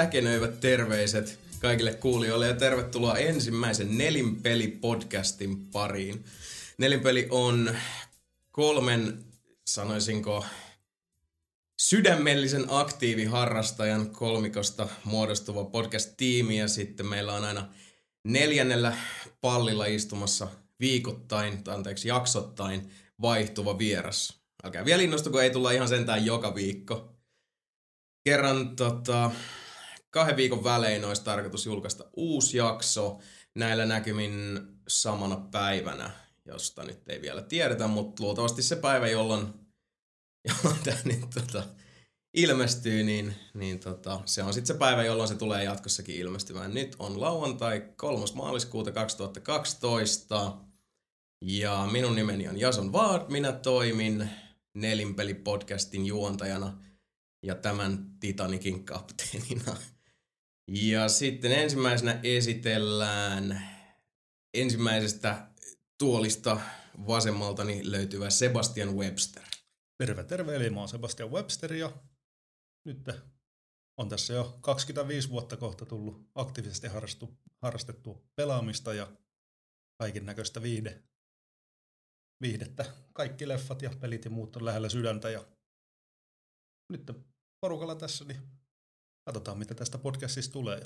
säkenöivät terveiset kaikille kuulijoille ja tervetuloa ensimmäisen Nelinpeli-podcastin pariin. Nelinpeli on kolmen, sanoisinko, sydämellisen aktiiviharrastajan kolmikosta muodostuva podcast-tiimi ja sitten meillä on aina neljännellä pallilla istumassa viikoittain, tai anteeksi jaksottain vaihtuva vieras. Älkää vielä innostuko, ei tulla ihan sentään joka viikko. Kerran tota, kahden viikon välein olisi tarkoitus julkaista uusi jakso näillä näkymin samana päivänä, josta nyt ei vielä tiedetä, mutta luultavasti se päivä, jolloin, jolloin tämä nyt tota, ilmestyy, niin, niin tota, se on sitten se päivä, jolloin se tulee jatkossakin ilmestymään. Nyt on lauantai 3. maaliskuuta 2012 ja minun nimeni on Jason Vaad, minä toimin Nelinpeli-podcastin juontajana ja tämän Titanikin kapteenina. Ja sitten ensimmäisenä esitellään ensimmäisestä tuolista vasemmaltani löytyvä Sebastian Webster. Terve, terve. Eli mä oon Sebastian Webster ja nyt on tässä jo 25 vuotta kohta tullut aktiivisesti harrastu, harrastettua pelaamista ja kaiken näköistä viihde, viihdettä. Kaikki leffat ja pelit ja muut on lähellä sydäntä ja nyt porukalla tässä, niin katsotaan mitä tästä podcastista tulee.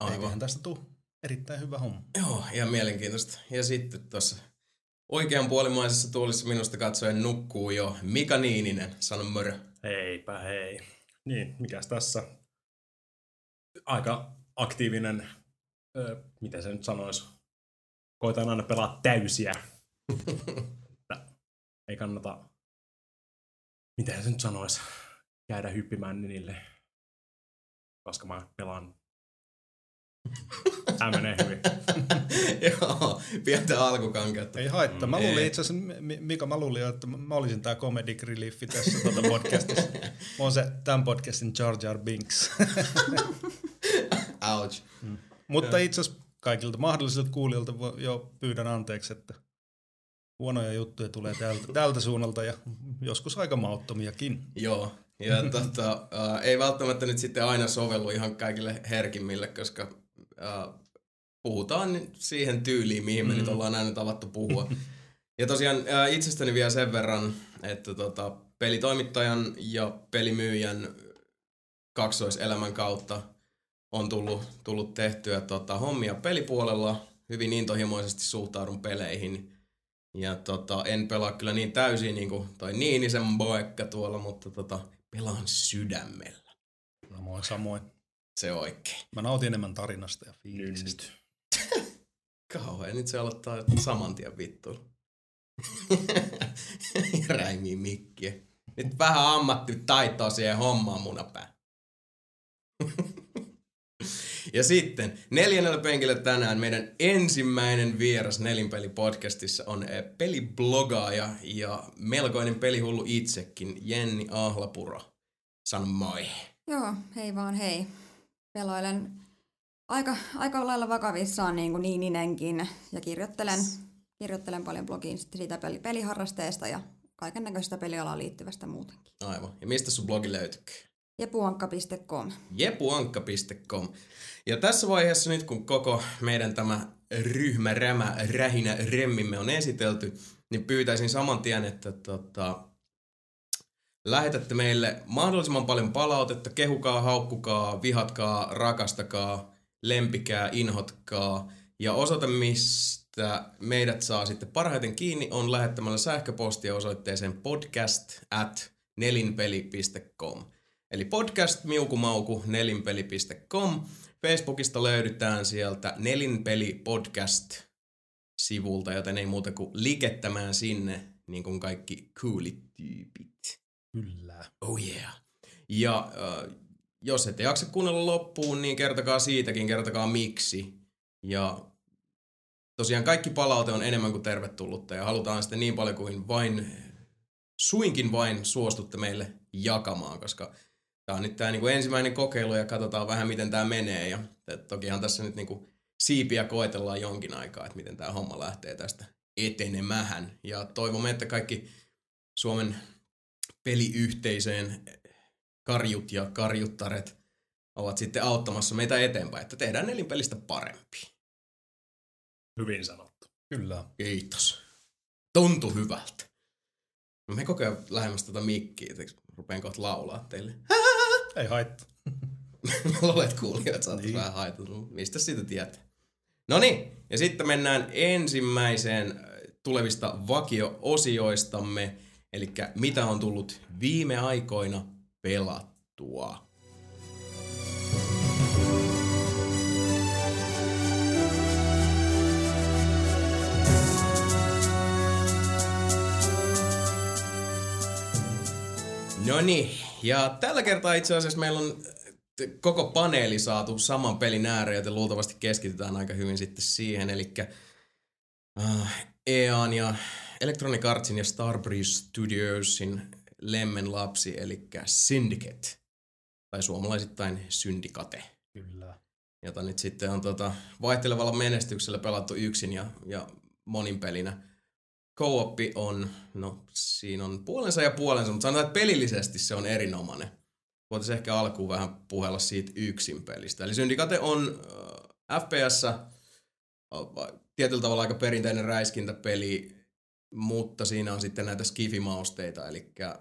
Aivan. Eiköhän tästä tule erittäin hyvä homma. Joo, ihan mielenkiintoista. Ja sitten tuossa oikean puolimaisessa tuolissa minusta katsoen nukkuu jo Mika Niininen. Sano mörö. Heipä hei. Niin, mikäs tässä? Aika aktiivinen, ö, miten se nyt sanoisi, koitan aina pelaa täysiä. ei kannata, miten se nyt sanoisi, käydä hyppimään niille, koska mä pelaan. Tämä menee hyvin. Joo, pientä alkukankeutta. Ei haittaa. Mä luulin itse asiassa, Mika, mä luulin, että mä olisin tää comedic reliefi tässä tuota podcastissa. Mä oon se tämän podcastin Jar Jar Binks. Ouch. Mm. Mutta itse asiassa kaikilta mahdollisilta kuulijoilta jo pyydän anteeksi, että huonoja juttuja tulee tältä, tältä suunnalta ja joskus aika mauttomiakin. Joo, ja tota, äh, ei välttämättä nyt sitten aina sovellu ihan kaikille herkimmille, koska äh, puhutaan siihen tyyliin, mihin me mm. nyt ollaan näin tavattu puhua. Ja tosiaan äh, itsestäni vielä sen verran, että tota, pelitoimittajan ja pelimyyjän kaksoiselämän kautta on tullut, tullut tehtyä tota, hommia pelipuolella. Hyvin intohimoisesti suhtaudun peleihin. Ja tota, en pelaa kyllä niin täysin niin kuin toi Niinisen boekka tuolla, mutta tota, pelaan sydämellä. No moi samoin. Se oikein. Mä nautin enemmän tarinasta ja fiiliksistä. Kauhean, nyt se aloittaa saman tien vittu. Räimii mikkiä. Nyt vähän ammattitaitoa siihen hommaan munapää. ja sitten neljännellä penkillä tänään meidän ensimmäinen vieras Nelinpeli-podcastissa on eh, peliblogaaja ja melkoinen pelihullu itsekin, Jenni Ahlapuro. Sano moi. Joo, hei vaan hei. Peloilen aika, aika lailla vakavissaan niin kuin Niininenkin ja kirjoittelen, kirjoittelen paljon blogiin siitä peli, peliharrasteesta ja kaiken näköistä pelialaan liittyvästä muutenkin. Aivan. Ja mistä sun blogi löytyy? Jepuankka.com. Jepuankka.com. Ja tässä vaiheessa nyt, kun koko meidän tämä ryhmä, rämä, rähinä, remmimme on esitelty, niin pyytäisin saman tien, että tota, lähetätte meille mahdollisimman paljon palautetta, kehukaa, haukkukaa, vihatkaa, rakastakaa, lempikää, inhotkaa. Ja osoite, mistä meidät saa sitten parhaiten kiinni, on lähettämällä sähköpostia osoitteeseen podcast at nelinpeli.com. Eli podcast miukumauku nelinpeli.com. Facebookista löydetään sieltä nelinpeli podcast sivulta, joten ei muuta kuin likettämään sinne, niin kuin kaikki coolit tyypit. Kyllä. Oh yeah. Ja äh, jos ette jaksa kuunnella loppuun, niin kertokaa siitäkin, kertokaa miksi. Ja tosiaan kaikki palaute on enemmän kuin tervetullutta ja halutaan sitten niin paljon kuin vain, suinkin vain suostutte meille jakamaan, koska tämä on nyt tämä niinku ensimmäinen kokeilu ja katsotaan vähän miten tämä menee. Ja tokihan tässä nyt niinku siipiä koetellaan jonkin aikaa, että miten tämä homma lähtee tästä etenemähän. Ja toivomme, että kaikki Suomen peliyhteisöjen karjut ja karjuttaret ovat sitten auttamassa meitä eteenpäin, että tehdään nelinpelistä parempi. Hyvin sanottu. Kyllä. Kiitos. Tuntuu hyvältä. No me koko ajan lähemmäs tätä mikkiä, että rupeen kohta laulaa teille. Ei haittaa. Luulet kuulijat saatais niin. vähän haitata. Mistä siitä tietää? No niin, ja sitten mennään ensimmäiseen äh, tulevista vakio-osioistamme, eli mitä on tullut viime aikoina pelattua. No niin, ja tällä kertaa itse asiassa meillä on koko paneeli saatu saman pelin ääreen, joten luultavasti keskitytään aika hyvin sitten siihen. Eli uh, EAN ja Electronic Artsin ja Starbreeze Studiosin lemmen lapsi, eli Syndicate. Tai suomalaisittain Syndikate. Kyllä. Jota nyt sitten on tota, vaihtelevalla menestyksellä pelattu yksin ja, ja monin pelinä. Co-oppi on, no siinä on puolensa ja puolensa, mutta sanotaan, että pelillisesti se on erinomainen voitaisiin ehkä alkuun vähän puhella siitä yksin pelistä. Eli Syndicate on äh, FPS, äh, tietyllä tavalla aika perinteinen räiskintäpeli, mutta siinä on sitten näitä skifimausteita, eli äh,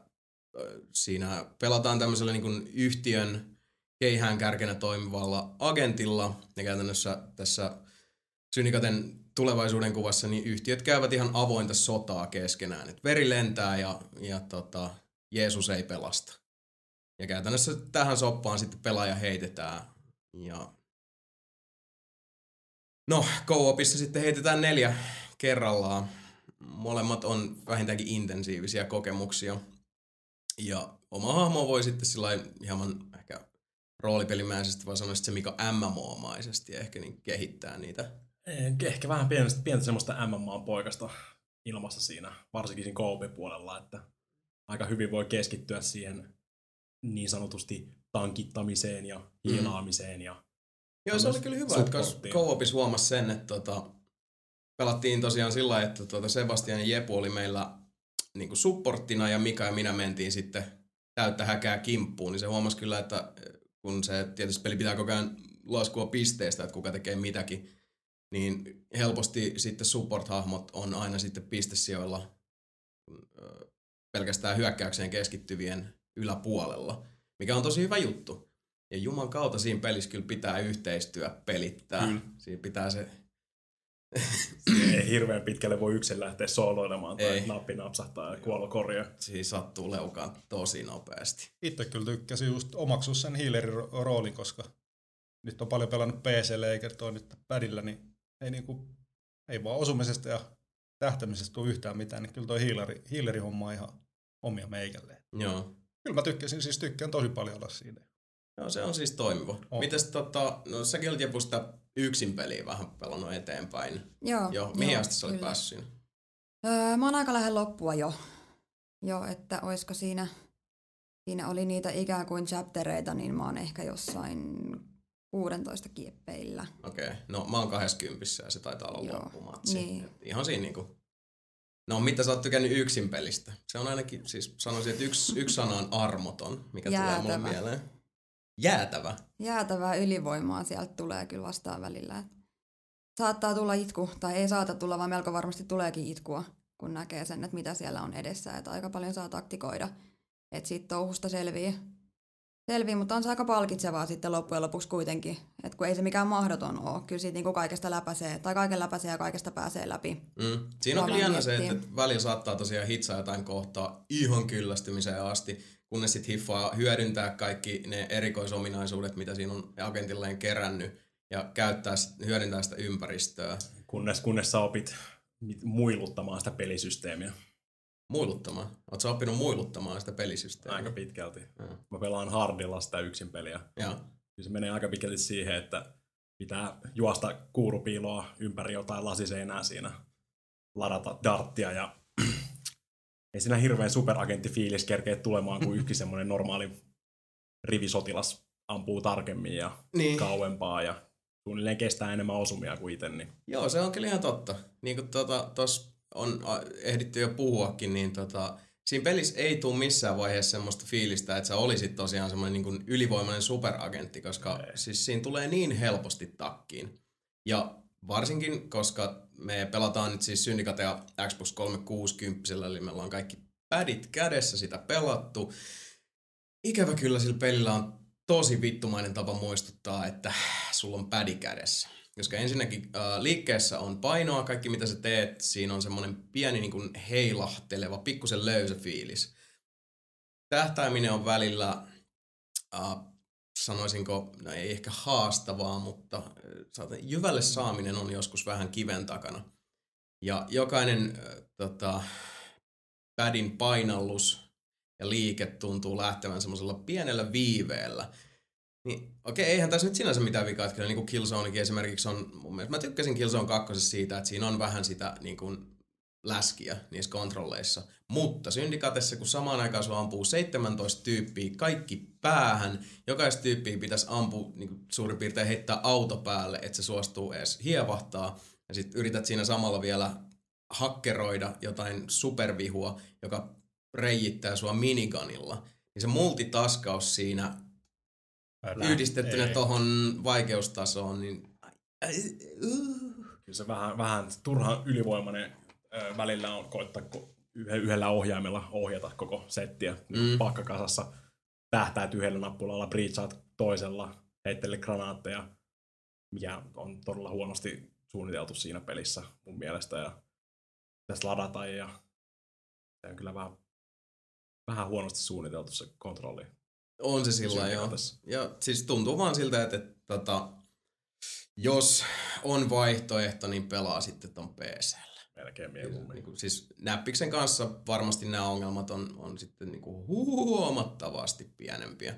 siinä pelataan tämmöisellä niin kuin yhtiön keihään kärkenä toimivalla agentilla, ja käytännössä tässä Syndicaten tulevaisuuden kuvassa niin yhtiöt käyvät ihan avointa sotaa keskenään. Et veri lentää ja, ja tota, Jeesus ei pelasta. Ja käytännössä tähän soppaan sitten pelaaja heitetään. Ja no, co-opissa sitten heitetään neljä kerrallaan. Molemmat on vähintäänkin intensiivisiä kokemuksia. Ja oma hahmo voi sitten sillä hieman ehkä roolipelimäisesti, vai sanoisit se mikä MMO-maisesti ehkä niin kehittää niitä. Ehkä vähän pientä, pientä semmoista MMO-poikasta ilmassa siinä, varsinkin siinä puolella, että aika hyvin voi keskittyä siihen niin sanotusti tankittamiseen ja mm. hiilaamiseen. Ja Joo, se oli kyllä hyvä, että co-opis huomasi sen, että tota, pelattiin tosiaan sillä että tota Sebastian ja Jepu oli meillä niin kuin supporttina ja Mika ja minä mentiin sitten täyttä häkää kimppuun, niin se huomasi kyllä, että kun se tietysti peli pitää koko ajan laskua pisteestä, että kuka tekee mitäkin, niin helposti sitten support-hahmot on aina sitten pistesijoilla pelkästään hyökkäykseen keskittyvien yläpuolella, mikä on tosi hyvä juttu. Ja Juman kautta siinä pelissä kyllä pitää yhteistyö pelittää. Mm. Siinä pitää se... ei hirveän pitkälle voi yksin lähteä sooloilemaan tai ei. nappi napsahtaa ja kuolo korjaa. Siinä sattuu leukaan tosi nopeasti. Itse kyllä tykkäsin just omaksua sen healerin roolin, koska nyt on paljon pelannut PClle eikä toi nyt pädillä, niin ei, niinku, ei vaan osumisesta ja tähtämisestä tule yhtään mitään, niin kyllä toi healeri, healeri homma on ihan omia meikälle. Joo. Kyllä mä tykkäsin, siis tykkään tosi paljon olla siinä. Joo, se on siis toimiva. On. Mites tota, no säkin olit joku sitä yksin peliä vähän pelannut eteenpäin. Joo. Joo, mihin joo, asti sä olit päässyt siinä? Öö, mä oon aika lähellä loppua jo. Joo, että oisko siinä, siinä oli niitä ikään kuin chaptereita, niin mä oon ehkä jossain 16 kieppeillä. Okei, okay. no mä oon 20 ja se taitaa olla loppumatsi. Niin. ihan siinä niinku No mitä sä oot tykännyt yksin pelistä? Se on ainakin, siis sanoisin, että yksi, yksi sana on armoton, mikä Jäätävä. tulee mulle mieleen. Jäätävä. Jäätävää ylivoimaa sieltä tulee kyllä vastaan välillä. Saattaa tulla itku, tai ei saata tulla, vaan melko varmasti tuleekin itkua, kun näkee sen, että mitä siellä on edessä. Että aika paljon saa taktikoida, että siitä touhusta selvii selvii, mutta on se aika palkitsevaa sitten loppujen lopuksi kuitenkin. Että kun ei se mikään mahdoton ole. Kyllä siitä niin kaikesta läpäisee, tai kaiken läpäisee ja kaikesta pääsee läpi. Mm. Siinä on kyllä jännä se, että välillä saattaa tosiaan hitsaa jotain kohtaa ihan kyllästymiseen asti, kunnes sitten hiffaa hyödyntää kaikki ne erikoisominaisuudet, mitä siinä on agentilleen kerännyt, ja käyttää, hyödyntää sitä ympäristöä. Kunnes, kunnes sä opit muiluttamaan sitä pelisysteemiä. Muiluttamaan? Oletko oppinut muiluttamaan sitä pelisysteemiä? Aika pitkälti. Ja. Mä pelaan hardilla sitä yksin peliä. Ja. Se menee aika pitkälti siihen, että pitää juosta kuurupiiloa ympäri jotain lasiseinää siinä, ladata darttia ja ei siinä hirveän superagenttifiilis kerkeä tulemaan, kuin yksi semmoinen normaali rivisotilas ampuu tarkemmin ja niin. kauempaa ja suunnilleen kestää enemmän osumia kuin itse. Niin. Joo, se on kyllä ihan totta. Niin kuin tuota, tuossa on ehditty jo puhuakin, niin tota, siinä pelissä ei tule missään vaiheessa semmoista fiilistä, että sä olisit tosiaan semmoinen niin ylivoimainen superagentti, koska ei. siis siinä tulee niin helposti takkiin. Ja varsinkin, koska me pelataan nyt siis Syndikatea Xbox 360, eli meillä on kaikki pädit kädessä sitä pelattu. Ikävä kyllä sillä pelillä on tosi vittumainen tapa muistuttaa, että sulla on pädi kädessä. Koska ensinnäkin äh, liikkeessä on painoa, kaikki mitä sä teet, siinä on semmoinen pieni niin kuin heilahteleva, pikkusen löysä fiilis. Tähtäiminen on välillä, äh, sanoisinko, no ei ehkä haastavaa, mutta äh, jyvälle saaminen on joskus vähän kiven takana. Ja jokainen äh, tota, pädin painallus ja liike tuntuu lähtevän semmoisella pienellä viiveellä. Niin, okei, eihän tässä nyt sinänsä mitään vikaa, että kyllä niin kuin Killzonekin esimerkiksi on, mun mielestä mä tykkäsin Killzone 2 siitä, että siinä on vähän sitä niin kuin läskiä niissä kontrolleissa. Mutta Syndikatessa, kun samaan aikaan sulla ampuu 17 tyyppiä, kaikki päähän, jokaista tyyppiä pitäisi ampua niin kuin suurin piirtein heittää auto päälle, että se suostuu edes hievahtaa. Ja sitten yrität siinä samalla vielä hakkeroida jotain supervihua, joka reijittää sua miniganilla. Niin se multitaskaus siinä Älä. yhdistettynä tuohon vaikeustasoon, niin... Kyllä se vähän, vähän turhan ylivoimainen välillä on koittaa yhdellä ohjaimella ohjata koko settiä niin mm. pakkakasassa. Tähtäät yhdellä nappulalla, breachaat toisella, heittele granaatteja, mikä on todella huonosti suunniteltu siinä pelissä mun mielestä. Ja pitäisi ladata ja se on kyllä vähän, vähän huonosti suunniteltu se kontrolli. On se sillä joo. Ja siis tuntuu vaan siltä, että, että, tota, jos on vaihtoehto, niin pelaa sitten ton PCllä. Melkein mieluummin. Niin kuin, siis näppiksen kanssa varmasti nämä ongelmat on, on sitten niin kuin huomattavasti pienempiä.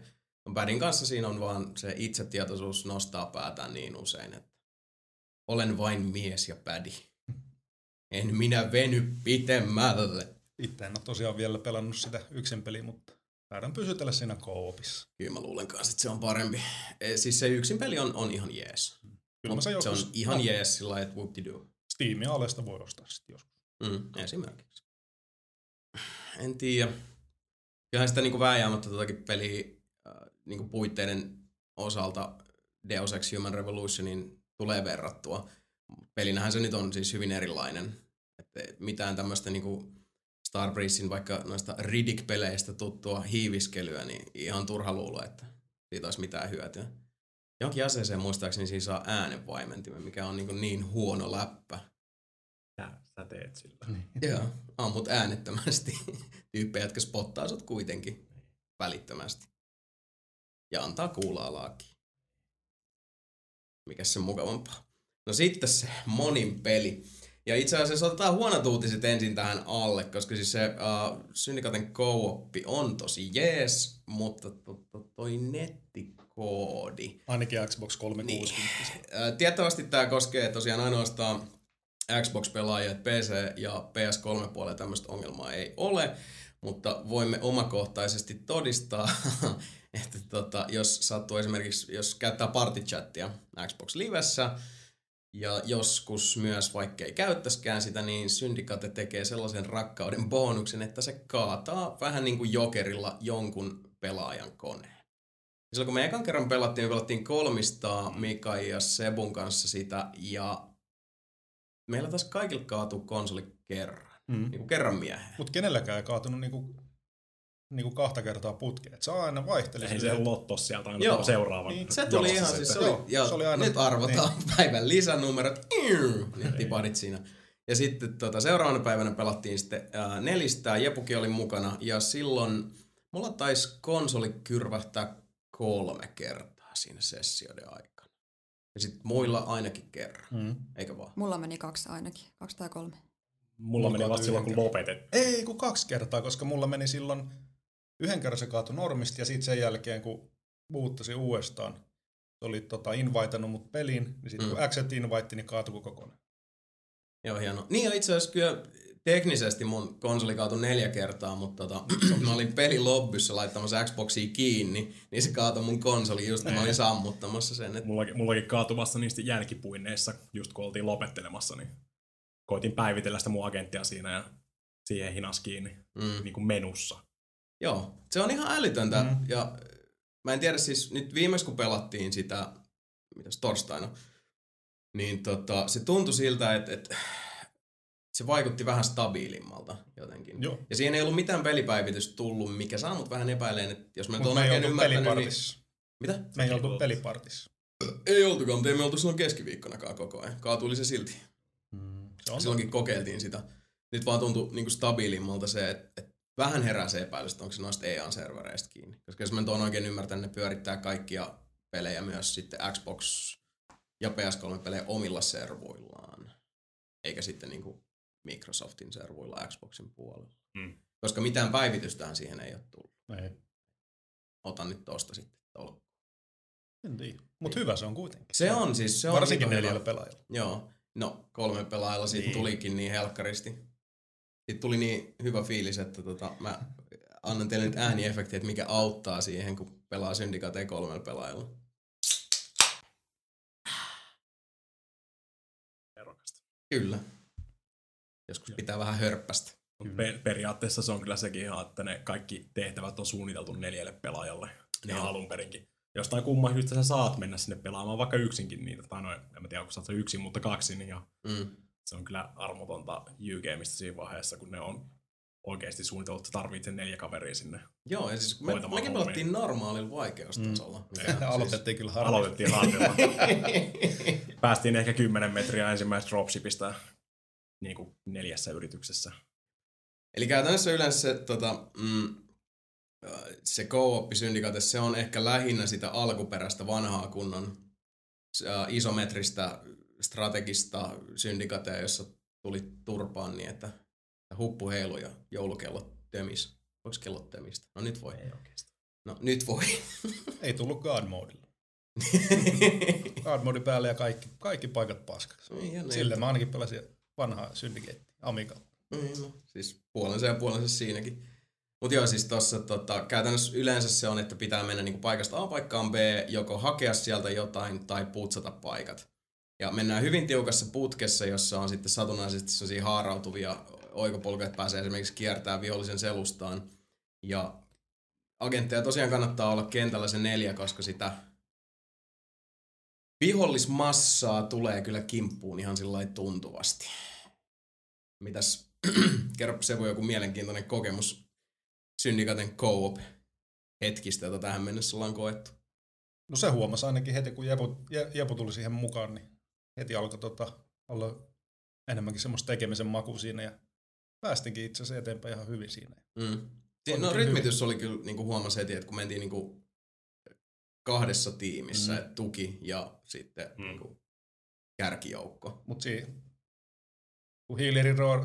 Padin kanssa siinä on vaan se itsetietoisuus nostaa päätään niin usein, että olen vain mies ja pädi. En minä veny pitemmälle. Itse en ole tosiaan vielä pelannut sitä yksin peliä, mutta taidan pysytellä siinä koopissa. Kyllä mä luulen kanssa, että se on parempi. E, siis se yksin peli on, on ihan jees. Kyllä mä se, joskus... se on ihan no. jees sillä lailla, että whoop do. Steamin alesta voi ostaa sitten joskus. Mm, esimerkiksi. En tiedä. Kyllähän sitä niinku vääjäämättä totakin peliä äh, niinku puitteiden osalta Deus Ex Human Revolutionin tulee verrattua. Pelinähän se nyt on siis hyvin erilainen. Että mitään tämmöistä niinku Starbreezein vaikka noista Riddick-peleistä tuttua hiiviskelyä, niin ihan turha luulla, että siitä olisi mitään hyötyä. Jonkin aseeseen muistaakseni siinä saa äänenvaimentimen, mikä on niin, niin huono läppä. Sä, sä teet sillä. Joo, ammut äänettömästi tyyppejä, jotka spottaa sut kuitenkin välittömästi. Ja antaa kuulaa laaki. Mikäs se mukavampaa. No sitten se monin peli. Ja itse asiassa otetaan huonot uutiset ensin tähän alle, koska siis se uh, Syndikaten co on tosi jees, mutta to, to, toi nettikoodi... Ainakin Xbox 360. Niin. Uh, tiettävästi tämä koskee tosiaan ainoastaan Xbox-pelaajia, että PC ja PS3-puolella tämmöistä ongelmaa ei ole, mutta voimme omakohtaisesti todistaa, että tota, jos sattuu esimerkiksi, jos käyttää partychattia Xbox Livessä, ja joskus myös, vaikka ei käyttäskään sitä, niin Syndicate tekee sellaisen rakkauden bonuksen, että se kaataa vähän niin kuin jokerilla jonkun pelaajan koneen. Silloin kun me ekan kerran pelattiin, me pelattiin kolmistaa Mika ja Sebun kanssa sitä, ja meillä taas kaikilla kaatuu konsoli kerran. Mm. Niin kuin kerran miehen. Mutta kenelläkään ei kaatunut niin kuin niin kuin kahta kertaa putkeen. Et se aina vaihteli. Ei se lotto sieltä aina joo. seuraavan. Niin. Se tuli ihan siis, se oli, joo, se oli aina, nyt arvotaan niin. päivän lisänumerot, niin tiparit siinä. Ja sitten tota, seuraavana päivänä pelattiin sitten ää, nelistä, Jepuki oli mukana, ja silloin mulla taisi konsoli kyrvähtää kolme kertaa siinä sessioiden aikana. Ja sitten muilla ainakin kerran, mm. eikö vaan? Mulla meni kaksi ainakin, kaksi tai kolme. Mulla, mulla meni vasta silloin, kun lopetettiin. Ei, kun kaksi kertaa, koska mulla meni silloin yhden kerran se kaatui normista ja sitten sen jälkeen, kun muuttasi uudestaan, se oli tota, invitannut mut peliin, niin sitten mm. kun accept invite, niin kaatui kokonaan. Joo, hieno. Niin ja itse asiassa kyllä teknisesti mun konsoli kaatui neljä kertaa, mutta tota, mä olin pelilobbyssä laittamassa Xboxia kiinni, niin se kaatui mun konsoli just kun mä olin sammuttamassa sen. Että... Mullakin, mullakin kaatui vasta niistä jälkipuinneissa, just kun oltiin lopettelemassa, niin koitin päivitellä sitä mun agenttia siinä ja siihen hinas kiinni Mm. niin kuin menussa. Joo, se on ihan älytöntä. Mm. Ja mä en tiedä siis, nyt viimeis kun pelattiin sitä, mitäs torstaina, niin tota, se tuntui siltä, että, että se vaikutti vähän stabiilimmalta jotenkin. Joo. Ja siihen ei ollut mitään pelipäivitystä tullut, mikä saa mut vähän epäileen, että jos mä nyt me ei oikein oltu ymmärtänyt, niin... pelipartissa. Mitä? Me ei oltu pelipartissa. Ei oltukaan, mutta ei me oltu silloin keskiviikkonakaan koko ajan. Kaatuli se silti. Mm. Se on Silloinkin kokeiltiin sitä. Nyt vaan tuntui niinku stabiilimmalta se, että, että vähän herää se epäilys, että onko se noista EA-servereistä kiinni. Koska jos mä nyt oon oikein ymmärtänyt, ne pyörittää kaikkia pelejä myös sitten Xbox ja PS3-pelejä omilla servuillaan. Eikä sitten niinku Microsoftin servuilla Xboxin puolella. Mm. Koska mitään päivitystähän siihen ei ole tullut. Ei. Otan nyt tosta sitten tolkku. En tiedä. Mutta hyvä se on kuitenkin. Se on siis, se on Varsinkin neljällä pelaajalla. Joo. No, kolme pelaajalla siitä Niin. niin. tulikin niin helkkaristi. Sitten tuli niin hyvä fiilis, että tota, mä annan teille nyt ääniefekti, että mikä auttaa siihen, kun pelaa Syndicate kolmella pelaajalla. Erokasta. Kyllä. Joskus pitää vähän hörppästä. Per- periaatteessa se on kyllä sekin ihan, että ne kaikki tehtävät on suunniteltu neljälle pelaajalle ihan Joo. alun perinkin. Jostain kumman syystä sä saat mennä sinne pelaamaan vaikka yksinkin niitä, tai no, en mä tiedä, onko sä yksin, mutta kaksin, ja Mm. Se on kyllä armotonta U-gameista siinä vaiheessa, kun ne on oikeasti suunniteltu, että tarvitsee neljä kaveria sinne. Joo, ja siis me, mekin pelattiin normaalilla vaikeustasolla. Mm. Ja aloitettiin kyllä harmi. Aloitettiin hardilla. Päästiin ehkä 10 metriä ensimmäisestä dropshipista niin kuin neljässä yrityksessä. Eli käytännössä yleensä se, tota, mm, se co-op syndikate, se on ehkä lähinnä sitä alkuperäistä vanhaa kunnon äh, isometristä strategista syndikatea, jossa tuli turpaan niin, että huppu heilu ja joulukellot tömis. Voiko kellot tömistä? No nyt voi. Ei oikeastaan. No nyt voi. Ei tullut God Modella. God Mode päälle ja kaikki, kaikki paikat paskaksi. Niin, ja ne- Sille mä ainakin pelasin vanhaa Syndicate Amiga. Niin, no, siis puolensa ja puolensa siinäkin. Mutta joo, siis tossa tota, käytännössä yleensä se on, että pitää mennä niinku paikasta A paikkaan B, joko hakea sieltä jotain tai putsata paikat. Ja mennään hyvin tiukassa putkessa, jossa on sitten satunnaisesti sellaisia haarautuvia oikopolkuja, pääsee esimerkiksi kiertää vihollisen selustaan. Ja agentteja tosiaan kannattaa olla kentällä se neljä, koska sitä vihollismassaa tulee kyllä kimppuun ihan sillä tuntuvasti. Mitäs, kerro Sevu joku mielenkiintoinen kokemus Syndikaten co-op hetkistä, jota tähän mennessä ollaan koettu. No se huomasi ainakin heti, kun Jepu, Je- Jepu tuli siihen mukaan, niin heti alkoi tota, olla enemmänkin semmoista tekemisen maku siinä ja päästinkin itse asiassa eteenpäin ihan hyvin siinä. Mm. Si- On no rytmitys oli kyllä, niin kuin huomasi heti, että kun mentiin niin kuin kahdessa tiimissä, Mm. mm. tuki ja sitten Mm. niin kuin kärkijoukko. Mutta siinä, kun healerin, rool,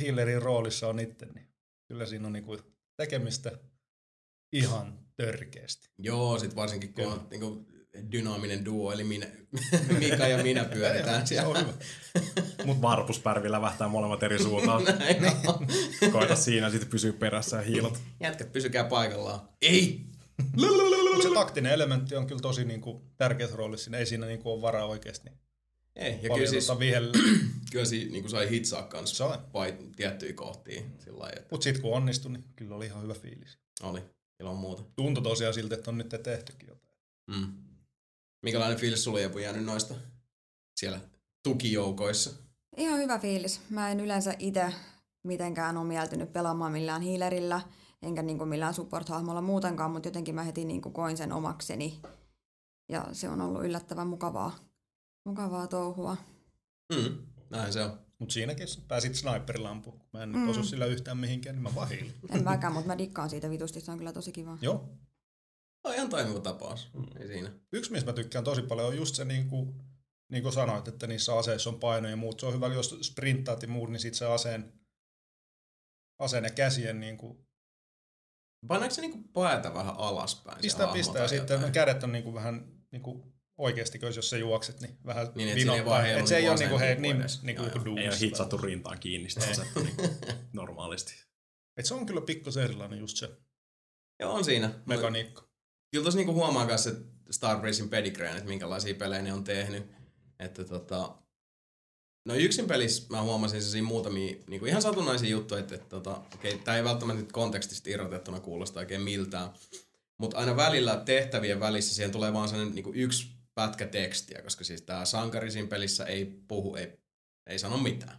healerin roolissa on itse, niin kyllä siinä on niinku tekemistä ihan törkeästi. Joo, sit varsinkin kun Kyllä. on niin kuin dynaaminen duo, eli minä, Mika ja minä pyöritään Se on siellä. hyvä. Mut varpuspärvi lävähtää molemmat eri suuntaan. Näin on. Koita siinä sitten pysyä perässä ja hiilot. Jätkät, pysykää paikallaan. Ei! Mut se taktinen elementti on kyllä tosi niinku tärkeässä roolissa. Siinä ei siinä niinku ole varaa oikeasti niin Ei, ja kyllä siis, vihellä. kyllä siinä niin kuin sai hitsaa kanssa Sai. vai tiettyjä kohtia lailla, että Mutta sitten kun onnistui, niin kyllä oli ihan hyvä fiilis. oli ilman muuta. Tuntui tosiaan siltä, että on nyt tehtykin jotain. Mm. Minkälainen fiilis sulla Jepu jäänyt noista siellä tukijoukoissa? Ihan hyvä fiilis. Mä en yleensä itse mitenkään ole mieltynyt pelaamaan millään hiilerillä, enkä niinku millään support-hahmolla muutenkaan, mutta jotenkin mä heti niinku koin sen omakseni. Ja se on ollut yllättävän mukavaa, mukavaa touhua. Mm. Näin se on. Mutta siinäkin pääsit sniperilampuun. Kun mä en Mm. osu sillä yhtään mihinkään, niin mä vaan hiilin. En mäkään, mutta mä dikkaan siitä vitusti, se on kyllä tosi kiva. Joo. On ihan toimiva tapaus. Ei siinä. Yksi, mistä mä tykkään tosi paljon, on just se, niin kuin, niin kuin sanoit, että niissä aseissa on paino ja muut. Se on hyvä, jos sprinttaat ja muut, niin sit se aseen, aseen ja käsien niin kuin, Painaako se niinku päätä vähän alaspäin? pistää, pistää. sitten jotain? kädet on niin kuin vähän niin kuin oikeasti, jos sä juokset, niin vähän Niin, vinottaa. Et se ei niinku ole niin kuin, hei, niin, niin Joo, joku. Ei ole hitsattu rintaan kiinni sitä Ei. asetta niin normaalisti. Et se on kyllä pikkusen erilainen just se Joo, on siinä. mekaniikka. Kyllä tossa niinku huomaa myös se Star Racing pedigreen, että minkälaisia pelejä ne on tehnyt. Että tota, No yksin pelissä mä huomasin siinä muutamia niin kuin ihan satunnaisia juttuja, että, että tota, okei, tää ei välttämättä nyt kontekstista irrotettuna kuulosta oikein miltään. Mutta aina välillä tehtävien välissä siihen tulee vaan sellainen niin kuin yksi pätkä tekstiä, koska siis tää sankari siinä pelissä ei puhu, ei, ei sano mitään.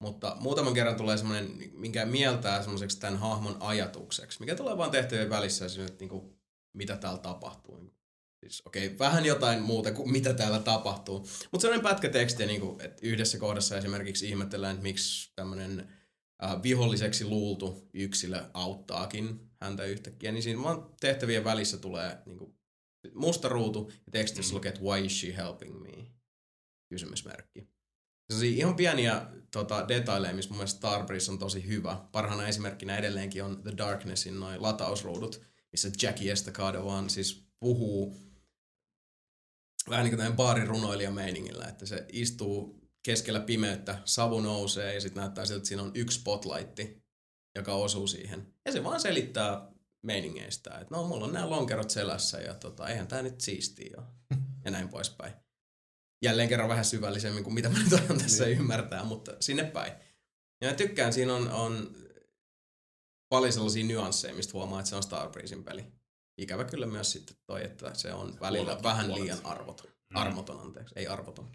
Mutta muutaman kerran tulee semmoinen, minkä mieltää semmoiseksi tämän hahmon ajatukseksi, mikä tulee vaan tehtävien välissä, että niin kuin, mitä täällä tapahtuu. Siis, okei, okay, vähän jotain muuta kuin mitä täällä tapahtuu. Mutta sellainen pätkä tekstiä, niin kuin, että yhdessä kohdassa esimerkiksi ihmetellään, että miksi tämmöinen äh, viholliseksi luultu yksilö auttaakin häntä yhtäkkiä, niin siinä vaan tehtävien välissä tulee niin kuin, musta ruutu ja tekstissä mm. lukee, että why is she helping me? Kysymysmerkki. Se ihan pieniä tota, detaileja, missä mun mielestä Starbreeze on tosi hyvä. Parhaana esimerkkinä edelleenkin on The Darknessin noin latausruudut, missä Jackie Estacado vaan siis puhuu vähän niin kuin baarin runoilija meiningillä, että se istuu keskellä pimeyttä, savu nousee ja sitten näyttää siltä, että siinä on yksi spotlightti, joka osuu siihen. Ja se vaan selittää meiningeistä, että no mulla on nämä lonkerot selässä ja tota, eihän tää nyt siistiä ole. Ja näin poispäin. Jälleen kerran vähän syvällisemmin kuin mitä mä nyt tässä niin. ymmärtää, mutta sinne päin. Ja mä tykkään, siinä on, on paljon sellaisia nyansseja, mistä huomaa, että se on Starbreezein peli. Ikävä kyllä myös sitten toi, että se on välillä puolet, vähän puolet. liian arvoton. Mm. Armoton, anteeksi, ei arvoton.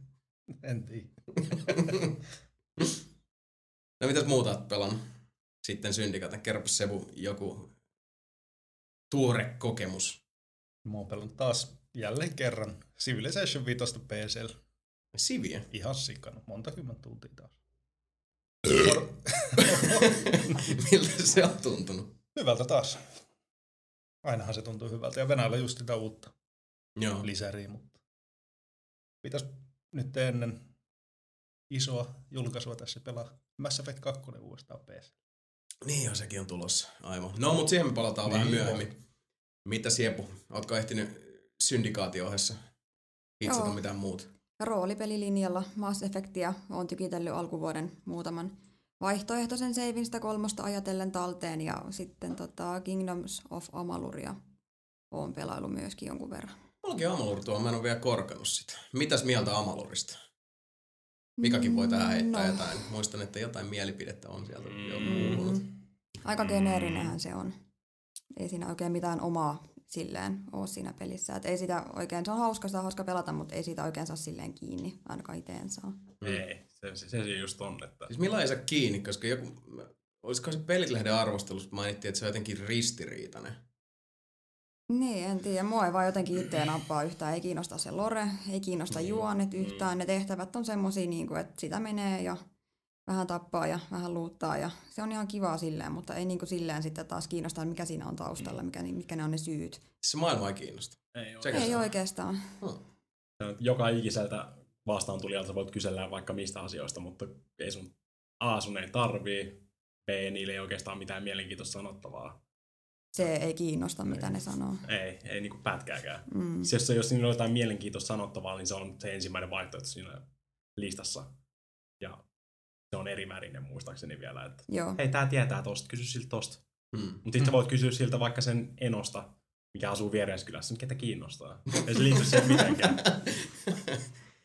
en tiedä. no mitäs muuta oot pelannut? Sitten syndikaten. Kerropa Sebu joku tuore kokemus. Mä oon pelannut taas jälleen kerran Civilization 5 PCllä. Siviä? Ihan sikana. Monta kymmentä tuntia taas. Miltä se on tuntunut? Hyvältä taas. Ainahan se tuntuu hyvältä. Ja Venäjällä just sitä uutta Joo. lisäriä, mutta pitäisi nyt ennen isoa julkaisua tässä pelaa Mass Effect 2 uudestaan PC. Niin joo, sekin on tulossa. Aivan. No, mutta siihen me palataan niin, vähän myöhemmin. On. Mitä Siepu, ootko ehtinyt syndikaatio-ohessa hitsata mitään muuta? Roolipelilinjalla Mass Effectia on tykitellyt alkuvuoden muutaman vaihtoehtoisen seivinstä kolmosta ajatellen talteen ja sitten tota Kingdoms of Amaluria on pelailu myöskin jonkun verran. Mullakin Amalur tuo, mä en ole vielä korkannut sitä. Mitäs mieltä Amalurista? Mikakin voi tähän heittää no. jotain. Muistan, että jotain mielipidettä on sieltä jo kuulunut. Mm. Aika geneerinenhän se on. Ei siinä oikein mitään omaa silleen ole siinä pelissä. Et ei sitä oikein, se on hauska, sitä on hauska pelata, mutta ei siitä oikein saa silleen kiinni, ainakaan itse saa. Ei, se, se, se just on. Että... Siis millä ei saa kiinni, koska joku, olisiko se Pelitlehden arvostelussa mainittiin, että se on jotenkin ristiriitainen. Niin, en tiedä. Mua ei vaan jotenkin itse nappaa yhtään. Ei kiinnosta se lore, ei kiinnosta niin. juonet yhtään. Ne tehtävät on semmosia, niin kuin, että sitä menee ja vähän tappaa ja vähän luuttaa ja se on ihan kivaa silleen, mutta ei niin kuin silleen sitten taas kiinnostaa, mikä siinä on taustalla, mikä, mitkä ne on ne syyt. Se maailma ei kiinnosta. Ei, ei oikeastaan. Hmm. Joka ikiseltä vastaan tulijalta voit kysellä vaikka mistä asioista, mutta ei sun A sun ei tarvii, B niille ei oikeastaan mitään mielenkiintoista sanottavaa. Se ei kiinnosta, mitä ne sanoo. Ei, ei niinku pätkääkään. Mm. Jos, jos niillä on jotain mielenkiintoista sanottavaa, niin se on se ensimmäinen vaihtoehto siinä listassa. Ja se on erimärinen muistaakseni vielä, että Joo. hei, tää tietää tosta, kysy siltä tosta. Mm. Mutta sitten voit kysyä siltä vaikka sen enosta, mikä asuu viereiskylässä, ketä kiinnostaa. Ei se liity siihen mitenkään.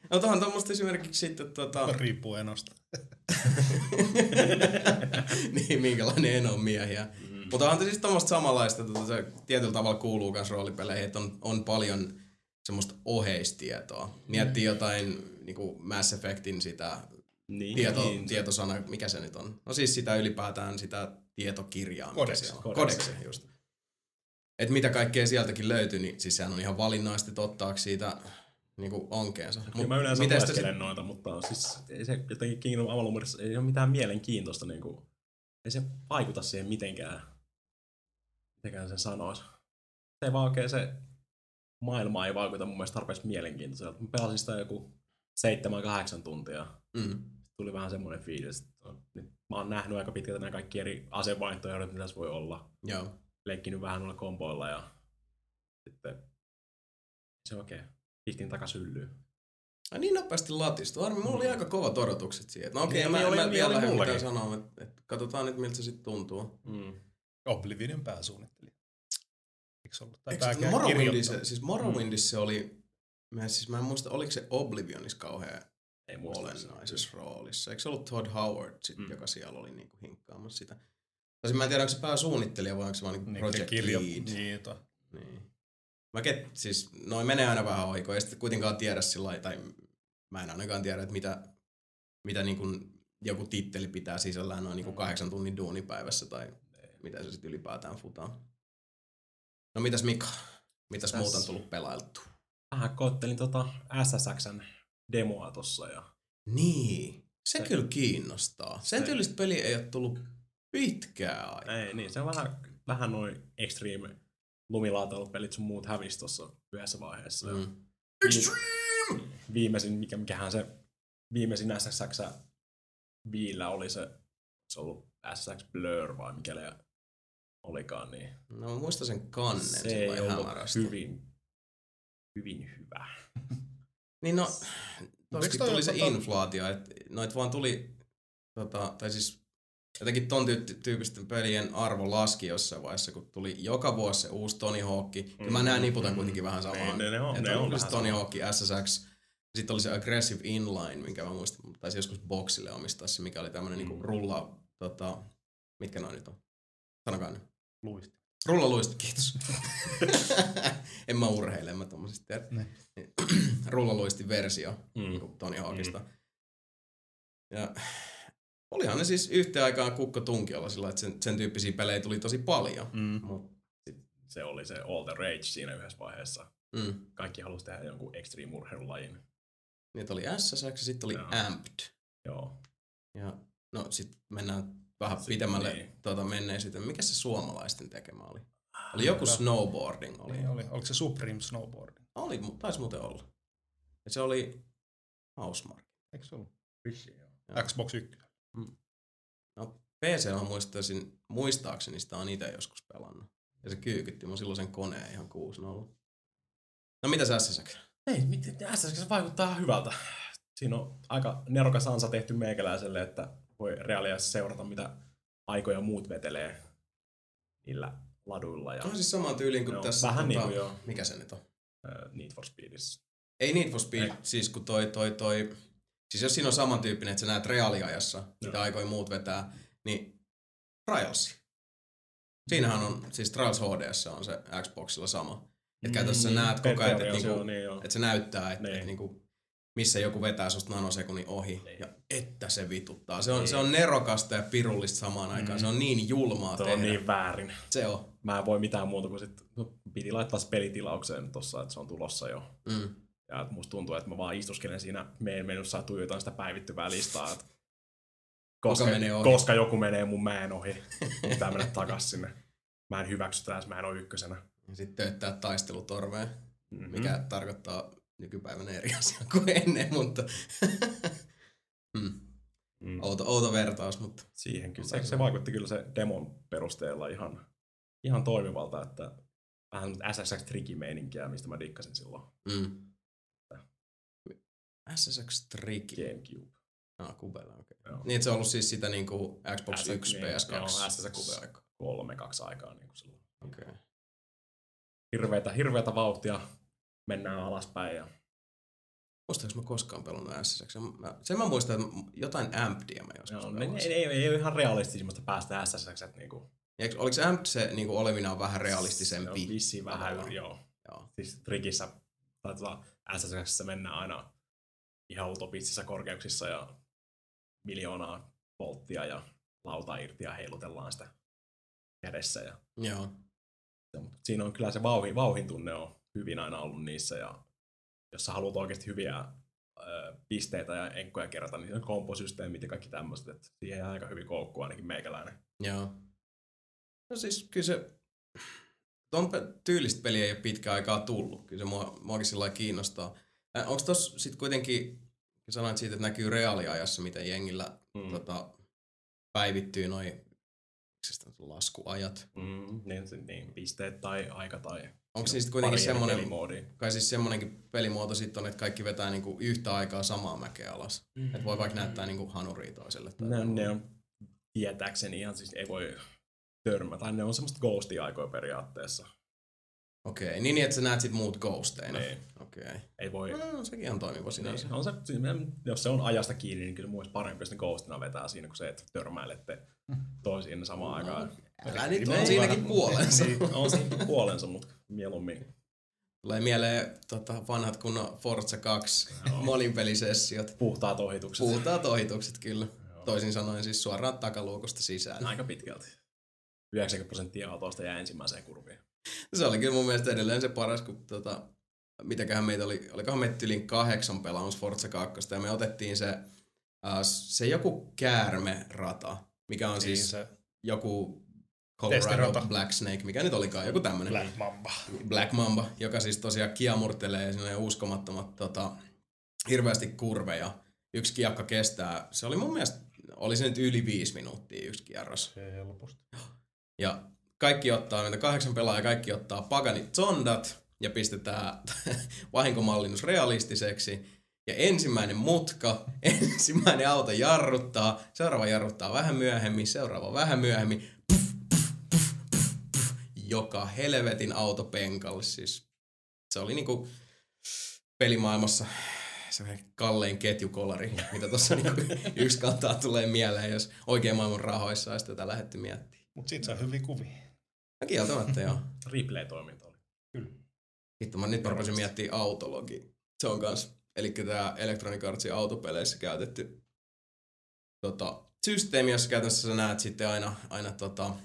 no tuohon tuommoista esimerkiksi sitten tota... Riippuu enosta. niin, minkälainen eno on miehiä. Mm. Mutta on siis tuommoista samanlaista, että se tietyllä tavalla kuuluu myös roolipeleihin, että on, on paljon semmoista oheistietoa. Miettii mm. jotain niin kuin Mass Effectin sitä niin, tieto, niin, tietosana, mikä se nyt on? No siis sitä ylipäätään sitä tietokirjaa. Kodeksi. Kodeksi, just. Et mitä kaikkea sieltäkin löytyy, niin siis sehän on ihan valinnaisesti ottaako siitä niin kuin onkeensa. Mut, mä yleensä lueskelen se... noita, mutta siis ei se jotenkin Kingdom Avalumurissa ei ole mitään mielenkiintoista. Niin kuin, ei se vaikuta siihen mitenkään. Mitenkään sen sanoisi. Se ei vaan oikein se maailma ei vaikuta mun mielestä tarpeeksi mielenkiintoiselta. Mä pelasin sitä joku 7-8 tuntia. Mm tuli vähän semmoinen fiilis, että nyt mä oon nähnyt aika pitkältä nämä kaikki eri asevaihtoehdot, mitä se voi olla. Joo. Leikkinyt vähän noilla komboilla ja sitten se oikein okay. pistin takas hyllyyn. Ai niin nopeasti latistu. Armi, mulla oli mm. aika kovat odotukset siihen. No okei, okay, niin, mä, mä vielä lähden mitään sanoa, että, että katsotaan nyt miltä se sitten tuntuu. Mm. Oblivionin pääsuunnittelija. Eikö se ollut? Tai Eikö Morrowindissa, siis Morrowindissa mm. se oli, mä, siis mä en muista, oliko se Oblivionissa kauhean Ei muistaakseni. olennaisessa roolissa. Eikö se ollut Todd Howard, sit, Mm. joka siellä oli niinku hinkkaamassa sitä? Tosin mä en tiedä, onko se pääsuunnittelija vai onko se vaan niinku Niin, project kirjo, lead. Niin, to. Niin. Mä ket, siis, noin menee aina vähän oiko, ei sitten kuitenkaan tiedä sillä lailla- tai mä en ainakaan tiedä, että mitä, mitä niin kuin joku titteli pitää sisällään noin niin kuin kahdeksan tunnin duunipäivässä tai mitä se sitten ylipäätään futaa. No mitäs Mika? Mitäs Tässä- muuta on tullut pelailtu? Vähän koettelin tota SSXn demoa tossa ja Niin, se, Se- kyllä kiinnostaa. Sen Se- tyylistä peliä ei ole tullut pitkään aikaa. ei, niin, se on vähän, vähän noin extreme lumilaatailupelit sun muut hävis tossa yhdessä vaiheessa. Ja Mm. Extreme! Viimeisin, mikä, mikähän se viimeisin SSX viillä oli se, se ollut SSX Blur vai mikä olikaan, niin No mä muistan sen kannen se ei ollut hämärästi. hyvin, hyvin hyvä. Niin no, Eikö toskin toi tuli se tota- inflaatio, että noit vaan tuli, tota, tai siis jotenkin ton tyy- tyyppisten pelien arvo laski jossain vaiheessa, kun tuli joka vuosi se uusi Tony Hawk. Kyllä mä Mm, näen niputan mm. kuitenkin vähän samaa. Ne- ne- ne on- Että ne on se vähän Tony. Hawk, SSX, sitten oli se Aggressive Inline, minkä mä muistan, taisi joskus boxille omistaa se, mikä oli tämmönen Mm. niinku rulla, tota, mitkä noin nyt on? Sanokaa nyt. Luisti. Rulla luisti, kiitos. en mä urheile, en mä tommosista tiedä. Rulla luisti versio Mm. niinku Tony Hawkista. Ja olihan ne siis yhteen aikaan kukko tunkiolla sillä, että sen, sen tyyppisiä pelejä tuli tosi paljon. Mm. Mut, Se oli se All the Rage siinä yhdessä vaiheessa. mm, Kaikki halusi tehdä jonkun extreme urheilulajin. niitä oli SSX ja sitten oli Joo. Amped. Joo. Ja no sit mennään vähän Sitten pitemmälle niin. tuota menneisyyteen. Mikä se suomalaisten tekemä oli? Oli joku Hyvä. snowboarding. Oli, Niin oli. Oliko se Supreme Snowboard? oli taisi muuten olla. Ja se oli Housemark. Eikö se ollut? Joo. Xbox 1. No PC on muistaisin, muistaakseni sitä on itse joskus pelannut. Ja se kyykytti mun silloin sen koneen ihan 6 No mitä sä SSX? Ei, miten SSX vaikuttaa hyvältä. Siinä on aika nerokas ansa tehty meikäläiselle, että voi reaaliassa seurata, mitä aikoja muut vetelee niillä laduilla ja On siis samaan tyyliin kuin Joo, tässä. vähän niin kuin joo. Mikä se nyt on? Need for Speedissä. Ei Need for Speed, Ei. siis kun toi, toi, toi... Siis jos siinä on samantyyppinen, että sä näet reaaliajassa, mitä Joo. aikoja muut vetää, niin Trials. Siinähän on, siis Trials HDS on se Xboxilla sama. Että käytännössä sä näet koko ajan, että, niinku, niin että se näyttää, että, Niin. että niinku, missä joku vetää susta nanosekunnin ohi. Niin. Ja että se vituttaa. Se on, Niin. se on nerokasta ja pirullista samaan aikaan. Mm. Se on niin julmaa Tuo tehdä. on niin väärin. Se on. Mä en voi mitään muuta kuin sit, no, piti laittaa se pelitilaukseen tossa, että se on tulossa jo. Mm. Ja että musta tuntuu, että mä vaan istuskelen siinä meidän menussa ja tuijotan sitä päivittyvää listaa. Että koska, menee ohi? koska joku menee mun mäen ohi, niin pitää mennä takas sinne. Mä en hyväksy jos mä en ole ykkösenä. Ja sitten tööttää taistelutorvea, Mm-hmm. mikä tarkoittaa nykypäivänä eri asia kuin ennen, mutta mm. Mm. outo, outo vertaus, mutta Siihen kyllä. Se, se vaikutti kyllä se demon perusteella ihan, ihan toimivalta, että vähän SSX trikimeininkiä, mistä mä dikkasin silloin mm. SSX Tricky. Gamecube. Ah, Kubella, okei. Okay. Joo. Niin, että se on ollut siis sitä niinku Xbox SS 1, niin, PS2. joo, SSX Kube-aika. kolme, kaksi aikaa niin kuin silloin. Okei. Okay. Hirveätä, hirveätä vauhtia mennään alaspäin ja Muistaaks mä koskaan pelannut SSX? Mä, sen mä muistan, että jotain Ampdia mä joskus Joo, ne, ei, ei, ei, ole ihan realistisimmasta päästä SSX, niinku, eikö- Oliko Amped se niinku olevinaan vähän se realistisempi? on vissiin vähän tavallaan? joo. Joo. Siis trikissä, tai tota, SSXssä mennään aina ihan utopistisissa korkeuksissa ja miljoonaa volttia ja lauta irti ja heilutellaan sitä kädessä. Ja, Joo. ja, mutta siinä on kyllä se vauhin, vauhin tunne on hyvin aina ollut niissä ja jos sä haluat oikeasti hyviä ö, pisteitä ja enkkoja kerätä, niin on komposysteemit ja kaikki tämmöiset, että siihen aika hyvin koukkuu ainakin meikäläinen. Joo. No siis kyllä se, pe- tyylistä peliä ei ole pitkään aikaa tullut. Kyllä se mua, muakin sillä kiinnostaa. Äh, Onko tossa sit kuitenkin, sanoit siitä, että näkyy reaaliajassa, miten jengillä Mm. tota, päivittyy noi miksi sitä nyt on, laskuajat. Mm, niin, niin, pisteet tai aika tai Onko se sitten kuitenkin semmoinen, pelimoodi. kai siis semmonenkin pelimuoto sitten on, että kaikki vetää niinku yhtä aikaa samaa mäkeä alas. Mm. Että voi vaikka näyttää niinku hanuria toiselle. Tai Ne, ne on tietääkseni ihan siis ei voi törmätä. Tai ne on semmoista ghostia aikoja periaatteessa. Okei, okay. niin että sä näet sit muut ghosteina. Niin. Okei. Okay. Ei voi... No, sekin on toimiva sinänsä. Niin, on se, jos se on ajasta kiinni, niin kyllä mun parempi, jos ne ghostina vetää siinä, kun se, että törmäilette toisiin samaan aikaan. Älä nyt on siinäkin puolensa. niin, on siinä puolensa, mutta mieluummin. Tulee mieleen tota, vanhat kunnon Forza 2 moninpelisessiot. Puhtaat ohitukset. Puhtaat ohitukset, kyllä. Joo. Toisin sanoen siis suoraan takaluukosta sisään. Aika pitkälti. 90 prosenttia autoista jää ensimmäiseen kurviin. Se oli kyllä mun mielestä edelleen se paras, kun tota, mitäköhän meitä oli, olikohan meitä yli kahdeksan pelaamassa Forza 2, ja me otettiin se, uh, se joku käärme-rata, mikä on niin siis se. joku Colorado. Black Snake, mikä nyt olikaan, joku tämmönen. Black Mamba. Black Mamba, joka siis tosiaan kiamurtelee ja uskomattomat tota, hirveästi kurveja. Yksi kiekka kestää, se oli mun mielestä, oli se nyt yli viisi minuuttia yksi kierros. Se helposti. Ja kaikki ottaa, meitä kahdeksan pelaajaa, kaikki ottaa Paganit Zondat ja pistetään vahinkomallinnus realistiseksi. Ja ensimmäinen mutka, ensimmäinen auto jarruttaa, seuraava jarruttaa vähän myöhemmin, seuraava vähän myöhemmin, puff, joka helvetin auto penkalle. Siis se oli niinku pelimaailmassa se kallein ketjukolari, mitä tuossa niinku yksi kantaa tulee mieleen, jos oikein maailman rahoissa olisi tätä lähdetty miettimään. Mutta sit saa hyviä kuvia. No kieltämättä joo. Replay-toiminta oli. Kyllä. Hitto, mä nyt rupesin miettimään autologi. Se on kans, eli tämä Electronic Artsin autopeleissä käytetty tota, systeemi, jossa käytännössä sä näet sitten aina, aina tota,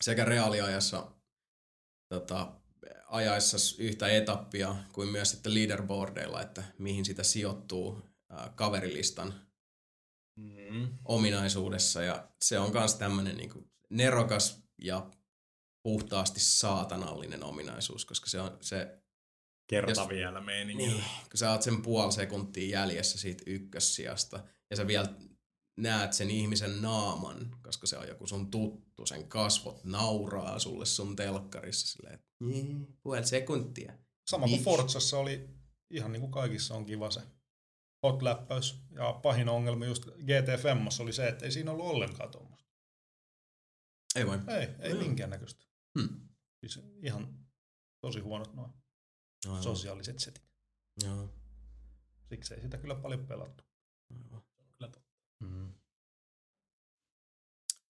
sekä reaaliajassa tota, ajaessa yhtä etappia kuin myös sitten leaderboardeilla, että mihin sitä sijoittuu ää, kaverilistan mm. ominaisuudessa. Ja se on myös tämmöinen niin nerokas ja puhtaasti saatanallinen ominaisuus, koska se on se... Kerta jos, vielä meininki. Niin, kun sä oot sen puoli sekuntia jäljessä siitä ykkössijasta ja sä vielä näet sen ihmisen naaman, koska se on joku sun tuttu, sen kasvot nauraa sulle sun telkkarissa silleen, että puoli sekuntia. Sama kuin Forzassa oli, ihan niin kuin kaikissa on kiva se hot-läppäys. Ja pahin ongelma just GT Femmassa oli se, että ei siinä ollut ollenkaan tuommoista. Ei voi. Ei, ei minkäännäköistä. Hmm. Siis ihan tosi huonot noin Aivan. sosiaaliset setit. Joo. Siksi ei sitä kyllä paljon pelattu. Aivan. Kyllä totta. Hmm.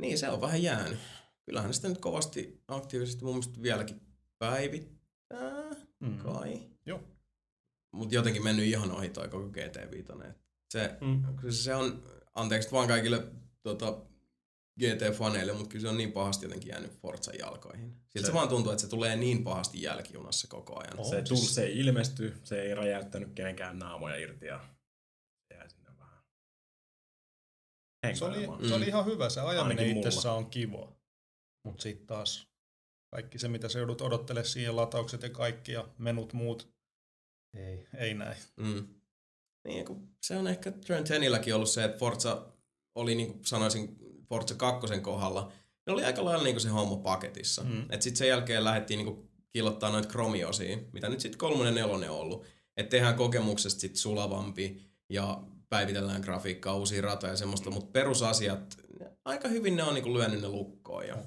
Niin, se on vähän jäänyt. Kyllähän sitä nyt kovasti aktiivisesti mun mielestä vieläkin päivittää, mm. kai. Joo. Mut jotenkin mennyt ihan ohi toi koko GT5. Se, mm. se on, anteeksi vaan kaikille tota, GT-faneille, mutta kyllä se on niin pahasti jotenkin jäänyt Forzan jalkoihin. Siltä se, se vaan tuntuu, että se tulee niin pahasti jälkijunassa koko ajan. Oh, se, siis... tull, se ei ilmesty, se ei räjäyttänyt kenenkään naamoja irti ja se jäi sinne vähän se oli, mm. se oli ihan hyvä, se ajaminen itsessä on kiva. Mutta sitten taas kaikki se, mitä se joudut odottelemaan siihen, lataukset ja kaikki ja menut muut, ei, ei näin. Mm. Niin, kun se on ehkä Trent Henilläkin ollut se, että Forza oli, niin kuin sanoisin, Forza 2 kohdalla, ne oli aika lailla niin kuin se homma paketissa. Mm. Että sitten sen jälkeen lähdettiin niin kuin kilottaa noita kromiosia, mitä nyt sitten kolmonen nelonen on ollut. Että tehdään kokemuksesta sitten sulavampi ja päivitellään grafiikkaa, uusia ratoja ja semmoista, mutta perusasiat, aika hyvin ne on niin kuin lyönyt ne lukkoon. Ja,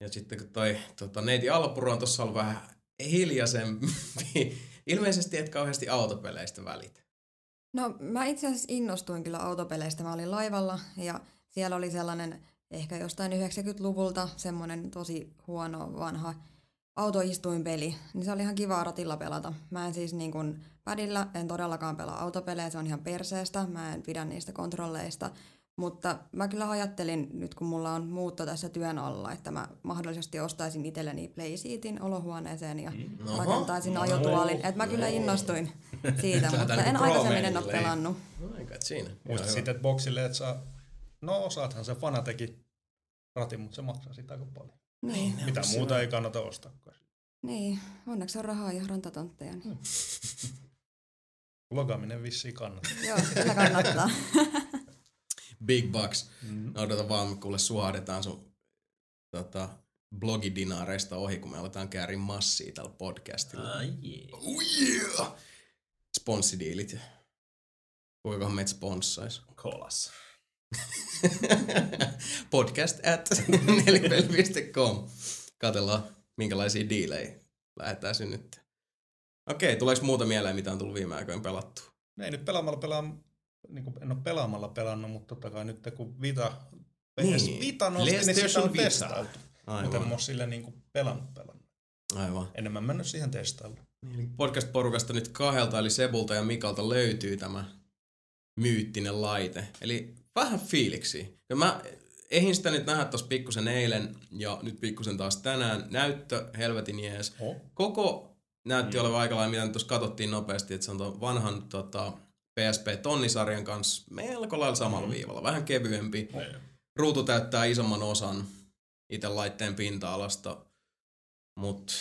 ja sitten kun toi tota, neiti Alpuro on tuossa ollut vähän hiljaisempi, ilmeisesti et kauheasti autopeleistä välitä. No mä itse asiassa innostuin kyllä autopeleistä. Mä olin laivalla ja siellä oli sellainen ehkä jostain 90-luvulta semmoinen tosi huono vanha autoistuinpeli, niin se oli ihan kiva ratilla pelata. Mä en siis niin kuin padilla, en todellakaan pelaa autopelejä, se on ihan perseestä, mä en pidä niistä kontrolleista, mutta mä kyllä ajattelin nyt, kun mulla on muutto tässä työn alla, että mä mahdollisesti ostaisin itselleni playseatin olohuoneeseen ja mm. Oho. rakentaisin no, ajotuolin. Että mä kyllä innostuin siitä, mutta en aikaisemmin en ole pelannut. No, siinä. Muista sitten, että boksille, että saa, no osaathan se Fanatekin ratin, mutta se maksaa sitä aika paljon. Niin. Mitä muuta ei kannata ostaa. Niin, onneksi on rahaa ja rantatontteja. Niin. Hmm. Logaaminen vissiin kannattaa. Joo, kyllä kannattaa. Big bucks. Mm. Odota vaan, kuule suhahdetaan sun tota, blogidinaareista ohi, kun me aletaan käärin massia tällä podcastilla. Ah, yeah. Oh yeah! Sponssidiilit. Kuinkahan meitä sponssais? Kolas. Podcast at nelipeli.com. Katellaan, minkälaisia diilejä lähdetään synnyttää. Okei, tuleeko muuta mieleen, mitä on tullut viime aikoina pelattu? Ei nyt pelaamalla pelaa, niin kuin en ole pelaamalla pelannut, mutta totta kai nyt kun Vita, Niin, Vita nosti, niin sitä on Vita. testailtu. Mutta en ole sille niin kuin pelannut pelannut. Aivan. Enemmän mennyt siihen testailuun. Niin, Podcast-porukasta nyt kahdelta, eli Sebulta ja Mikalta löytyy tämä myyttinen laite. Eli vähän fiiliksi. Ja mä ehin sitä nyt nähdä tuossa pikkusen eilen ja nyt pikkusen taas tänään. Näyttö, helvetin jees. Oh. Koko näytti mm. olevan aika lailla, mitä nyt tuossa katsottiin nopeasti, että se on tuon vanhan tota, PSP-tonnisarjan kanssa melko lailla samalla mm. viivalla. Vähän kevyempi. Oh. Ruutu täyttää isomman osan itse laitteen pinta-alasta, mutta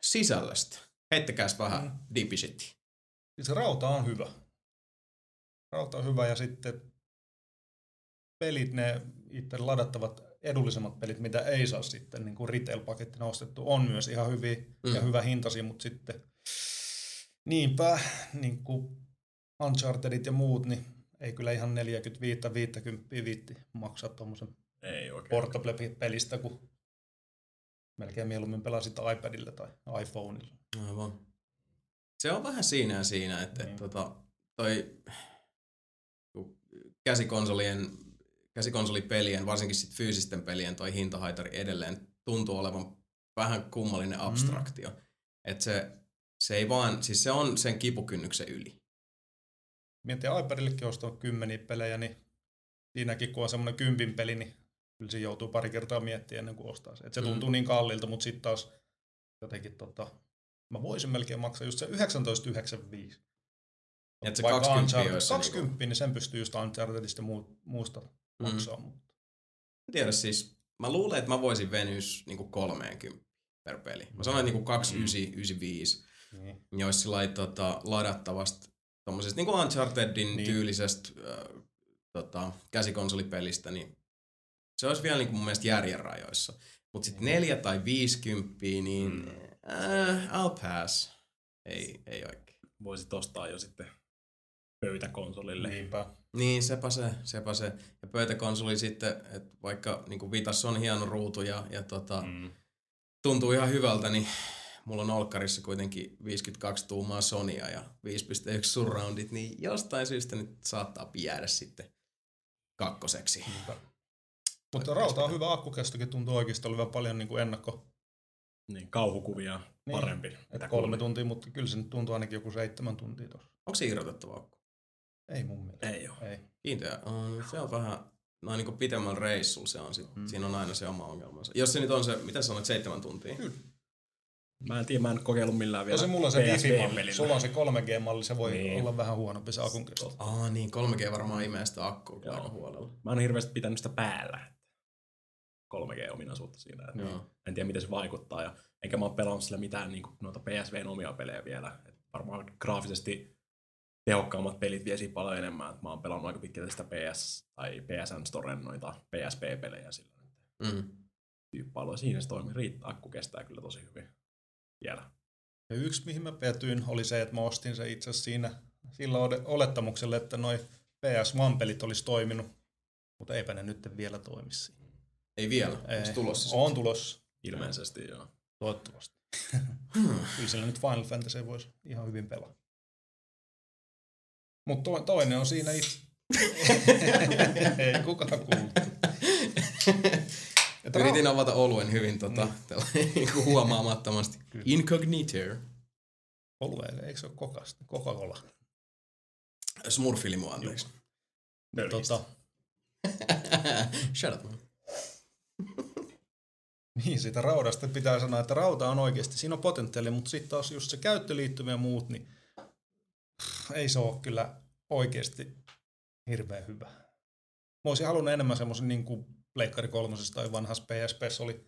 sisällöstä. Heittäkääs vähän mm. Siis se rauta on hyvä. Rauta on hyvä ja sitten pelit, ne itse ladattavat edullisemmat pelit, mitä ei saa sitten niin kuin retail-pakettina ostettu, on myös ihan hyviä mm. ja hyvä hintasi, mutta sitten niinpä niin kuin Unchartedit ja muut, niin ei kyllä ihan 45-50 viitti maksaa tuommoisen portable-pelistä, kun melkein mieluummin pelasit iPadilla tai iPhoneilla. Aivan. Se on vähän siinä ja siinä, että Niin. niin. tota, toi käsikonsolien, käsikonsolipelien, varsinkin sit fyysisten pelien toi hintahaitari edelleen tuntuu olevan vähän kummallinen abstraktio. Mm. Että se, se ei vaan, siis se on sen kipukynnyksen yli. Miettii iPadillekin ostaa kymmeniä pelejä, niin siinäkin kun on semmoinen kympin peli, niin kyllä se joutuu pari kertaa miettimään ennen kuin ostaa se. Et se Mm. tuntuu niin kalliilta, mutta sitten taas jotenkin tota, mä voisin melkein maksaa just se 19,95. Et se Vaikka 20 Uncharted- olisi se 20, niin sen pystyy just Unchartedista ja muusta Mm. maksaa. Mutta En tiedä siis, mä luulen, että mä voisin venyä niinku 30 per peli. Mä sanoin niinku 2995. niin. niin olisi sillä tota, ladattavasta tommosesta niin Unchartedin Niin. niin. tyylisestä äh, tota, käsikonsolipelistä, niin se olisi vielä niin kuin mun mielestä järjen rajoissa. Mutta sitten Niin. neljä tai viisikymppiä, niin Mm. äh, I'll pass. Ei, ei oikein. Voisit ostaa jo sitten pöytäkonsolille. Niinpä. Niin, sepä se, sepä se. Ja pöytäkonsoli sitten, että vaikka niin kuin Vitas on hieno ruutu ja, ja tota, mm. Tuntuu ihan hyvältä, niin mulla on Olkkarissa kuitenkin 52 tuumaa Sonia ja 5.1 surroundit, niin jostain syystä nyt saattaa jäädä sitten kakkoseksi. Niinpä. Mutta rauta on hyvä akkukestokin, tuntuu oikeasti olevan paljon niin kuin ennakko. Niin, kauhukuvia Niin, parempi. Et kolme tuntia, mutta kyllä se nyt tuntuu ainakin joku seitsemän tuntia tuossa. Onko se irrotettava akku? Ei mun mielestä. Ei oo. Ei. Kiinteä. On, se on vähän, noin niin pitemmällä reissulla se on sit, Mm. mm. siinä on aina se oma ongelmansa. Jos se nyt on se, mitä sanoit, seitsemän tuntia? Kyllä. Mä en tiedä, mä en kokeillut millään vielä Tosi mulla on se Wi-Fi-malli. Sulla on se 3G-malli, se voi Niin. olla vähän huonompi se akun kesto. Aa niin, 3G varmaan imee sitä akkua kyllä aika huolella. Mä oon hirveästi pitänyt sitä päällä. 3G-ominaisuutta siinä. että Joo. En tiedä, miten se vaikuttaa. Ja enkä mä oon pelannut sillä mitään niin noita PSVn omia pelejä vielä. Et varmaan graafisesti tehokkaammat pelit vie siitä paljon enemmän. Mä oon pelannut aika pitkälti sitä PS tai PSN Storen noita PSP-pelejä sillä nyt. Mm. Tyyppailu. Siinä se toimii. Riittää, akku kestää kyllä tosi hyvin vielä. Ja yksi, mihin mä petyin, oli se, että mä ostin se itse asiassa siinä sillä olettamuksella, että noi PS1-pelit olisi toiminut. Mutta eipä ne nyt vielä toimi siinä. Ei vielä. Ei. Onko tulossa? On tulossa. Ilmeisesti joo. Toivottavasti. Hmm. Kyllä sillä nyt Final Fantasy voisi ihan hyvin pelaa. Mutta to, toinen on siinä itse... Ei kukaan kuullut. Yritin avata oluen hyvin tota, Mm. tällainen niinku huomaamattomasti. Kyllä. Incognito. Olue, eikö se ole kokasta? Coca-Cola. Smurfilimu, anteeksi. Tota, Shut up, man. niin, siitä raudasta pitää sanoa, että rauta on oikeasti, siinä on potentiaalia, mutta sitten taas just se käyttöliittymä ja muut, niin ei se ole kyllä oikeasti hirveän hyvä. Mä olisin halunnut enemmän semmoisen niin kuin Pleikkari kolmosessa tai vanhassa PSPssä oli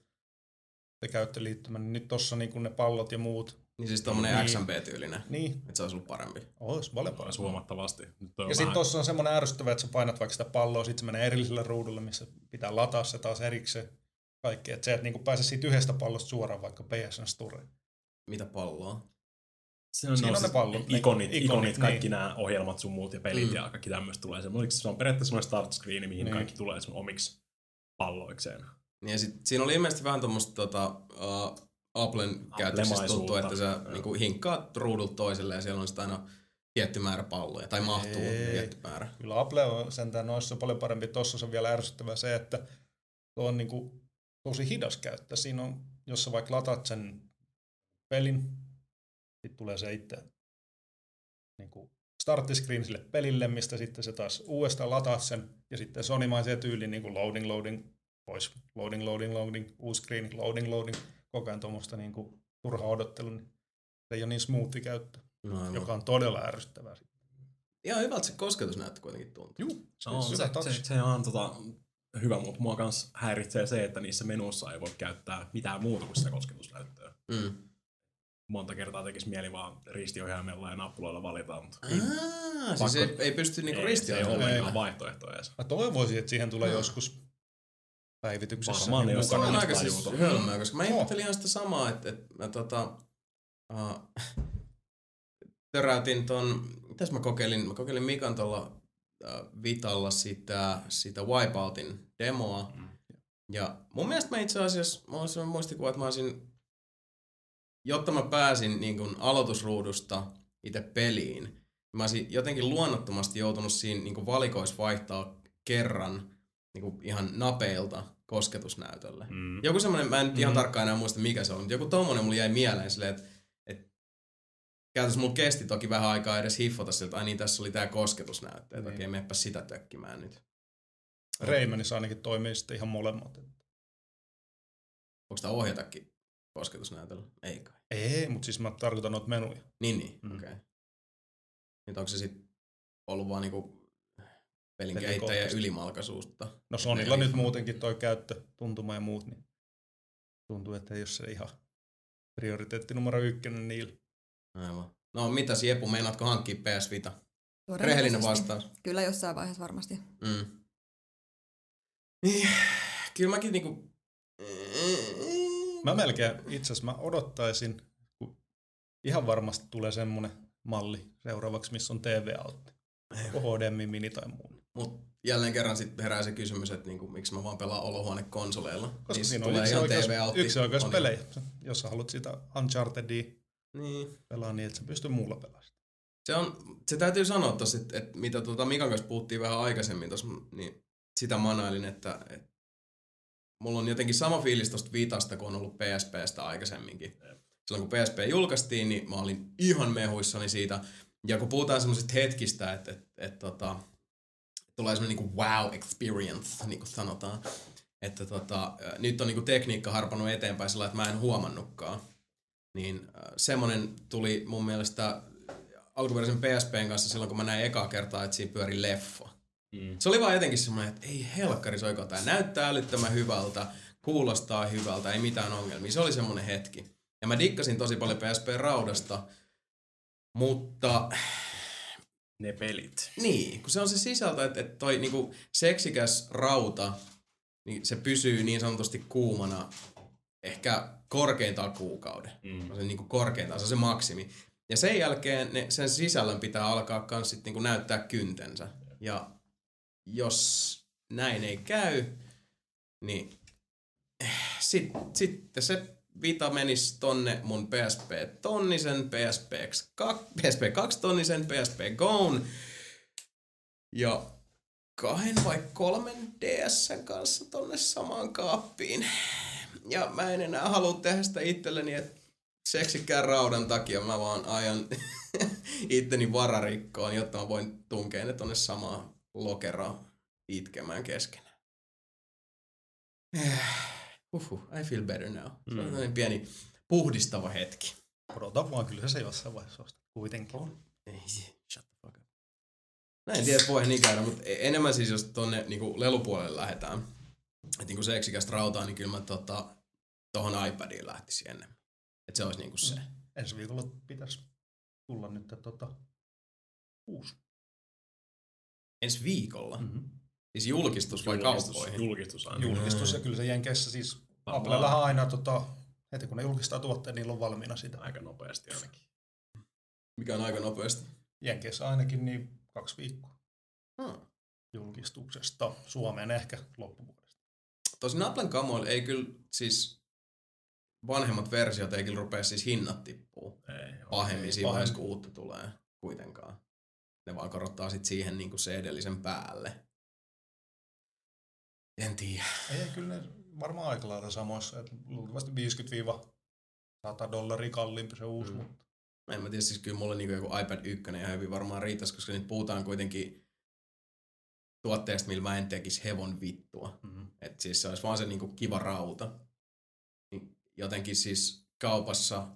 se käyttöliittymä, niin nyt tossa niin kuin ne pallot ja muut, Niin siis tommonen Niin. XMP-tyylinen. niin Että se olisi ollut parempi. olisi paljon parempi. huomattavasti. Nyt on Ja sitten tuossa on semmoinen ärsyttävä, että sä painat vaikka sitä palloa, sitten se menee erilliselle ruudulle, missä pitää lataa se taas erikseen. Kaikki, että se et niinku pääse siitä yhdestä pallosta suoraan vaikka PSN Storeen. Mitä palloa? Se on, Siinä on no, ne pallot, Ikonit, ne- ikonit, ikonit, kaikki niin. nämä ohjelmat sun muut ja pelit Mm. ja kaikki tämmöistä tulee. Se, se se on periaatteessa semmoinen start screen, mihin Niin. kaikki tulee sun omiksi palloikseen. Niin ja sit, siinä oli ilmeisesti vähän tuommoista tota, uh, Applen käytössä siis tuttu, että sä niinku hinkkaat ruudulta toiselle ja siellä on sitten aina tietty määrä palloja, tai mahtuu Ei. tietty määrä. Kyllä Apple on sentään noissa paljon parempi. Tuossa on vielä ärsyttävää se, että tuo on niinku tosi hidas käyttää. Siinä on, jos sä vaikka lataat sen pelin, sitten tulee se itse niinku starttiscreen sille pelille, mistä sitten se taas uudestaan lataa sen, ja sitten sonimaiseen tyyliin niin kuin loading, loading, pois, loading, loading, loading, uusi screen, loading, loading, koko ajan tuommoista niin kuin turhaa odottelu, niin se ei ole niin smoothi käyttö, no, joka on todella ärsyttävää. Ihan hyvältä se kosketusnäyttö kuitenkin tuntuu. Juu, se on, se, se, se on tota, hyvä, mutta mua kans häiritsee se, että niissä menuissa ei voi käyttää mitään muuta kuin sitä kosketusnäyttöä. Mm monta kertaa tekisi mieli vaan ristiohjaimella ja nappuloilla valita, mutta Aa, pakko, siis ei, ei pysty niinku ristiohjaimella. Ei ole vaihtoehtoja edes. Mä toivoisin, että siihen tulee no. joskus päivityksessä. Varmaan niin se on aika siis hölmöä, koska mä ihmettelin ihan sitä samaa, että, että mä tota, uh, töräytin ton, mitäs mä kokeilin, mä kokeilin Mikan tuolla uh, Vitalla sitä, sitä Wipeoutin demoa. Mm. Ja mun mielestä mä itse asiassa, mä olisin muistikuva, että mä olisin jotta mä pääsin niin kuin aloitusruudusta itse peliin, mä olisin jotenkin luonnottomasti joutunut siinä niin valikois vaihtaa kerran niin ihan napeilta kosketusnäytölle. Mm. Joku semmoinen, mä en nyt ihan mm. tarkkaan enää muista mikä se on, mutta joku tommonen mulla jäi mieleen silleen, että et, käytännössä mulla kesti toki vähän aikaa edes hiffota siltä, että ai niin tässä oli tää kosketusnäyttö, että okei, meppä sitä tökkimään nyt. Raymanissa ainakin toimii sitten ihan molemmat. Onko tämä ohjatakin kosketusnäytöllä? Ei kai. Ei, mutta siis mä tarkoitan noita menuja. Niin, niin, mm. okei. Okay. Nyt onko se sitten ollut vaan niinku pelin kehittäjän ylimalkaisuutta? No Sonilla nyt muutenkin toi käyttö, tuntuma ja muut, niin tuntuu, että ei ole se ihan prioriteetti numero ykkönen niillä. Aivan. No mitä Siepu, meinaatko hankkia PS Vita? Rehellinen vastaus. Kyllä jossain vaiheessa varmasti. Mm. Niin, kyllä mäkin niinku... Mä melkein itse asiassa mä odottaisin, kun ihan varmasti tulee semmonen malli seuraavaksi, missä on TV-autti. HDMI mini tai muu. Mut jälleen kerran sitten herää se kysymys, että niinku, miksi mä vaan pelaan olohuonekonsoleilla. Koska niin siinä on yksi oikeus, yksi oikeus pelejä, jos sä haluat sitä Unchartedia niin. pelaa niin, että sä pystyy muulla pelaamaan. Se, on, se täytyy sanoa tossa, että, että mitä tuota Mikan kanssa puhuttiin vähän aikaisemmin tossa, niin sitä manailin, että, että mulla on jotenkin sama fiilis tosta Vitasta, kun on ollut PSPstä aikaisemminkin. Silloin kun PSP julkaistiin, niin mä olin ihan mehuissani siitä. Ja kun puhutaan semmoisista hetkistä, että, että, että, että tota, tulee semmoinen niin wow experience, niin kuin sanotaan. Että tota, nyt on niin kuin tekniikka harpannut eteenpäin sillä että mä en huomannutkaan. Niin semmoinen tuli mun mielestä alkuperäisen PSPn kanssa silloin, kun mä näin ekaa kertaa, että siinä pyöri leffa. Mm. Se oli vaan jotenkin semmoinen, että ei helkkari soiko, tämä näyttää älyttömän hyvältä, kuulostaa hyvältä, ei mitään ongelmia. Se oli semmoinen hetki. Ja mä dikkasin tosi paljon PSP-raudasta, mutta... Ne pelit. Niin, kun se on se sisältö, että, että toi niinku seksikäs rauta, niin se pysyy niin sanotusti kuumana ehkä korkeintaan kuukauden. Mm. Se on niinku korkeintaan, se on se maksimi. Ja sen jälkeen ne, sen sisällön pitää alkaa sit niinku näyttää kyntensä. Ja jos näin ei käy, niin sitten sit se Vita menisi tonne mun PSP tonnisen, PSP, 2, PSP 2 tonnisen, PSP Goon ja kahden vai kolmen DSn kanssa tonne samaan kaappiin. Ja mä en enää halua tehdä sitä itselleni, että seksikään raudan takia mä vaan ajan itteni vararikkoon, jotta mä voin tunkea ne tonne samaan lokeroa itkemään keskenään. Uhuh, I feel better now. Se on mm. pieni puhdistava hetki. Odota vaan, kyllä se jossain vaiheessa on kuitenkin. On. Ei, shut the fuck up. Näin en tiedä, voi niin käydä, mutta e- enemmän siis jos tonne niinku lelupuolelle lähdetään, että niinku seksikästä rautaa, niin kyllä mä tota, tohon iPadiin lähtisin enemmän. Että se olisi niinku se. Mm. Ensi viikolla pitäisi tulla nyt tota, uusi Ensi viikolla? Mm-hmm. Siis julkistus vai julkistus, kauppoihin? Julkistus aina. Julkistus ja kyllä se Jenkeissä siis Applellahan aina tota, heti kun ne julkistaa tuotteen, niillä on valmiina sitä. Aika nopeasti ainakin. Mikä on aika nopeasti? Jenkeissä ainakin niin kaksi viikkoa. Hmm. Julkistuksesta. Suomeen ehkä loppuvuodesta. Tosin Applen kamoilla ei kyllä siis vanhemmat versiot ei kyllä rupea siis hinnat tippuu Ei, pahemmin siinä vaiheessa, kun uutta tulee kuitenkaan. Ne vaan korottaa sit siihen niin kuin se edellisen päälle. En tiedä. Ei, kyllä ne varmaan aika lailla samoissa. Et luultavasti 50-100 dollaria kalliimpi se uusi, Mm. mutta En mä tiedä, siis kyllä mulle niin joku iPad 1 ihan hyvin varmaan riittäisi, koska nyt puhutaan kuitenkin tuotteesta, millä mä en tekisi hevon vittua. mm. Että siis se olisi vaan se niinku kiva rauta. Niin jotenkin siis kaupassa,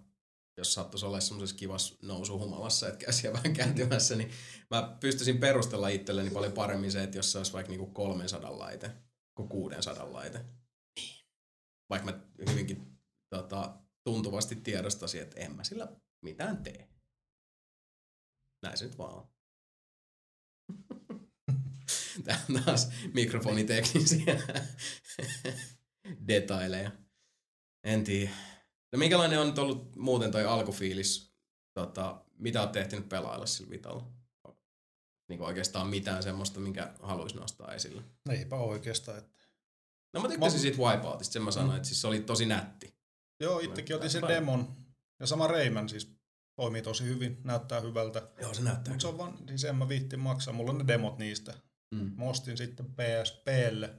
jos sattuisi olla semmoisessa kivassa nousuhumalassa, että käy siellä vähän kääntymässä, niin mä pystyisin perustella itselleni paljon paremmin se, että jos se olisi vaikka niinku 300 laite kuin 600 laite. Vaikka mä hyvinkin tota, tuntuvasti tiedostaisin, että en mä sillä mitään tee. Näin se nyt vaan on. Tää on taas mikrofoniteknisiä detaileja. En tiedä. No minkälainen on nyt ollut muuten toi alkufiilis? Tota, mitä oot tehtynyt pelailla sillä vitalla? Niin oikeastaan mitään semmoista, minkä haluaisi nostaa esille. eipä oikeastaan. Että... No mä tykkäsin Mä- siitä Wipeoutista, sen mä sanoin, Mm. että siis se oli tosi nätti. Joo, itsekin otin sen demon. Ja sama Rayman siis toimii tosi hyvin, näyttää hyvältä. Joo, se näyttää. Mutta se on vaan, siis en mä viitti maksaa. Mulla on ne demot niistä. Mm. Mä ostin sitten PSPlle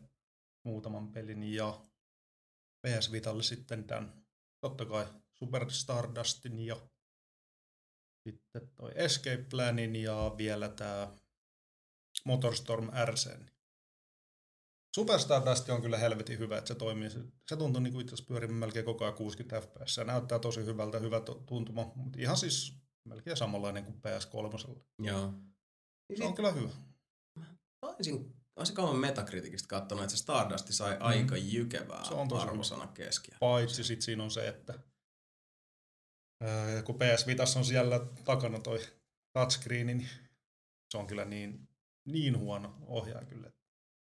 muutaman pelin ja PS Vitalle sitten tämän, totta kai Super Stardustin ja sitten toi Escape Planin ja vielä tää Motorstorm RC. Super Stardust on kyllä helvetin hyvä, että se toimii. Se, tuntuu niin itse asiassa pyörimään melkein koko ajan 60 fps. Se näyttää tosi hyvältä, hyvä tuntuma, mutta ihan siis melkein samanlainen kuin PS3. Joo. Se on kyllä hyvä. Olisin, olisin kauan Metacriticistä katsonut, että se Stardust sai aika jykevää Mm. Se on tosi arvosana keskiä. Paitsi sit siinä on se, että ää, kun PS Vitassa on siellä takana toi touchscreeni, niin se on kyllä niin, niin huono ohjaa kyllä.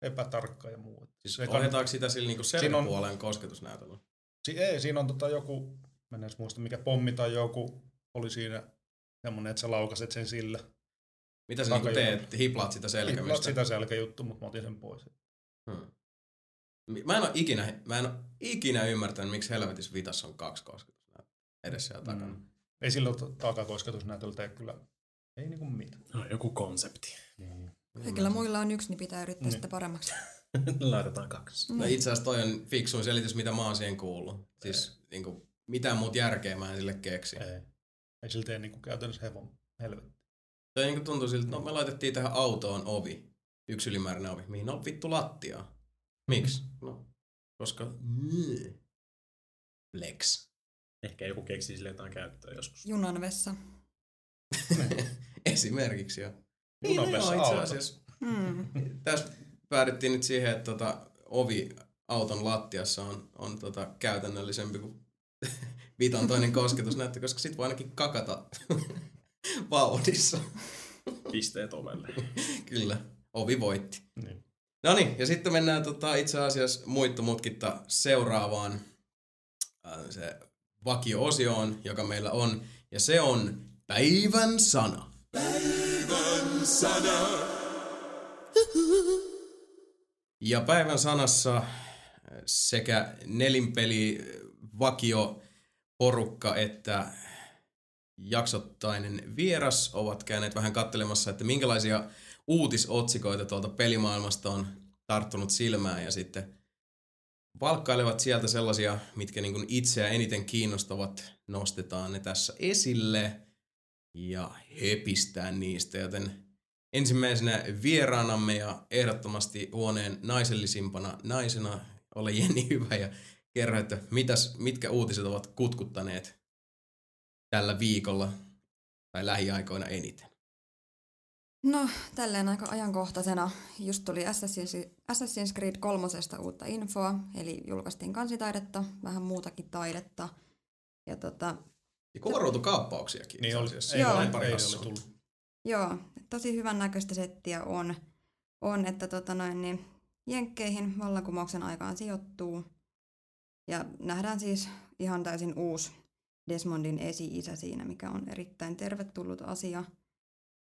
Epätarkka ja muu. Siis Se kann- ohjataanko sitä sillä niinku Siinä on- selkäpuolen kosketusnäytöllä? Si- ei, siinä on tota joku, mä en edes muista mikä pommi tai joku oli siinä semmonen, että sä laukaset sen sillä. Mitä sä niinku teet? Hiplaat sitä Selkämistä. selkämistä? Sitä selkäjuttu, mutta mä otin sen pois. Hmm. Mä en ole ikinä, mä en ole ikinä ymmärtänyt, miksi helvetissä Vitassa on kaksi kosketusnäyttöä edessä ja takana. Mm. Ei sillä ole takakosketusnäytöllä tee kyllä, ei niinku mitään. No, joku konsepti. Niin. Kaikilla muilla on yksi, niin pitää yrittää Niin. sitä paremmaksi. Laitetaan kaksi. No itse asiassa toi on fiksuin selitys, mitä mä oon siihen kuullut. Siis niinku, mitään muut järkeä mä en sille keksi. Ei. Ei sillä tee niinku käytännössä hevon helvetti. Toi niinku tuntuu siltä, että no me laitettiin tähän autoon ovi. Yksi ylimääräinen ovi. Mihin on vittu lattiaa? Miksi? No, koska... Mm. Flex. Ehkä joku keksii sille jotain käyttöä joskus. Junan vessa. Esimerkiksi jo. Niin, no itse auto. asiassa. Mm. Tässä päädyttiin nyt siihen, että tota, ovi auton lattiassa on, on tota, käytännöllisempi kuin vitan toinen kosketusnäyttö, koska sit voi ainakin kakata vauhdissa. Pisteet ovelle. Kyllä, ovi voitti. Niin. No niin, ja sitten mennään tota, itse asiassa muitto mutkitta seuraavaan äh, se vakio-osioon, joka meillä on, ja se on päivän sana. Päivän sana. Ja päivän sanassa äh, sekä nelinpeli äh, vakio porukka että jaksottainen vieras ovat käyneet vähän kattelemassa, että minkälaisia uutisotsikoita tuolta pelimaailmasta on tarttunut silmään ja sitten valkkailevat sieltä sellaisia, mitkä niin kuin itseä eniten kiinnostavat, nostetaan ne tässä esille ja höpistää niistä, joten ensimmäisenä vieraanamme ja ehdottomasti huoneen naisellisimpana naisena ole Jenni hyvä ja kerro, että mitäs, mitkä uutiset ovat kutkuttaneet tällä viikolla tai lähiaikoina eniten. No, tälleen aika ajankohtaisena just tuli Assassin's, Creed 3 uutta infoa, eli julkaistiin kansitaidetta, vähän muutakin taidetta. Ja tota, Ja kuvaruutukaappauksiakin Niin oli, ei, Joo. oli, pari ei oli tullut. joo, tosi hyvän näköistä settiä on, on että tota noin, niin Jenkkeihin vallankumouksen aikaan sijoittuu. Ja nähdään siis ihan täysin uusi Desmondin esi-isä siinä, mikä on erittäin tervetullut asia.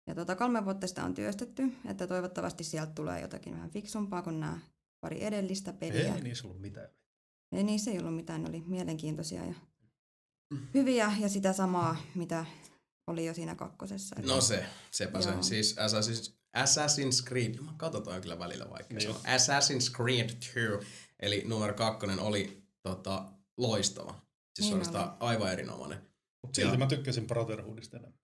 Ja tota, kolme vuotta sitä on työstetty, että toivottavasti sieltä tulee jotakin vähän fiksumpaa kuin nämä pari edellistä peliä. Ei niissä ollut mitään. Ei niissä ei ollut mitään, ne oli mielenkiintoisia ja hyviä ja sitä samaa, mitä oli jo siinä kakkosessa. No se, sepä se. Siis Assassin's, Assassin's Creed, mä katsotaan kyllä välillä vaikka Niin. se on. Assassin's Creed 2, eli numero kakkonen oli tota, loistava. Siis Niin suorastaan aivan erinomainen. Mutta silti mä tykkäsin Brotherhoodista enemmän.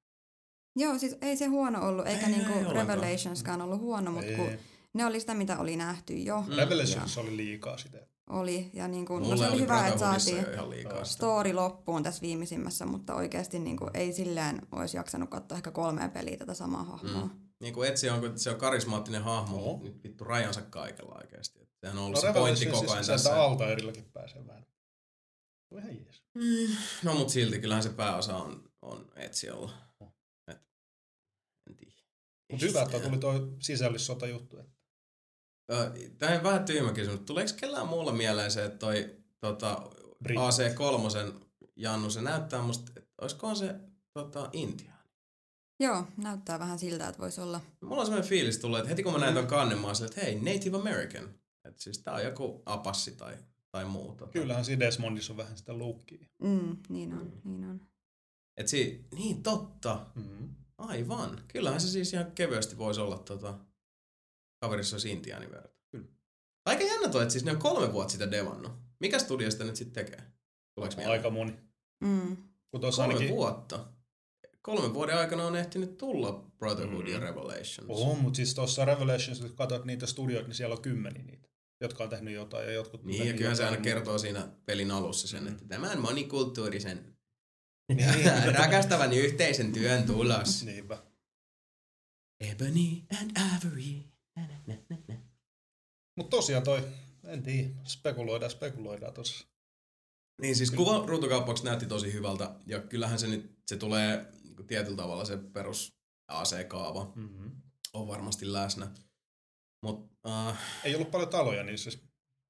Joo, siis ei se huono ollut, eikä Ei, niinku ei. Revelationskaan ollut huono, mutta kun ne oli sitä, mitä oli nähty jo. Mm. Revelations oli liikaa sitä. Oli, ja niin kuin, no se oli oli hyvä, että saatiin story loppuun tässä viimeisimmässä, mutta oikeasti niin kuin, ei silleen olisi jaksanut katsoa ehkä kolmea peliä tätä samaa hahmoa. Mm. Niin kuin Etsi on, kun se on karismaattinen hahmo, mutta nyt vittu rajansa kaikella oikeasti. Sehän on ollut No se pointti koko ajan siis tässä. sieltä Altairillakin pääsee vähän. Se on ihan jees. Mm, No mut silti kyllähän se pääosa on, on Etsialla. Et, en tiedä. Mutta hyvä, että tuli toi sisällissota juttu. Että Tämä on vähän tyhmä kysymys. Tuleeko kellään muulla mieleen se, että toi tota, Britti. AC3 Jannu, se näyttää musta, että olisikohan se tota, Intia? Joo, näyttää vähän siltä, että voisi olla. Mulla on semmoinen fiilis tullut, että heti kun mä näin ton kannen, mä oon että hei, Native American. Että siis tää on joku apassi tai, tai muu. Tota. Kyllähän siinä Desmondissa on vähän sitä luukkia. Mm, niin on, niin on. Et si- niin totta. Mm-hmm. Aivan. Kyllähän se siis ihan kevyesti voisi olla tota, kaverissa olisi Intiaanin verta. Kyllä. Aika jännä toi, että siis ne on kolme vuotta sitä devannut. Mikä studio sitä nyt sitten tekee? Tuleeko mieleen? Aika moni. Mm. Kun Kolme ainakin... vuotta. Kolmen vuoden aikana on ehtinyt tulla Brotherhood ja Mm. Revelations. On, mutta siis tuossa Revelations, kun katsot niitä studioita, niin siellä on kymmeni niitä, jotka on tehnyt jotain ja jotkut... Niin, ja kyllähän se aina kertoo siinä pelin alussa sen, että tämän monikulttuurisen Niin. rakastavan yhteisen työn tulos. Niinpä. Ebony and Ivory. Mutta tosiaan toi, en tiedä, spekuloidaan, spekuloidaan tuossa. Niin siis kuva ruutukauppaukset näytti tosi hyvältä ja kyllähän se nyt, se tulee niin tietyllä tavalla se perus AC-kaava Mm-hmm. on varmasti läsnä. Mutta uh, Ei ollut paljon taloja niissä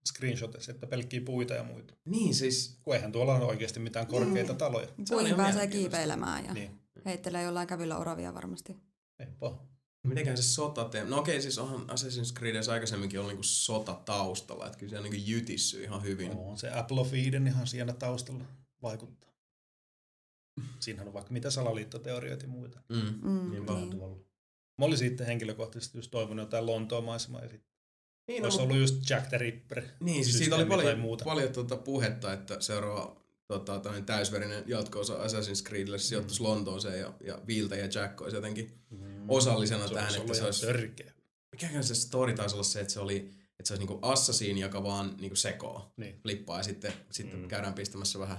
screenshoteissa, että pelkkiä puita ja muita. niin siis, Kun eihän tuolla ole oikeasti mitään korkeita taloja. Se on Puihin ihan pääsee kiipeilemään ja Niin, heittelee jollain kävyllä oravia varmasti. ei paha. mitenkään se sota tee... No okei, siis onhan Assassin's Creedessä aikaisemminkin ollut niinku sota taustalla, että kyllä se niinku jytissyy ihan hyvin. On se Apple of Eden ihan siinä taustalla vaikuttaa. Siinähän on vaikka mitä salaliittoteorioita ja muita. Mm. Mm, Niinpä. niin. Mä olisin sitten henkilökohtaisesti just toivonut jotain Lontoon maisemaa ja sitten Niin, no, olisi mut- ollut just Jack the Ripper. Niin, siis siitä oli paljon, muuta. paljon tuota puhetta, että seuraava tota, täysverinen jatko-osa Assassin's Creedille se sijoittuisi Lontooseen ja, ja Vilta ja Jack olisi jotenkin Mm. osallisena se tähän, olisi että se olisi... törkeä. Mikäkään se story taisi olla se, että se oli että se olisi niinku assasiin, joka vaan niinku sekoo, Niin. flippaa ja sitten, sitten Mm. käydään pistämässä vähän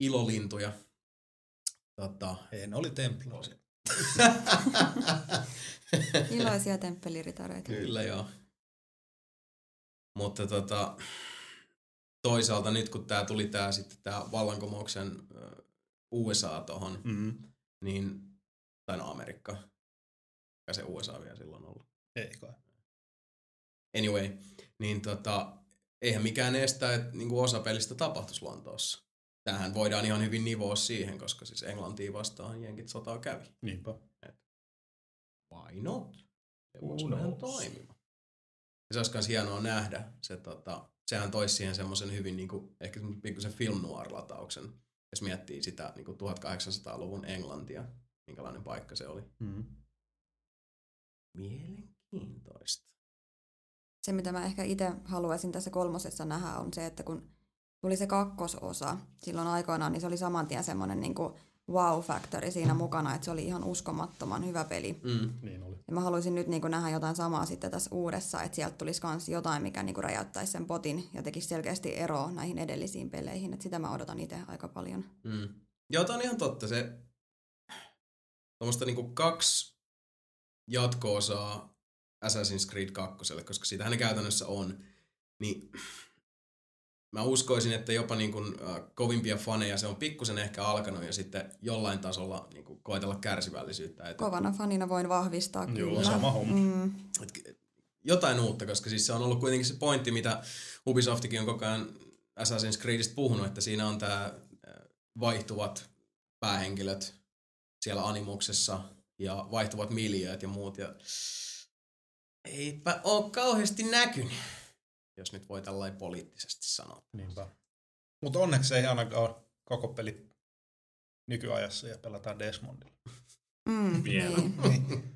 ilolintuja. Tota, Ei, ne oli templaisia. Iloisia temppeliritareita. Kyllä joo. Mutta tota, toisaalta nyt kun tää tuli tää sitten tää vallankumouksen USA tohon, Mm. niin, tai no Amerikka, kai se USA vielä silloin ollut. Ei kai. Anyway, niin tota, eihän mikään estä, että niinku osa pelistä tapahtuisi Lontoossa. Tähän voidaan ihan hyvin nivoa siihen, koska siis Englantiin vastaan jenkit sotaa kävi. Niinpä. Why not? Se voisi vähän toimia. Ja se olisi myös hienoa nähdä. Se, tota, sehän toisi siihen semmoisen hyvin niinku, ehkä semmoisen pikkusen film noir-latauksen, jos miettii sitä niinku 1800-luvun Englantia, minkälainen paikka se oli. Mm. Mielenkiintoista. Se, mitä mä ehkä itse haluaisin tässä kolmosessa nähdä, on se, että kun tuli se kakkososa silloin aikoinaan, niin se oli saman tien semmoinen niin wow-factori siinä mukana, että se oli ihan uskomattoman hyvä peli. Mm. Niin oli. Ja mä haluaisin nyt niin nähdä jotain samaa sitten tässä uudessa, että sieltä tulisi myös jotain, mikä niin räjäyttäisi sen potin ja tekisi selkeästi eroa näihin edellisiin peleihin. Et sitä mä odotan itse aika paljon. Mm. Joo, tää on ihan totta. Se tuommoista niinku kaksi jatko-osaa Assassin's Creed 2, koska siitähän ne käytännössä on, niin mä uskoisin, että jopa niin kuin, äh, kovimpia faneja se on pikkusen ehkä alkanut ja sitten jollain tasolla niin kuin, koetella kärsivällisyyttä. Että, Kovana fanina voin vahvistaa Joo, kyllä. sama homma. Mm, et, jotain uutta, koska siis se on ollut kuitenkin se pointti, mitä Ubisoftikin on koko ajan Assassin's Creedistä puhunut, että siinä on tämä vaihtuvat päähenkilöt siellä animuksessa ja vaihtuvat miljööt ja muut. Ja eipä ole kauheasti näkynyt. Jos nyt voi tällainen poliittisesti sanoa. Niinpä. Mutta onneksi ei ainakaan ole koko peli nykyajassa ja pelataan Desmondilla. Mm, Vielä. Niin.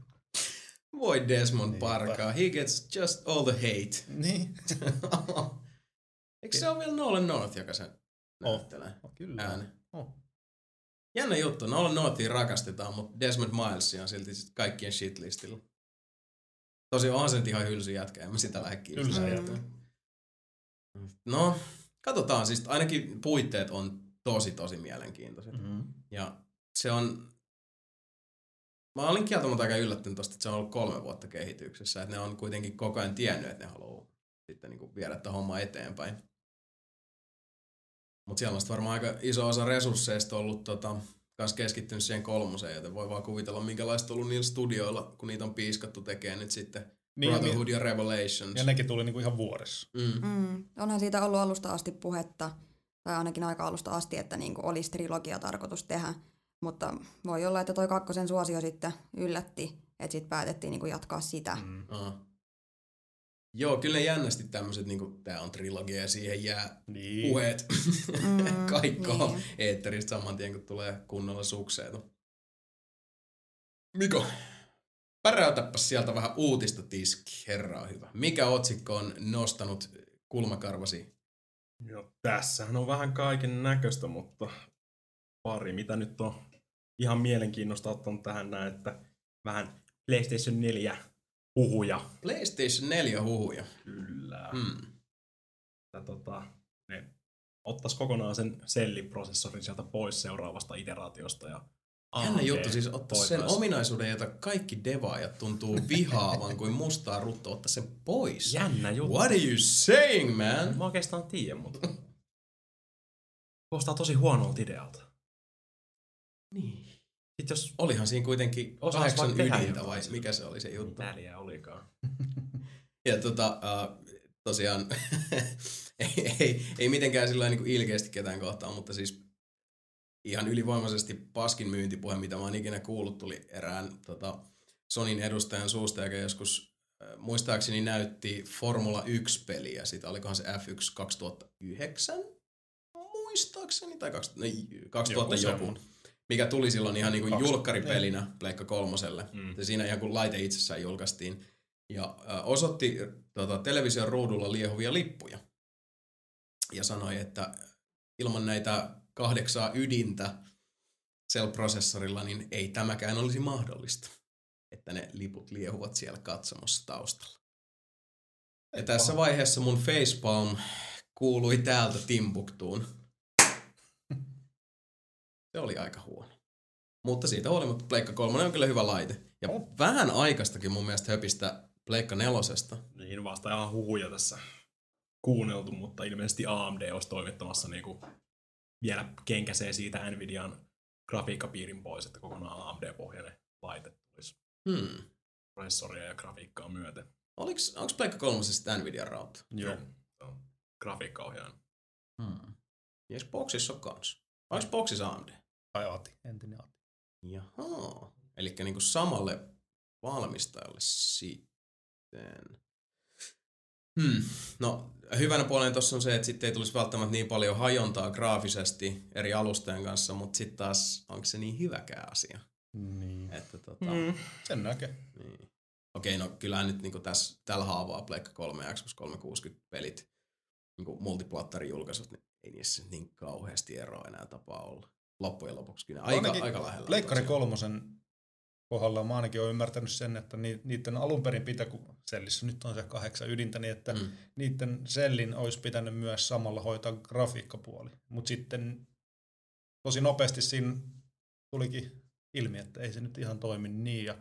Voi Desmond Niinpä. parkaa. He gets just all the hate. Niin. Eikö se ole vielä Nolan North, joka se näyttelee Oh, kyllä. ääni? Oh. Jännä juttu. Nolan Northia rakastetaan, mutta Desmond Miles on silti sit kaikkien shitlistillä. Tosi onhan se nyt ihan hylsy jätkä, en mä sitä lähde kiinnostaa. No, katsotaan. Siis ainakin puitteet on tosi, tosi mielenkiintoiset. Mm-hmm. Ja se on... Mä olin kieltämättä aika yllättynyt tosta, että se on ollut kolme vuotta kehityksessä. Että ne on kuitenkin koko ajan tiennyt, että ne haluaa sitten niin viedä tätä hommaa eteenpäin. Mutta siellä on varmaan aika iso osa resursseista ollut tota, kans keskittynyt siihen kolmoseen, joten voi vaan kuvitella, minkälaista on ollut niillä studioilla, kun niitä on piiskattu tekemään nyt sitten Niin, Brotherhood niin, ja Revelations. ja nekin tuli niinku ihan vuodessa. Mm. Mm. Onhan siitä ollut alusta asti puhetta, tai ainakin aika alusta asti, että niinku olisi trilogia tarkoitus tehdä. Mutta voi olla, että toi kakkosen suosio sitten yllätti, että sitten päätettiin niinku jatkaa sitä. Mm. Aa. Joo, kyllä jännästi tämmöiset, niinku, tää on trilogia ja siihen jää Niin. puheet Mm, kaikkoon niin. eetteristä saman tien, kun tulee kunnolla sukseita. Miko, päräytäpäs sieltä vähän uutista tiski, herra on hyvä. Mikä otsikko on nostanut kulmakarvasi? Joo, tässähän on vähän kaiken näköistä, mutta pari, mitä nyt on ihan mielenkiinnosta ottanut tähän näin, että vähän PlayStation 4 huhuja. PlayStation 4 huhuja. Kyllä. Hmm. Että tota, ne ottais kokonaan sen selliprosessorin sieltä pois seuraavasta iteraatiosta ja Jännä AMD juttu, siis ottaa sen ominaisuuden, jota kaikki devaajat tuntuu vihaavan kuin mustaa rutto, ottaa sen pois. Jännä juttu. What are you saying, man? Mä oikeastaan tiedä, mutta kuulostaa tosi huonolta idealta. Niin. Sitten jos Olihan siinä kuitenkin kahdeksan ydintä vai mikä se oli se juttu? väliä olikaan. Ja tota, uh, tosiaan ei, ei, ei mitenkään sillä niin ilkeästi ketään kohtaan, mutta siis ihan ylivoimaisesti paskin myyntipuhe, mitä mä oon ikinä kuullut, tuli erään tota, Sonin edustajan suusta, joka joskus muistaakseni näytti Formula 1-peliä. Sitä olikohan se F1 2009? Muistaakseni, tai 2000, no, 2000 Joku joku. semmonen. Mikä tuli silloin ihan niinku Kaksi- julkkaripelinä Pleikka kolmoselle. Mm. Ja siinä ihan kun laite itsessään julkaistiin. Ja äh, osoitti tota, television ruudulla liehuvia lippuja. Ja sanoi, että ilman näitä kahdeksaa ydintä Cell-prosessorilla, niin ei tämäkään olisi mahdollista. Että ne liput liehuvat siellä katsomossa taustalla. Ja tässä vaiheessa mun facepalm kuului täältä Timbuktuun. Se oli aika huono. Mutta siitä huolimatta Pleikka 3 on kyllä hyvä laite. Ja Oh. vähän aikastakin mun mielestä höpistä Pleikka nelosesta. Niin vasta ihan huhuja tässä kuunneltu, mutta ilmeisesti AMD olisi toimittamassa niinku vielä kenkäsee siitä Nvidian grafiikkapiirin pois, että kokonaan AMD-pohjainen laite tulisi Hmm. prosessoria ja grafiikkaa myöten. Oliks, onks Pleikka 3 sitten Nvidia rauta? Joo. Se on grafiikkaohjaaja. Hmm. Ja eikö Boxissa ole kans? Onks Boxissa AMD? Tai Ati, entinen Ati. Jaha. Eli niinku samalle valmistajalle sitten. Hmm. No, hyvänä puolena tuossa on se, että sitten ei tulisi välttämättä niin paljon hajontaa graafisesti eri alustojen kanssa, mutta sitten taas onko se niin hyväkään asia? Niin. Että tota, Mm. Sen näkee. niin. Okei, no kyllähän nyt niinku tässä, tällä haavaa Pleikka 3 ja Xbox 360 pelit, niinku multiplattarin julkaisut, niin ei niissä niin kauheasti eroa enää tapaa olla. Loppujen lopuksi kyllä aika, aika lähellä. Pleikkari kolmosen kohdalla mä ainakin olen ymmärtänyt sen, että ni, niiden alun perin pitää, kun sellissä nyt on se kahdeksan ydintä, niin että mm. Niiden sellin olisi pitänyt myös samalla hoitaa grafiikkapuoli. Mutta sitten tosi nopeasti siinä tulikin ilmi, että ei se nyt ihan toimi niin. Ja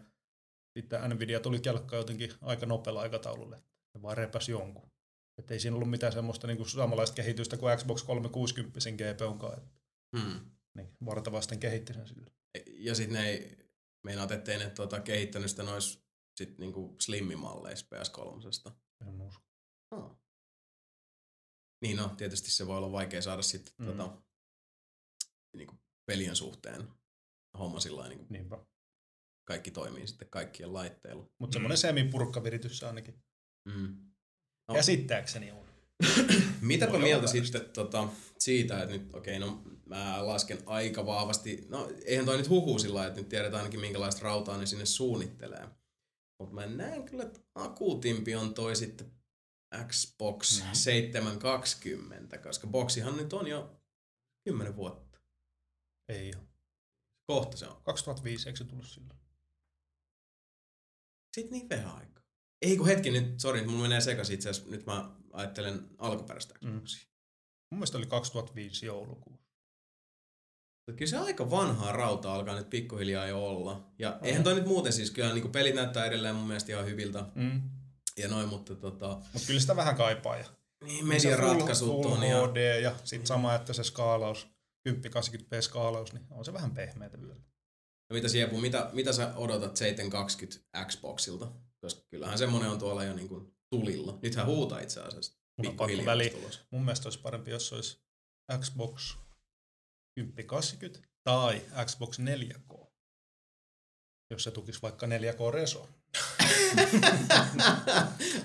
sitten Nvidia tuli kelkkaan jotenkin aika nopealla aikataululle. Se vaan repäs jonkun. Että ei siinä ollut mitään semmoista niinku samanlaista kehitystä kuin Xbox 360 GPUnkaan. että Mm. Niin, vartavasten kehitti sen sillä. Ja sitten ne ei, meinaat, ettei ne tuota, kehittänyt sitä nois sit niinku slimmimalleissa PS3. En usko. Oh. Niin no, tietysti se voi olla vaikea saada sitten Mm. mm. tota, niinku pelien suhteen homma sillä niin Niinpä. kaikki toimii sitten kaikkien laitteilla. Mutta semmoinen semipurkkaviritys se ainakin Mm. No. käsittääkseni on. Mitäpä mieltä sitten tota, siitä, että nyt, okei, no mä lasken aika vahvasti, no eihän toi nyt huhu sillä että nyt tiedetään ainakin minkälaista rautaa ne sinne suunnittelee. Mutta mä näen kyllä, että akuutimpi on toi sitten Xbox Mhm. 720, koska boksihan nyt on jo 10 vuotta. Ei ole. Kohta se on. 2005, eikö se tullut silloin? Sitten niin vähän aikaa. Ei kun hetki nyt, sori, nyt mulla menee sekaisin itse asiassa. Nyt mä ajattelen alkuperäistä Mm. Xboxia. Mun mielestä oli 2005 joulukuu. Mutta Kyllä se aika vanhaa rautaa alkaa nyt pikkuhiljaa jo olla. Ja Mm. eihän toi nyt muuten siis, kyllä niin pelit näyttää edelleen mun mielestä ihan hyviltä. Mm. Ja noin, mutta tota, Mutta kyllä sitä vähän kaipaa. Ja niin median ratkaisut full, on full ja HD ja sitten sama, että se skaalaus, 1080p skaalaus, niin on se vähän pehmeätä vielä. Ja mitä Siepu, mitä, mitä sä odotat 720 Xboxilta? Koska kyllähän semmonen on tuolla jo niin kuin tulilla. Nythän huutaa itse asiassa. Mun on pakko väliin. Mun mielestä olisi parempi, jos se olisi Xbox 1080 tai Xbox 4K. Jos se tukisi vaikka 4K Reso.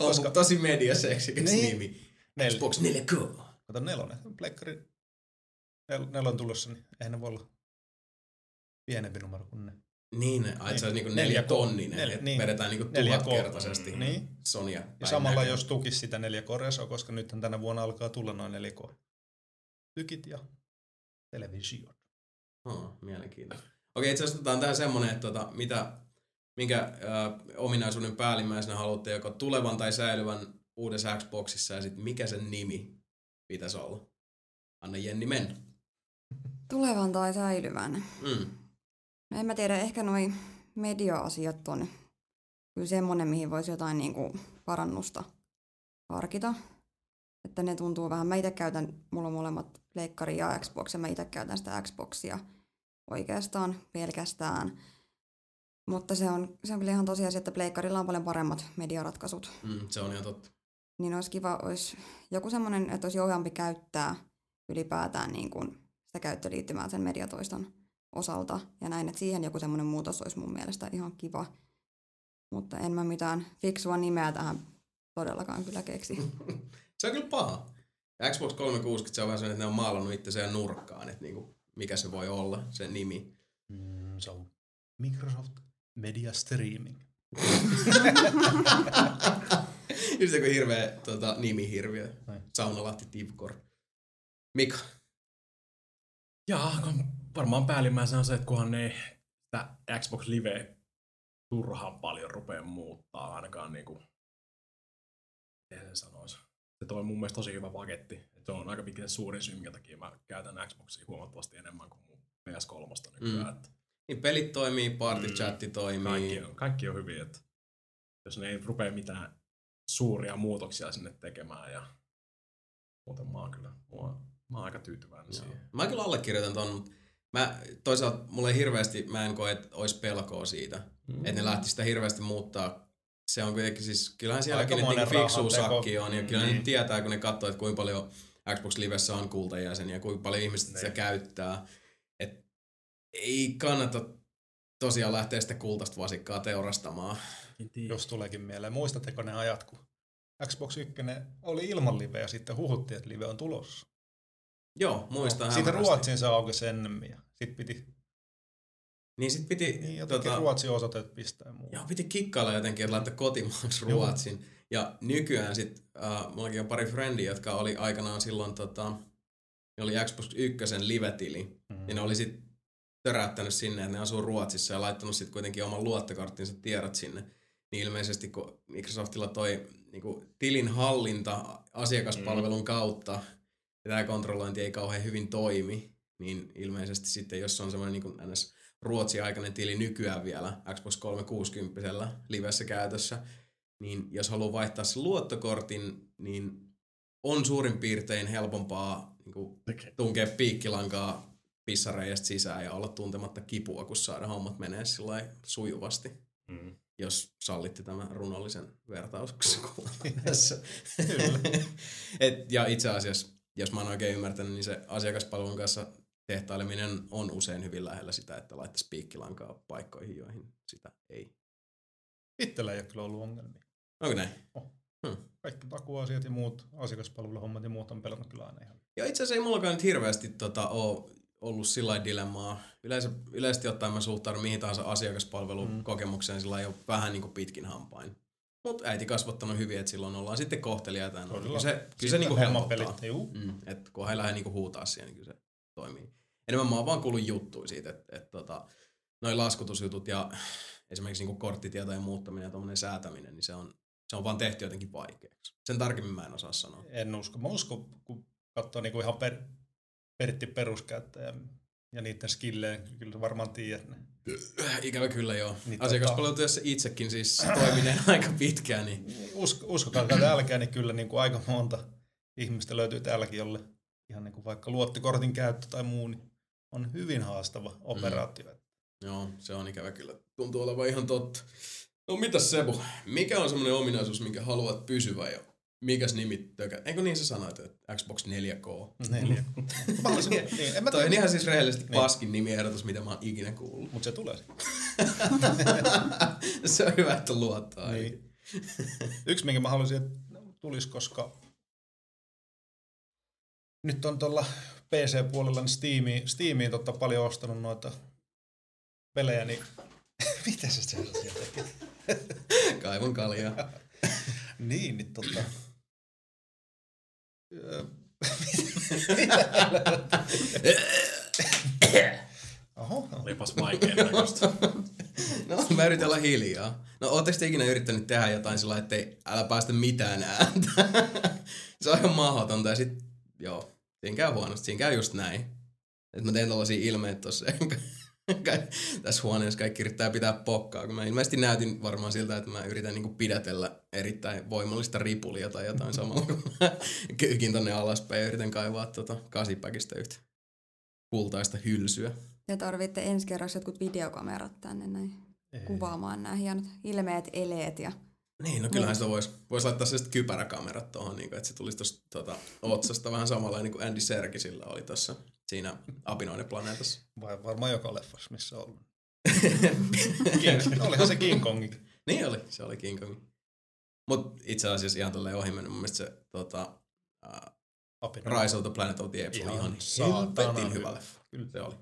on Koska- tosi mediaseksikäs Niin. nimi. Nel- Xbox 4K. Kato nelonen, plekkari nel, nelon tulossa, niin eihän ne voi olla pienempi numero kuin ne. Niin, ai se on niinku Neljä- neljä- tonninen, neljä- niin. vedetään niinku tuhatkertaisesti K. Niin. Sonia. Ja samalla jos tukisi sitä 4K Reso, koska nyt tänä vuonna alkaa tulla noin 4K tykit ja televisio. Oh, mielenkiintoista. Okei, itse asiassa otetaan tähän semmonen, että tota, mitä, minkä äh, ominaisuuden päällimmäisenä haluatte joko tulevan tai säilyvän uudessa Xboxissa ja sitten mikä sen nimi pitäisi olla? Anna Jenni mennä. Tulevan tai säilyvän. Mm. No en mä tiedä, ehkä noi media-asiat on kyllä semmonen, mihin voisi jotain niinku parannusta harkita. Että ne tuntuu vähän, mä itse käytän, mulla on molemmat pleikkari ja Xbox, ja mä itse käytän sitä Xboxia oikeastaan pelkästään. Mutta se on, se on kyllä ihan tosiasia, että pleikkarilla on paljon paremmat mediaratkaisut. Mm, se on ihan totta. Niin olisi kiva, olisi joku semmoinen, että olisi jouheampi käyttää ylipäätään niin kuin sitä käyttöliittymää sen mediatoiston osalta. Ja näin, että siihen joku semmoinen muutos olisi mun mielestä ihan kiva. Mutta en mä mitään fiksua nimeä tähän todellakaan kyllä keksi. se on kyllä paha. Ja Xbox 360 se on vähän sellainen, että ne on maalannut itseään nurkkaan, että niinku, mikä se voi olla, se nimi. Mm, se on Microsoft Media Streaming. Just joku hirveä tota, nimihirviö. Saunalahti Tivkor. Mika. Jaa, kun varmaan päällimmäisenä on se, että kunhan ne sitä Xbox Live turhaan paljon rupeaa muuttaa ainakaan niinku, miten se sanoisi. Se toi mun mielestä tosi hyvä paketti. Et se on aika pitkä suurin syy, minkä takia mä käytän Xboxia huomattavasti enemmän kuin mun PS3 nykyään. Mm. Niin pelit toimii, party chatti toimii. Kaikki on, kaikki on hyvin, että jos ne ei rupea mitään suuria muutoksia sinne tekemään ja muuten mä oon kyllä, mä oon, mä oon aika tyytyväinen Joo. siihen. Mä kyllä allekirjoitan ton, mutta mä, toisaalta mulle ei hirveästi, mä en koe, että olisi pelkoa siitä, mm. että ne lähti sitä hirveästi muuttaa. Se on kuitenkin siis, kyllähän sielläkin nyt niinku fiksuu rahanteko. sakki on, ja kyllä Mm. ne nyt tietää, kun ne katsoo, että kuinka paljon Xbox Livessä on kultajäseniä, ja kuinka paljon ihmiset sitä Niin. käyttää. Et ei kannata tosiaan lähteä sitä kultaista vasikkaa teurastamaan. Jos tuleekin mieleen. Muistatteko ne ajat, kun Xbox 1 oli ilman liveä ja sitten huhuttiin, että live on tulossa. Joo, muistan Siitä hämärästi. Ruotsin se aukesi ennemmin ja sitten piti, Niin sit piti, niin jotenkin tota, Ruotsin osoitteet pistää muu. Joo, piti kikkailla jotenkin, että laittaa kotimaaksi Joo. Ruotsin. Ja nykyään sit, uh, mullakin on pari frendiä, jotka oli aikanaan silloin, tota, ne oli Xbox 1 live-tili. Mm. Ja ne oli sit töräyttänyt sinne, että ne asuu Ruotsissa ja laittanut sit kuitenkin oman luottokorttinsa tiedot sinne. Niin ilmeisesti kun Microsoftilla toi niinku, tilin hallinta asiakaspalvelun kautta, ja tämä kontrollointi ei kauhean hyvin toimi, niin ilmeisesti sitten, jos on semmoinen niin ns. Ruotsi-aikainen tili nykyään vielä Xbox 360 livessä käytössä, niin jos haluaa vaihtaa sen luottokortin, niin on suurin piirtein helpompaa niin kuin, tunkea piikkilankaa pissareijasta sisään ja olla tuntematta kipua, kun saada hommat menee sillä sujuvasti, Mm. jos sallitte tämän runollisen vertauskuvan tässä. Et, ja itse asiassa, jos mä oon oikein ymmärtänyt, niin se asiakaspalvelun kanssa tehtaileminen on usein hyvin lähellä sitä, että laittaisi piikkilankaa paikkoihin, joihin sitä ei. Itsellä ei ole kyllä ollut ongelmia. Onko näin? Oh. Hmm. Kaikki takuasiat ja muut asiakaspalveluhommat ja muut on pelannut kyllä aina ihan. Ja itse asiassa ei mullakaan nyt hirveästi tota, ole ollut sillä dilemmaa. Yleensä, yleisesti ottaen mä suhtaudun mihin tahansa asiakaspalvelukokemukseen sillä jo vähän niin kuin pitkin hampain. Mutta äiti kasvattanut hyvin, että silloin ollaan sitten kohteliaita. No, kyllä se, kyllä se niinku helpottaa. Mm, että kun he lähde niinku huutaa siihen, niin kyllä se toimii. Enemmän mä oon vaan kuullut juttuja siitä, että, että tota, noin laskutusjutut ja esimerkiksi niinku korttitietojen muuttaminen ja tuommoinen säätäminen, niin se on, se on vaan tehty jotenkin vaikeaksi. Sen tarkemmin mä en osaa sanoa. En usko. Mä uskon, kun katsoo niinku ihan per, Pertti peruskäyttäjä ja niiden skillejä, kyllä varmaan tiedät ne. Ikävä kyllä joo. Niin, Asiakaspalvelutyössä tota... itsekin siis toimineen aika pitkään. Niin... Usko, uskokaa täälläkään, niin kyllä niin kuin aika monta ihmistä löytyy täälläkin, jolle ihan niin kuin vaikka luottikortin käyttö tai muu, niin on hyvin haastava operaatio. Mm. Joo, se on ikävä kyllä. Tuntuu olevan ihan totta. No mitäs Sebu, mikä on semmoinen ominaisuus, minkä haluat pysyvä ja mikäs nimi tökä? Eikö niin sä sanoit, että Xbox 4K? 4 niin, en mä Toi on ihan siis rehellisesti niin. paskin nimiehdotus, mitä mä oon ikinä kuullut. Mut se tulee. se on hyvä, että luottaa. Niin. Yksi, minkä mä haluaisin, että tulisi, koska nyt on tuolla PC-puolella niin Steamiin, Steamiin totta paljon ostanut noita pelejä, niin miten se sieltä tekee? Kaivon kaljaa. niin, niin tota... Oho. Olipas vaikea näköistä. No, mä yritän olla hiljaa. No, ootteko te ikinä yrittänyt tehdä jotain sillä että ei älä päästä mitään ääntä? se on ihan mahdotonta ja sit, joo, siinä käy huonosti, siinä käy just näin. Että mä teen tällaisia ilmeitä tossa tässä huoneessa kaikki yrittää pitää pokkaa, kun mä ilmeisesti näytin varmaan siltä, että mä yritän niinku pidätellä erittäin voimallista ripulia tai jotain samalla, kun mä kyykin tonne alaspäin ja yritän kaivaa tota kasipäkistä yhtä kultaista hylsyä. Ja tarvitte ensi kerrassa jotkut videokamerat tänne näin Ei. kuvaamaan nämä hienot ilmeet, eleet ja niin, no kyllähän sitä voisi vois laittaa sellaiset kypäräkamerat tuohon, niin että se tulisi tuosta tuota, otsasta vähän samalla niin kuin Andy Serkisillä oli tuossa siinä Apinoiden planeetassa. Vai varmaan joka leffassa, missä on ollut. Olihan se King Kong. niin oli, se oli King Kong. Mutta itse asiassa ihan tolleen ohi mennyt, mun mielestä se tota, uh, Rise of the Planet of the Apes ihan oli ihan helvetin hyvä leffa. Kyllä. Se oli.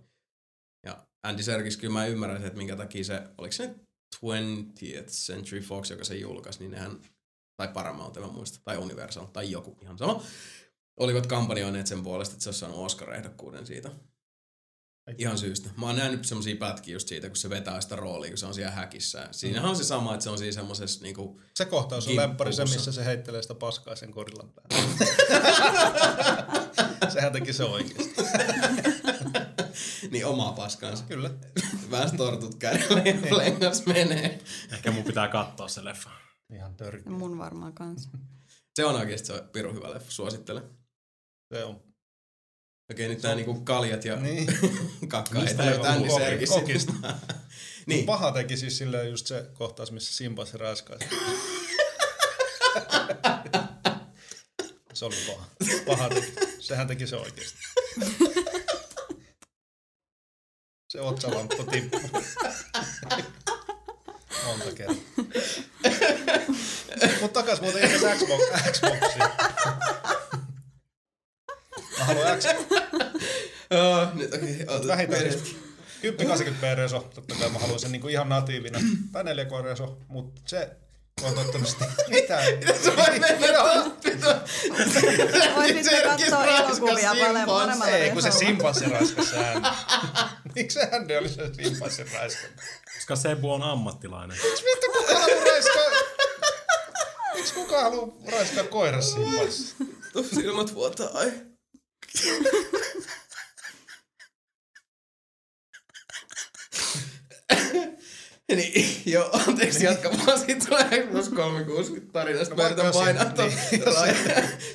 Ja Andy Serkis, kyllä mä ymmärrän, että minkä takia se, oliko se nyt 20th Century Fox, joka se julkaisi, niin nehän, tai Paramount, en muista, tai Universal, tai joku ihan sama, olivat kampanjoineet sen puolesta, että se olisi saanut Oscar-ehdokkuuden siitä. Ihan syystä. Mä oon nähnyt semmosia pätkiä just siitä, kun se vetää sitä roolia, kun se on siellä häkissä. Siinähän on se sama, että se on siinä semmoisessa niinku... Se kohtaus on läppäri se, missä se heittelee sitä paskaa sen korillan päälle. Sehän teki se oikeasti. niin omaa paskansa. Kyllä. Vähän tortut kädellä ja flengas menee. Ehkä mun pitää katsoa se leffa. Ihan törkeä. Mun varmaan kanssa. Se on oikeasti se on pirun hyvä leffa, suosittelen. Se on. Okei, nyt nämä niinku kaljat ja niin. kakka ei tänne Serkistä. niin. Paha teki siis silleen just se kohtaus, missä Simba se raskaisi. se oli paha. Paha teki. Sehän teki se oikeasti. Se otsalamppu tippui. Monta kertaa. Mutta takas muuten itse Xbox, Xboxiin. Mä haluan X... Oh, nyt okei, okay, Vähintään siis 1080p reso, totta kai mä haluan sen niinku ihan natiivina. Tai 4K reso, mutta se on toivottavasti mitään. Se voi mennä toppito. Voi sitten katsoa elokuvia paljon paremmalla Ei, kun se simpanssi raskas säännö. Miksi hände oli se simpanssi raskas? Koska Sebu on ammattilainen. Miksi vittu kukaan haluaa raiskaa? Miksi kukaan haluaa raiskaa koira simpanssi? Tuossa silmät vuotaa, ai. niin, joo, anteeksi, jatka vaan. Sitten tulee plus 360 tarinasta. No, mä yritän painaa tuon niin,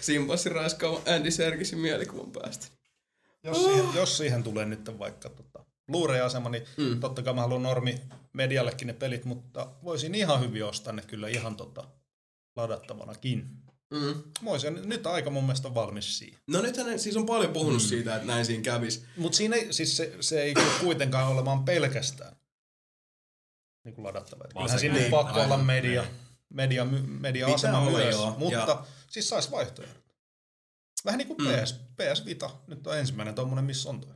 Simpassin raiskaavan Andy Serkisin mielikuvan päästä. Jos, oh. siihen, jos siihen tulee nyt vaikka tota, Blu-ray-asema, niin mm. totta kai mä haluan normi mediallekin ne pelit, mutta voisin ihan hyvin ostaa ne kyllä ihan tota, ladattavanakin. Mm. Moisen, nyt aika mun mielestä on valmis siihen. No nythän siis on paljon puhunut mm. siitä, että näin siinä kävisi. Mutta siinä ei, siis se, se ei kuitenkaan olemaan pelkästään niin kuin ladattava. Kyllähän sinne niin, pakko aivan, olla media. Media, media-asema myös, joo. mutta Ja- siis saisi vaihtoehdot. Vähän niin kuin Mm. PS, PS Vita, nyt on ensimmäinen tommonen, missä on toi.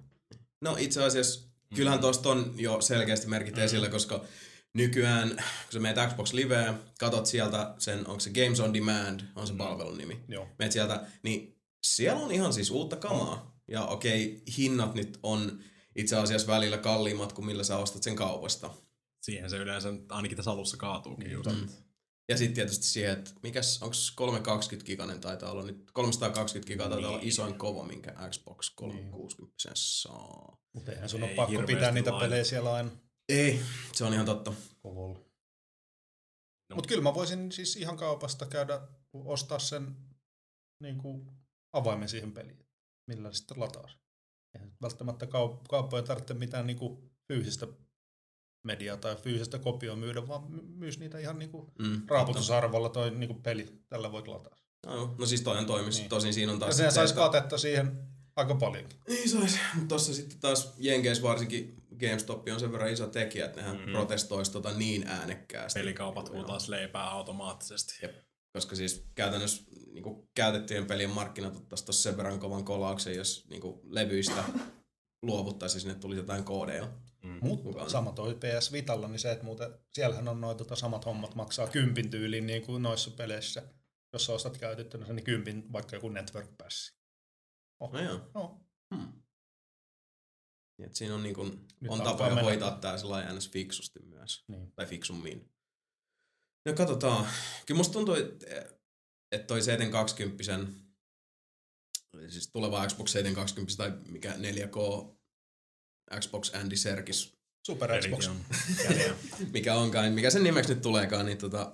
No itse asiassa kyllähän tuosta on jo selkeästi merkit esillä, koska nykyään, kun sä meet Xbox Liveen, katot sieltä sen, onko se Games on Demand, on se palvelun nimi. Joo. Meet sieltä, niin siellä on ihan siis uutta kamaa. Ja okei, hinnat nyt on itse asiassa välillä kalliimmat kuin millä sä ostat sen kaupasta. Siihen se yleensä ainakin tässä alussa kaatuukin just. Mm. Ja sitten tietysti siihen, että mikäs, onko 320 giganen taitaa olla nyt, 320 gigaa taitaa olla isoin kova, minkä Xbox 360 saa. Mutta eihän sun Ei ole pakko pitää niitä laina. pelejä siellä aina Ei, se on ihan totta. kololla. No. Mutta kyllä mä voisin siis ihan kaupasta käydä ostaa sen niin kuin avaimen siihen peliin, millä se sitten lataa. sen. Eihän välttämättä kaup- kauppojen tarvitse mitään niin kuin fyysistä mediaa tai fyysistä kopioa myydä, vaan my- myys niitä ihan niin kuin Mm, raaputusarvolla toi niin kuin peli. Tällä voit lataa. No, joo. no siis toinen toimisi. Niin. Tosin siinä on Ja taas... sehän sit saisi se, että- katetta siihen aika paljonkin. Niin sais, mutta tossa sitten taas Jenkeissä varsinkin GameStop on sen verran iso tekijä, että nehän Mm. mm. protestoisi tota niin äänekkäästi. Pelikaupat huutaa leipää automaattisesti. Jep. Koska siis käytännössä niin käytettyjen pelien markkinat ottaisi tossa sen verran kovan kolauksen, jos niin levyistä luovuttaisiin sinne tulisi jotain koodeja. Mm. Mutta Mukaan. sama toi PS Vitalla, niin se, että muuten, siellähän on noin tota samat hommat maksaa kympin tyyliin niin kuin noissa peleissä. Jos sä ostat käytettynä sen, niin kympin vaikka joku network passi. Oh. No joo. No. Hmm. Niin, siinä on, niin Nyt on tapoja mennä. hoitaa tää sellainen ns. fiksusti myös. Niin. Tai fiksummin. No katsotaan. Kyllä musta tuntuu, että et toi 720 siis tuleva Xbox 720 tai mikä 4K Xbox Andy Serkis, Super Xbox. Mikä onkaan, mikä sen nimeksi nyt tuleekaan, niin tota,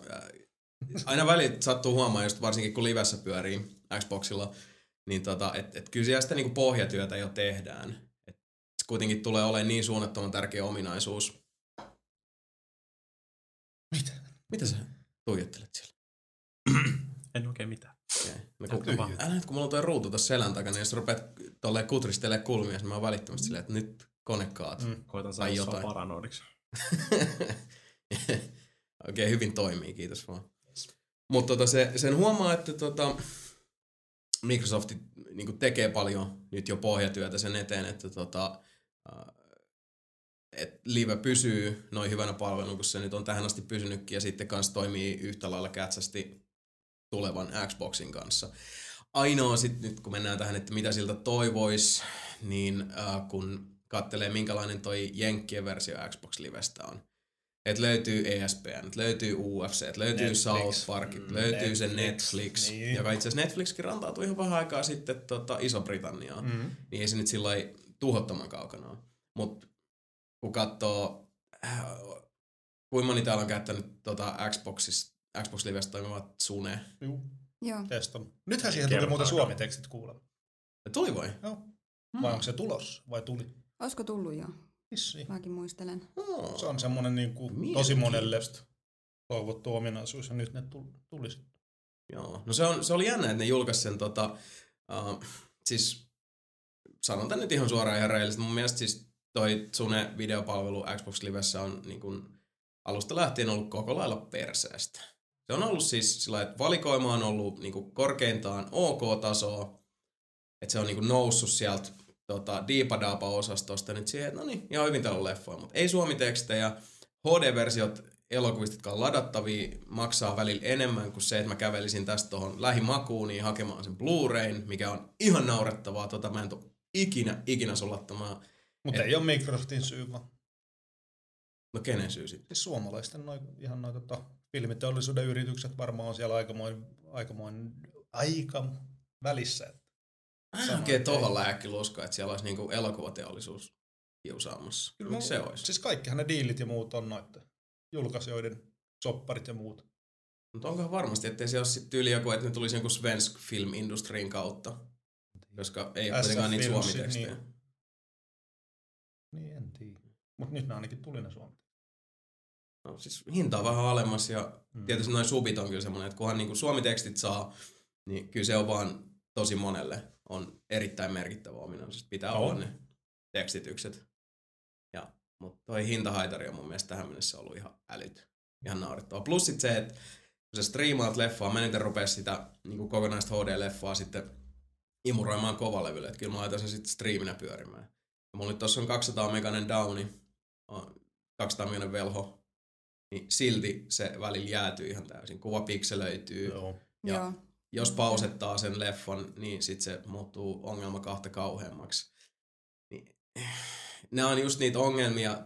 aina välit sattuu huomaan, just varsinkin kun livessä pyörii Xboxilla, niin tota, että et kyllä siellä sitä niinku pohjatyötä jo tehdään. Et se kuitenkin tulee olemaan niin suunnattoman tärkeä ominaisuus. Mitä? Mitä sä tuijottelet siellä? En oikein mitään. Okay. No, kun, älä nyt, kun mulla on toi ruutu tuossa selän takana, niin jos rupeat tolleen kutristelemaan kulmia, niin mä oon välittömästi silleen, että nyt kone kaatuu. Mm. Koitan saada jotain. paranoidiksi. Okei, hyvin toimii, kiitos vaan. Mutta tota, se, sen huomaa, että tota, Microsoft niin tekee paljon nyt jo pohjatyötä sen eteen, että tota, et Live pysyy noin hyvänä palveluna, kun se nyt on tähän asti pysynytkin, ja sitten kanssa toimii yhtä lailla kätsästi tulevan Xboxin kanssa. Ainoa sitten nyt, kun mennään tähän, että mitä siltä toivois, niin äh, kun kattelee minkälainen toi Jenkkien versio Xbox Livestä on, et löytyy ESPN, et löytyy UFC, et löytyy Netflix. South Park, mm, löytyy se Netflix, Netflix, niin. joka itse asiassa Netflixkin rantautui ihan vähän aikaa sitten tota, Iso-Britanniaan. Mm. Niin ei se nyt sillä tuhottoman kaukana ole. Mutta kun katsoo, äh, kuinka moni täällä on käyttänyt tota Xboxis, Xbox Livestä toimivat Sune. Juu, Joo. Nythän siihen tuli muuten suomi-tekstit kuulemma. Tuli vai? Joo. Hmm. Vai onko se tulos? Vai tuli? Olisiko tullut jo? Vissiin. Mäkin muistelen. Oh. Se on semmoinen niin kuin tosi monelle toivottu ominaisuus ja nyt ne tul- tuli sitten. Joo, no se, on, se oli jännä, että ne julkaisi sen tota, uh, siis sanon tän nyt ihan suoraan ihan reilisesti. Mun mielestä siis toi Sune videopalvelu Xbox Livessä on niin kun, alusta lähtien ollut koko lailla perseestä. Se on ollut siis sillä että valikoima on ollut niin kuin korkeintaan OK-tasoa, että se on niin kuin noussut sieltä tota, diipadaapa-osastosta nyt siihen, että no niin, ihan hyvin täällä on leffoja, mutta ei suomitekstejä. HD-versiot elokuvista, jotka on ladattavia, maksaa välillä enemmän kuin se, että mä kävelisin tästä tuohon lähimakuuniin hakemaan sen Blu-rayn, mikä on ihan naurettavaa. Tota, mä en tuu ikinä, ikinä sulattamaan. Mutta Et- ei ole Microsoftin syy, vaan No kenen syy sitten? siis suomalaisten noi, ihan noita tota, filmiteollisuuden yritykset varmaan on siellä aikamoin, aikamoin aika välissä. Mä en oikein läkkiluska, että siellä olisi niinku elokuvateollisuus kiusaamassa. Kyllä Miksi se olisi? Siis kaikkihan ne diilit ja muut on noiden julkaisijoiden sopparit ja muut. Mutta onkohan varmasti, ettei se ole sitten tyyli joku, että ne tulisi jonkun Svensk Film Industriin kautta. Koska ei ole kuitenkaan niitä suomitekstejä. niin. Niin, en tiedä. Mutta nyt ne ainakin tuli ne suomit. No, siis hinta on vähän alemmas ja Mm. tietysti noin subit on kyllä semmoinen, että kunhan niinku suomitekstit saa, niin kyllä se on vaan tosi monelle on erittäin merkittävä ominaisuus. Pitää On. olla ne tekstitykset. Ja, mutta toi hintahaitari on mun mielestä tähän mennessä ollut ihan älyt. Ihan naurettava. Plus sit se, että kun sä striimaat leffaa, mä en rupea sitä niin kokonaista HD-leffaa sitten imuroimaan kovalevylle, että kyllä mä laitan sen sitten striiminä pyörimään. Ja mulla nyt tossa on 200 meganen downi, 200 meganen velho, niin silti se välillä jäätyy ihan täysin. Kuva pikselöityy. Joo. Ja Joo. Jos pausettaa sen leffon, niin sit se muuttuu ongelma kahta kauheammaksi. Niin, nämä on just niitä ongelmia,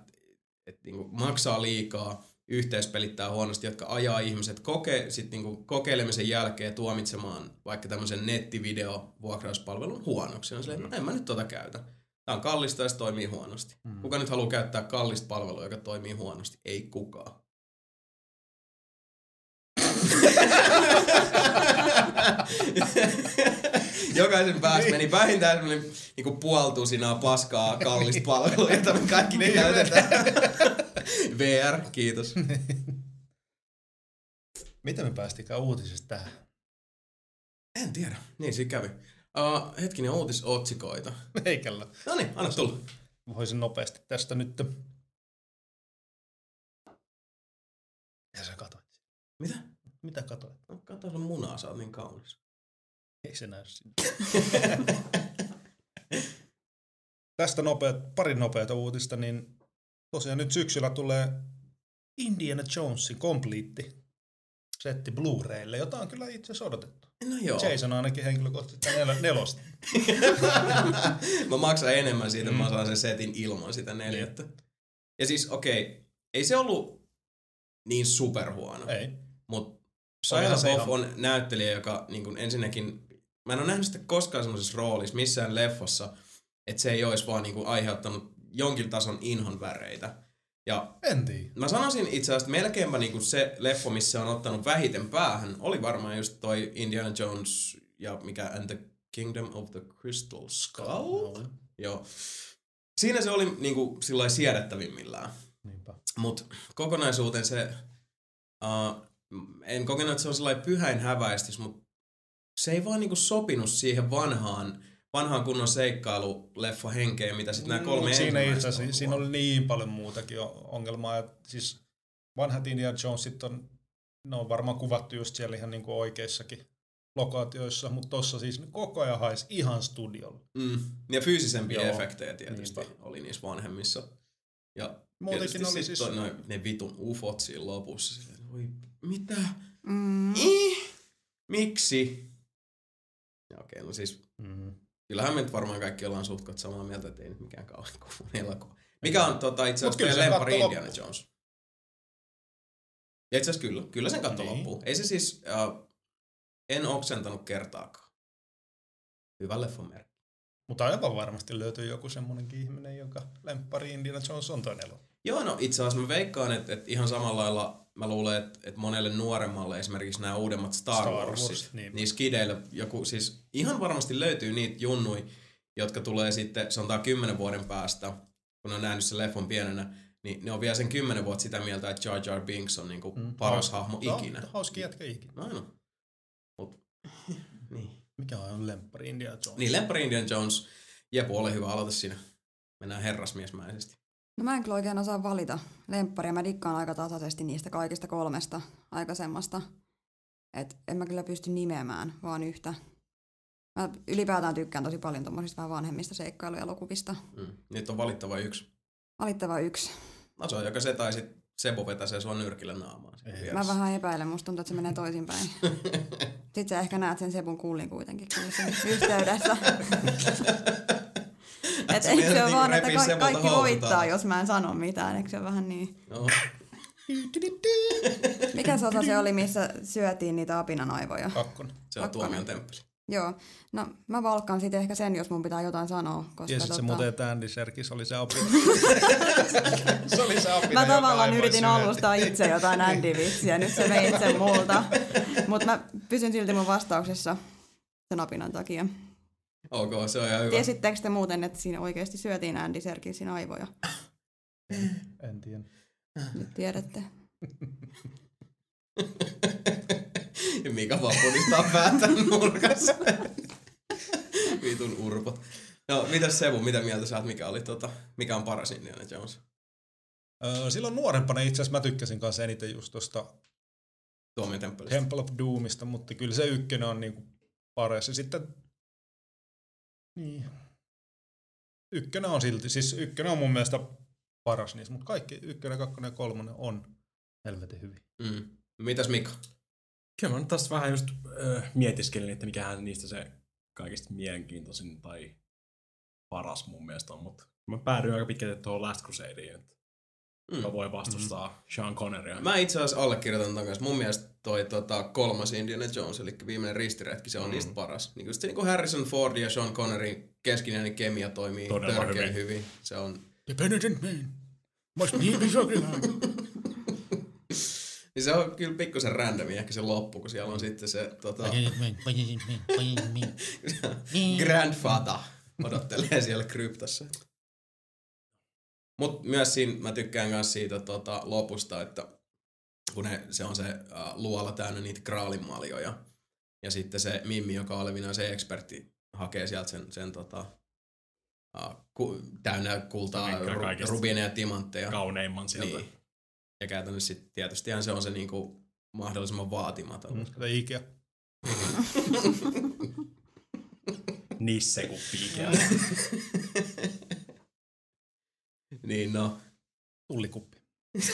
että niinku maksaa liikaa, yhteispelittää huonosti, jotka ajaa ihmiset koke, sit niinku kokeilemisen jälkeen tuomitsemaan vaikka tämmöisen nettivideo-vuokrauspalvelun huonoksi. On silleen, että no, en mä nyt tota käytä. Tämä on kallista ja se toimii huonosti. Mm. Kuka nyt haluaa käyttää kallista palvelua, joka toimii huonosti? Ei kukaan. Jokaisen päässä meni vähintään semmoinen niin puoltusinaa paskaa kallista palvelua, jota me kaikki Niin, käytetään. VR, kiitos. Miten me päästikään uutisista tähän? En tiedä. Niin siinä kävi. Uh, hetkinen uutisotsikoita. Meikällä. No niin, anna tulla. Voisin nopeasti tästä nyt. Ja sä katoit. Mitä? Mitä katoit? Sun munaa, sä oot niin kaunis. Ei se näy sinne. Tästä nopeat, pari nopeata uutista, niin tosiaan nyt syksyllä tulee Indiana Jonesin Complete setti Blu-raylle, jota on kyllä itse asiassa odotettu. No joo. Jason ainakin henkilökohtaisesti nel- nelosta. mä maksan enemmän siitä, mm. mä saan sen setin ilman sitä neljättä. Ja siis okei, okay, ei se ollut niin superhuono. Ei. Mutta Shia ihan- on näyttelijä, joka niin kun ensinnäkin, mä en ole nähnyt sitä koskaan semmoisessa roolissa missään leffassa, että se ei olisi vaan niin kun aiheuttanut jonkin tason inhon väreitä. Ja En tiedä. mä sanoisin itse asiassa, että melkeinpä niin se leffa, missä on ottanut vähiten päähän, oli varmaan just toi Indiana Jones ja mikä And the Kingdom of the Crystal Skull. No, Joo. Siinä se oli niinku sillä siedettävimmillään. niinpä. Mutta kokonaisuuteen se, uh, en kokenut, että se on sellainen pyhäin häväistys, mutta se ei vaan niinku sopinut siihen vanhaan, vanhaan kunnon seikkailuleffa henkeen, mitä sitten nämä kolme Mut siinä, itse on siinä oli niin paljon muutakin ongelmaa. Et siis vanhat Indiana Jonesit on, ne on varmaan kuvattu just siellä ihan niinku oikeissakin lokaatioissa, mutta tossa siis ne koko ajan haisi ihan studiolla. Mm. Ja fyysisempiä Joo. efektejä tietysti Niinpä. oli niissä vanhemmissa. Ja Muutenkin oli siis... ne vitun ufot siinä lopussa. Voi, mitä? Mm. Ih, miksi? Ja okei, no siis Mm. kyllähän me nyt varmaan kaikki ollaan suht samaa mieltä, että ei nyt mikään kauhean kuvainen elokuva. Mikä on tota, itse asiassa kyllä teidän sen lempari katto Indiana loppuun. Jones? Ja itse asiassa kyllä, kyllä sen katto Niin. loppuu. Ei se siis, äh, en oksentanut kertaakaan. Hyvä leffan merkki. Mutta aivan varmasti löytyy joku semmonenkin ihminen, jonka lemppari Indiana Jones on toinen elo. Joo, no itse asiassa mä veikkaan, että, että ihan samalla lailla mä luulen, että, että monelle nuoremmalle esimerkiksi nämä uudemmat Star, Star Star Wars, Warsit, niin. niin skideille joku, siis ihan varmasti löytyy niitä junnui, jotka tulee sitten, sanotaan kymmenen vuoden päästä, kun on nähnyt sen leffon pienenä, niin ne on vielä sen kymmenen vuotta sitä mieltä, että Jar Jar Binks on niinku Mm. paras Haus- hahmo No, ikinä. Hauski jätkä ikinä. No. Mut, niin. Mikä on lemppari Indiana Jones? Niin, Lemppari Indiana Jones. Jepu, ole hyvä, aloita siinä. Mennään herrasmiesmäisesti. No mä en kyllä oikein osaa valita lempparia. Mä dikkaan aika tasaisesti niistä kaikista kolmesta aikaisemmasta. Et en mä kyllä pysty nimeämään vaan yhtä. Mä ylipäätään tykkään tosi paljon tommosista vähän vanhemmista seikkailuelokuvista. Mm. Nyt on valittava yksi. Valittava yksi. No se on joko se tai sit Sebo vetäsee sua nyrkillä naamaan. Mä vähän epäilen, musta tuntuu, että se menee toisinpäin. Sitten sä ehkä näet sen Sebun kullin kuitenkin kyllä sen yhteydessä. Et Sä eikö se ole vaan, että ka- kaikki voittaa, jos mä en sano mitään. Eikö se ole vähän niin? Joo. Mikä se osa se oli, missä syötiin niitä apinanaivoja? Kakkonen. Se on tuomion temppeli. Joo. No mä valkkaan sitten ehkä sen, jos mun pitää jotain sanoa. Koska Tiesit se tota, muuten, että Andy Serkis oli se apina. se oli se apina, Mä tavallaan yritin syötiin. alustaa itse jotain Andy-vitsiä, nyt se veit sen multa. Mutta mä pysyn silti mun vastauksessa sen apinan takia. Ok, se on ihan hyvä. Tiesittekö te muuten, että siinä oikeasti syötiin Andy Serkisin aivoja? En tiedä. Nyt tiedätte. ja Mika vaan punistaa päätä nurkassa. Vitun urpo. No, mitäs Sebu, mitä mieltä sä oot, mikä, oli, tota, mikä on paras Indiana Jones? Öö, silloin nuorempana itse asiassa mä tykkäsin kanssa eniten just tosta Tuomiotemppelistä. Temple of Doomista, mutta kyllä se ykkönen on niinku paras. Ja sitten, niin, ykkönen on silti, siis ykkönen on mun mielestä paras niistä, mutta kaikki ykkönen, kakkonen ja kolmonen on helvetin hyvin. Mm. Mitäs Mika? Kyllä mä nyt tässä vähän just äh, mietiskelin, että mikähän niistä se kaikista mielenkiintoisin tai paras mun mielestä on, mutta mä päädyin aika pitkälti tuohon Last Crusadeen, että mm. voi vastustaa mm. Sean Conneria. Mä itse asiassa allekirjoitan ton kanssa. Mun mielestä toi tota, kolmas Indiana Jones, eli viimeinen ristiretki, se on mm. niistä paras. Niin just niin kuin Harrison Ford ja Sean Connerin keskinäinen kemia toimii Todella törkeän hyvin. hyvin. Se on... The penitent man must be. Niin se on kyllä pikkusen randomi ehkä se loppu, kun siellä on sitten se tota, grandfather odottelee siellä kryptassa. Mut myös siinä mä tykkään myös siitä tota, lopusta, että kun ne, se on se äh, luola täynnä niitä kraalinmaljoja. Ja sitten se Mimmi, joka on Levinan se ekspertti, hakee sieltä sen, sen tota, äh, ku, täynnä kultaa, ru, rubiineja ja timantteja. Kauneimman sieltä. Niin. Ja käytännössä sitten tietystihän se on se niinku mahdollisimman vaatimaton. Mm, tai Ikea. Nisse kuin piikeä. niin no. Tullikuppi.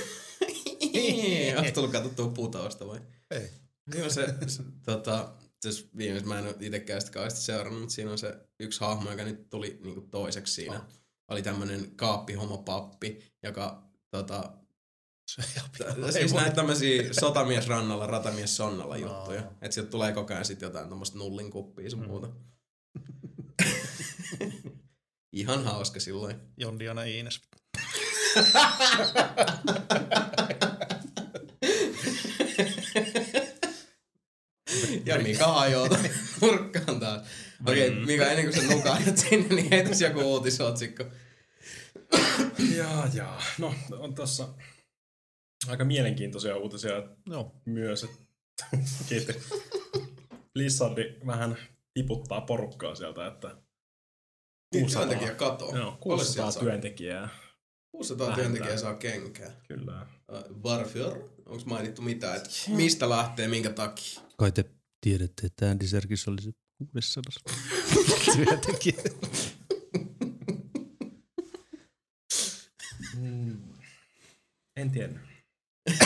Onko tullut katsottua putousta vai? Ei. Siinä on se, se tota, siis viimeis, mä en ole itsekään sitä kauheasti seurannut, mutta siinä on se yksi hahmo, joka nyt tuli niinku toiseksi siinä. Ah. Oli tämmönen kaappihomopappi, joka tota, siis näitä tämmösiä sotamies rannalla, ratamies sonnalla juttuja. Että sieltä tulee koko ajan sit jotain tämmöistä nullin kuppia sun Mm. muuta. Ihan hauska silloin. Jondiana Iines. Ja Mika hajoaa nurkkaan taas. Okei, okay, Mika, ennen kuin sä nukahdut sinne, niin heitäs joku uutisotsikko. jaa, jaa. No, on tossa aika mielenkiintoisia uutisia Joo. myös. että- Kiitos. Blizzardi vähän tiputtaa porukkaa sieltä, että Niin, työntekijä katoo. Joo, Paljon 600 sieltä saa? työntekijää. 600 Vähentää. työntekijää saa kenkää. Kyllä. Uh, Varför? Onko mainittu mitään, että mistä lähtee, minkä takia? Kai te tiedätte, että Andy Serkis oli se 600 työntekijä. Mm. En tiedä.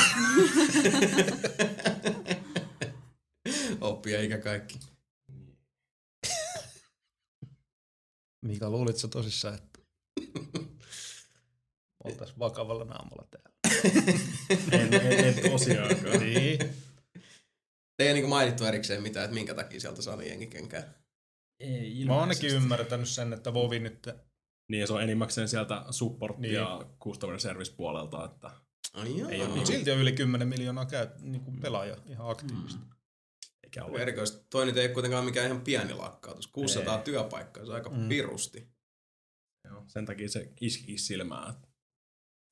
Oppia eikä kaikki. Mika, luulit sä tosissaan, että oltais vakavalla naamalla täällä? En, en, en tosiaankaan. Niin. Ei ole niinku mainittu erikseen mitään, että minkä takia sieltä saa niin jengi kenkää. Ei Mä oon ainakin ymmärtänyt sen, että Vovi nyt Niin, ja se on enimmäkseen sieltä support- Niin. ja customer service puolelta, että Ai joo. Ei Mut niinku- silti on yli 10 miljoonaa käy, niin kuin pelaaja ihan aktiivisesti. Mm. eikä ole. erikoista. Toi nyt ei kuitenkaan mikään ihan pieni lakkautus. 600 Ei. työpaikkaa, se on aika Mm. pirusti. Joo, sen takia se iski silmään, että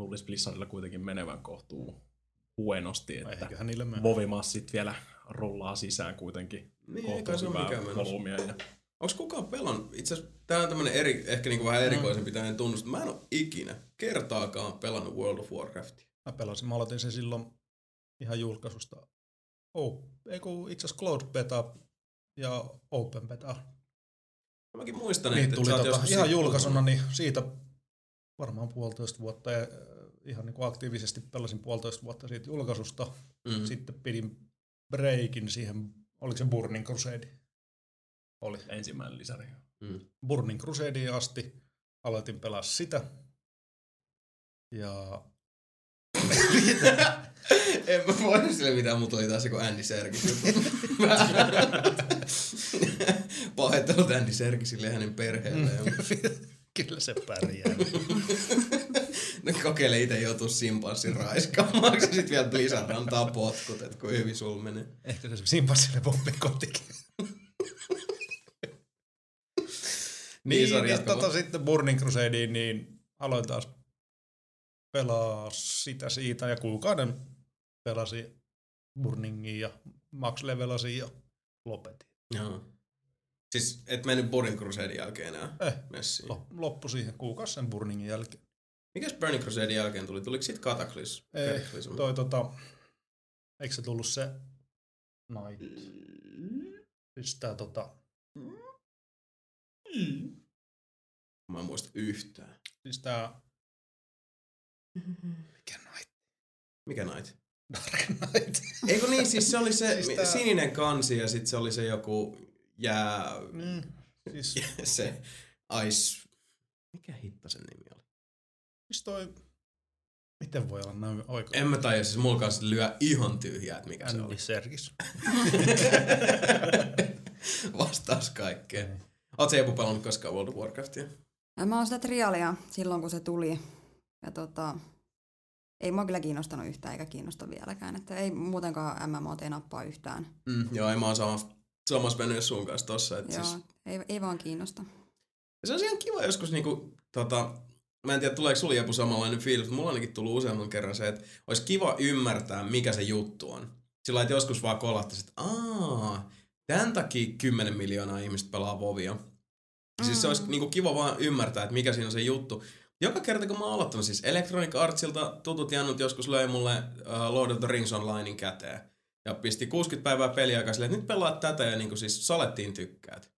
luulisi Blizzardilla kuitenkin menevän kohtuu huenosti, että. Vovimassit vielä rullaa sisään kuitenkin Niin, kohtuu hyvää volyymia. Ja Onko kukaan pelannut? Itse asiassa tää on tämmönen eri, ehkä niinku vähän erikoisempi tämmöinen tunnus. Mä en ole ikinä kertaakaan pelannut World of Warcraftia. Mä pelasin, mä aloitin sen silloin ihan julkaisusta. Oh, ei kun itse asiassa Cloud Beta ja Open Beta. Mäkin muistan, Niin että tuli tota, ihan julkaisuna, niin siitä varmaan puolitoista vuotta ja ihan niin kuin aktiivisesti pelasin puolitoista vuotta siitä julkaisusta. Mm. Sitten pidin breakin siihen, oliko se Burning Crusade? Oli. ensimmäinen lisäri. Mm. Burning Crusadeen asti. Aloitin pelaa sitä. Ja en mä voi sille mitään, mutta oli taas joku Andy Serkis. Pahoittelut Andy Serkisille ja hänen perheelleen. kyllä se pärjää. Kokeile itse joutua simpanssin raiskaamaksi ja sit vielä Blizzard antaa potkut, että kun hyvin sul menee. Ehkä se Simpassille pommi kotikin. Niin, sori, niin tota, sitten Burning Crusadeen, niin aloin taas pelaa sitä siitä ja kuukauden pelasi Burningin ja max levelasin ja lopetin. Joo. Siis et mennyt Burning Crusadein jälkeen enää Eh, messiin. lo- loppu siihen kuukausi sen Burningin jälkeen. Mikäs Burning Crusadein jälkeen tuli? Tuliko sit Cataclysm? Ei, toi tota, eikö se tullut se Knight. Siis tää tota, Mä en muista yhtään. siis tää... Mikä Knight? Mikä Knight? Dark Knight. Eikö niin, siis se oli se Siis siis tää- sininen kansi ja sitten se oli se joku jää... Mm, siis, se Ice... Mikä hitto sen nimi siis toi... Miten voi olla näin oikein? En mä tajua, siis mulla kanssa lyö ihan tyhjää, että mikä se oli. Andy Serkis. Vastaus kaikkeen. Oot sä Epu pelannut koskaan World of Warcraftia? Ja mä oon sitä trialia silloin, kun se tuli. Ja tota, ei mua kyllä kiinnostanut yhtään eikä kiinnosta vieläkään. Että ei muutenkaan MMO ei nappaa yhtään. Mm, joo, ei mä oon samassa, samassa veneessä sun kanssa tossa. Et Joo, siis, ei, ei vaan kiinnosta. ja se on ihan kiva joskus niinku, tota, mä en tiedä tuleeko sulla joku samanlainen fiilis, mutta mulla on ainakin tullut useamman kerran se, että olisi kiva ymmärtää, mikä se juttu on. Sillä että joskus vaan kolahtaisi, että aah, tämän takia 10 miljoonaa ihmistä pelaa Vovia. Mm. Siis se olisi niinku kiva vaan ymmärtää, että mikä siinä on se juttu. Joka kerta kun mä oon aloittanut, siis Electronic Artsilta tutut jannut joskus löi mulle uh, Lord of the Rings Onlinein käteen. Ja pisti 60 päivää peliaikaa silleen, että nyt pelaat tätä ja niinku siis salettiin tykkäät.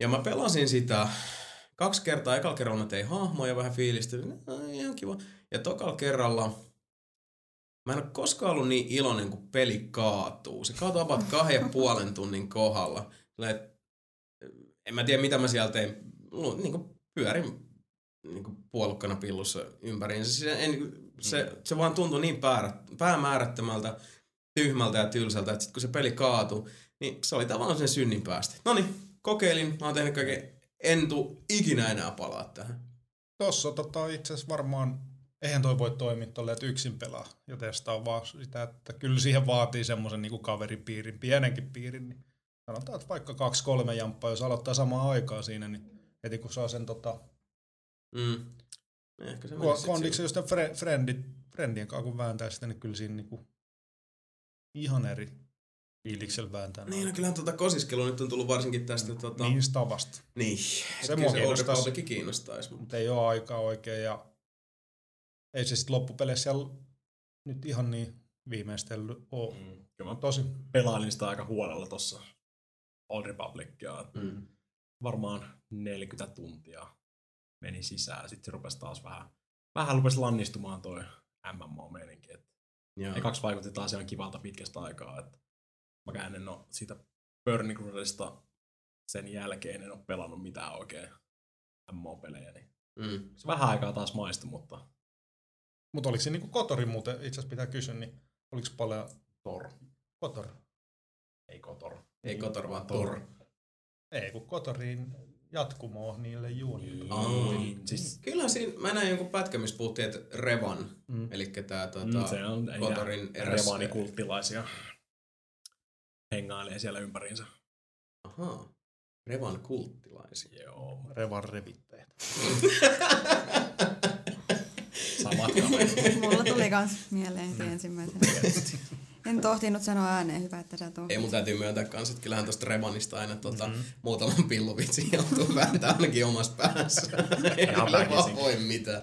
Ja mä pelasin sitä kaksi kertaa. Ekalla kerralla mä tein hahmoja vähän fiilistelin. No, ihan kiva. Ja tokalla kerralla mä en ole koskaan ollut niin iloinen, kun peli kaatuu. Se kaatuu about kahden ja puolen tunnin kohdalla. Silleen, et, en mä tiedä, mitä mä siellä tein. Niin kuin pyörin niin kuin puolukkana pillussa ympäriinsä. Se, en, se, se vaan tuntui niin päärät, päämäärättömältä, tyhmältä ja tylsältä, että sit kun se peli kaatui, niin se oli tavallaan sen synnin päästä. No niin, kokeilin, mä oon tehnyt kaiken, en tuu ikinä enää palaa tähän. Tossa tota, itse asiassa varmaan, eihän toi voi toimia tolleen, että yksin pelaa ja testaa vaan sitä, että kyllä siihen vaatii semmoisen niin kaveripiirin, pienenkin piirin, niin sanotaan, että vaikka kaksi kolme jamppaa, jos aloittaa samaan aikaa siinä, niin heti kun saa sen tota, Mm. Ehkä se kondiksi just fre, friendit, friendien kanssa kun vääntää sitä, niin kyllä siinä niinku ihan eri fiiliksellä vääntää. Niin, no kyllähän tuota kosiskelu nyt on tullut varsinkin tästä. no. Tota, niin stavasta. niin. Se mua se kiinnostaisi. Kiinnostaisi. Mutta. mutta ei ole aikaa oikein ja ei se sitten loppupeleissä siellä nyt ihan niin viimeistellyt ole. Mm. Kyllä mä Tosi. pelailin sitä aika huolella tossa Old Republicia. että Mm. Varmaan 40 tuntia meni sisään. Sitten se rupesi taas vähän, vähän rupesi lannistumaan toi MMO-meininki. Et Joo. Ekaksi vaikutti taas ihan kivalta pitkästä aikaa. Et mäkään en ole siitä Burning Crusadesta sen jälkeen en ole pelannut mitään oikein MMO-pelejä. Niin Mm. se vähän aikaa taas maistui, mutta Mutta oliko se niinku Kotori muuten, itse asiassa pitää kysyä, niin oliko paljon Tor. Kotor? Ei Kotor. Ei Kotor, vaan Tor. Ei, kun Kotoriin jatkumo niille juunille. Aa. Niin, siis Kyllä siinä, mä näin jonkun pätkän, missä puhuttiin, että Revan, Mm. eli tää Mm, tota, se on Kotorin eräs- revaanikulttilaisia hengailee siellä ympäriinsä. Ahaa, Revan kulttilaisia. Joo. Revan revittäjät. Samat. Mulla tuli kans mieleen se ensimmäisenä. En tohtinut sanoa ääneen, hyvä, että sä tohtit. Ei mun täytyy myöntää kans, että kyllähän tosta Revanista aina tota, mm-hmm. muutaman pilluvitsi joutuu vääntää ainakin omassa päässä. Ei vaan väkisinkin. voi mitään.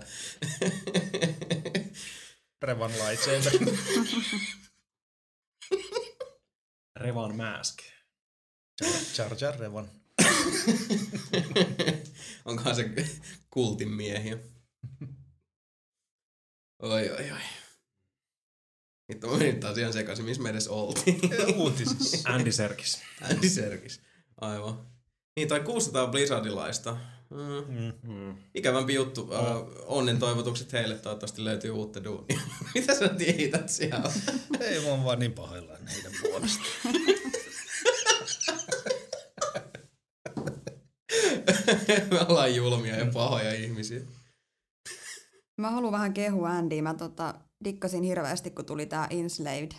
Revan lightsaber. Revan Mask. Jar Jar Revan. Onkohan se kultin miehiä? Oi, oi, oi. Nyt on mennyt taas ihan sekaisin, missä me edes oltiin. Uutisissa. Andy Serkis. Andy Serkis. Aivan. Niin, tai 600 Blizzardilaista. Mm. Mm. Mm. Ikävämpi juttu. Uh, onnen toivotukset heille. Toivottavasti löytyy uutta duunia. Mitä sä tiedät siellä? Ei mä oon vaan niin pahoillaan heidän puolesta. me ollaan julmia ja pahoja ihmisiä. Mä haluan vähän kehua Andyä. Mä tota, dikkasin hirveästi, kun tuli tää Enslaved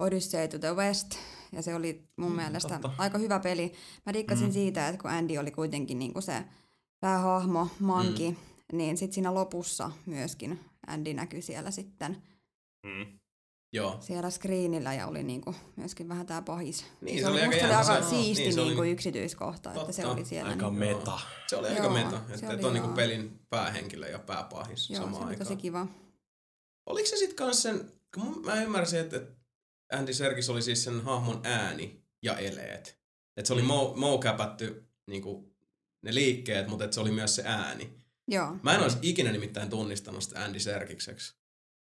Odyssey to the West. Ja se oli mun Mm, mielestä totta. aika hyvä peli. Mä dikkasin Mm. siitä, että kun Andy oli kuitenkin niinku se päähahmo, manki, mm. niin sit siinä lopussa myöskin Andy näkyi siellä sitten Mm. Joo. siellä screenillä ja oli niinku myöskin vähän tää pahis. Niin, se, se oli oli, aika musta oli aika Se- siisti niin, se oli- niinku yksityiskohta, että se Totta. oli siellä. Aika Niin, meta. Se oli aika Joo, meta. se Että, oli että on niinku pelin päähenkilö ja pääpahis joo, se samaan oli tosi aikaan. kiva. Oliko se sitten kans sen, kun mä ymmärsin, että, että Andy Serkis oli siis sen hahmon ääni ja eleet. Et se oli mo- mocapätty niinku, ne liikkeet, mutta et se oli myös se ääni. Joo. Mä en olisi ikinä nimittäin tunnistanut sitä Andy Serkikseksi.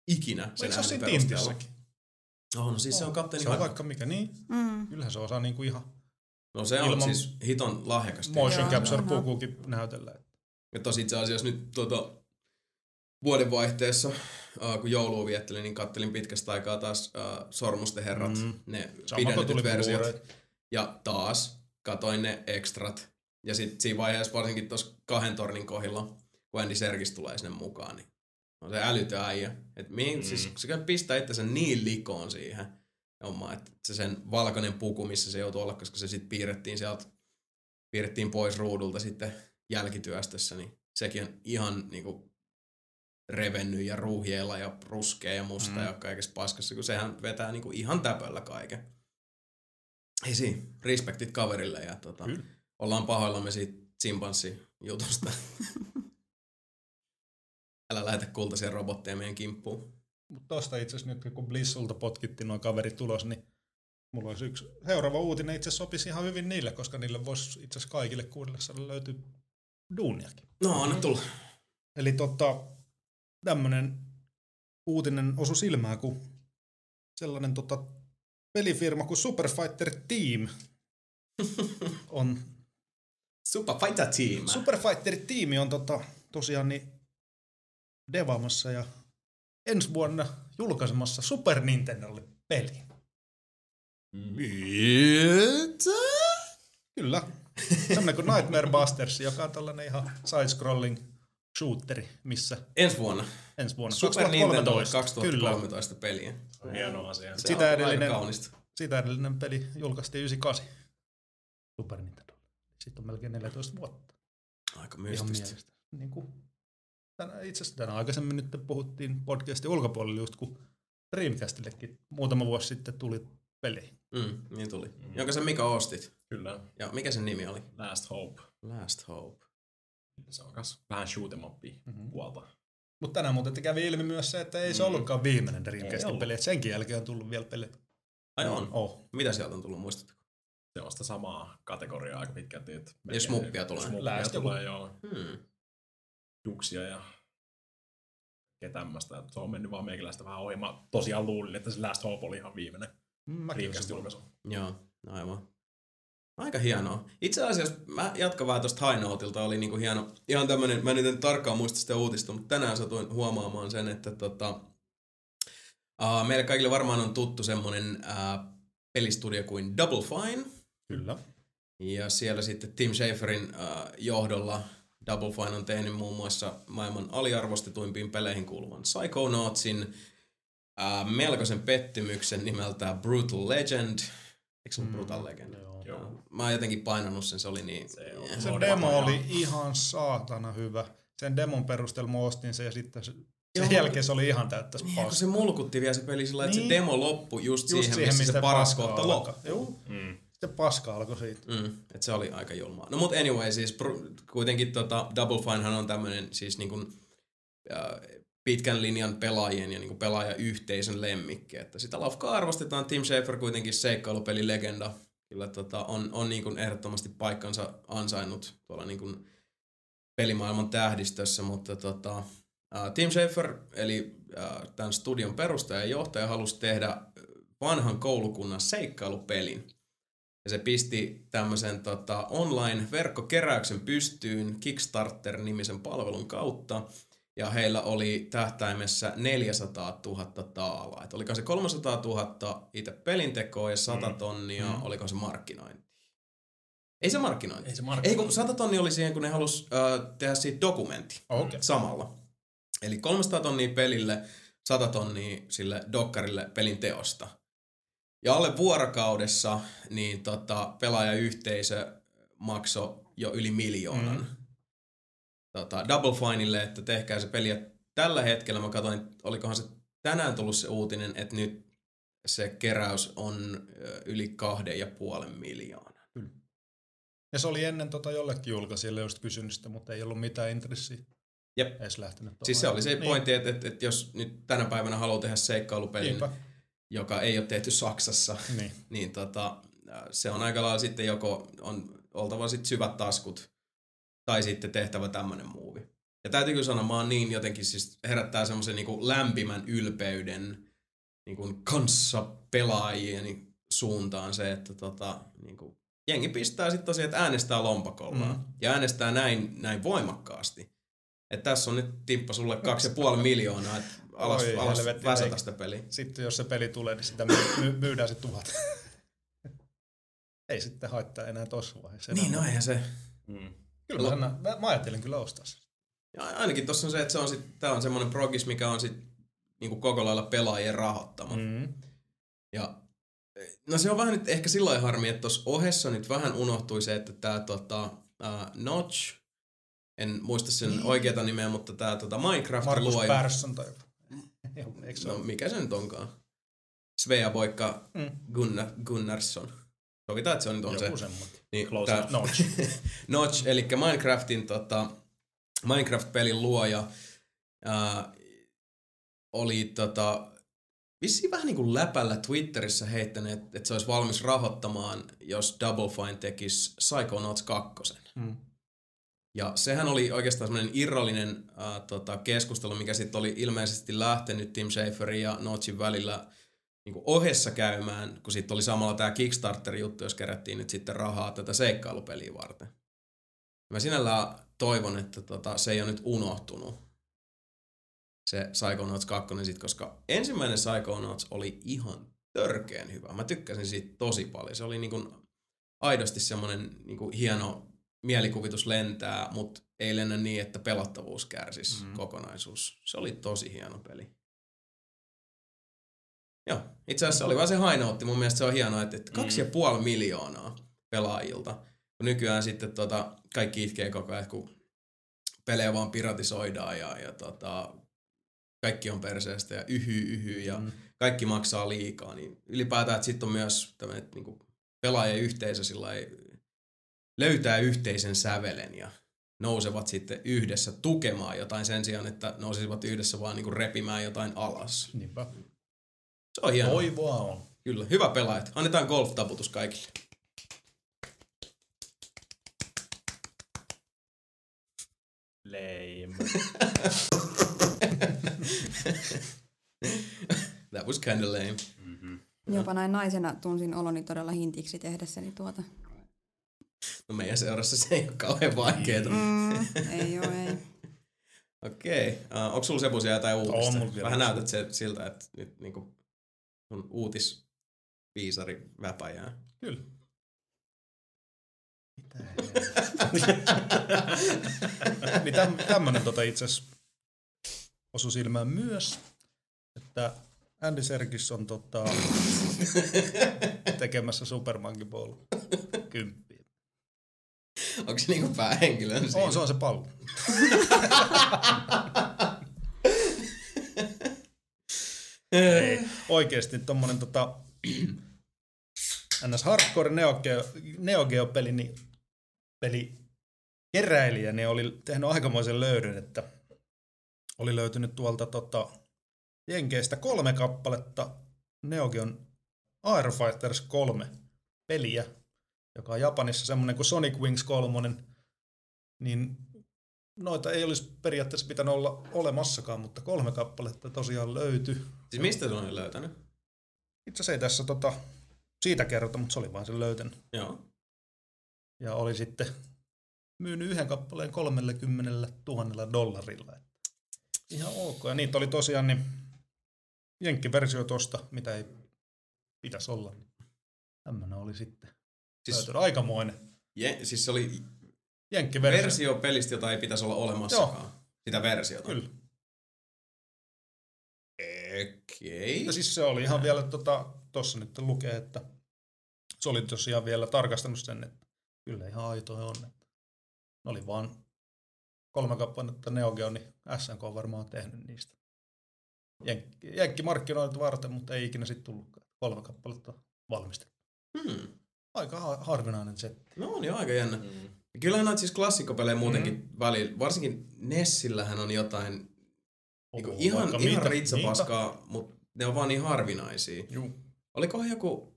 Ikinä sen Eikö se äänen siinä perusteella. Oh, no siis se on kapteeni Se on vaikka mikä niin. Mm. Kyllähän se osaa niinku ihan No se on ilman- siis hiton lahjakas. motion capture pukuukin näytellä. Ja tosi itse asiassa nyt tuota, vuodenvaihteessa, äh, kun joulua viettelin, niin kattelin pitkästä aikaa taas äh, Sormusten herrat, Mm. ne Sama pidennetyt versiot. Ja taas katoin ne ekstrat. Ja sitten siinä vaiheessa varsinkin tuossa kahden tornin kohdilla, kun Andy Serkis tulee sinne mukaan, niin on se älytön äijä. Et mihin, mm. siis, se käy pistää itsensä niin likoon siihen hommaan, että se sen valkoinen puku, missä se joutuu olla, koska se sitten piirrettiin sieltä, piirrettiin pois ruudulta sitten jälkityöstössä, niin sekin on ihan niinku revennyt ja ruuhjeilla ja ruskea ja musta Mm. mm. ja kaikessa paskassa, kun sehän vetää niinku ihan täpöllä kaiken. Ei siinä, respektit kaverille ja tota, Kyllä. Ollaan pahoillamme siitä chimpanssi-jutusta. Älä lähetä kultaisia robotteja meidän kimppuun. Mutta tosta itse asiassa nyt kun Blissulta potkittiin noin kaverit tulos, niin mulla olisi yksi seuraava uutinen itse sopisi ihan hyvin niille, koska niille voisi itse asiassa kaikille kuudelle saada löytyy duuniakin. No, anna tulla. Eli tota, tämmönen uutinen osu silmään, kun sellainen tota, pelifirma kuin Super Fighter Team on Super Fighter Team. Super Fighter Team on tota, tosiaan niin devaamassa ja ensi vuonna julkaisemassa Super Nintendolle peli. Mitä? Kyllä. Semmoinen kuin Nightmare Busters, joka on tällainen ihan side-scrolling shooteri, missä Ensi vuonna. ensi vuonna Super Nintendo 2013 Kyllä. peliä. Hieno asia. Se Sitä on edellinen- aika kaunista. Sitä edellinen peli julkaistiin 98 Super Nintendo. Sitten on melkein 14 vuotta. Aika mystistä. Niin kuin, tänä, itse asiassa tänä aikaisemmin nyt puhuttiin podcastin ulkopuolella just kun Dreamcastillekin muutama vuosi sitten tuli peli. Mm, niin tuli. Mm. Jonka sä Mika ostit. Kyllä. Ja mikä sen nimi oli? Last Hope. Last Hope. Se on kas vähän shoot em upia Mhm. puolta. Mutta tänään muuten kävi ilmi myös se, että ei se Mm. ollutkaan viimeinen Ei Dreamcastin peli. senkin jälkeen on tullut vielä peli. Ai on. Oh. Mitä sieltä on tullut, muistatteko? Se on sitä samaa kategoriaa aika pitkälti. Että Jos muppia tulee. Jos muppia tulee, joo. Hmm. Duksia ja ja tämmöistä. Se on mennyt vaan meikäläistä vähän ohi. Mä tosiaan luulin, että se Last Hope oli ihan viimeinen Mäkin Dreamcast olisin julkaisu. Joo, aivan. Aika hienoa. Itse asiassa mä jatkan vähän tosta High Noteilta, oli niinku hieno, ihan tämmönen, mä nyt en tarkkaan muista sitä uutista, mutta tänään satuin huomaamaan sen, että tota, uh, meille kaikille varmaan on tuttu semmonen uh, pelistudio kuin Double Fine, Kyllä. ja siellä sitten Tim Schaferin uh, johdolla Double Fine on tehnyt muun muassa maailman aliarvostetuimpiin peleihin kuuluvan Psychonautsin, uh, melkoisen pettymyksen nimeltään Brutal Legend. Eikö se Mm, Brutal Legend? joo. Joo. Mä oon jotenkin painanut sen, se oli niin... Se on-. Se demo vapaa. oli ihan saatana hyvä. Sen demon perusteella mä ostin sen ja sitten se, Joo. sen jälkeen se oli ihan täyttä Niin, kun paskaa. se mulkutti vielä se peli sillä, että Niin. se demo loppui just, Just siihen, siihen, missä mistä se paras kohta loppui. Joo. Mm. Sitten paska alkoi siitä. Mm, et se oli aika julmaa. No mut anyway, siis pr- kuitenkin tota, Double Finehan on tämmönen siis niin kuin, äh, pitkän linjan pelaajien ja niin kuin pelaajayhteisön lemmikki. Että sitä lafkaa arvostetaan. Tim Schafer kuitenkin seikkailupeli legenda. Kyllä tota, on, on niin kuin ehdottomasti paikkansa ansainnut tuolla niin kuin pelimaailman tähdistössä, mutta tota, äh, Tim Schafer, eli äh, tämän studion perustaja ja johtaja, halusi tehdä vanhan koulukunnan seikkailupelin. Ja se pisti tämmöisen tota, online-verkkokeräyksen pystyyn Kickstarter-nimisen palvelun kautta. Ja heillä oli tähtäimessä 400 000 taalaa. Et oliko se 300 000 itse pelintekoa ja 100 Mm. tonnia, Mm. oliko se markkinointi? Ei se markkinointi. Ei se Ei markkinointi. kun 100 tonnia oli siihen, kun ne halus äh, tehdä siitä dokumentti. Okay. samalla. Eli 300 tonnia pelille, 100 tonnia sille dokkarille pelin teosta. Ja alle vuorokaudessa niin tota, pelaajayhteisö maksoi jo yli miljoonan Mm. tota, Double Fineille, että tehkää se peli. Ja tällä hetkellä mä katsoin, olikohan se tänään tullut se uutinen, että nyt se keräys on yli kahden ja puolen miljoonaa. Ja se oli ennen tota jollekin julkaisijalle just kysynyt sitä, mutta ei ollut mitään intressiä. Jep. Edes lähtenyt Siis se oli se niin. pointti, että, että, että jos nyt tänä päivänä haluaa tehdä seikkailupelin, Niinpä. Joka ei ole tehty Saksassa, Niin. niin tota, se on aika lailla sitten joko on oltava sit syvät taskut tai sitten tehtävä tämmönen muuvi. Ja täytyy kyllä sanoa, mä oon niin jotenkin siis herättää semmoisen niin lämpimän ylpeyden niin kuin kanssa pelaajien suuntaan se, että tota, niin kuin, jengi pistää sitten tosiaan, että äänestää lompakollaan. Mm. Ja äänestää näin, näin voimakkaasti. Että tässä on nyt Timppa sulle kaksi ja puoli miljoonaa, että alas, Oi, alas helvetti, väsätä sitä peliä. Sitten jos se peli tulee, niin sitä my- my- myydään se tuhat. Ei sitten haittaa enää tuossa vaiheessa. Niin, no eihän se. Mm. Kyllä mä, mä, mä ajattelin kyllä ostaa sen. Ja ainakin tuossa on se, että se on sit, tää on semmoinen progis, mikä on sit niinku koko lailla pelaajien rahoittama. Mm. Ja no se on vähän nyt ehkä sillä harmi, että tuossa ohessa nyt vähän unohtui se, että tää tota, uh, Notch, en muista sen Niin. oikeata nimeä, mutta tää tota Minecraft Markus luoja. Persson tai joku. Eikö se No ole? mikä se nyt onkaan? Svea Boikka Mm. Gunnar, Gunnarsson. Sovitaan, että se on nyt on Joku se. semmoinen. Niin, Close tää-. Notch. Notch, eli Minecraftin tota, Minecraft-pelin luoja ää, oli tota, vissiin vähän niin kuin läpällä Twitterissä heittänyt, että, että se olisi valmis rahoittamaan, jos Double Fine tekisi Psychonauts 2. Mm. Ja sehän oli oikeastaan semmoinen irrallinen ää, tota, keskustelu, mikä sitten oli ilmeisesti lähtenyt Tim Schaferin ja Notchin välillä niin kuin ohessa käymään, kun sitten oli samalla tämä Kickstarter-juttu, jos kerättiin nyt sitten rahaa tätä seikkailupeliä varten. Mä sinällään toivon, että tota, se ei ole nyt unohtunut, se Psychonauts 2, sit, koska ensimmäinen Psychonauts oli ihan törkeen hyvä. Mä tykkäsin siitä tosi paljon. Se oli niin kuin aidosti semmoinen niin hieno mielikuvitus lentää, mutta ei lennä niin, että pelattavuus kärsisi mm. kokonaisuus. Se oli tosi hieno peli. Joo, itse asiassa oli vaan se hainoutti. Mun mielestä se on hienoa, että, kaksi ja puoli miljoonaa pelaajilta. Kun nykyään sitten tota, kaikki itkee koko ajan, kun pelejä vaan piratisoidaan ja, ja tota, kaikki on perseestä ja yhy, yhy ja Mm. kaikki maksaa liikaa, niin ylipäätään, että sitten on myös tämmöinen niin pelaajien yhteisö sillä lailla löytää yhteisen sävelen ja nousevat sitten yhdessä tukemaan jotain sen sijaan, että nousisivat yhdessä vaan niin repimään jotain alas. Niinpä. Se on hienoa. Toivoa on. Kyllä, hyvä pelaajat. Annetaan golf-taputus kaikille. Lame. That was kinda lame. Mm-hmm. Jopa näin naisena tunsin oloni todella hintiksi tehdessäni tuota. No meidän seurassa se ei ole kauhean vaikeeta. Mm, ei oo, ei. Okei. Okay. Uh, onko sulla siellä jotain uutista? On. Vähän näytät se, siltä, että nyt niinku sun uutisviisari väpäjää. Kyllä. Mitä niin täm, tämmönen tota itse asiassa osui silmään myös, että Andy Serkis on tota, tekemässä Super Monkey Ball 10. Onko se niinku päähenkilön siinä? On, se on se pallo. Ei, oikeesti tommonen tota, ns. hardcore Neo Geo, Neo Geo peli, niin, peli keräilijä, niin oli tehnyt aikamoisen löydön, että oli löytynyt tuolta tota, Jenkeistä kolme kappaletta Neo Geon Air Fighters 3 peliä, joka on Japanissa semmonen kuin Sonic Wings 3, niin noita ei olisi periaatteessa pitänyt olla olemassakaan, mutta kolme kappaletta tosiaan löytyi. Siis mistä sun on löytänyt? Itse asiassa ei tässä tota, siitä kerrota, mutta se oli vaan sen löytänyt. Joo. Ja oli sitten myynyt yhden kappaleen 30 000 dollarilla. Ihan ok. Ja niitä oli tosiaan niin jenkkiversio tosta, mitä ei pitäisi olla. Tämmönen oli sitten Siis, löytynyt. Aikamoinen je, siis se oli jenkkiversio. versio pelistä, jota ei pitäisi olla olemassakaan. Sitä versiota. Kyllä. Okei. Ja siis se oli ihan vielä, tota, tossa nyt lukee, että se oli tosiaan vielä tarkastanut sen, että kyllä ihan aitoja on. Että ne oli vaan kolme kappaletta Neo Geo, niin SNK on varmaan tehnyt niistä. Jenkki, jenkkimarkkinoita varten, mutta ei ikinä sitten tullutkaan. Kolme kappaletta valmistettu. Hmm. Aika ha- harvinainen se. No on jo aika jännä. Mm. Kyllähän noita siis klassikkopelejä muutenkin mm. välillä, varsinkin Nessillähän on jotain niinku Oo, ihan, ihan mitä. ritsapaskaa, mutta ne on vaan niin harvinaisia. Juu. Olikohan joku,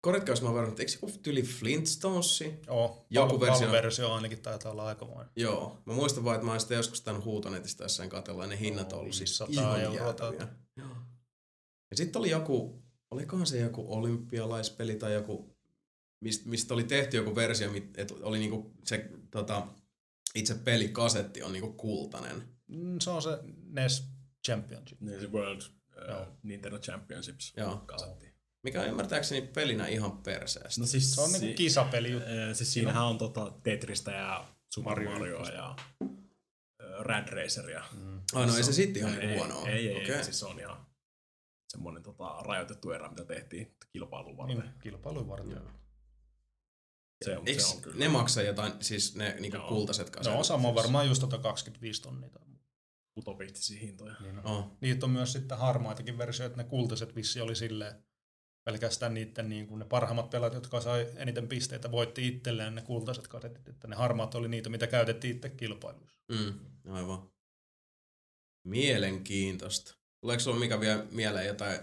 korjatkaa jos mä varmaan, eikö joku tyli Flintstonesi? Joo, Joku joku versio- versio. ainakin taitaa olla aikamoinen. Joo, mä muistan vaan, että mä oon sitä joskus tämän huutonetista jossain katella, ja ne hinnat on ollut siis 500 ihan euroa jäätäviä. Joo. Ja sitten oli joku, olikohan se joku olympialaispeli tai joku, mistä, mistä oli tehty joku versio, että oli niinku se tota, itse pelikasetti on niinku kultainen. Mm, Se on se NES Championship. Se World uh, Nintendo Championships Joo. kasetti. Mikä on ymmärtääkseni pelinä ihan perseestä. No siis, Se on niinku kisapeli juttu. Eh, Siis siinähän on tota Tetristä ja Super Mario Mario, ja ö, Rad Raceria. Mm. Ai no ei se sitten ihan ei, niinku huonoa. Ei, ei, Okei. ei, siis se on ihan semmoinen tota, rajoitettu erä, mitä tehtiin kilpailun varten. Niin, kilpailuun varten. Joo. Se, on, Eikö se on kyllä. ne maksaa jotain, siis ne niinku Joo. kultaiset kasetit? on sama varmaan just tota 25 tonnia. tai muuta. utopistisia hintoja. Niin on. Oh. Niitä on myös sitten harmaitakin versioita, että ne kultaiset vissi oli silleen, pelkästään niiden niin kuin ne parhaimmat pelaajat, jotka sai eniten pisteitä, voitti itselleen ne kultaiset kasetit, että ne harmaat oli niitä, mitä käytettiin itse kilpailuissa. Mm, aivan. Mielenkiintoista. Tuleeko sinulla mikä vielä mieleen jotain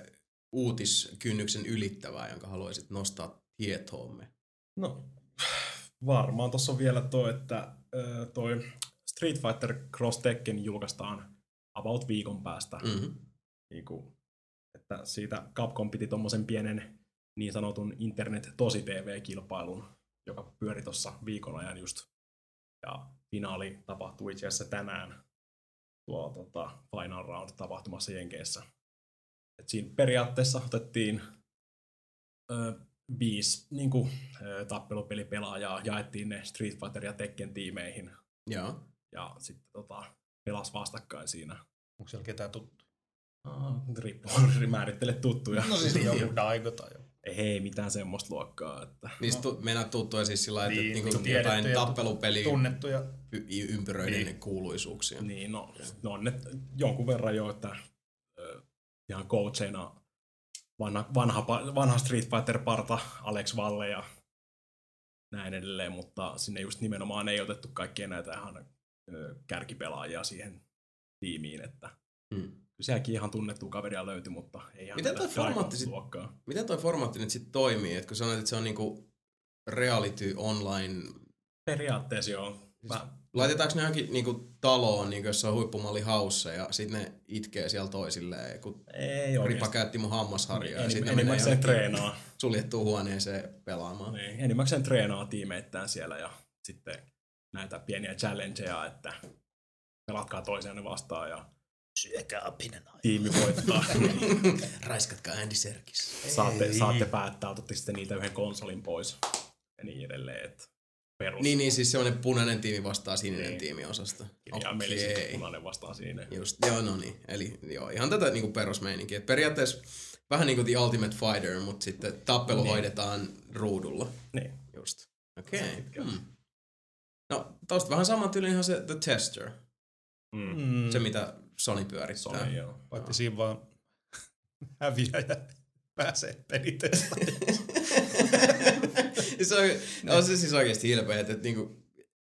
uutiskynnyksen ylittävää, jonka haluaisit nostaa tietoomme? No, varmaan tuossa on vielä toi, että toi Street Fighter Cross Tekken julkaistaan about viikon päästä. Mm-hmm. Niin kuin, että siitä Capcom piti tommosen pienen niin sanotun internet tosi TV-kilpailun, joka pyöri tuossa viikon ajan just. Ja finaali tapahtui itse asiassa tänään tuo tota, Final Round tapahtumassa Jenkeissä. Et siinä periaatteessa otettiin ö, viisi niin kuin, ö, tappelupelipelaajaa, jaettiin ne Street Fighter ja Tekken tiimeihin Joo. ja sitten tota, pelas vastakkain siinä. Onko siellä ketään tuttu? Ah, riippuu, määrittele tuttuja. No siis joku Daigo tai joku. Ei hei, mitään semmoista luokkaa. Että... Niistä tu- meinaat tuttuja siis sillä lailla, että Niin, niinku jotain tappelupeli Tunnettuja. y- ympyröiden Niin. kuuluisuuksia. Niin, no, no on ne jonkun verran jo, että ö, ihan coacheina vanha, vanha, vanha Street Fighter-parta Alex Valle ja näin edelleen, mutta sinne just nimenomaan ei otettu kaikkia näitä ihan ö, kärkipelaajia siihen tiimiin, että Mm. Sielläkin ihan tunnettua kaveria löytyi, mutta ei ihan Miten toi formaatti sit- luokkaa. Miten toi formaatti nyt sitten toimii? Et kun sanoit, että se on niinku reality online, Periaatteessa joo. Mä, laitetaanko ne johonkin niinku taloon, niinku jos se on huippumalli haussa ja sitten ne itkee siellä toisilleen, kun ei Ripa käytti mun hammasharjaa ja Enim, sitten enimmäkseen treenaa. suljettuun huoneeseen pelaamaan. Niin, enimmäkseen treenaa tiimeittäin siellä ja sitten näitä pieniä challengeja, että pelatkaa toisianne vastaan ja Syökää apinen tiimi voittaa. Raiskatkaa Andy Serkis. saatte, Ei. saatte päättää, otatte sitten niitä yhden konsolin pois ja niin edelleen. Että perus. Niin, niin siis semmoinen punainen tiimi vastaa sininen Niin. tiimi osasta. Kirjaimellisesti okay. punainen vastaan siinä. Just, joo, no niin. Eli joo, ihan tätä niinku perusmeininkiä. Periaatteessa vähän niin kuin The Ultimate Fighter, mutta sitten tappelu Niin. hoidetaan ruudulla. Niin. Just. Okei. Okay. Pitkälti. Hmm. No, tosta vähän saman tyylin se The Tester. Mm. Mm. Se, mitä Sony pyörittää. Sony, joo. Paitsi siinä vaan häviäjä pääsee pelitestä. se on, on se siis oikeasti hilpeä, että, että niinku,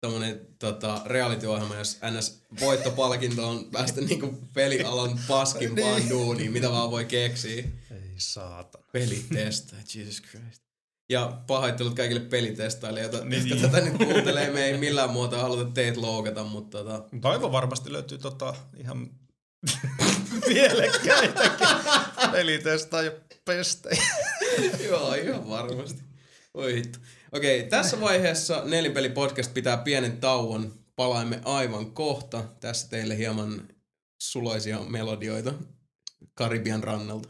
tommonen tota, reality-ohjelma, jos NS-voittopalkinto on päästä niinku pelialan paskimpaan Niin. duuniin, mitä vaan voi keksiä. Ei saatana. Pelitesta, Jesus Christ. Ja pahoittelut kaikille pelitestailijoita, Niin. jotka tätä nyt kuuntelee. Me ei millään muotoa haluta teitä loukata, mutta tota, Mutta aivan varmasti löytyy tota ihan mielekkäitäkin pelitestaa ja pestejä. joo, ihan varmasti. Oi hitto. Okei, tässä vaiheessa Nelinpeli podcast pitää pienen tauon. Palaamme aivan kohta. Tässä teille hieman suloisia melodioita Karibian rannalta.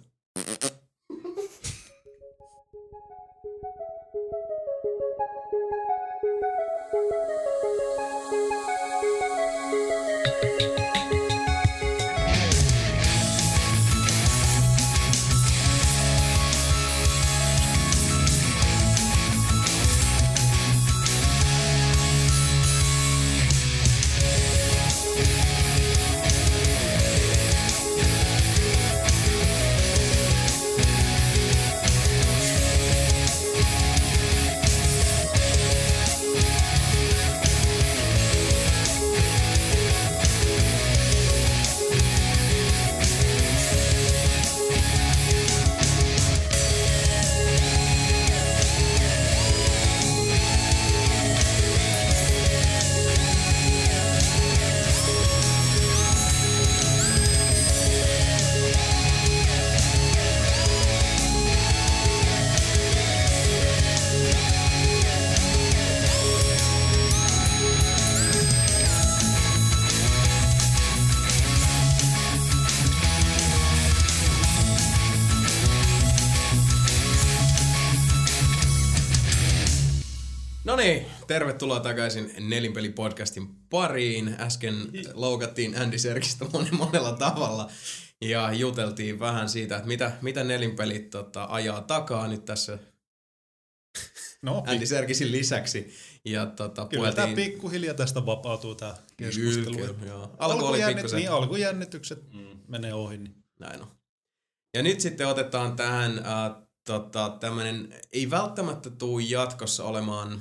Tervetuloa takaisin Nelinpeli-podcastin pariin. Äsken loukattiin Andy Serkistä monella tavalla ja juteltiin vähän siitä, että mitä, mitä Nelinpelit tota, ajaa takaa nyt tässä no, Andy Serkisin lisäksi. Ja tota, kyllä puheltiin... tämä pikkuhiljaa tästä vapautuu tämä keskustelu. Kyllä, kyllä, joo. Alku oli. Niin, alkujännitykset mm. menee ohi. Niin. Näin on. Ja nyt sitten otetaan tähän äh, tota, tämmöinen, ei välttämättä tule jatkossa olemaan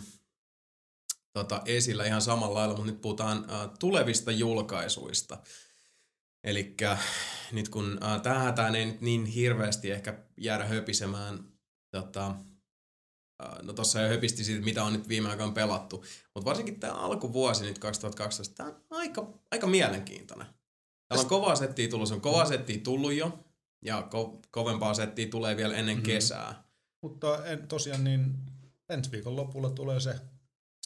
tota, esillä ihan samalla lailla, mutta nyt puhutaan äh, tulevista julkaisuista. Eli nyt kun äh, tähän ei nyt niin hirveästi ehkä jäädä höpisemään, tota, äh, no tuossa jo höpisti siitä, mitä on nyt viime aikoina pelattu, mutta varsinkin tämä alkuvuosi nyt 2012, tämä on aika, aika mielenkiintoinen. Täällä on kovaa settiä tullut, se on kovaa settiä tullut jo, ja ko- kovempaa settiä tulee vielä ennen mm-hmm. kesää. Mutta en, tosiaan niin ensi viikon lopulla tulee se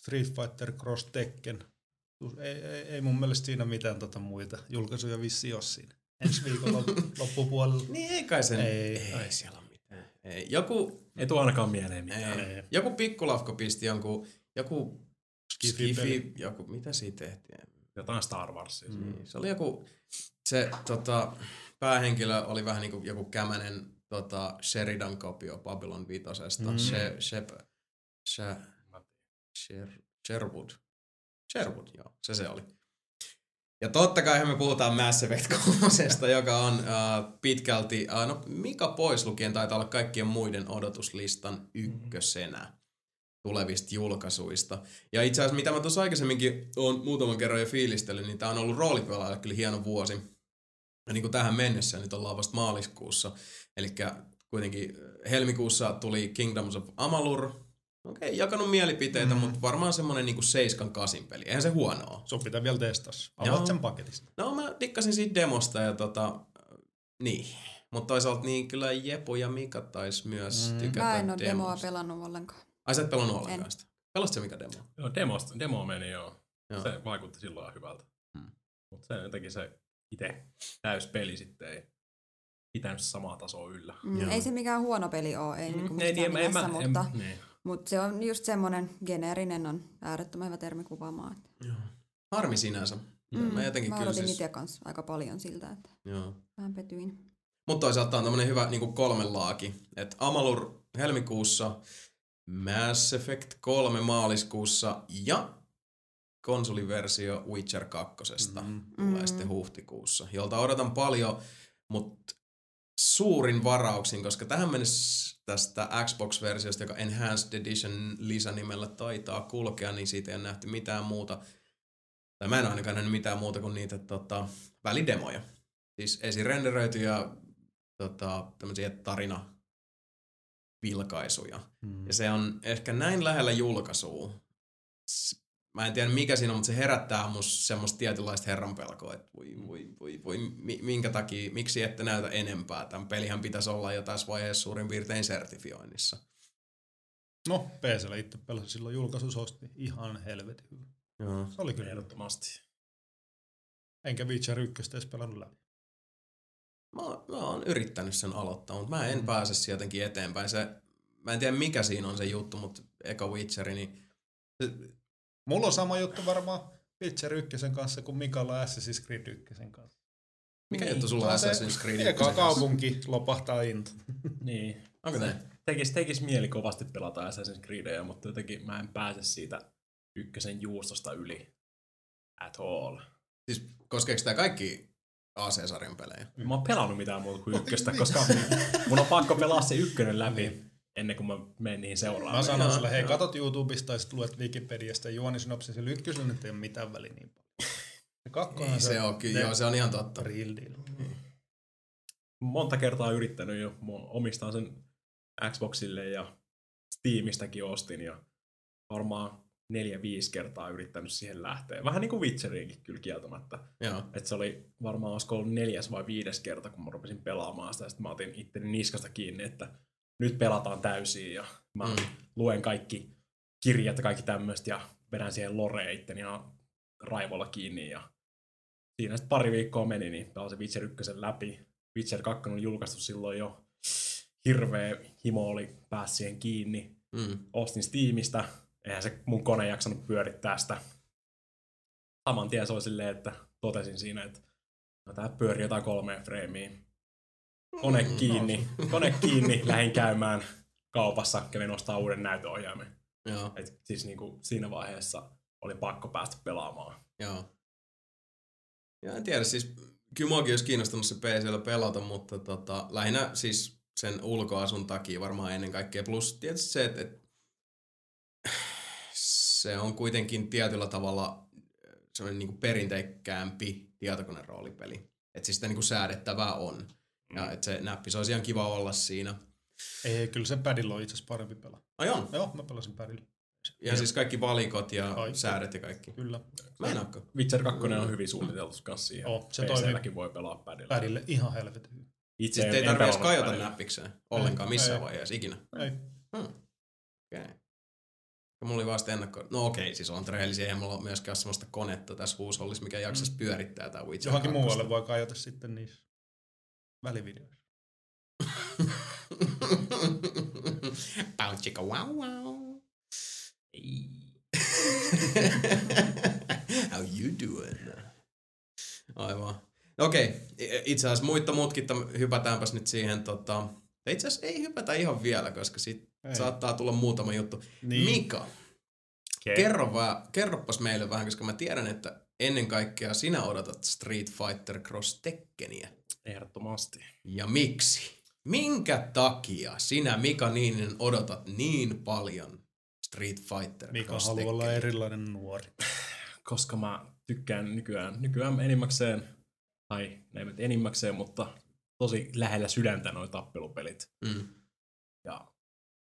Street Fighter Cross Tekken. Ei, ei, ei mun mielestä siinä mitään tota muita julkaisuja vissi jos siinä. Ensi viikon loppupuolella. niin ei kai sen. Ei, ei, ei siellä ole mitään. Ei. Joku, ei tuo ainakaan mieleen mitään. Ei. Joku pikkulafko pisti jonkun, joku Skifi, Skifi joku, mitä siitä tehtiin? Jotain Star Wars. Mm. Niin, se oli joku, se tota, päähenkilö oli vähän niin kuin joku kämänen tota, Sheridan-kopio Babylon 5. Mm. She, Shep, She, Sher, Sherwood. Sherwood, joo, se se oli. Ja totta kai me puhutaan Mass Effect 3, joka on uh, pitkälti, uh, no Mika pois lukien taitaa olla kaikkien muiden odotuslistan ykkösenä tulevista julkaisuista. Ja itse asiassa mitä mä tuossa aikaisemminkin on muutaman kerran jo fiilistellyt, niin tämä on ollut roolipelaajalle kyllä hieno vuosi. Ja niin kuin tähän mennessä, nyt ollaan vasta maaliskuussa. Eli kuitenkin helmikuussa tuli Kingdoms of Amalur, Okei, okay, jakanut mielipiteitä, mm. mutta varmaan semmonen niinku 7-8 peli. Eihän se huonoa. Sun pitää vielä testaa. Avaat sen paketista. No mä dikkasin siitä demosta ja tota, niin. Mutta toisaalta niin kyllä Jepo ja Mika tais myös mm. tykätä Mä en ole demoa pelannut ollenkaan. Ai sä et pelannut ollenkaan sitä? Pelasitko se mikä demo? Joo, demosta, demo meni joo. joo. Se vaikutti silloin hyvältä. Hmm. Mutta se jotenkin se itse täyspeli sitten ei pitänyt samaa tasoa yllä. Mm, ei se mikään huono peli ole, ei mm, niinku ei, niin, mielessä, en, mutta, en, niin. Mutta se on just semmoinen geneerinen on äärettömän hyvä termi kuvaamaan. Joo. Harmi sinänsä. Mm, mä jotenkin mä odotin siis... itse kanssa aika paljon siltä, että Joo. vähän petyin. Mutta toisaalta on tämmöinen hyvä niin kolme laaki. Että Amalur helmikuussa, Mass Effect 3 maaliskuussa ja konsoliversio Witcher 2. Mm-hmm. tulee mm. sitten huhtikuussa, jolta odotan paljon, mutta suurin varauksin, koska tähän mennessä tästä Xbox-versiosta, joka Enhanced Edition lisänimellä taitaa kulkea, niin siitä ei ole nähty mitään muuta, tai mä en ainakaan nähnyt mitään muuta kuin niitä tota, välidemoja. Siis esirenderöityjä tota, tämmöisiä tarina vilkaisuja. Hmm. Ja se on ehkä näin lähellä julkaisua. Mä en tiedä mikä siinä on, mutta se herättää musta semmoista tietynlaista herranpelkoa, että voi, voi, voi, voi, minkä takia, miksi ette näytä enempää. Tämän pelihän pitäisi olla jo tässä vaiheessa suurin piirtein sertifioinnissa. No, PCllä itse pelasin silloin julkaisussa ihan helvetin hyvä. Joo. Se oli kyllä ehdottomasti. Enkä Witcher 1 edes pelannut läpi. Mä, mä oon yrittänyt sen aloittaa, mutta mä en mm. pääse sieltä jotenkin eteenpäin. Se, mä en tiedä mikä siinä on se juttu, mutta eka Witcheri, niin se, Mulla on sama juttu varmaan Witcher 1 kanssa kuin Mikalla Assassin's Creed 1 kanssa. Mikä niin, juttu sulla on Assassin's Creed 1 Eka kaupunki lopahtaa into. niin. Onko se? Tekis, tekis mieli kovasti pelata Assassin's Creedia, mutta jotenkin mä en pääse siitä ykkösen juustosta yli. At all. Siis koskeeko tämä kaikki AC-sarjan pelejä? Mä oon pelannut mitään muuta kuin ykköstä, koska mun on pakko pelaa se ykkönen läpi. Niin ennen kuin mä menen niihin seuraamaan. Mä sanon sulle, hei, katot YouTubesta tai sitten luet Wikipediasta ja Juoni Synopsisen lykkysellä nyt ei ole mitään väliä niin paljon. Se kakkonen niin, se, se on, kyllä, joo, se on ihan totta. Real deal. Mm. Monta kertaa yrittänyt jo. Mä omistan sen Xboxille ja Steamistäkin ostin ja varmaan neljä-viisi kertaa yrittänyt siihen lähteä. Vähän niin kuin Witcheriinkin kyllä kieltämättä. että se oli varmaan olisiko ollut neljäs vai viides kerta, kun mä rupesin pelaamaan sitä. Sitten mä otin itteni niskasta kiinni, että nyt pelataan täysin ja mä mm. luen kaikki kirjat ja kaikki tämmöistä ja vedän siihen loreen itteni ja raivolla kiinni ja siinä sitten pari viikkoa meni, niin pelasin Witcher 1 läpi. Witcher 2 oli julkaistu silloin jo. Hirveä himo oli pääsi siihen kiinni. Mm. Ostin Steamista eihän se mun kone jaksanut pyörittää sitä. Saman tien se oli silleen, että totesin siinä, että no tää pyörii jotain kolmea freimiä. Kone kiinni, kone kiinni, lähdin käymään kaupassa, kävin ostaa uuden näytöohjaimen. Joo, Et siis niinku siinä vaiheessa oli pakko päästä pelaamaan. joo. Ja en tiedä, siis kyllä muakin olisi kiinnostunut se PCllä pelata, mutta tota, lähinnä siis sen ulkoasun takia varmaan ennen kaikkea. Plus tietysti se, että, että se on kuitenkin tietyllä tavalla semmoinen niin perinteikkäämpi tietokoneroolipeli. Että siis sitä niin kuin säädettävää on. Ja Mm. että se näppis olisi ihan kiva olla siinä. Ei, kyllä se padilla on itse asiassa parempi pelaa. Ai on. Joo, mä pelasin padilla. Ja siis kaikki valikot ja Kaikki. säädet ja kaikki. Kyllä. Meinaatko? Witcher 2 on hyvin suunniteltu kanssa siihen. Oo, se PClläkin voi pelaa padilla. Padille ihan helvetin hyvin. Itse Siis en, ei en tarvitse kajota näppikseen ollenkaan missään ei. vaiheessa ikinä. Ei. Hmm. Okei. Ja mulla oli vasta ennakko... No okei, siis on rehellisiä. Eihän mulla ole myöskään sellaista konetta tässä huushollissa, mikä jaksaisi pyörittää tää Witcher Johonkin 2. muualle voi kajota sitten niissä välivideoissa. Bow chicka wow wow. How you doing? Aivan. Okei, i- itse asiassa muita mutkitta hypätäänpäs nyt siihen. Tota... Itse asiassa ei hypätä ihan vielä, koska sit Ei. saattaa tulla muutama juttu. Niin. Mika, Okei. kerro vaan, kerroppas meille vähän, koska mä tiedän, että ennen kaikkea sinä odotat Street Fighter Cross Tekkeniä. Ehdottomasti. Ja miksi? Minkä takia sinä, Mika Niininen, odotat niin paljon Street Fighter Mika haluaa olla erilainen nuori. Koska mä tykkään nykyään, nykyään enimmäkseen, tai ei nyt enimmäkseen, mutta tosi lähellä sydäntä noi tappelupelit. Mm. Ja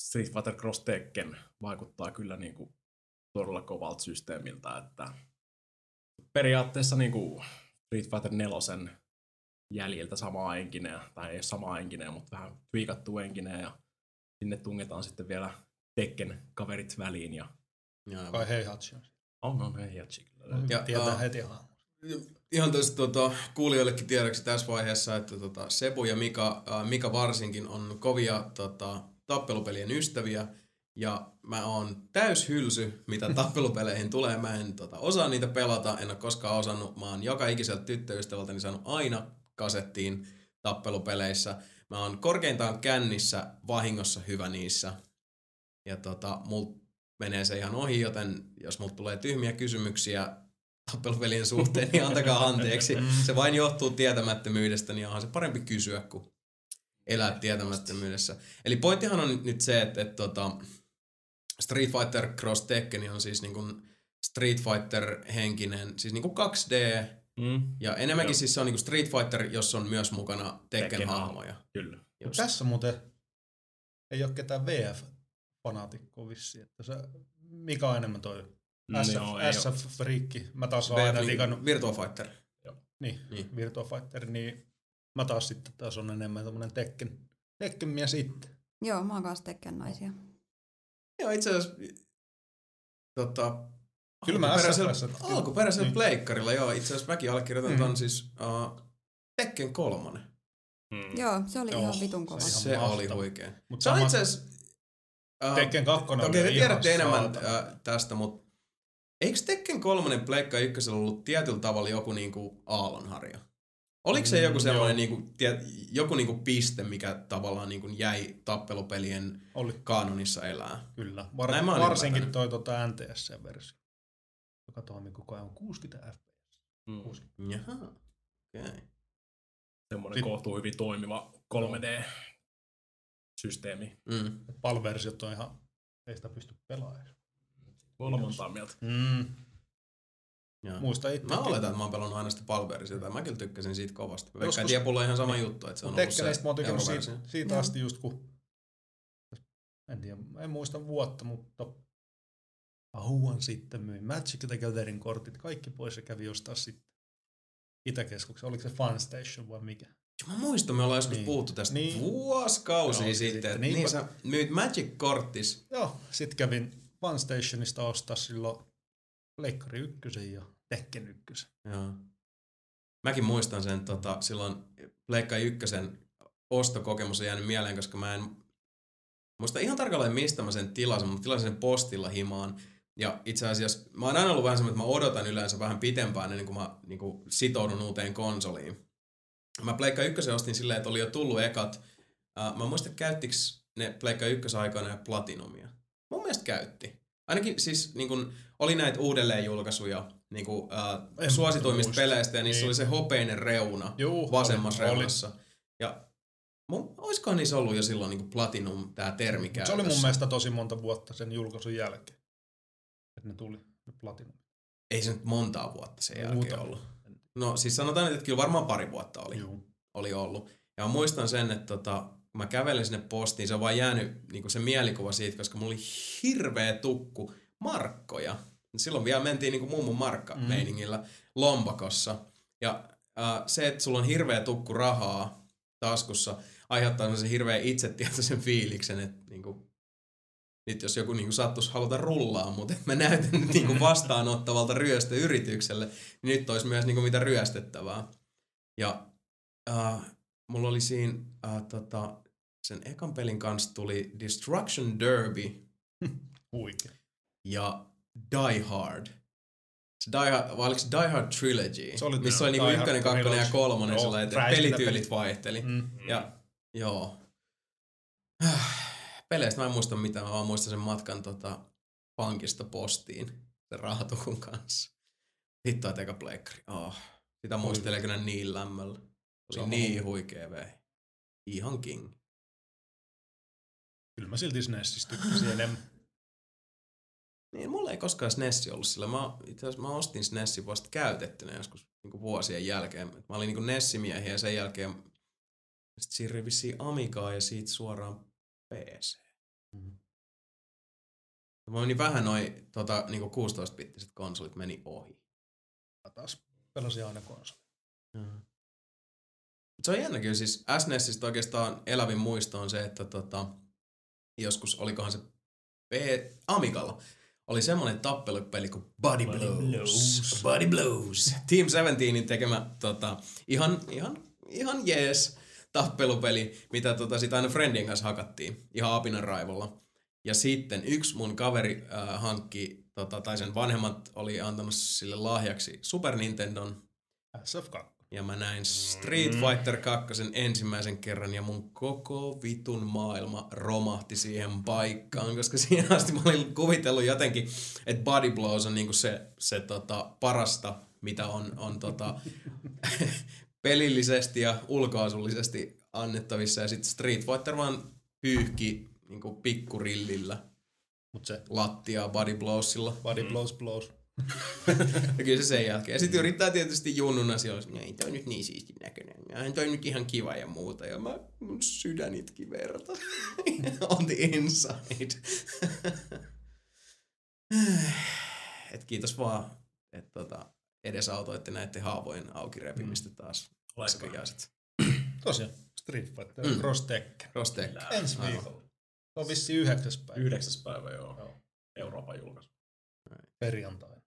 Street Fighter Cross Tekken vaikuttaa kyllä niinku todella kovalta systeemiltä, että periaatteessa niinku Street Fighter 4 jäljiltä samaa enkinen, tai ei samaa enkinen, mutta vähän tweakattu enkinen, ja sinne tungetaan sitten vielä Tekken kaverit väliin, ja Ja, Kai Heihachi on. on, on, ei jatsi kyllä. Ja, Ja, tietää aa. heti hahmo. ihan tuosta tota, kuulijoillekin tiedoksi tässä vaiheessa, että tota, Sebu ja Mika, äh, Mika varsinkin on kovia tota, tappelupelien ystäviä. Ja mä oon täys hylsy, mitä tappelupeleihin tulee. Mä en tota, osaa niitä pelata, en ole koskaan osannut. Mä oon joka ikiseltä tyttöystävältäni saanut aina kasettiin tappelupeleissä. Mä oon korkeintaan kännissä vahingossa hyvä niissä. Ja tota, mul menee se ihan ohi, joten jos mulla tulee tyhmiä kysymyksiä tappelupelien suhteen, niin antakaa anteeksi. Se vain johtuu tietämättömyydestä, niin onhan se parempi kysyä kuin elää tietämättömyydessä. Eli pointtihan on nyt se, että, että tota, Street Fighter Cross Tekken on siis niin kuin Street Fighter-henkinen, siis niin kuin 2D, Mm, ja enemmänkin Joo. siis se on niin kuin Street Fighter, jossa on myös mukana Tekken-hahmoja. kyllä. Just. Tässä muuten ei ole ketään VF-fanaatikkoa vissi, että se, mikä on enemmän toi SF, joo, oo. SF-friikki. Mä taas oon aina VF, digannut, Virtua Fighter. niin, Niin. niin. Virtua Fighter, niin mä taas sitten taas on enemmän tämmönen Tekken, Tekken mies itse. Joo, mä oon kanssa Tekken naisia. Joo, itse asiassa tota, Kyllä mä alkuperäisellä, alkuperäisellä Niin. pleikkarilla, joo, itse asiassa mäkin allekirjoitan Mhm. ton siis uh, Tekken kolmonen. Mm. Joo, se oli Joo, ihan vitun kova. se ihan Se oli huikea. Mut Se on sama- itse asiassa... Uh, Tekken 2 oli Okei, te ihan tiedätte enemmän uh, tästä, mutta eikö Tekken kolmonen Pleikka ykkösellä ollut tietyllä tavalla joku niinku aallonharja? Oliko se Mm, joku sellainen joo. niinku, tie, joku niinku piste, mikä tavallaan niinku jäi tappelupelien Oli, kanonissa elää? kyllä. Var, varsinkin toi tota NTSC-versio, joka toimii koko ajan 60 fps. Mm. 60. Jaha, okei. Okay. Semmoinen Sit- kohtuu hyvin toimiva 3D-systeemi. Mm. PAL-versiot on ihan, ei sitä pysty pelaamaan. Voi olla montaa mieltä. Mm. Joo. Muista itse. Mä oletan, että mä oon pelannut aina sitä palversiota. Mä kyllä tykkäsin siitä kovasti. Veikkaan Joskus- Diablo on ihan sama juttu, että se on ollut se mä oon tykännyt siitä, siitä asti just kun, en tiedä, en muista vuotta, mutta kauan sitten myin Magic the Gathering kortit kaikki pois ja kävi ostaa sitten Itäkeskuksen. Oliko se Fun Station vai mikä? Mä muistan, me ollaan joskus Niin. puhuttu tästä Niin. vuosikausia Joo, sitten. sitten. Niinpä. Niin sä myyt Magic-korttis. Joo, sitten kävin Fun Stationista ostaa silloin Leikkari ykkösen ja Tekken ykkösen. Joo. Mäkin muistan sen tota, silloin Pleikka ykkösen ostokokemus on jäänyt mieleen, koska mä en muista ihan tarkalleen mistä mä sen tilasin, mutta tilasin sen postilla himaan. Ja itse asiassa mä oon aina ollut vähän semmoinen, että mä odotan yleensä vähän pitempään ennen kuin mä niin kuin sitoudun uuteen konsoliin. Mä Pleikka 1 ostin silleen, että oli jo tullut ekat. Uh, mä muistan, käyttikö ne Pleikka 1 aikana ja Platinumia. Mun mielestä käytti. Ainakin siis niin kun, oli näitä uudelleenjulkaisuja niin kun, uh, suosituimmista muista. peleistä ja niissä niin. oli se hopeinen reuna Juu, vasemmassa oli, reunassa. Oli. Ja mun, olisikohan niissä ollut jo silloin niin Platinum tämä termi käytössä? Se oli mun mielestä tosi monta vuotta sen julkaisun jälkeen. Että ne tuli, ne Platinum. Ei se nyt montaa vuotta sen jälkeen Muuta. ollut. No siis sanotaan, että kyllä varmaan pari vuotta oli, Juu. oli ollut. Ja mä muistan sen, että tota, kun mä kävelin sinne postiin, se on vaan jäänyt niin se mielikuva siitä, koska mulla oli hirveä tukku markkoja. Silloin vielä mentiin niin mummon markka mm. lompakossa. Ja äh, se, että sulla on hirveä tukku rahaa taskussa, aiheuttaa sen hirveän itsetietoisen fiiliksen, että niin kuin, nyt jos joku niin sattuisi haluta rullaa, mutta mä näytän nyt niin vastaanottavalta ryöstöyritykselle, niin nyt olisi myös niin kuin mitä ryöstettävää. Ja äh, mulla oli siinä äh, tota, sen ekan pelin kanssa tuli Destruction Derby. Huikea. Ja Die Hard. Se Die Hard, vai oliko se Die Hard Trilogy? Se oli missä oli niinku ykkönen, kakkonen ja kolmonen, joo, että pelityylit vaihteli. Mm. Ja joo. Peleistä mä en muista mitään, mä vaan muistan sen matkan tota, pankista postiin sen rahatukun kanssa. Hitto, että eka pleikkari. Oh. Sitä muistelee kyllä niin lämmöllä. Oli niin huikea vei. Ihan king. Kyllä mä silti SNESistä tykkäsin enemmän. Niin, mulla ei koskaan SNES ollut sillä. Mä, itse asiassa mä ostin SNESin vasta käytettynä joskus niin vuosien jälkeen. Mä olin niin Nessimiehiä ja sen jälkeen sitten siirryin vissiin Amigaa ja siitä suoraan PC. Mm-hmm. Mä menin vähän noin tota, niin 16-bittiset konsolit meni ohi. Mä taas pelasin aina konsoli. Mm. Se on jännä kyllä, siis SNESistä oikeastaan elävin muisto on se, että tota, joskus, olikohan se P- Amigalla, oli semmoinen tappelupeli kuin Body, Body Blows. Blows. Body Blows. Team 17 tekemä tota, ihan, ihan, ihan jees tappelupeli, mitä tota, sitä aina Friendin kanssa hakattiin ihan apinan raivolla. Ja sitten yksi mun kaveri äh, hankki, tota, tai sen vanhemmat oli antanut sille lahjaksi Super Nintendon. SF2. Ja mä näin Street Fighter 2 ensimmäisen kerran ja mun koko vitun maailma romahti siihen paikkaan, koska siihen asti mä olin kuvitellut jotenkin, että Body Blows on niinku se, se tota parasta, mitä on, on tota pelillisesti ja ulkoasullisesti annettavissa. Ja sitten Street Fighter vaan pyyhki niinku pikkurillillä Mut se. lattiaa Body Blowsilla. Body Blows Blows ja kyllä se sen jälkeen. Ja sitten yrittää tietysti junnuna siellä, ei toi nyt niin siisti näköinen. Ja toi nyt ihan kiva ja muuta. Ja mä, mun sydän itki verta. On the inside. Et kiitos vaan, että tota, edesautoitte näiden haavojen auki repimistä mm. taas. Laskajaiset. Tosiaan, Street Fighter, mm. Cross Tekken. Cross Tekken. Ensi viikolla. Se on vissi yhdeksäs päivä. Yhdeksäs päivä, joo. joo. Euroopan julkaisu. Perjantai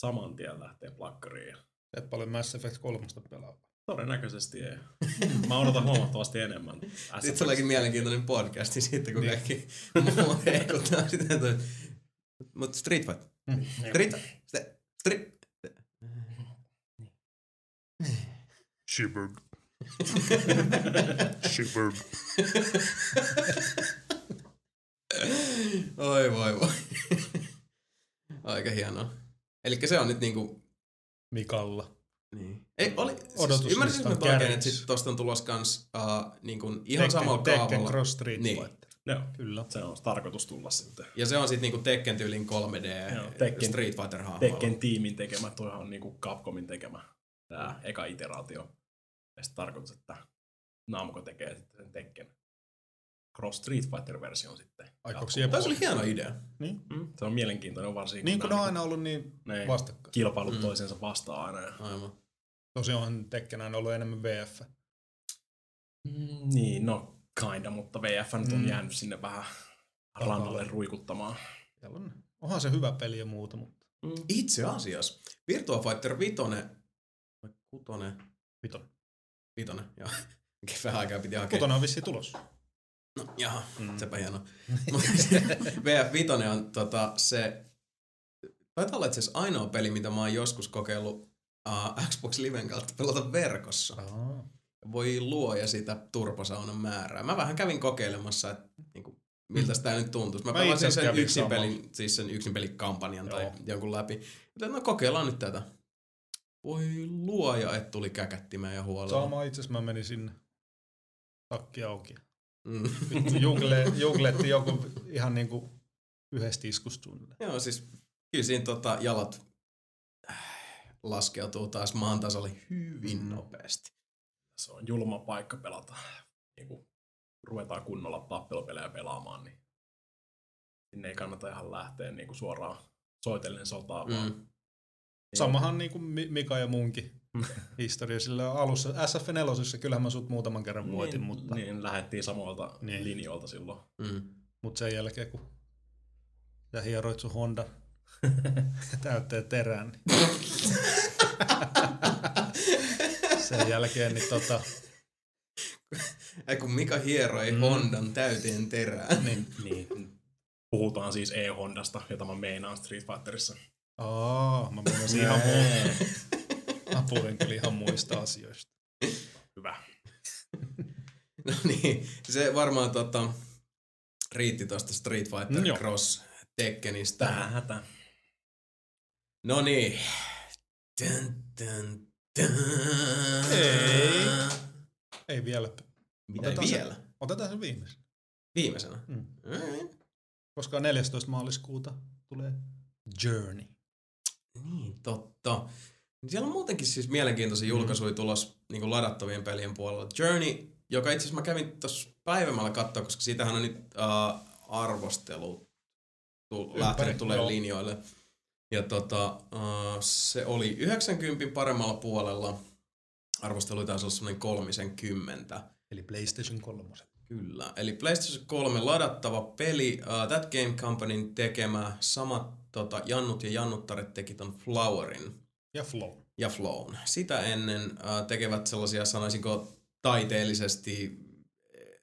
saman tien lähtee plakkariin. Et paljon Mass Effect 3 pelaa. Todennäköisesti ei. Mä odotan huomattavasti enemmän. Sitten tuleekin mielenkiintoinen podcasti siitä, kun niin. kaikki muut heikuttaa sitä. Mutta Street Fight. Mm. Street, Street, Shibberg. Shibberg. Oi voi voi. Aika hienoa. Eli se on nyt niinku... Mikalla. Niin. Ei, oli, siis ymmärsinkö mä oikein, että sit tosta on tulos kans uh, niin kuin ihan Tekken, samalla kaavalla. Tekken Cross Street niin. Fighter. Joo, kyllä. Se on tarkoitus tulla sitten. Ja se on sitten niinku Tekken tyylin 3D Joo, Tekken, Street Fighter hahmolla. Tekken tiimin tekemä, tuohan on niinku Capcomin tekemä tämä eka iteraatio. Ja sitten tarkoitus, että Namco tekee sitten sen Tekken Cross Street Fighter-versio sitten. Aikoksi Tämä oli hieno idea. Niin? Mm, se on mielenkiintoinen varsinkin. Niin kuin ne on aina ollut niin vastakkain. Kilpailut mm. toisensa vastaan aina. Ja... Aivan. Tosiaan Tekken on ollut enemmän VF. Mm, niin, no kinda, mutta VF nyt on mm. jäänyt sinne vähän rannalle ruikuttamaan. On, onhan se hyvä peli ja muuta, mutta... Mm. Itse asiassa Virtua Fighter 5 vai 6? Vitonen. Vitonen, joo. Vähän aikaa piti hakea. Kutonen on vissiin tulos. No jaha, mm. sepä hieno. VF5 on tota, se, taitaa olla itse asiassa ainoa peli, mitä mä oon joskus kokeillut uh, Xbox Liven kautta pelata verkossa. Oh. Voi luoja sitä turposaunan määrää. Mä vähän kävin kokeilemassa, että niinku, miltä sitä nyt tuntuisi. Mä, mä pelasin sen yksin, pelin, siis sen yksin pelikampanjan Joo. tai jonkun läpi. Joten no kokeillaan nyt tätä. Voi luoja, että tuli käkättimään ja huolella. Sama itse asiassa mä menin sinne takki auki. Mm. Jugle, jugletti joku ihan niinku yhdessä iskusta Joo, siis kyllä siinä tota, jalat laskeutuu taas maan tasalle hyvin mm. nopeasti. Se on julma paikka pelata. Niin kun ruvetaan kunnolla tappelupelejä pelaamaan, niin sinne ei kannata ihan lähteä niin kuin suoraan soitellen sotaa, mm. vaan Samahan niin kuin Mika ja munkin historia sillä alussa. SF4, kyllähän mä sut muutaman kerran niin, voitin, mutta... Niin, lähdettiin samoilta niin. linjoilta silloin. Mm. Mutta sen jälkeen, kun sä hieroit sun Honda täytteen terään, niin... sen jälkeen niin tota... Ei kun Mika hieroi mm. Hondan täyteen terään. niin, niin. Puhutaan siis E-Hondasta, jota mä meinaan Street Fighterissa. Aa, mä meinasin ihan muuta. Mä puhuin kyllä ihan muista asioista. Hyvä. no niin, se varmaan tota, riitti tuosta Street Fighter mm, Cross Tekkenistä. Tähän hätä. No niin. Dun, dun, dun. Ei. Ei vielä. Mitä otetaan vielä? Se, otetaan se viimeisenä. Viimeisenä? Mm. Mm. Koska 14. maaliskuuta tulee Journey. Niin, totta. Siellä on muutenkin siis mielenkiintoisia mm. julkaisuja tulos niin kuin ladattavien pelien puolella. Journey, joka itse asiassa mä kävin tuossa päivämällä katsoa, koska siitähän on nyt uh, arvostelu lähtenyt tulee linjoille. Ja tota, uh, se oli 90 paremmalla puolella. Arvostelu taisi olla semmoinen 30. Eli PlayStation 3. Kyllä, eli PlayStation 3 ladattava peli. Uh, That Game Companyn tekemä samat tota, Jannut ja Jannuttaret teki ton Flowerin. Ja Flow. Ja Flown. Sitä ennen äh, tekevät sellaisia, sanoisinko, taiteellisesti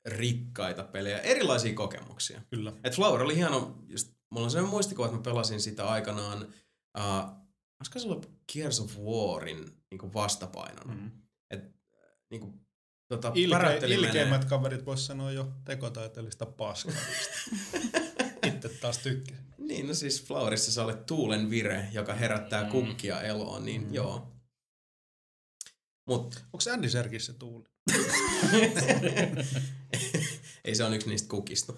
rikkaita pelejä, erilaisia kokemuksia. Kyllä. Et Flower oli hieno, just, mulla on sellainen muistikuva, että mä pelasin sitä aikanaan, äh, olisiko se ollut Gears of Warin niin vastapainona. Mm-hmm. Et, niin kuin, tota, Ilke, ilkeimmät kaverit vois sanoa jo tekotaiteellista paskaa. Itse taas tykkäsin. Niin, no siis Flowerissa sä olet tuulen vire, joka herättää mm. kukkia eloon, niin mm. joo. Mut. Onko Andy Serkis se tuuli? Ei se on yksi niistä kukista.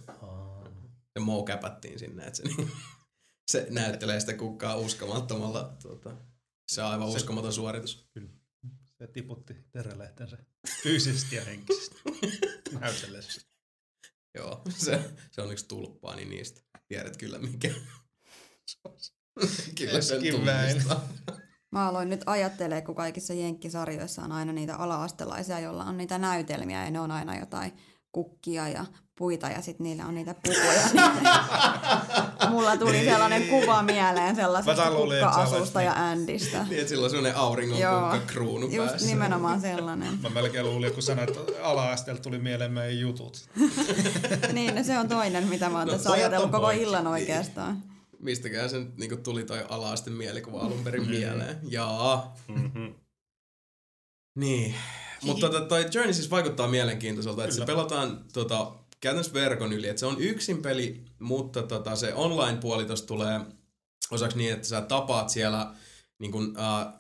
Se mou käpättiin sinne, että se, niin, se näyttelee sitä kukkaa uskomattomalla. Tuota, se on aivan se, uskomaton suoritus. Kyllä. Se tiputti terälehtensä fyysisesti ja henkisesti näytellessä. Joo, se, se on yksi tulppaa, niin niistä tiedät kyllä mikä. kyllä sen tunnistaa. Mä aloin nyt ajattelemaan, kun kaikissa jenkkisarjoissa on aina niitä ala-astelaisia, joilla on niitä näytelmiä ja ne on aina jotain kukkia ja puita ja sitten niillä on niitä pukuja. Mulla tuli niin. sellainen kuva mieleen sellaisesta kukka-asusta ja Andistä. Niin, että sillä on sellainen auringon kukka kruunu Just päässä. nimenomaan sellainen. Mä melkein luulin, kun sanoit, että ala-asteelta tuli mieleen meidän jutut. niin, no se on toinen, mitä mä oon no, tässä ajatellut koko illan niin. oikeastaan. Mistäkään se niinku tuli toi ala-asten mielikuva alun perin mm-hmm. mieleen. Jaa. Mm-hmm. Niin. Mutta tota, toi Journey siis vaikuttaa mielenkiintoiselta, että se pelataan tota, käytännössä verkon yli. Että se on yksin peli, mutta tota, se online-puoli tulee osaksi niin, että sä tapaat siellä niin kun, uh,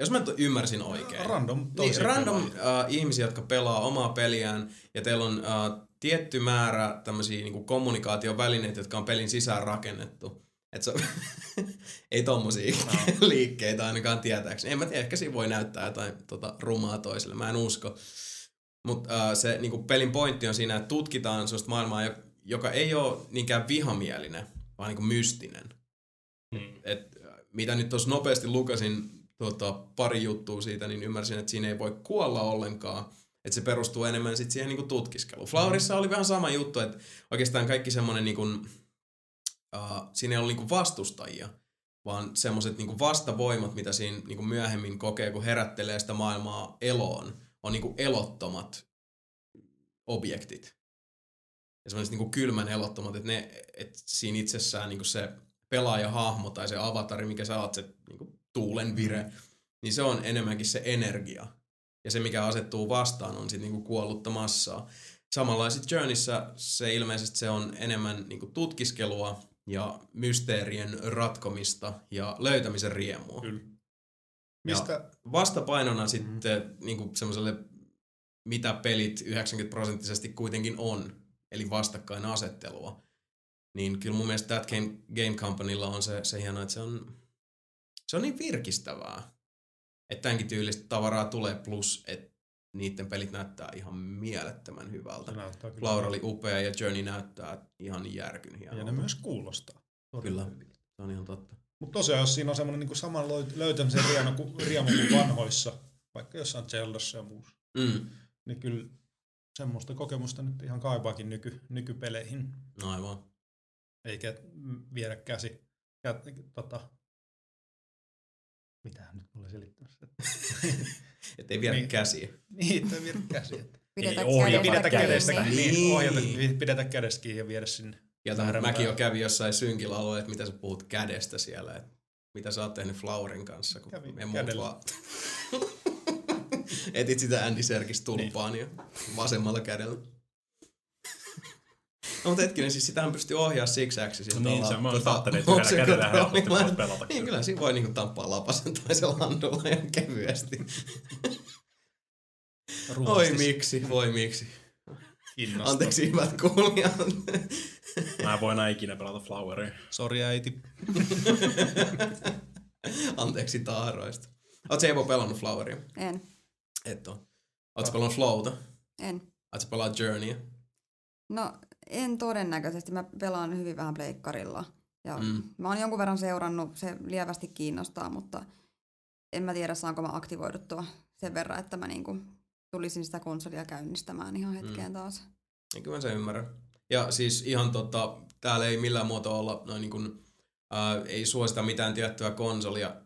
jos mä ymmärsin oikein. Random, niin, random uh, ihmisiä, jotka pelaa omaa peliään ja teillä on uh, tietty määrä tämmöisiä niin kommunikaatiovälineitä, jotka on pelin sisään rakennettu. Et se, ei tommosia no. liikkeitä ainakaan tietääkseni. En mä tiedä, ehkä siinä voi näyttää jotain tota, rumaa toiselle, mä en usko. Mutta äh, se niinku, pelin pointti on siinä, että tutkitaan sellaista maailmaa, joka ei ole niinkään vihamielinen, vaan niinku mystinen. Hmm. Et, mitä nyt tuossa nopeasti lukasin tota, pari juttua siitä, niin ymmärsin, että siinä ei voi kuolla ollenkaan. Että se perustuu enemmän sit siihen niinku tutkiskeluun. Flowerissa oli vähän sama juttu, että oikeastaan kaikki semmoinen niinku, uh, siinä ei ollut niinku vastustajia, vaan semmoiset niinku vastavoimat, mitä siinä niinku myöhemmin kokee, kun herättelee sitä maailmaa eloon, on niinku elottomat objektit. ja semmoiset niin kylmän elottomat, että, ne, että siinä itsessään niin se pelaajahahmo tai se avatari, mikä sä oot, se niin tuulen vire, niin se on enemmänkin se energia. Ja se, mikä asettuu vastaan, on sitten niin kuollutta massaa. Sitten Journeyssä se ilmeisesti se on enemmän niin tutkiskelua ja mysteerien ratkomista ja löytämisen riemua. Kyllä. Mistä? Ja vastapainona mm. sitten niin semmoiselle, mitä pelit 90 prosenttisesti kuitenkin on, eli vastakkainasettelua, niin kyllä mun mielestä That Game, Game Companylla on se, se hieno, että se on, se on niin virkistävää, että tämänkin tyylistä tavaraa tulee plus, että niiden pelit näyttää ihan mielettömän hyvältä. Laura oli upea ja Journey näyttää ihan järkyn hienolta. Ja ne myös kuulostaa. Kyllä, se on ihan totta. Mutta tosiaan, jos siinä on semmoinen niin saman löytämisen riemu kuin, riemu kuin vanhoissa, vaikka jossain Zeldassa ja muussa, mm. niin kyllä semmoista kokemusta nyt ihan kaipaakin nyky, nykypeleihin. Aivan. Eikä viedä käsi, kä, tota, mitä nyt mulle selittämässä? että ei viedä niin, käsiä. Niin, ei viedä käsiä. Pidetä, ohja, pidetä kädestä, niin. niin. ohjata, pidetä kädestä ja viedä sinne. Ja tämän, mäkin jo kävin jossain synkillä alueella, että mitä sä puhut kädestä siellä, että mitä sä oot tehnyt Flaurin kanssa, kun Kävin me muut vaan etit sitä Andy Serkis tulpaan niin. ja vasemmalla kädellä. No, mutta hetkinen, siis sitähän pystyy ohjaa siksi No niin, se on tota, ajattelin, että yhdellä kädellä helposti voisi pelata. Niin, kyllä siinä voi niinku tappaa lapasen toisella handulla ihan kevyesti. Oi miksi, voi miksi. Innosta. Anteeksi hyvät kuulijat. Mä en voi enää ikinä pelata Floweria. Sori äiti. Anteeksi taaroista. Oletko Evo pelannut Floweria? En. Et oo. Oletko pelannut Flowta? En. Oletko pelannut Journeyä? No en todennäköisesti. Mä pelaan hyvin vähän pleikkarilla. Ja mm. mä oon jonkun verran seurannut, se lievästi kiinnostaa, mutta en mä tiedä saanko mä aktivoiduttua sen verran, että mä niinku tulisin sitä konsolia käynnistämään ihan hetkeen mm. taas. Ja kyllä mä sen ymmärrän. Ja siis ihan tota, täällä ei millään muotoa olla noin niin kuin, ää, ei suosita mitään tiettyä konsolia.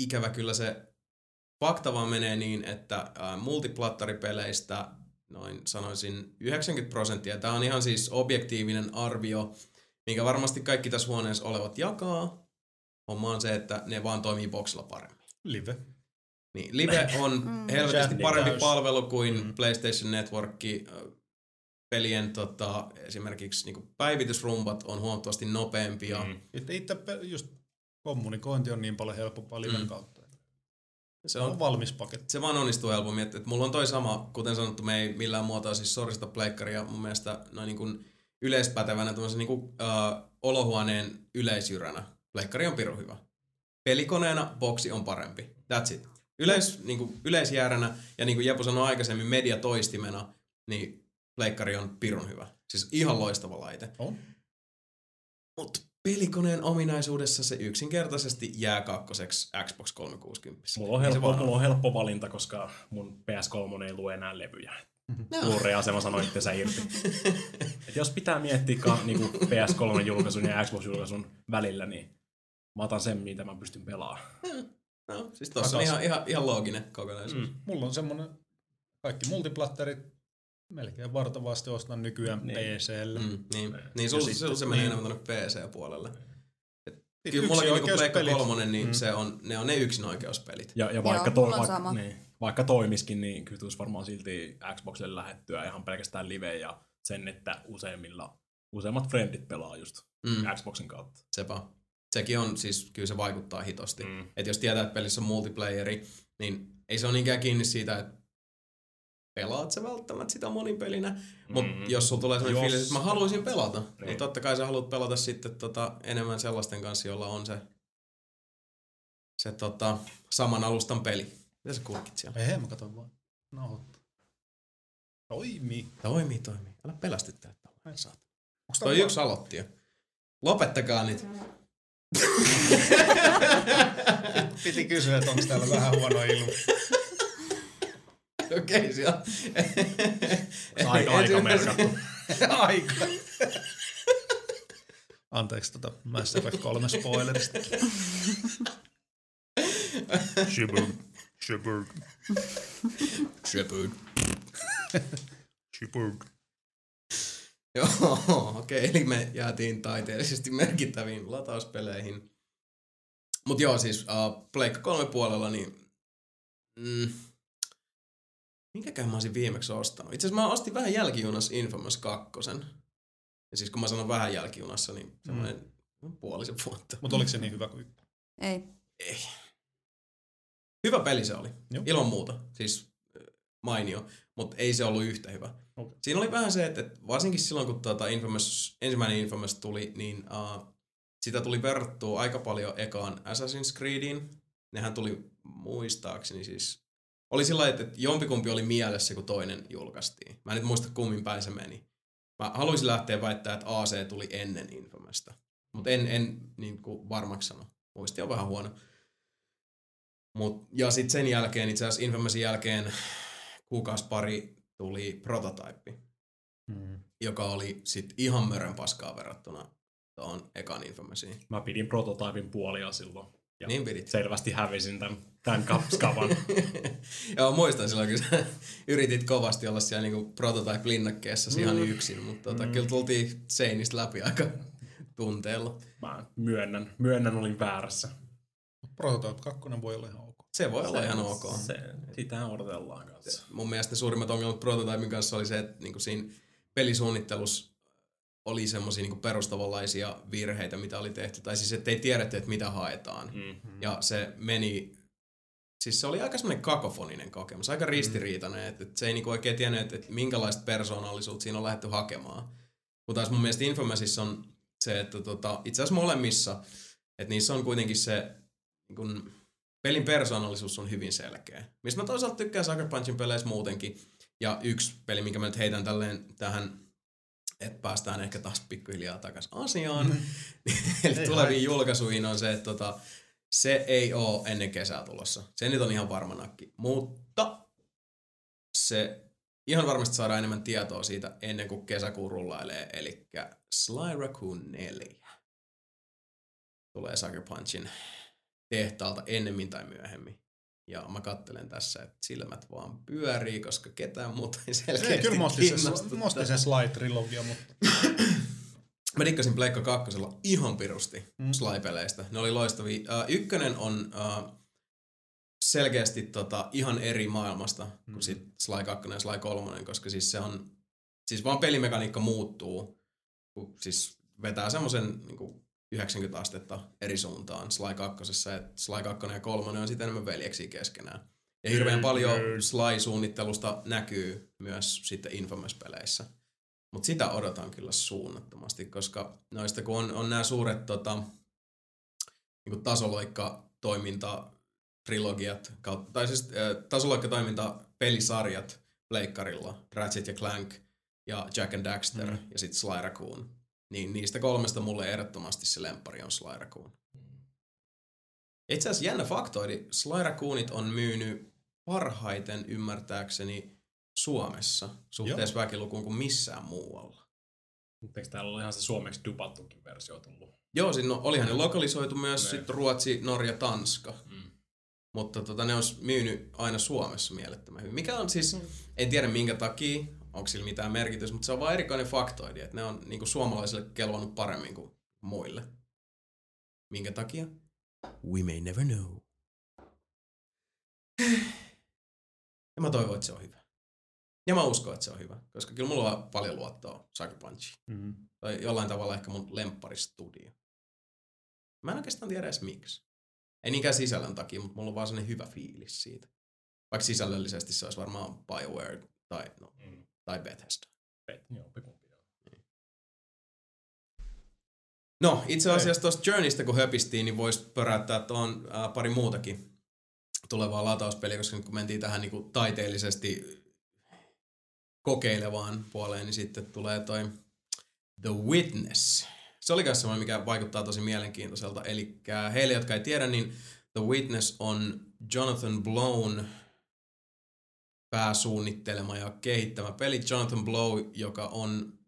Ikävä kyllä se fakta vaan menee niin, että ää, multiplattaripeleistä noin sanoisin 90 prosenttia. Tämä on ihan siis objektiivinen arvio, minkä varmasti kaikki tässä huoneessa olevat jakaa. Homma on se, että ne vaan toimii boxilla paremmin. Live. Niin, Live on mm. helvetisti parempi palvelu kuin mm. PlayStation Network. Pelien tota, esimerkiksi niin päivitysrumpat on huomattavasti nopeampia. Mm. Itse just kommunikointi on niin paljon helpompaa Liven mm. kautta. Se on, on valmis paketti. Se vaan onnistuu helpommin. Että, että mulla on toi sama, kuten sanottu, me ei millään muotoa siis sorista pleikkaria mun mielestä noin niin kuin yleispätevänä niin kuin, uh, olohuoneen yleisjyränä. Pleikkari on pirun hyvä. Pelikoneena boksi on parempi. That's it. Yleis, niin kuin, yleisjääränä ja niin kuin Jepu sanoi aikaisemmin mediatoistimena, niin pleikkari on pirun hyvä. Siis ihan loistava laite. On. Mutta pelikoneen ominaisuudessa se yksinkertaisesti jää kakkoseksi Xbox 360. Mulla on, helppo, mulla on helppo valinta, koska mun PS3 ei lue enää levyjä. No. Blu-ray-asema sanoi itsensä irti. Et jos pitää miettiä ka, niin PS3-julkaisun ja Xbox-julkaisun välillä, niin mä otan sen, mitä mä pystyn pelaamaan. No, siis tossa on ihan, ihan, ihan looginen kokonaisuus. Mm. Mulla on semmonen, kaikki multiplatterit melkein vartavasti ostan nykyään niin. PClle. Mm, niin, niin sul, sul se menee enemmän tuonne PC-puolelle. kyllä mullakin niinku Pleikka kolmonen, niin mm. se on, ne on ne yksinoikeuspelit. Ja, ja vaikka, Joo, to, vaikka, niin, vaikka toimiskin, niin kyllä tulisi varmaan silti Xboxille lähettyä ihan pelkästään live ja sen, että useimmilla, useimmat friendit pelaa just mm. Xboxin kautta. Sepä. Sekin on, siis kyllä se vaikuttaa hitosti. Mm. Että jos tietää, että pelissä on multiplayeri, niin ei se ole niinkään kiinni siitä, että pelaat sä välttämättä sitä monipelinä, mutta mm, jos sulla tulee sellainen fiilis, että mä haluaisin pelata, niin. niin totta kai sä haluat pelata sitten tota, enemmän sellaisten kanssa, jolla on se, se tota, saman alustan peli. Mitä sä kurkit siellä? Ei, mä katson vaan. No. Toimii. Toimii, toimii. Älä pelästyttää tällä. Saat. Onko toi yksi aloitti jo? Lopettakaa nyt. Piti kysyä, että onko täällä vähän huono ilma. Okei, okay, siellä. Aika, aika merkattu. aika. Anteeksi tota Mass Effect 3 spoilerista. Shibud. Shibud. Shibud. Shibud. Joo, okei, okay, eli me jäätiin taiteellisesti merkittäviin latauspeleihin. Mutta joo, siis uh, Pleikka 3 puolella, niin mm, minkäkään mä olisin viimeksi ostanut? Itse asiassa mä ostin vähän jälkijunassa Infamous 2. Ja siis kun mä sanon vähän jälkijunassa, niin semmoinen mm. puolisen vuotta. Mutta oliko se niin hyvä kuin Ei. Ei. Hyvä peli se oli, Joo. ilman muuta. Siis mainio, mutta ei se ollut yhtä hyvä. Okay. Siinä oli vähän se, että varsinkin silloin kun tuota Infamous, ensimmäinen Infamous tuli, niin uh, sitä tuli verrattua aika paljon ekaan Assassin's Creediin. Nehän tuli muistaakseni siis... Oli sillä että jompikumpi oli mielessä, kun toinen julkaistiin. Mä en nyt muista kummin päin se meni. Mä haluaisin lähteä väittää, että AC tuli ennen Infamousta. Mutta en, en niin kuin varmaksi sano. Muisti on vähän huono. Mut, ja sitten sen jälkeen, itse asiassa Infamousin jälkeen kuukausi pari tuli prototype, mm. joka oli sitten ihan mörön paskaa verrattuna tuohon ekan Infamousiin. Mä pidin prototypin puolia silloin. Ja niin pidit. Selvästi hävisin tämän, tämän kapskavan. Joo, muistan silloin, kun sä yritit kovasti olla siellä niinku prototype-linnakkeessa mm. ihan yksin, mutta tota, mm. kyllä tultiin seinistä läpi aika tunteella. Mä myönnän, myönnän olin väärässä. Prototype 2 voi olla ihan ok. Se voi se, olla ihan ok. Se, sitä odotellaan kanssa. Mun mielestä ne suurimmat ongelmat Prototypin kanssa oli se, että niinku siinä pelisuunnittelussa oli semmoisia niinku perustavanlaisia virheitä, mitä oli tehty. Tai siis, että ei tiedetty, että mitä haetaan. Mm-hmm. Ja se meni... Siis se oli aika semmoinen kakofoninen kokemus, aika ristiriitainen, mm-hmm. että, että se ei niinku oikein tiennyt, että, että minkälaista persoonallisuutta siinä on lähdetty hakemaan. Mutta taas mun mielestä Infomassissa on se, että tota, itse asiassa molemmissa, että niissä on kuitenkin se niin kun, pelin persoonallisuus on hyvin selkeä. Mistä mä toisaalta tykkään Sucker Punchin peleissä muutenkin. Ja yksi peli, minkä mä nyt heitän tälleen tähän, että päästään ehkä taas pikkuhiljaa takaisin asiaan. Mm. Eli tuleviin julkaisuihin on se, että tota, se ei ole ennen kesää tulossa. Se nyt on ihan varma nakki. Mutta se ihan varmasti saadaan enemmän tietoa siitä ennen kuin kesäkuun rullailee. Eli Sly Raccoon 4 tulee Sucker Punchin tehtaalta ennemmin tai myöhemmin. Ja mä kattelen tässä, että silmät vaan pyörii, koska ketään muuta ei selkeästi ei, Kyllä mä ostin sen Sly-trilogia, mutta... mä dikkasin Pleikka kakkosella ihan pirusti mm. Sly-peleistä. Ne oli loistavia. Uh, ykkönen on uh, selkeästi tota, ihan eri maailmasta mm. kuin sit Sly 2 ja Sly 3, koska siis se on... Siis vaan pelimekaniikka muuttuu, kun siis vetää semmoisen niin 90 astetta eri suuntaan Sly 2. että Sly 2 ja 3 on sitten enemmän veljeksiä keskenään. Ja hirveän paljon Sly-suunnittelusta näkyy myös sitten Infamous-peleissä. Mutta sitä odotan kyllä suunnattomasti, koska noista kun on, on nämä suuret tota, niin tasoloikka-toiminta trilogiat, tai siis äh, tasoloikka-toiminta pelisarjat pleikkarilla, Ratchet ja Clank ja Jack and Daxter mm. ja sitten Sly Raccoon niin niistä kolmesta mulle ehdottomasti se lempari on Sly Raccoon. Itse asiassa jännä faktoidi, Sly Raccoonit on myynyt parhaiten ymmärtääkseni Suomessa suhteessa Joo. väkilukuun kuin missään muualla. Mutta eikö täällä ole ihan se suomeksi dupattukin versio tullut? Joo, siis no, olihan ne lokalisoitu myös sit Ruotsi, Norja, Tanska. Mm. Mutta tota, ne on myynyt aina Suomessa mielettömän hyvin. Mikä on siis, mm. en tiedä minkä takia, onko sillä mitään merkitystä, mutta se on vaan erikoinen faktoidi, että ne on niin kuin suomalaisille kelvannut paremmin kuin muille. Minkä takia? We may never know. Ja mä toivon, että se on hyvä. Ja mä uskon, että se on hyvä, koska kyllä mulla on paljon luottoa Sucker Punchiin. Mm-hmm. Tai jollain tavalla ehkä mun lempparistudio. Mä en oikeastaan tiedä edes miksi. Ei niinkään sisällön takia, mutta mulla on vaan sellainen hyvä fiilis siitä. Vaikka sisällöllisesti se olisi varmaan BioWare tai no, mm. Tai Bethesda. Bet, joo, niin. No, itse asiassa tuosta Journeystä kun höpistiin, niin voisi pöräyttää tuohon äh, pari muutakin tulevaa latauspeliä, koska kun mentiin tähän niin kuin taiteellisesti kokeilevaan puoleen, niin sitten tulee toi The Witness. Se oli myös semmoinen, mikä vaikuttaa tosi mielenkiintoiselta. Eli heille, jotka ei tiedä, niin The Witness on Jonathan Blown pääsuunnittelema ja kehittämä peli Jonathan Blow, joka on,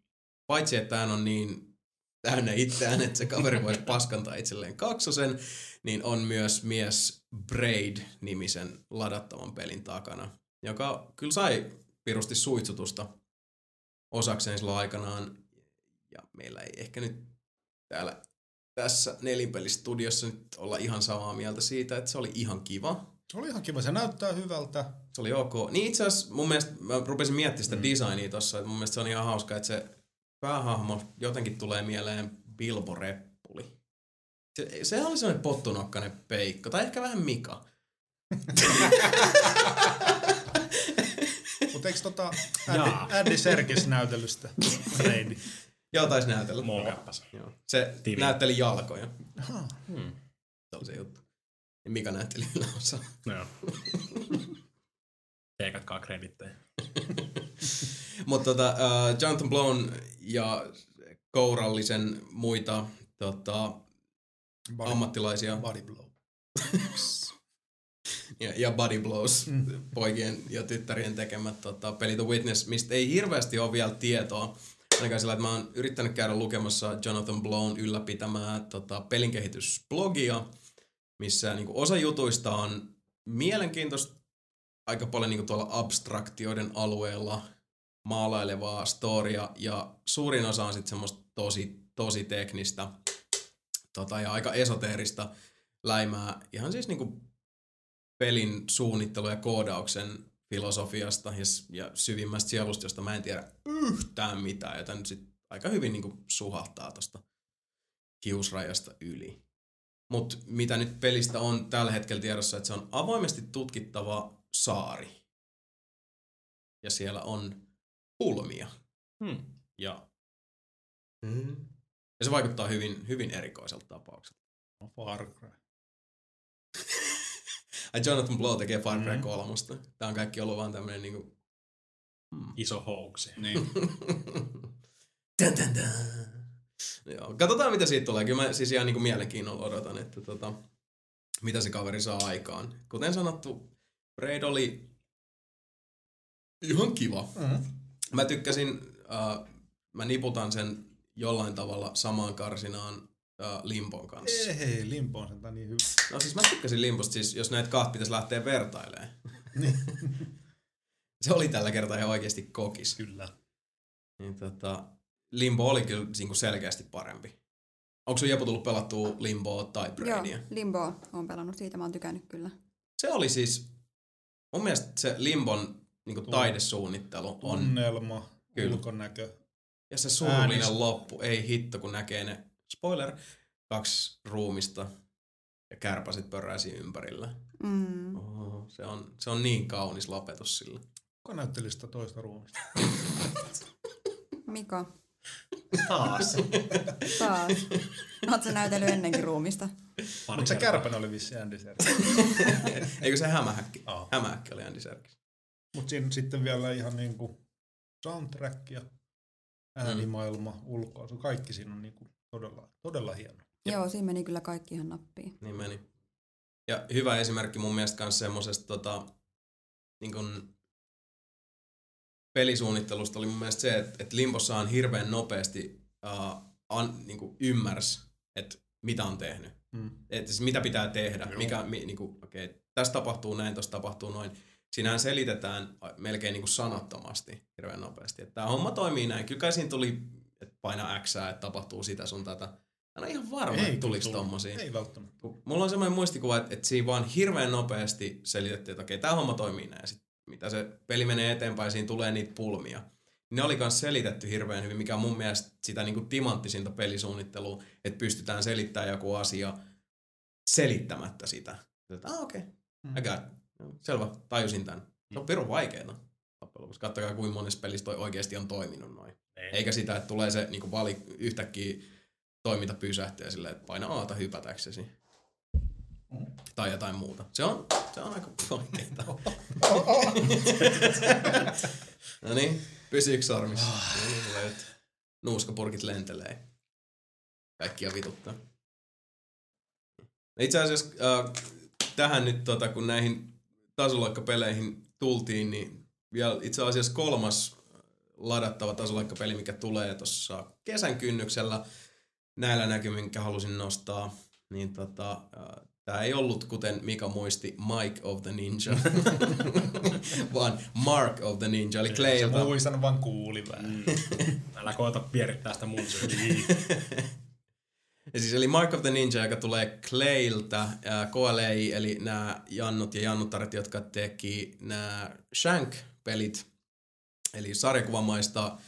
paitsi että hän on niin täynnä itseään, että se kaveri voisi paskantaa itselleen kaksosen, niin on myös mies Braid-nimisen ladattavan pelin takana, joka kyllä sai pirusti suitsutusta osakseen silloin aikanaan. ja meillä ei ehkä nyt täällä tässä nelinpelistudiossa nyt olla ihan samaa mieltä siitä, että se oli ihan kiva. Se oli ihan kiva, se näyttää hyvältä. Se oli ok. Niin itse asiassa mun mielestä, mä rupesin miettimään sitä mm. designia tossa, että mun mielestä se on ihan hauska, että se päähahmo jotenkin tulee mieleen Bilbo Reppuli. Se, se oli sellainen pottunokkainen peikko, tai ehkä vähän Mika. Mutta eikö tota Andy, Andy Serkis näytelystä Reini? Joo, taisi näytellä. Joo. Se Tivi. näytteli jalkoja. Hmm. Se oli se juttu. Ja Mika näytteli yläosaa. Joo. Teekatkaa kredittejä. Mutta tota, uh, Jonathan Blown ja kourallisen muita tota, Body, ammattilaisia body blow. ja, ja Body Blows Mm. poikien ja tyttärien tekemät tota, peli The Witness, mistä ei hirveästi ole vielä tietoa. Ainakaan sillä, että mä oon yrittänyt käydä lukemassa Jonathan Blown ylläpitämää tota, pelinkehitysblogia, missä niin osa jutuista on mielenkiintoista aika paljon niin tuolla abstraktioiden alueella maalailevaa storia ja suurin osa on sitten semmoista tosi, tosi teknistä tota, ja aika esoteerista läimää ihan siis niinku pelin suunnittelu ja koodauksen filosofiasta ja, ja syvimmästä sielusta, josta mä en tiedä yhtään mitään, joten nyt sit aika hyvin niinku suhahtaa tosta hiusrajasta yli. Mutta mitä nyt pelistä on tällä hetkellä tiedossa, että se on avoimesti tutkittava saari. Ja siellä on pulmia. Hmm. Ja, ja se vaikuttaa hyvin, hyvin erikoiselta tapaukselta. No, Far Cry. Ai Jonathan Blow tekee Far Cry Mhm. 3. Tää on kaikki ollut vaan tämmönen niinku... Hmm. Iso hoaxi. Niin. Dun, dun, dun. Joo, katsotaan mitä siitä tulee. Kyllä mä siis ihan niinku mielenkiinnolla odotan, että tota, mitä se kaveri saa aikaan. Kuten sanottu, Braid oli ihan kiva. Mm. Mä tykkäsin, äh, mä niputan sen jollain tavalla samaan karsinaan äh, Limpon kanssa. Ei, hei, Limpo on sentään niin hyvä. No siis mä tykkäsin Limposta, siis jos näitä kahta pitäisi lähteä vertailemaan. Niin. se oli tällä kertaa ihan oikeasti kokis. Kyllä. Niin tota, Limbo oli kyllä niinku selkeästi parempi. Onko sun Jepu tullut pelattua Limboa tai Joo, Braidia? Limbo on pelannut siitä, mä oon tykännyt kyllä. Se oli siis, mun mielestä se Limbon niinku Tuo- taidesuunnittelu on, Tunnelma, Kyllä. ulkonäkö. ja se surullinen Äänistä. loppu, ei hitto kun näkee ne, spoiler, kaksi ruumista ja kärpäsit pörräisi ympärillä. Mm. Oh, se, on, se on niin kaunis lopetus sillä. Kuka näytteli sitä toista ruumista? Mika, Taas. taas. Oot sä näytellyt ennenkin ruumista? Mutta se kärpän oli vissi Andy Serkis. Eikö se hämähäkki? Aa. Hämähäkki oli Andy Serkis. Mutta siinä sitten vielä ihan niinku soundtrack ja äänimaailma, ulkoasu, kaikki siinä on niinku todella, todella hieno. Jep. Joo, siinä meni kyllä kaikki ihan nappiin. Niin meni. Ja hyvä esimerkki mun mielestä myös semmosesta tota, niin kun pelisuunnittelusta oli mun mielestä se, että, että Limbossa on hirveän nopeasti uh, an, niin kuin ymmärsi, että mitä on tehnyt. Mm. Että siis mitä pitää tehdä. Joo. Mikä, mi, niin kuin, okei, tässä tapahtuu näin, tässä tapahtuu noin. Siinähän selitetään melkein niin kuin sanattomasti hirveän nopeasti. Että tämä homma toimii näin. Kyllä kai siinä tuli, että paina X, että tapahtuu sitä sun tätä. Mä en ole ihan varma, että tuliko tommosia. Ei välttämättä. Mulla on semmoinen muistikuva, että, että siinä vaan hirveän nopeasti selitettiin, että okei, tämä homma toimii näin. Ja sit, mitä se peli menee eteenpäin, siinä tulee niitä pulmia. Ne oli myös selitetty hirveän hyvin, mikä on mun mielestä sitä niin kuin timanttisinta pelisuunnittelua, että pystytään selittämään joku asia selittämättä sitä. Että, ah, okei, okay. Mm. I got it. Joo, Selvä, tajusin tämän. Se on pirun vaikeeta. lopuksi. Kattokaa, kuinka monessa pelissä toi oikeasti on toiminut noin. Ei. Eikä sitä, että tulee se niin vali, yhtäkkiä toiminta pysähtyy silleen, että paina aata hypätäksesi. Tai jotain muuta. Se on, se on aika vaikeeta. no niin, pysyykö sormissa? No juttu. Nuuskapurkit lentelee. Kaikkia vituttaa. Itse asiassa äh, tähän nyt, tota, kun näihin tasoloikkapeleihin tultiin, niin vielä itse asiassa kolmas ladattava tasoloikkapeli, mikä tulee tuossa kesän kynnyksellä näillä näkymin, minkä halusin nostaa, niin tota, äh, Tämä ei ollut, kuten Mika muisti, Mike of the Ninja, vaan Mark of the Ninja, eli Claylta. Muistan vaan kuuli vähän. Mm. Älä koeta pierittää sitä mun. Ja siis eli Mark of the Ninja, joka tulee Clayltä, KLEI, eli nämä Jannut ja Jannuttaret, jotka teki nämä Shank-pelit, eli sarjakuvamaista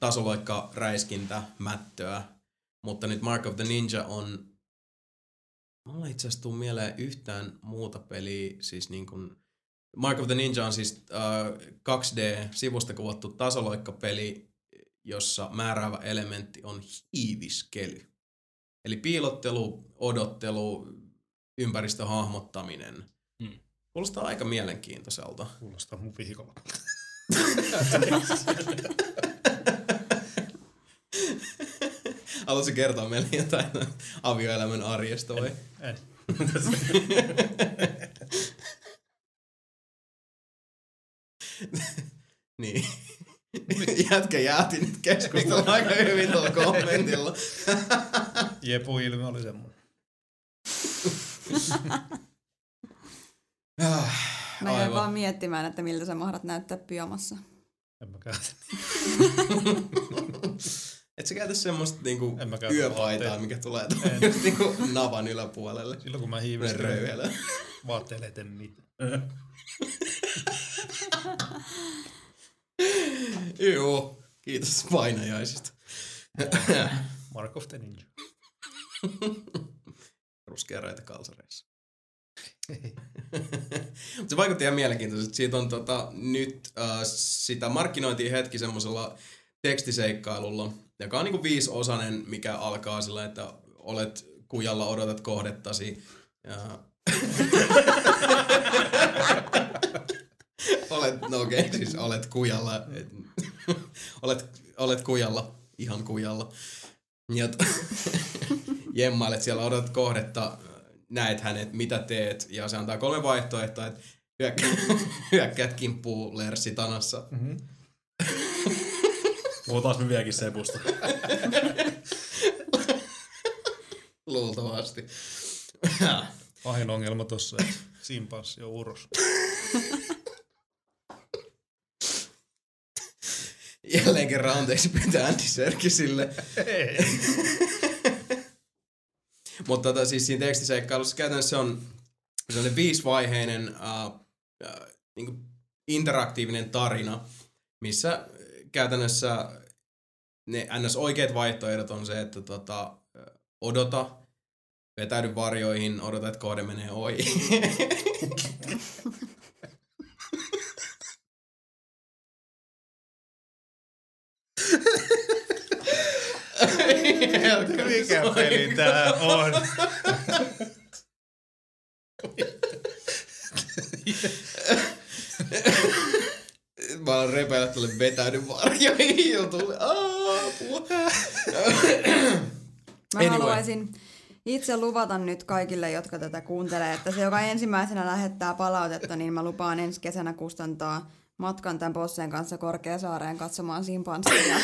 tasoloikka räiskintä mättöä. Mutta nyt Mark of the Ninja on Mulla itse asiassa tuu mieleen yhtään muuta peliä, siis niin kuin Mark of the Ninja on siis äh, 2D-sivusta kuvattu tasoloikkapeli, jossa määräävä elementti on hiiviskely. Eli piilottelu, odottelu, ympäristön hahmottaminen. Hmm. Kuulostaa aika mielenkiintoiselta. Kuulostaa mun vihkolla. Haluatko kertoa meille jotain avioelämän arjesta vai? En. niin. Jätkä jääti nyt keskustelun aika hyvin tuolla kommentilla. Jepu ilme oli semmoinen. Mä jäin vaan miettimään, että miltä sä mahdat näyttää pyjamassa. En mä käytä. Et sä käytä semmoista niinku yöpaitaa, mikä tulee just niinku navan yläpuolelle. Silloin kun mä hiivistelen, röyhelö. vaatteille ei tee mitään. Joo, kiitos painajaisista. Mark of the Ninja. Ruskearaita kalsareissa. Mut se vaikutti ihan mielenkiintoiselta. Siitä on tota, nyt äh, sitä markkinointiin hetki semmoisella tekstiseikkailulla, joka on niinku viisiosainen, mikä alkaa sillä, että olet kujalla, odotat kohdettasi. Ja... olet, no okei, okay, siis olet kujalla. Et, olet, olet kujalla, ihan kujalla. Ja t- jemmailet siellä, odotat kohdetta, näet hänet, mitä teet, ja se antaa kolme vaihtoehtoa, että hyökkä, hyökkäät kimppuu lerssitanassa. Mm-hmm. Puhutaan me vieläkin Sebusta. Luultavasti. Pahin ongelma tossa, että simpanssi on uros. Jälleen kerran anteeksi pyytää Andy Serkisille. Mutta tota, siis siinä tekstiseikkailussa käytännössä on sellainen viisivaiheinen uh, uh, niin interaktiivinen tarina, missä käytännössä ne ns. oikeat vaihtoehdot on se, että tota, odota, vetäydy varjoihin, odota, että kohde menee ohi. Mikä peli tää on? Mä olen repeillä tuolle vetäydy varjoihin jutulle. Apua. Mä Anyway. haluaisin itse luvata nyt kaikille, jotka tätä kuuntelee, että se, joka ensimmäisenä lähettää palautetta, niin mä lupaan ensi kesänä kustantaa matkan tämän bossen kanssa Korkeasaareen katsomaan simpanssia.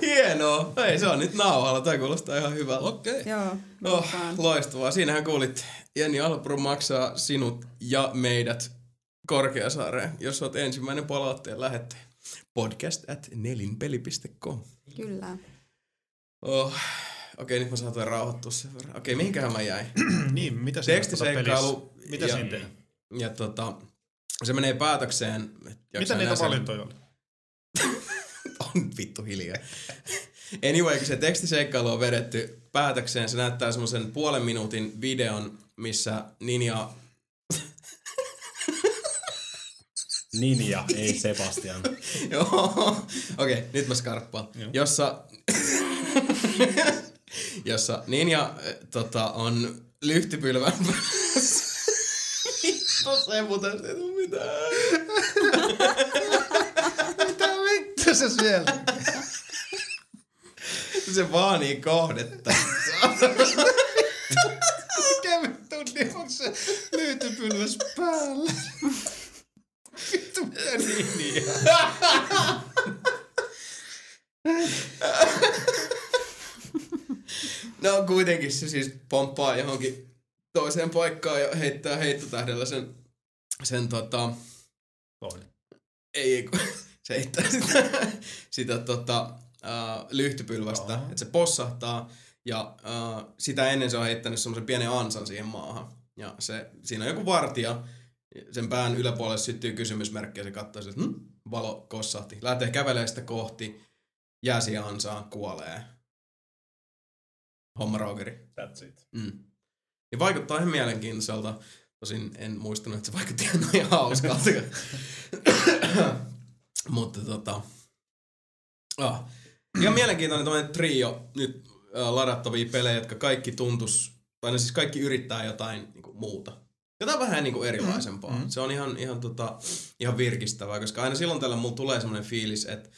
Hienoa. Ei, se on nyt nauhalla. Tämä kuulostaa ihan hyvältä. Okei. Joo, Oh, lupaan. loistavaa. Siinähän kuulit, Jenni Alpro maksaa sinut ja meidät Korkeasaareen, jos olet ensimmäinen palautteen lähettäjä. Podcast at nelinpeli.com. Kyllä. Oh. Okei, nyt mä saatoin rauhoittua sen verran. Okei, mihinkähän mä jäin? niin, mitä siinä Tekstiseikkailu. pelissä- Mitä ja, siinä tehdään? Ja tota, se menee päätökseen. Mitä niitä valintoja oli? on vittu hiljaa. Anyway, kun se tekstiseikkailu on vedetty päätökseen, se näyttää semmoisen puolen minuutin videon, missä Ninja... Ninja, ei Sebastian. Joo, okei, okay, nyt mä skarppaan. Joo. Jossa... jossa Ninja äh, tota, on lyhtypylvän päässä. Vittu se muuten ei tuu mitään. Mitä vittu se siellä? Se vaanii kohdetta. Mikä vittu niin on se lyytypylväs päällä? Vittu mikä niin No kuitenkin se siis pomppaa johonkin toiseen paikkaan ja heittää heittotähdellä sen, sen tota... Toinen. Ei, kun se heittää sitä, sitä tota, uh, lyhtypylvästä, Aha. että se possahtaa ja uh, sitä ennen se on heittänyt semmoisen pienen ansan siihen maahan. Ja se, siinä on joku vartija, sen pään yläpuolelle syttyy kysymysmerkki ja se katsoo, että hm, valo kossahti. Lähtee kävelemään sitä kohti, jää siihen ansaan, kuolee. Homma Rogeri. That's it. Mm. Ja vaikuttaa ihan mielenkiintoiselta. Tosin en muistanut, että se vaikutti ihan hauskalta. Mutta tota... Ah. Ihan mielenkiintoinen tämmöinen trio nyt äh, ladattavia pelejä, jotka kaikki tuntus, tai ne siis kaikki yrittää jotain niin kuin, muuta. Jotain vähän niin kuin erilaisempaa. Mm, Mm, mm. Se on ihan, ihan, tota, ihan virkistävää, koska aina silloin tällä mulla tulee semmoinen fiilis, että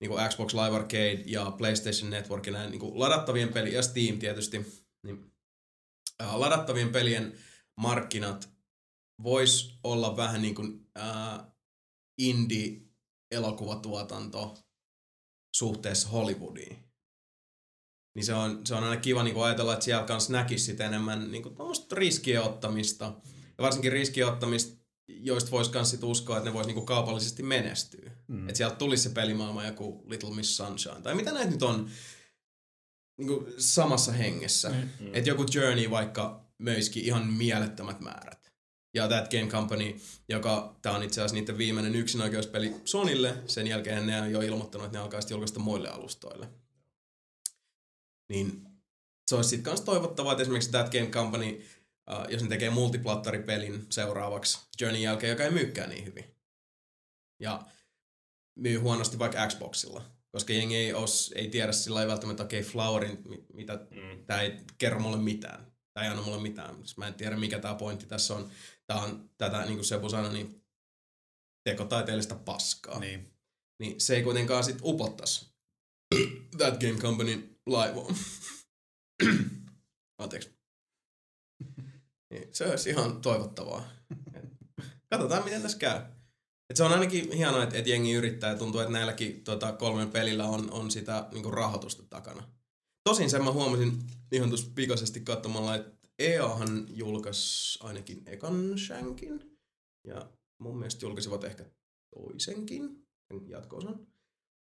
niin kuin Xbox Live Arcade ja PlayStation Network ja näin niin kuin ladattavien peli ja Steam tietysti, niin äh, ladattavien pelien markkinat vois olla vähän niin kuin äh, indie-elokuvatuotanto suhteessa Hollywoodiin. Niin se on, se on aina kiva niin kuin ajatella, että siellä kanssa näkisi sit enemmän niin kuin riskien ottamista. Ja varsinkin riskien ottamista, joista voisi myös sit uskoa, että ne voisi niin kuin kaupallisesti menestyä. Mm. Että sieltä tulisi se pelimaailma joku Little Miss Sunshine. Tai mitä näitä nyt on niin kuin samassa hengessä. Niin. Mm. Että joku Journey vaikka möiski ihan mielettömät määrät. Ja That Game Company, joka tämä on itse asiassa niiden viimeinen yksinoikeuspeli Sonille, sen jälkeen ne on jo ilmoittanut, että ne alkaa julkaista muille alustoille. Niin se olisi sitten myös toivottavaa, että esimerkiksi That Game Company, uh, jos ne tekee multiplattaripelin seuraavaksi Journey jälkeen, joka ei myykään niin hyvin. Ja myy huonosti vaikka Xboxilla, koska jengi ei, os, ei tiedä sillä ei välttämättä, okei, okay, Flowerin, mi- mitä Mm. tämä ei kerro mulle mitään. Tämä ei anna mulle mitään. Siis Mä en tiedä, mikä tämä pointti tässä on. Tämä on tätä, niin kuin Sebu sanoi, niin tekotaiteellista paskaa. Niin, Niin. niin se ei kuitenkaan sit upottaisi That Game Companyn laivoon. Anteeksi. Niin, se olisi ihan toivottavaa. Katsotaan, miten tässä käy. Et se on ainakin hienoa, että et jengi yrittää ja tuntuu, että näilläkin tota, kolmen pelillä on, on sitä niinku, rahoitusta takana. Tosin sen mä huomasin ihan tuossa pikaisesti katsomalla, että EAhan julkaisi ainakin ekan Shankin. Ja mun mielestä julkaisivat ehkä toisenkin, sen jatko-osan.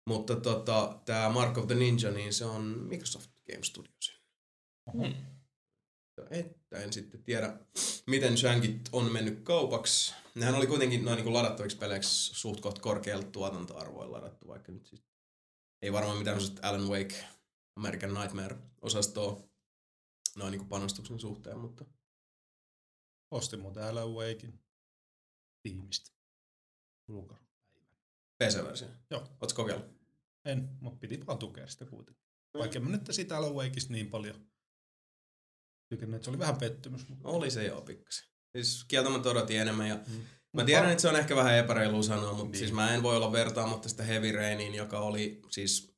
Mutta tota, tämä Mark of the Ninja, niin se on Microsoft Game Studiosin. Mm. Että en sitten tiedä, miten Shankit on mennyt kaupaksi. Nehän oli kuitenkin noin niin ladattaviksi peleiksi suht koht korkealla tuotantoarvoilla ladattu, vaikka nyt siis ei varmaan mitään Alan Wake, American Nightmare-osastoa noin niin panostuksen suhteen, mutta Ostin muuten Alan Wakein tiimistä. Ulkona. PC-versio. Joo. Oletko kokeillut? En, mutta piti vaan tukea sitä kuitenkin. Vaikka mä nyt siitä Alan Wakeista niin paljon tykännyt, että se oli vähän pettymys. Mutta... Oli se joo pikkasen. Siis kieltämättä odotin enemmän ja Mm. Mä tiedän, että se on ehkä vähän epäreilu sanoa, mutta Niin. niin. siis mä en voi olla vertaamatta sitä Heavy Rainiin, joka oli siis...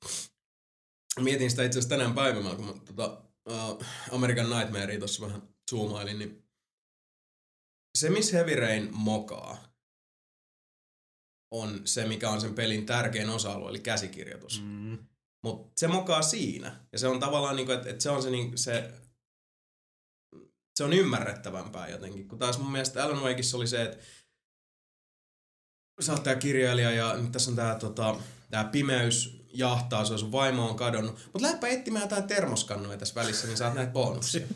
Mietin sitä itse asiassa tänään päivämällä, kun mä tota, uh, American Nightmarea tuossa vähän zoomailin, niin se, missä Heavy Rain mokaa, on se, mikä on sen pelin tärkein osa-alue, eli käsikirjoitus. Mm. Mutta se mokaa siinä. Ja se on tavallaan, niinku, että et se on se, niinku, se, se on ymmärrettävämpää jotenkin. Kun taas mun mielestä Alan Wakeissa oli se, että sä oot tää kirjailija ja nyt tässä on tää, tota, tää pimeys jahtaa, se on sun vaimo on kadonnut. Mutta lähdepä etsimään jotain termoskannuja tässä välissä, niin saat näitä bonuksia.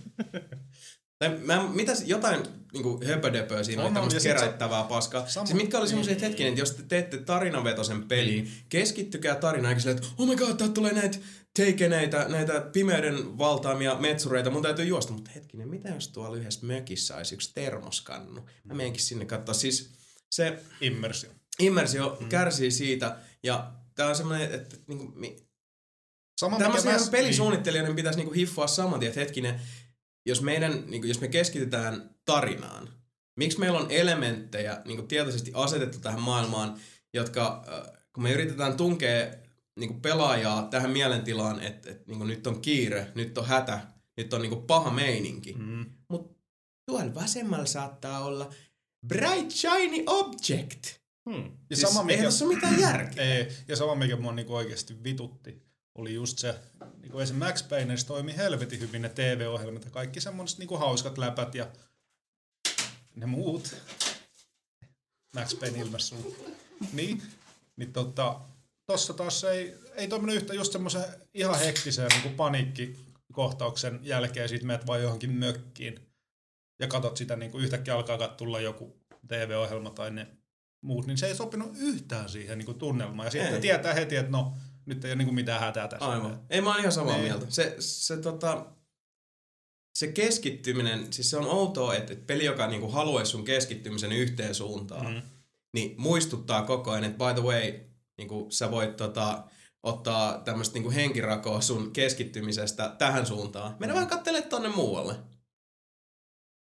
tai mä, mitäs, jotain niinku höpödöpöä siinä On, tämmöistä sit se- kerättävää paskaa. Sama- Siis mitkä oli semmoisia niin. hetkinen, että jos te teette tarinavetosen pelin, keskittykää tarinaan, eikä silleen, että oh my god, täältä tulee näitä teikeneitä, näitä pimeyden valtaamia metsureita, mun täytyy juosta. Mutta hetkinen, mitä jos tuolla yhdessä mökissä olisi yksi termoskannu? Mä menenkin sinne katsoa. Siis se Immersio. immersio mm. kärsii siitä, ja tää on semmoinen, että, niinku, mi, Sama tämmöisiä mä- pelisuunnittelijoiden pitäisi niinku hiffoa saman tien, että hetkinen, jos, meidän, niinku, jos me keskitytään tarinaan, miksi meillä on elementtejä niinku tietoisesti asetettu tähän maailmaan, jotka, kun me yritetään tunkea niinku pelaajaa tähän mielentilaan, että et, niinku, nyt on kiire, nyt on hätä, nyt on niinku paha meininki, mm. Mutta tuolla vasemmalla saattaa olla bright shiny object. Hmm. Ja Siis sama mikä, tässä ole mitään järkeä. ei, ja sama mikä mua niinku oikeasti vitutti, oli just se, niin kuin esim. Max Payneissa toimi helvetin hyvin ne TV-ohjelmat ja kaikki semmoiset niin hauskat läpät ja ne muut. Max Payne ilmessu. Niin, niin tota, tossa taas ei, ei toiminut yhtä just semmoisen ihan hektisen niin paniikkikohtauksen jälkeen sit menet vaan johonkin mökkiin ja katot sitä niin kuin yhtäkkiä alkaa tulla joku TV-ohjelma tai ne muut, niin se ei sopinut yhtään siihen niin kuin tunnelmaan. Ja sitten ei. tietää heti, että no, nyt ei ole niin kuin mitään hätää tässä. Aivan. Ei mä oon ihan samaa niin. mieltä. Se, se, tota, se keskittyminen, siis se on outoa, että, että peli, joka niin haluaisi sun keskittymisen yhteen suuntaan, mm. niin muistuttaa koko ajan, että by the way, niin kuin sä voit tota, ottaa tämmöistä niin henkirakoa sun keskittymisestä tähän suuntaan. Mennä mm. vaan katselemaan tonne muualle.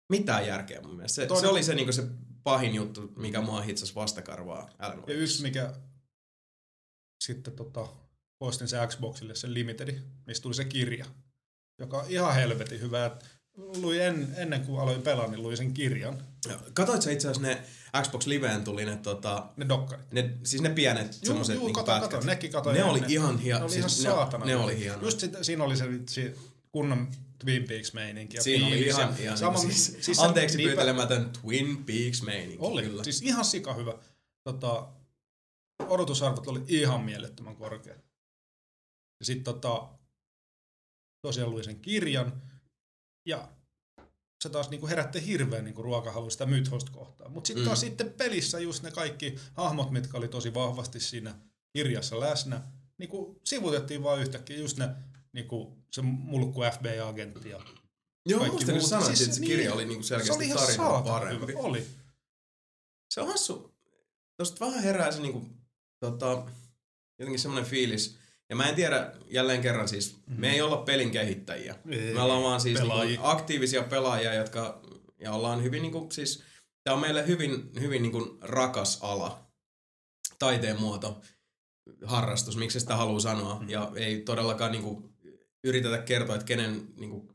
Mitään järkeä mun mielestä. Se, se oli se, niin se pahin juttu, mikä mua hitsasi vastakarvaa Alan Ja yksi, mikä sitten tota, postin se Xboxille, se Limitedi, mistä tuli se kirja, joka on ihan helvetin hyvä. Luin en, ennen kuin aloin pelaa, niin luin sen kirjan. Katoit sä itse asiassa ne Xbox Liveen tuli ne tota... Ne dokkarit. Ne, siis ne pienet juu, semmoset juu, niinku kato, kato, nekin kato. Ne oli ne, ihan hieno. Ne oli ihan siis saatana. Ne, ne oli hieno. Just sit, siinä oli se, se kunnon Twin Peaks meininki. Siinä oli ihan, ihan sama, siis, siis anteeksi niipä, pyytelemätön Twin Peaks meininki. Oli, kyllä. siis ihan sika hyvä. Tota, odotusarvot oli ihan mielettömän korkeat. Ja sitten tota, tosiaan luin sen kirjan, ja se taas niinku herätti hirveän niinku ruokahalua sitä mythosta kohtaan. Mutta sitten mm. taas sitten pelissä just ne kaikki hahmot, mitkä oli tosi vahvasti siinä kirjassa läsnä, niinku sivutettiin vaan yhtäkkiä just ne niinku se mulkku FBI-agentti ja Joo, muista kun sanoit, siis että se niin, kirja oli niinku selkeästi tarinaa parempi. Hyvä. Oli. Se on hassu. Tuosta vähän herää se niinku, tota, jotenkin semmoinen fiilis, ja mä en tiedä, jälleen kerran siis, mm-hmm. me ei olla pelin kehittäjiä. Ei, me ollaan vaan siis niinku aktiivisia pelaajia, jotka, ja ollaan hyvin niinku, siis, tää on meille hyvin, hyvin niinku rakas ala, taiteen muoto, harrastus, miksi sitä haluaa sanoa. Mm-hmm. Ja ei todellakaan niinku yritetä kertoa, että kenen, niinku,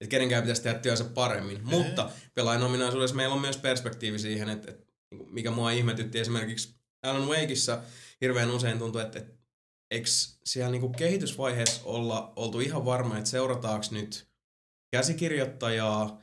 että kenenkään pitäisi tehdä työnsä paremmin. Ei. Mutta pelaajan ominaisuudessa meillä on myös perspektiivi siihen, että, että niinku, mikä mua ihmetytti esimerkiksi Alan Wakeissa hirveän usein tuntuu, että, että eikö siellä niinku kehitysvaiheessa olla oltu ihan varma, että seurataanko nyt käsikirjoittajaa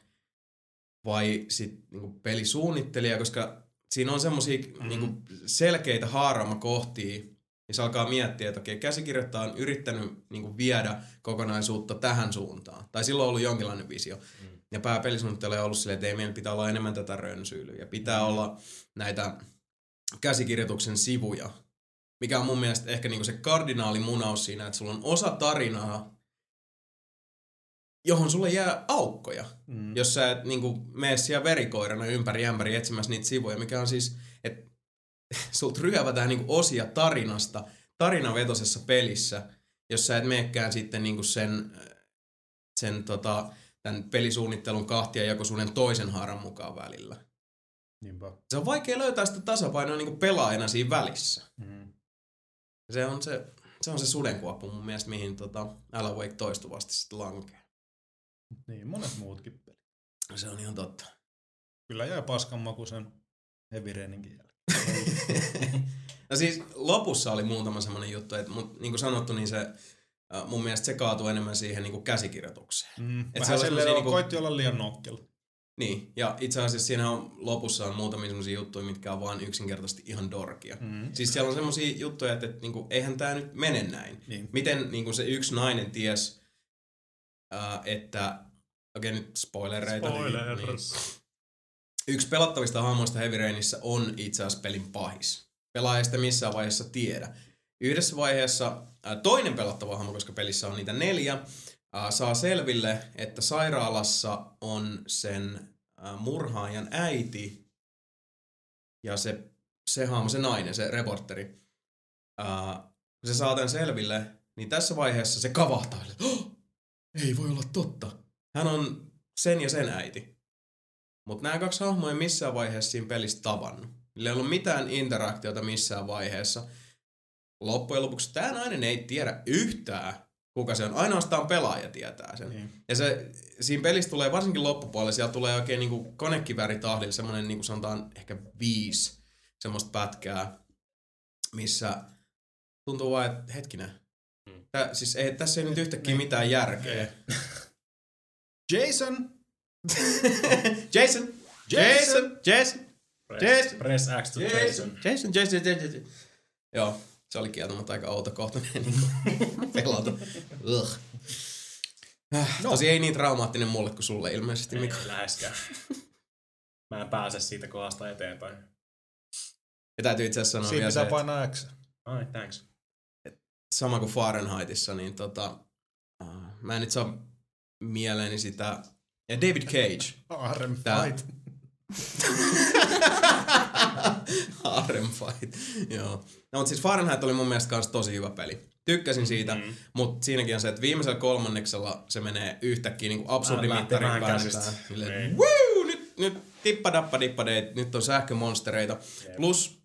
vai sitten niinku pelisuunnittelijaa, koska siinä on semmoisia mm-hmm. niinku selkeitä haaramakohtia, niin se alkaa miettiä, että okei, käsikirjoittaja on yrittänyt niinku viedä kokonaisuutta tähän suuntaan. Tai silloin on ollut jonkinlainen visio. Mm. Ja pääpelisuunnittelija on ollut silleen, että ei meillä pitää olla enemmän tätä rönsyilyä. Ja pitää mm. olla näitä käsikirjoituksen sivuja, mikä on mun mielestä ehkä niinku se kardinaalimunaus siinä, että sulla on osa tarinaa, johon sulle jää aukkoja, mm. jos sä et niinku mene siellä verikoirana ympäri ämpäri etsimässä niitä sivuja, mikä on siis, että sulta ryövätään niinku osia tarinasta tarinavetosessa pelissä, jos sä et meekään sitten niinku sen, sen tota, tämän pelisuunnittelun kahtia jakoisuuden toisen haaran mukaan välillä. Niinpä. Se on vaikea löytää sitä tasapainoa niinku pelaajana siinä välissä. Mm. Se on se, se on se sudenkuoppu mun mielestä, mihin tota Alan Wake toistuvasti sitten lankee. Niin, monet muutkin pelit. Se on ihan totta. Kyllä jää paskan maku sen Heavy Raininkin jälkeen. no siis lopussa oli muutama semmoinen juttu, että mut, niin kuin sanottu, niin se mun mielestä se kaatui enemmän siihen niin kuin käsikirjoitukseen. Mm, Et vähän se niin kuin... koitti olla liian nokkela. Niin, ja itse asiassa siinä on lopussa on muutamia semmoisia juttuja, mitkä on vaan yksinkertaisesti ihan dorkia. Mm. Siis siellä on semmoisia juttuja, että, että niinku, eihän tämä nyt mene näin. Niin. Miten niinku, se yksi nainen ties, äh, että, okei okay, nyt spoilereita. Spoiler. Niin, niin, yksi pelattavista hahmoista Heavy Rainissa on itse asiassa pelin pahis. Pelaaja sitä missään vaiheessa tiedä. Yhdessä vaiheessa äh, toinen pelattava hahmo, koska pelissä on niitä neljä, saa selville, että sairaalassa on sen äh, murhaajan äiti ja se, se hahmo, se nainen, se reporteri. Äh, kun se saa tämän selville, niin tässä vaiheessa se kavahtaa, oh, ei voi olla totta. Hän on sen ja sen äiti. Mutta nämä kaksi hahmoa ei missään vaiheessa siinä pelissä tavannut. Niillä ei ollut mitään interaktiota missään vaiheessa. Loppujen lopuksi tämä nainen ei tiedä yhtään, kuka se on. Ainoastaan pelaaja tietää sen. Niin. Ja se, siinä pelissä tulee varsinkin loppupuolella, siellä tulee oikein niinku konekiväritahdilla semmoinen niinku sanotaan ehkä viisi semmoista pätkää, missä tuntuu vaan, että hetkinen, Tää, siis ei, tässä ei nyt yhtäkkiä mitään järkeä. Jason! Jason! Jason! Jason! Press, Jason. press X to Jason. Jason, Jason, Jason, Jason. Joo, se oli kieltämättä aika outo kohta niin pelata. Ugh. No. Tosi ei niin traumaattinen mulle kuin sulle ilmeisesti, Ei Mikko. läheskään. Mä en pääse siitä kohdasta eteenpäin. Ja täytyy itse asiassa sanoa Siinä vielä se, pitää että painaa X. Ai, thanks. sama kuin Fahrenheitissa, niin tota, uh, mä en nyt saa mieleeni sitä, ja David Cage. Fight. Harem fight. Joo. No, mutta siis Fahrenheit oli mun mielestä kans tosi hyvä peli. Tykkäsin siitä, mm. mutta siinäkin on se, että viimeisellä kolmanneksella se menee yhtäkkiä niin absurdi Lähtee mittarin vähän päästä. käsistä. Silleen, Niin. Woo! Nyt, nyt tippa dappa dippa deit, nyt on sähkömonstereita. Jep. Plus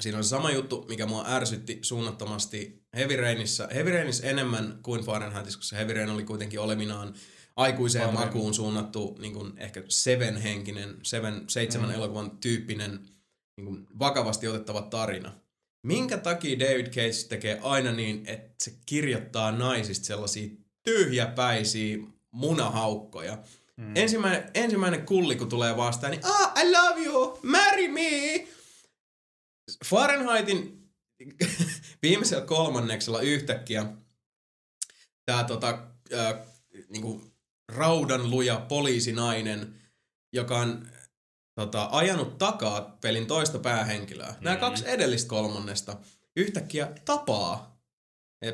siinä on se sama juttu, mikä mua ärsytti suunnattomasti Heavy Rainissa. Heavy Rainissa enemmän kuin Fahrenheitissa, koska Heavy Rain oli kuitenkin olevinaan aikuiseen Paljon. makuun suunnattu niin kuin ehkä Seven-henkinen, Seven, seitsemän mm. elokuvan tyyppinen niin kuin vakavasti otettava tarina. Minkä takia David Cage tekee aina niin, että se kirjoittaa naisista sellaisia tyhjäpäisiä munahaukkoja. Mm. Ensimmäinen, ensimmäinen kulli, kun tulee vastaan, niin ah, I love you, marry me. Fahrenheitin viimeisellä kolmanneksella yhtäkkiä tämä tota, äh, niinku, raudanluja poliisinainen, joka on tota, ajanut takaa pelin toista päähenkilöä. Nämä Mhm. kaksi edellistä kolmannesta yhtäkkiä tapaa.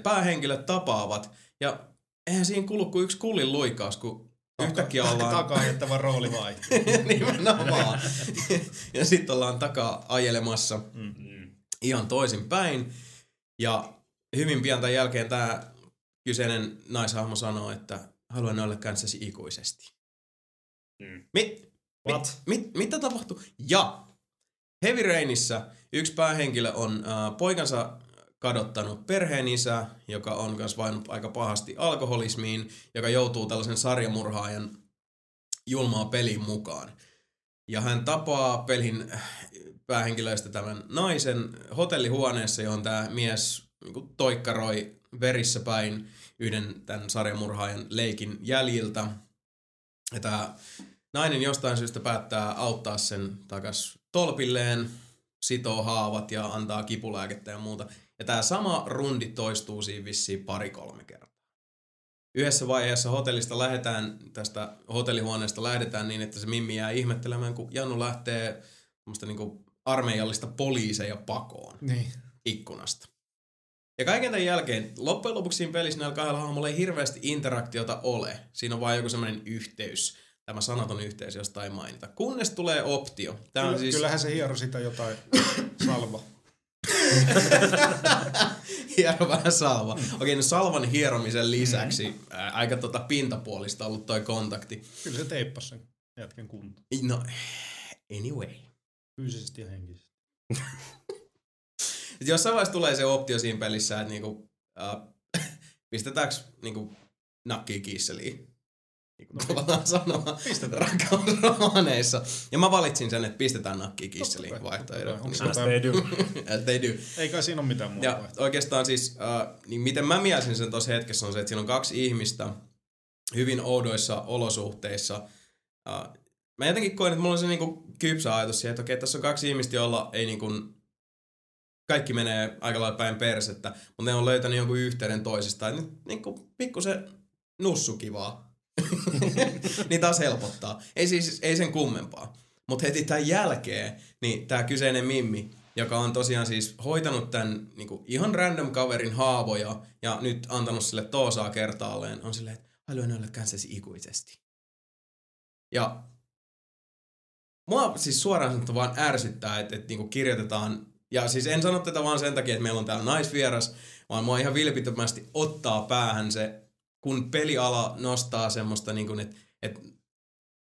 Päähenkilöt tapaavat. Ja eihän siinä kulu kuin yksi kullin luikaus, kun yhtäkkiä ollaan... Takaa jättävä rooli vaihtuu. Nimenomaan. ja sitten ollaan takaa ajelemassa Mm. ihan toisin päin. Ja hyvin pian tämän jälkeen tämä kyseinen naishahmo sanoo, että haluan olla kanssasi ikuisesti. Mm. Mit, What? mit, mit, mitä tapahtui? Ja Heavy Rainissa yksi päähenkilö on äh, poikansa kadottanut perheen isä, joka on myös vainut aika pahasti alkoholismiin, joka joutuu tällaisen sarjamurhaajan julmaa pelin mukaan. Ja hän tapaa pelin päähenkilöistä tämän naisen hotellihuoneessa, johon tämä mies niin toikkaroi verissä päin yhden tämän sarjamurhaajan leikin jäljiltä. Ja tämä nainen jostain syystä päättää auttaa sen takas tolpilleen, sitoo haavat ja antaa kipulääkettä ja muuta. Ja tämä sama rundi toistuu siinä vissiin pari-kolme kertaa. Yhdessä vaiheessa hotellista lähdetään, tästä hotellihuoneesta lähdetään niin, että se Mimmi jää ihmettelemään, kun Jannu lähtee niinku armeijallista poliiseja pakoon niin. ikkunasta. Ja kaiken tämän jälkeen, loppujen lopuksi siinä pelissä näillä kahdella hahmolla ei hirveästi interaktiota ole. Siinä on vain joku semmoinen yhteys, tämä sanaton yhteys, josta ei mainita. Kunnes tulee optio. Tämä on Kyllä, siis Kyllähän se hiero sitä jotain salva. hiero vähän salva. Okei, no salvan hieromisen lisäksi ää, aika tota pintapuolista ollut toi kontakti. Kyllä se teippasi sen jätken kunto. No, anyway. Fyysisesti ja henkisesti. Sitten jossain vaiheessa tulee se optio siinä pelissä, että niinku, äh, pistetäänkö niinku, nakkiin kiisseliin. Niin kuin tavallaan sanoa rakkausromaaneissa. Ja mä valitsin sen, että pistetään nakkiin kiisseliin Totta kai, vaihtoehdot. totta Niin, kai. As they do. they do. Ei kai siinä ole mitään muuta Ja vaihtoehtoa. oikeastaan siis, äh, niin miten mä mielsin sen tuossa hetkessä on se, että siinä on kaksi ihmistä hyvin oudoissa olosuhteissa. Äh, mä jotenkin koen, että mulla on se niinku kypsä ajatus siihen, että okei, tässä on kaksi ihmistä, joilla ei niinku, kaikki menee aika lailla päin persettä, mutta ne on löytänyt jonkun yhteyden toisistaan. Nyt niinku pikkusen nussukivaa. niin taas helpottaa. Ei siis, ei sen kummempaa. Mutta heti tämän jälkeen, niin tämä kyseinen Mimmi, joka on tosiaan siis hoitanut tämän niinku, ihan random kaverin haavoja ja nyt antanut sille toosaa kertaalleen, on silleen, että haluan olla kanssasi ikuisesti. Ja mua siis suoraan sanottuna vaan ärsyttää, että, että niinku kirjoitetaan, ja siis en sano tätä vaan sen takia, että meillä on täällä naisvieras, vaan mua ihan vilpittömästi ottaa päähän se, kun peliala nostaa semmoista, niin kuin, että, että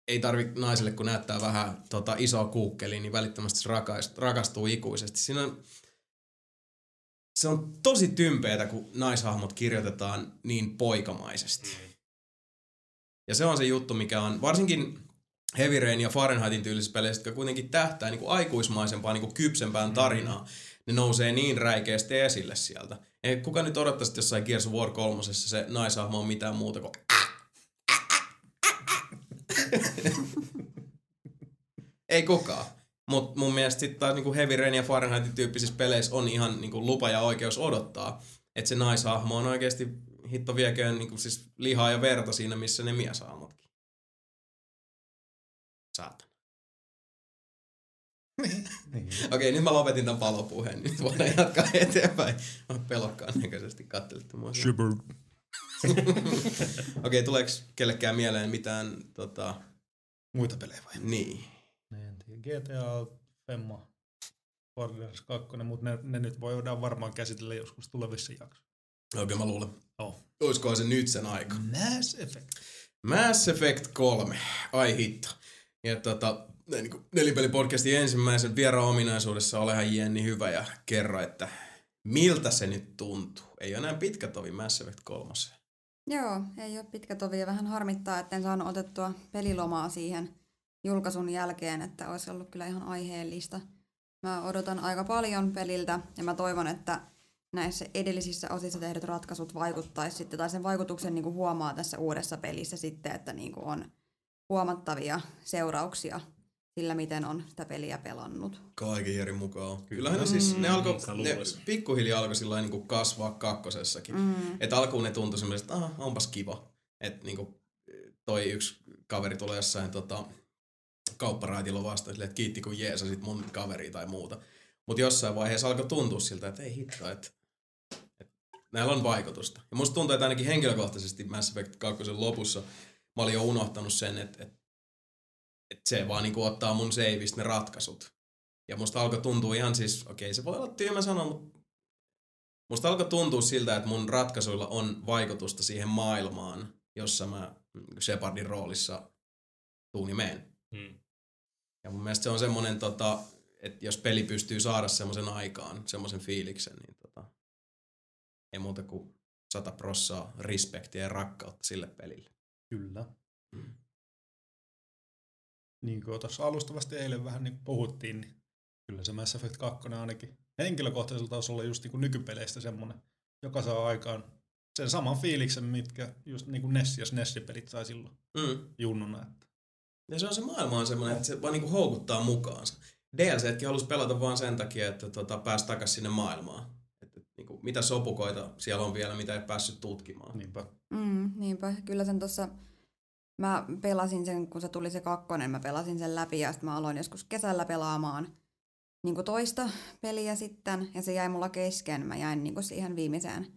ei tarvi naiselle, kun näyttää vähän tota, isoa kuukkeliä, niin välittömästi se rakastuu, rakastuu ikuisesti. Siinä on, se on tosi tympeetä, kun naishahmot kirjoitetaan niin poikamaisesti. Ja se on se juttu, mikä on varsinkin Heavy Rain ja Fahrenheitin tyylisissä peleissä, jotka kuitenkin tähtää niin kuin aikuismaisempaan, niin kuin kypsempään tarinaan. ne nousee niin räikeästi esille sieltä. Ei kuka nyt odottaisi, että jossain Gears of War 3 se naisahmo on mitään muuta kuin Ei kukaan. Mutta mun mielestä sitten taas niinku Heavy Rain ja Fahrenheitin tyyppisissä peleissä on ihan niinku lupa ja oikeus odottaa, että se naishahmo on oikeasti hitto vieköön niinku siis lihaa ja verta siinä, missä ne mieshahmotkin. Saatana. niin. Okei, nyt mä lopetin tämän palopuheen. Nyt voidaan jatkaa eteenpäin. Mä pelokkaan näköisesti kattelitte mua. Shiver. Okei, tuleeko kellekään mieleen mitään tota... Muita pelejä vai? Niin. En tiedä. GTA, Femma, Borderlands 2, mutta ne, ne nyt voidaan varmaan käsitellä joskus tulevissa jaksoissa. Okei, mä luulen. Oh. Olisiko se nyt sen aika? Mass Effect. Mass Effect 3. Ai hitto. Ja tota, niin nelipelipodcastin ensimmäisen vieraan ominaisuudessa olehan Jenni hyvä ja kerro, että miltä se nyt tuntuu. Ei ole enää pitkä tovi Mass Effect 3. Joo, ei ole pitkä tovi ja vähän harmittaa, että en saanut otettua pelilomaa siihen julkaisun jälkeen, että olisi ollut kyllä ihan aiheellista. Mä odotan aika paljon peliltä ja mä toivon, että näissä edellisissä osissa tehdyt ratkaisut vaikuttaisi sitten, tai sen vaikutuksen niin kuin huomaa tässä uudessa pelissä sitten, että niin kuin on huomattavia seurauksia sillä, miten on sitä peliä pelannut. Kaiken Jeri mukaan. Kyllähän ne siis, ne, alko, ne pikkuhiljaa alkoi sillä niin kuin kasvaa kakkosessakin. Mm. Että alkuun ne tuntui semmoiset, että aha, onpas kiva. Että niin kuin toi yksi kaveri tulee jossain tota, kaupparaitilla vastaan, silleen, että kiitti kun jeesasit mun kaveri tai muuta. Mutta jossain vaiheessa alkoi tuntua siltä, että ei hitto, että, että näillä on vaikutusta. Ja musta tuntuu, että ainakin henkilökohtaisesti Mass Effect 2 lopussa mä olin jo unohtanut sen, että, että, että se vaan niin ottaa mun seivistä ne ratkaisut. Ja musta alkoi tuntua ihan siis, okei okay, se voi olla tyhmä sana, mutta musta alkoi tuntua siltä, että mun ratkaisuilla on vaikutusta siihen maailmaan, jossa mä Shepardin roolissa tuunimeen. Hmm. Ja mun mielestä se on semmoinen, tota, että jos peli pystyy saada semmoisen aikaan, semmoisen fiiliksen, niin tota, ei muuta kuin sata prossaa respektiä ja rakkautta sille pelille. Kyllä. Niin kuin tuossa alustavasti eilen vähän niin puhuttiin, niin kyllä se Mass Effect 2 ainakin henkilökohtaisella tasolla just niin kuin nykypeleistä semmoinen, joka saa aikaan sen saman fiiliksen, mitkä just niin kuin Ness ja SNES-pelit sai silloin mm. junnuna. Että ja se on se maailma on semmoinen, että se vaan niinku houkuttaa mukaansa. DLCtkin halusi pelata vaan sen takia, että tota, pääsi takaisin sinne maailmaan. Että, niinku, mitä sopukoita siellä on vielä, mitä ei päässyt tutkimaan. Niinpä. Mm, niinpä. Kyllä sen tuossa, mä pelasin sen, kun se tuli se kakkonen, mä pelasin sen läpi ja sitten mä aloin joskus kesällä pelaamaan niin kuin toista peliä sitten ja se jäi mulla kesken. Mä jäin niin kuin siihen viimeiseen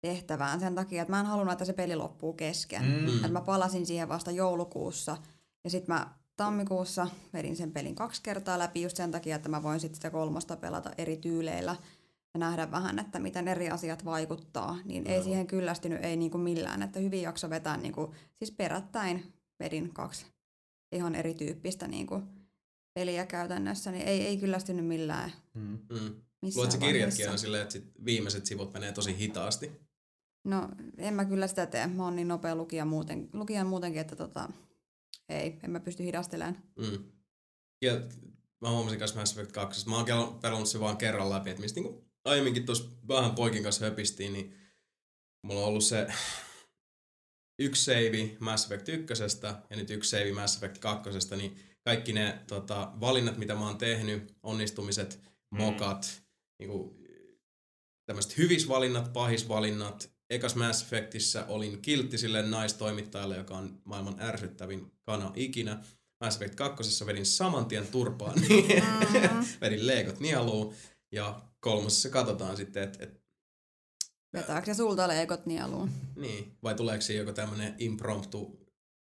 tehtävään sen takia, että mä en halunnut, että se peli loppuu kesken. Mm. Että mä palasin siihen vasta joulukuussa – ja sitten mä tammikuussa vedin sen pelin kaksi kertaa läpi just sen takia, että mä voin sitten sitä kolmosta pelata eri tyyleillä ja nähdä vähän, että miten eri asiat vaikuttaa, niin no. ei siihen kyllästynyt ei niinku millään, että hyvin jakso vetää niinku, siis perättäin vedin kaksi ihan erityyppistä niinku peliä käytännössä, niin ei, ei kyllästynyt millään. Mm. Mm. Luotko kirjatkin on silleen, että sit viimeiset sivut menee tosi hitaasti? No en mä kyllä sitä tee. Mä oon niin nopea lukija, muuten, lukija muutenkin, että tota, ei, en mä pysty hidastelemaan. Mm. Ja mä huomasin kanssa Mass Effect 2, mä oon pelannut se vaan kerran läpi, että mistä niin aiemminkin tuossa vähän poikin kanssa höpistiin, niin mulla on ollut se yksi save Mass Effect 1 ja nyt yksi save Mass Effect 2, niin kaikki ne tota, valinnat, mitä mä oon tehnyt, onnistumiset, mm. mokat, niinku, tämmöiset hyvisvalinnat, pahisvalinnat, ekas Mass Effectissä olin kiltti sille naistoimittajalle, joka on maailman ärsyttävin kana ikinä. Mass Effect 2. vedin saman tien turpaan, niin mm. vedin leikot nieluun. Ja kolmosessa katsotaan sitten, että et, Vetääkö se sulta leikot nieluun? Niin, vai tuleeko siinä joku tämmöinen impromptu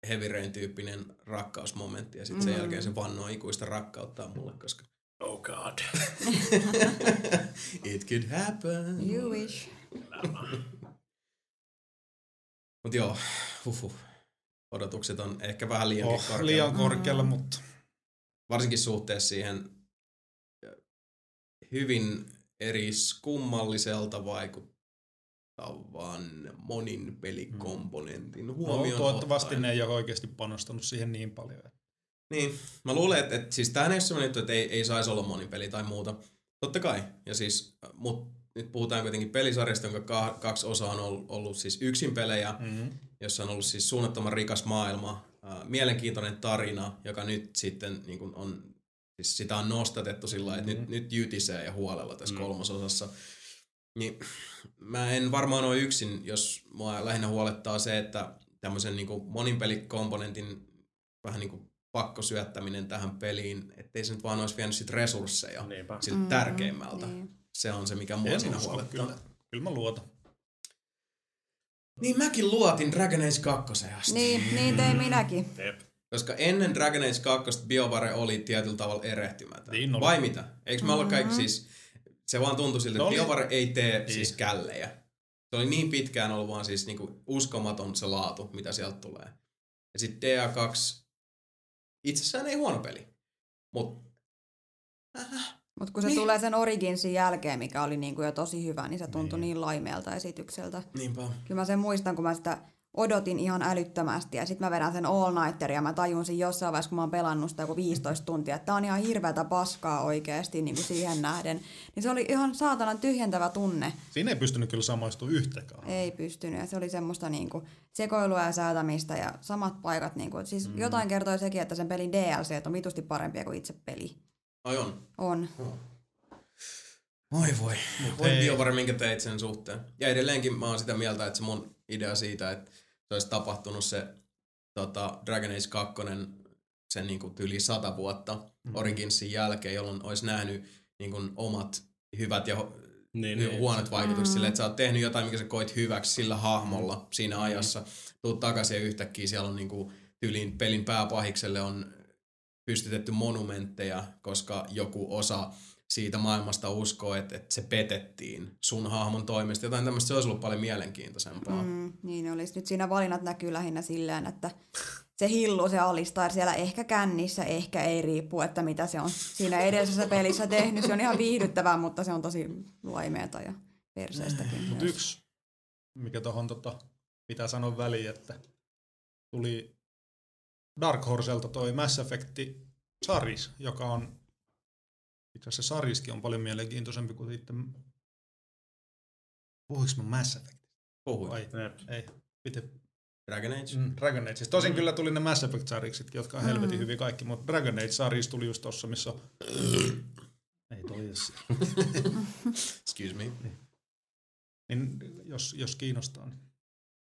heavy rain tyyppinen rakkausmomentti ja sitten mm. sen jälkeen se vannoo ikuista rakkautta mulle, koska Oh god. It could happen. You wish. Mutta joo, huhhuh. Odotukset on ehkä vähän liian oh, korkealla. Liian korkealla, mm. mutta... Varsinkin suhteessa siihen hyvin eri kummalliselta vaikuttavan monin pelikomponentin mm. huomioon no, toivottavasti ottaen. ne ei ole oikeasti panostanut siihen niin paljon. Niin, mä luulen, että, että siis tämähän ei ole sellainen juttu, että ei, ei saisi olla monin peli tai muuta. Totta kai. Ja siis, mut nyt puhutaan kuitenkin pelisarjasta, jonka kaksi osaa on ollut, ollut siis yksin pelejä, mm-hmm. jossa on ollut siis suunnattoman rikas maailma, äh, mielenkiintoinen tarina, joka nyt sitten niin kuin on, siis sitä on nostatettu sillä mm-hmm. että nyt, nyt jytisee ja huolella tässä mm-hmm. kolmososassa. Niin mä en varmaan ole yksin, jos mua lähinnä huolettaa se, että tämmöisen niin moninpelikomponentin vähän niin kuin pakkosyöttäminen tähän peliin, ettei se nyt vaan olisi vienyt sit resursseja Niinpä. siltä mm, tärkeimmältä. Niin. Se on se, mikä mua en siinä huolettaa. Kyllä, kyllä mä luotan. Niin mäkin luotin Dragon Age 2 asti. Niin, niin tein minäkin. Jep. Koska ennen Dragon Age 2 BioVare oli tietyllä tavalla erehtymätön. Niin Vai mitä? Eikö me mm-hmm. olla kaikki siis... Se vaan tuntui siltä, että no BioVare ei tee niin. siis källejä. Se oli niin pitkään ollut vaan siis niinku uskomaton se laatu, mitä sieltä tulee. Ja sitten DA2 itsessään ei huono peli. Mutta äh, Mut kun se niin. tulee sen Originsin jälkeen, mikä oli niinku jo tosi hyvä, niin se tuntui niin, niin laimeelta esitykseltä. Niinpä. Kyllä mä sen muistan, kun mä sitä odotin ihan älyttömästi ja sitten mä vedän sen all nighter ja mä tajunsin jossain vaiheessa, kun mä oon pelannut sitä joku 15 tuntia, että tää on ihan hirveätä paskaa oikeasti niin kuin siihen nähden. Niin se oli ihan saatanan tyhjentävä tunne. Siinä ei pystynyt kyllä samaistumaan yhtäkään. Ei pystynyt ja se oli semmoista niin kuin sekoilua ja säätämistä ja samat paikat. Niin kuin, siis mm. jotain kertoi sekin, että sen pelin DLC on vitusti parempia kuin itse peli. Ai on? On. Oh. Voi voi. Voi BioWare, minkä teit sen suhteen. Ja edelleenkin mä oon sitä mieltä, että se mun idea siitä, että olisi tapahtunut se tota, Dragon Age 2 sen niin kuin yli sata vuotta mm-hmm. Originsin jälkeen, jolloin olisi nähnyt niin kuin omat hyvät ja niin, niin. huonot vaikutukset mm-hmm. sille, että sä oot tehnyt jotain, mikä sä koit hyväksi sillä hahmolla siinä mm-hmm. ajassa. Tuut takaisin ja yhtäkkiä siellä on niin kuin, tyylin pelin pääpahikselle on pystytetty monumentteja, koska joku osa siitä maailmasta uskoo, että, että se petettiin sun hahmon toimesta. Jotain tämmöistä, se olisi ollut paljon mielenkiintoisempaa. Mm, niin olisi. Nyt siinä valinnat näkyy lähinnä silleen, että se hillu se alistaa siellä ehkä kännissä, ehkä ei riippu, että mitä se on siinä edellisessä pelissä tehnyt. Se on ihan viihdyttävää, mutta se on tosi laimeeta ja perseestäkin. Mutta yksi, mikä tuohon tota, pitää sanoa väliin, että tuli Dark Horselta toi Mass Effect Saris, joka on itse asiassa Sariskin on paljon mielenkiintoisempi kuin sitten... Puhuinko mä Mass Effect? Puhuin. Ai, ei. Pite... Dragon Age? Mm, Dragon Age. Siis tosin mm. kyllä tuli ne Mass Effect sarikset, jotka on helvetin mm. hyvin kaikki, mutta Dragon Age Saris tuli just tossa, missä on... ei jos... Excuse me. Niin. niin jos, jos kiinnostaa. Niin.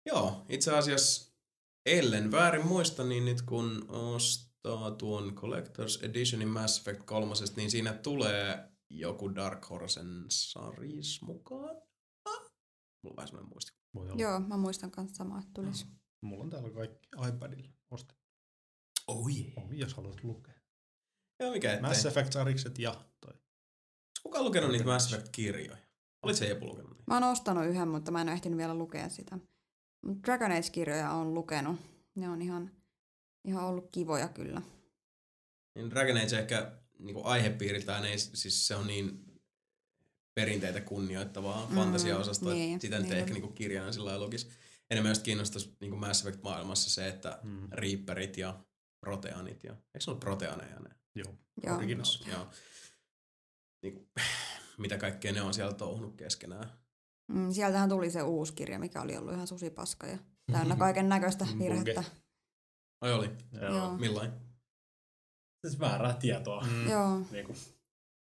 Joo, itse asiassa ellen väärin muista, niin nyt kun ost ostaa tuon Collector's Editionin Mass Effect 3, niin siinä tulee joku Dark Horsen saris mukaan. Ah? Mulla on vähän semmoinen muisti. Joo, mä muistan kanssa samaa, että tulisi. Mm. Mulla on täällä kaikki iPadilla ostettu. Oh yeah. Oh, jos haluat lukea. Joo, mikä ettei. Mass Effect sarikset ja toi. Kuka on lukenut niitä Mass Effect-kirjoja? Olit se Jepu lukenut niitä? Mä oon ostanut yhden, mutta mä en ole ehtinyt vielä lukea sitä. Dragon Age-kirjoja on lukenut. Ne on ihan ihan ollut kivoja kyllä. Niin Dragon Age ehkä niin aihepiiriltään ei, siis se on niin perinteitä kunnioittavaa mm, fantasiaosastoa, niin, että sitä niin. nyt ehkä niin kirjana sillä lailla lukisi. Enemmän just kiinnostaisi niin Mass Effect-maailmassa se, että mm. Reaperit ja Proteanit ja... Eikö se ollut Proteaneja ne? Joo. Joo. Joo. Niin kuin, mitä kaikkea ne on siellä touhunut keskenään. Mm, sieltähän tuli se uusi kirja, mikä oli ollut ihan susipaska ja täynnä kaiken näköistä virhettä. Ai oli? Joo. Millain? Siis väärää tietoa. Mm. Joo. Niin kuin,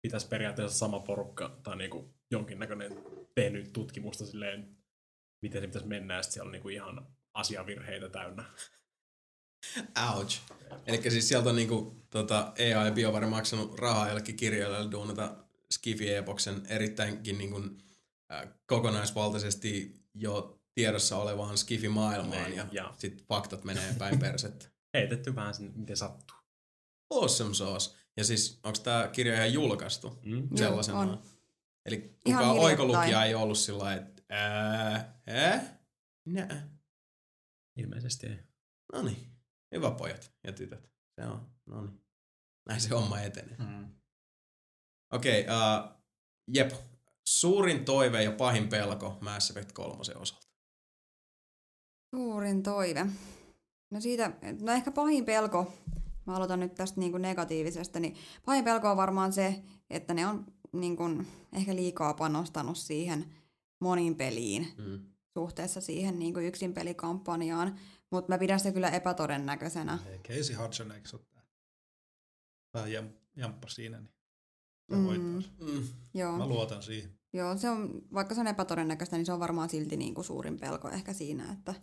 pitäisi periaatteessa sama porukka tai niin kuin jonkinnäköinen tehnyt tutkimusta silleen, miten se pitäisi mennä, ja siellä on niin kuin ihan asiavirheitä täynnä. Ouch. Eli siis sieltä on niinku, tota, EA ja BioVare maksanut rahaa jollekin kirjailijalle duunata Skifi Epoksen erittäinkin niinku, äh, kokonaisvaltaisesti jo tiedossa olevaan skifi-maailmaan niin, ja, ja. sitten faktat menee päin persettä. Heitetty vähän sinne, miten sattuu. Awesome sauce. Ja siis onko tämä kirja ihan julkaistu mm. sellaisena? on. Eli kukaan oikolukija ei ollut sillä että ää, ää, nää. Ilmeisesti ei. No niin, hyvä pojat ja tytöt. Se on, no niin. Näin se homma etenee. Mm. Okei, okay, uh, jep. Suurin toive ja pahin pelko Mass Effect 3 osalta. Suurin toive. No siitä, no ehkä pahin pelko, mä aloitan nyt tästä niin kuin negatiivisesta, niin pahin pelko on varmaan se, että ne on niin kun, ehkä liikaa panostanut siihen monin peliin Mm. suhteessa siihen niin kuin yksin pelikampanjaan, mutta mä pidän sitä kyllä epätodennäköisenä. Ei, Casey Hudson, eikö se ole jäm, jamppa siinä, niin se Mm. Mm. Joo. Mä luotan siihen. Joo, se on, vaikka se on epätodennäköistä, niin se on varmaan silti niin kuin suurin pelko ehkä siinä, että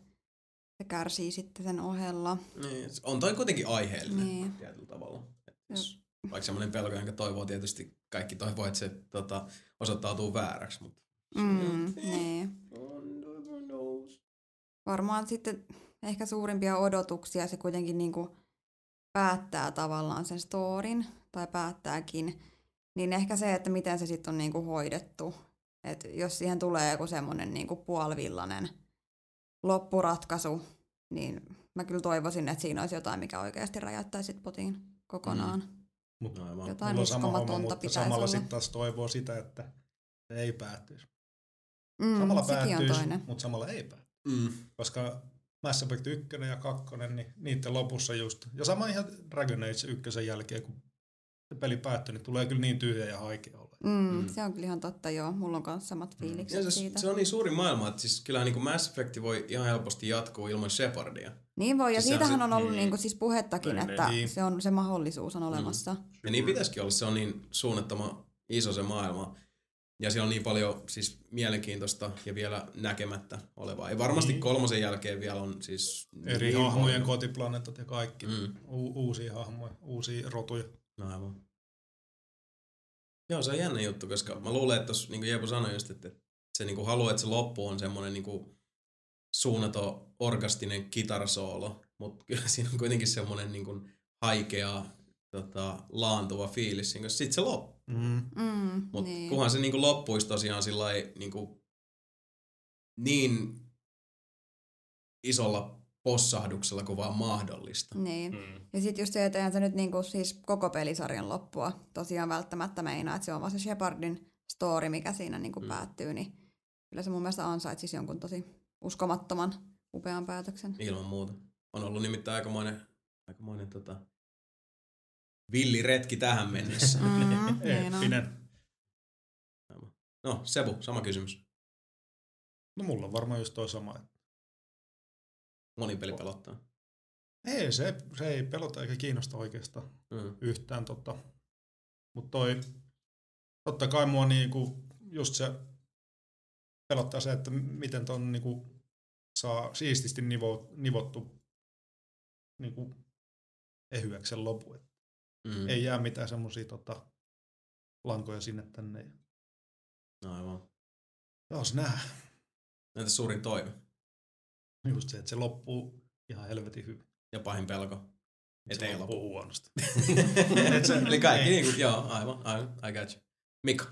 se kärsii sitten sen ohella. Niin, on toi kuitenkin aiheellinen Niin. tietyllä tavalla. Jos- Vaikka semmoinen pelko, jonka toivoo tietysti, kaikki toivoo, että se tota, osoittautuu vääräksi. Mutta Mm, niin. Varmaan sitten ehkä suurimpia odotuksia se kuitenkin niin kuin päättää tavallaan sen storin, tai päättääkin, niin ehkä se, että miten se sitten on niin kuin hoidettu. Et jos siihen tulee joku semmoinen niin kuin puolivillainen loppuratkaisu, niin mä kyllä toivoisin, että siinä olisi jotain, mikä oikeasti räjäyttäisi sit potiin kokonaan. Mut No, aivan. Jotain mulla on sama homma, mutta samalla sitten taas toivoo sitä, että se ei päättyisi. Mm, Samalla päättyisi, mutta samalla ei päättyisi. Mm. Koska Mass Effect 1 ja 2, niin niiden lopussa just, ja sama ihan Dragon Age 1 jälkeen, kun se peli päättyi, niin tulee kyllä niin tyhjä ja haikea olla. Mm, Mm. Se on kyllä ihan totta, joo. Mulla on myös samat fiilikset Ja se, siitä. se on niin suuri maailma, että siis kyllä niin kuin Mass Effect voi ihan helposti jatkuu ilman Shepardia. Niin voi, ja Siis siitähän se- on ollut niin. niinku siis puhettakin, Niin, että niin. se, on, se mahdollisuus on olemassa. Ja niin pitäisikin olla, se on niin suunnattoman iso se maailma. Ja siellä on niin paljon siis mielenkiintoista ja vielä näkemättä olevaa. Ja varmasti Niin. kolmosen jälkeen vielä on siis... Eri niin hahmojen paljon. kotiplaneetat ja kaikki. Mm. U- uusia hahmoja, uusia rotuja. No aivan. Joo, se on jännä juttu, koska mä luulen, että tuossa, niin kuin Jeepu sanoi just, että se niin kuin haluaa, että se loppu on semmoinen niin kuin suunnaton orgastinen kitarasoolo, mutta kyllä siinä on kuitenkin semmoinen niin kuin haikea, tota, laantuva fiilis, niin sitten se loppu. Mm. Mm, Mutta niin. kunhan se niin kuin loppuisi tosiaan sillä niin, kuin niin isolla possahduksella kuin vaan mahdollista. Niin. Mm. Ja sitten just se, että eihän se nyt niinku siis koko pelisarjan loppua tosiaan välttämättä meinaa, että se on vaan se Shepardin story, mikä siinä niinku Mm. päättyy, niin kyllä se mun mielestä ansaitsisi jonkun tosi uskomattoman upean päätöksen. Ilman muuta. On ollut nimittäin aikamoinen, aikamoinen tota, villiretki tähän mennessä. Mm, niin. Eeppinen. No, Sebu, sama kysymys. No mulla on varmaan just toi sama. että Monipeli pelottaa. Ei, se, se ei pelota eikä kiinnosta oikeastaan Mm. yhtään. Tota. Mutta toi, totta kai mua niinku just se pelottaa se, että miten ton niinku saa siististi nivo, nivottu niinku ehyäksen lopu. Et Mm. Ei jää mitään semmosia tota, lankoja sinne tänne. No, aivan. Taas nää. Entä suurin toive Just se, että se loppuu ihan helvetin hyvin. ja pahin pelko? Et se ei loppuu lopu. huonosti. Et se, Eli kaikki niin kuin, joo, aivan, aivan, I got you. Mikko.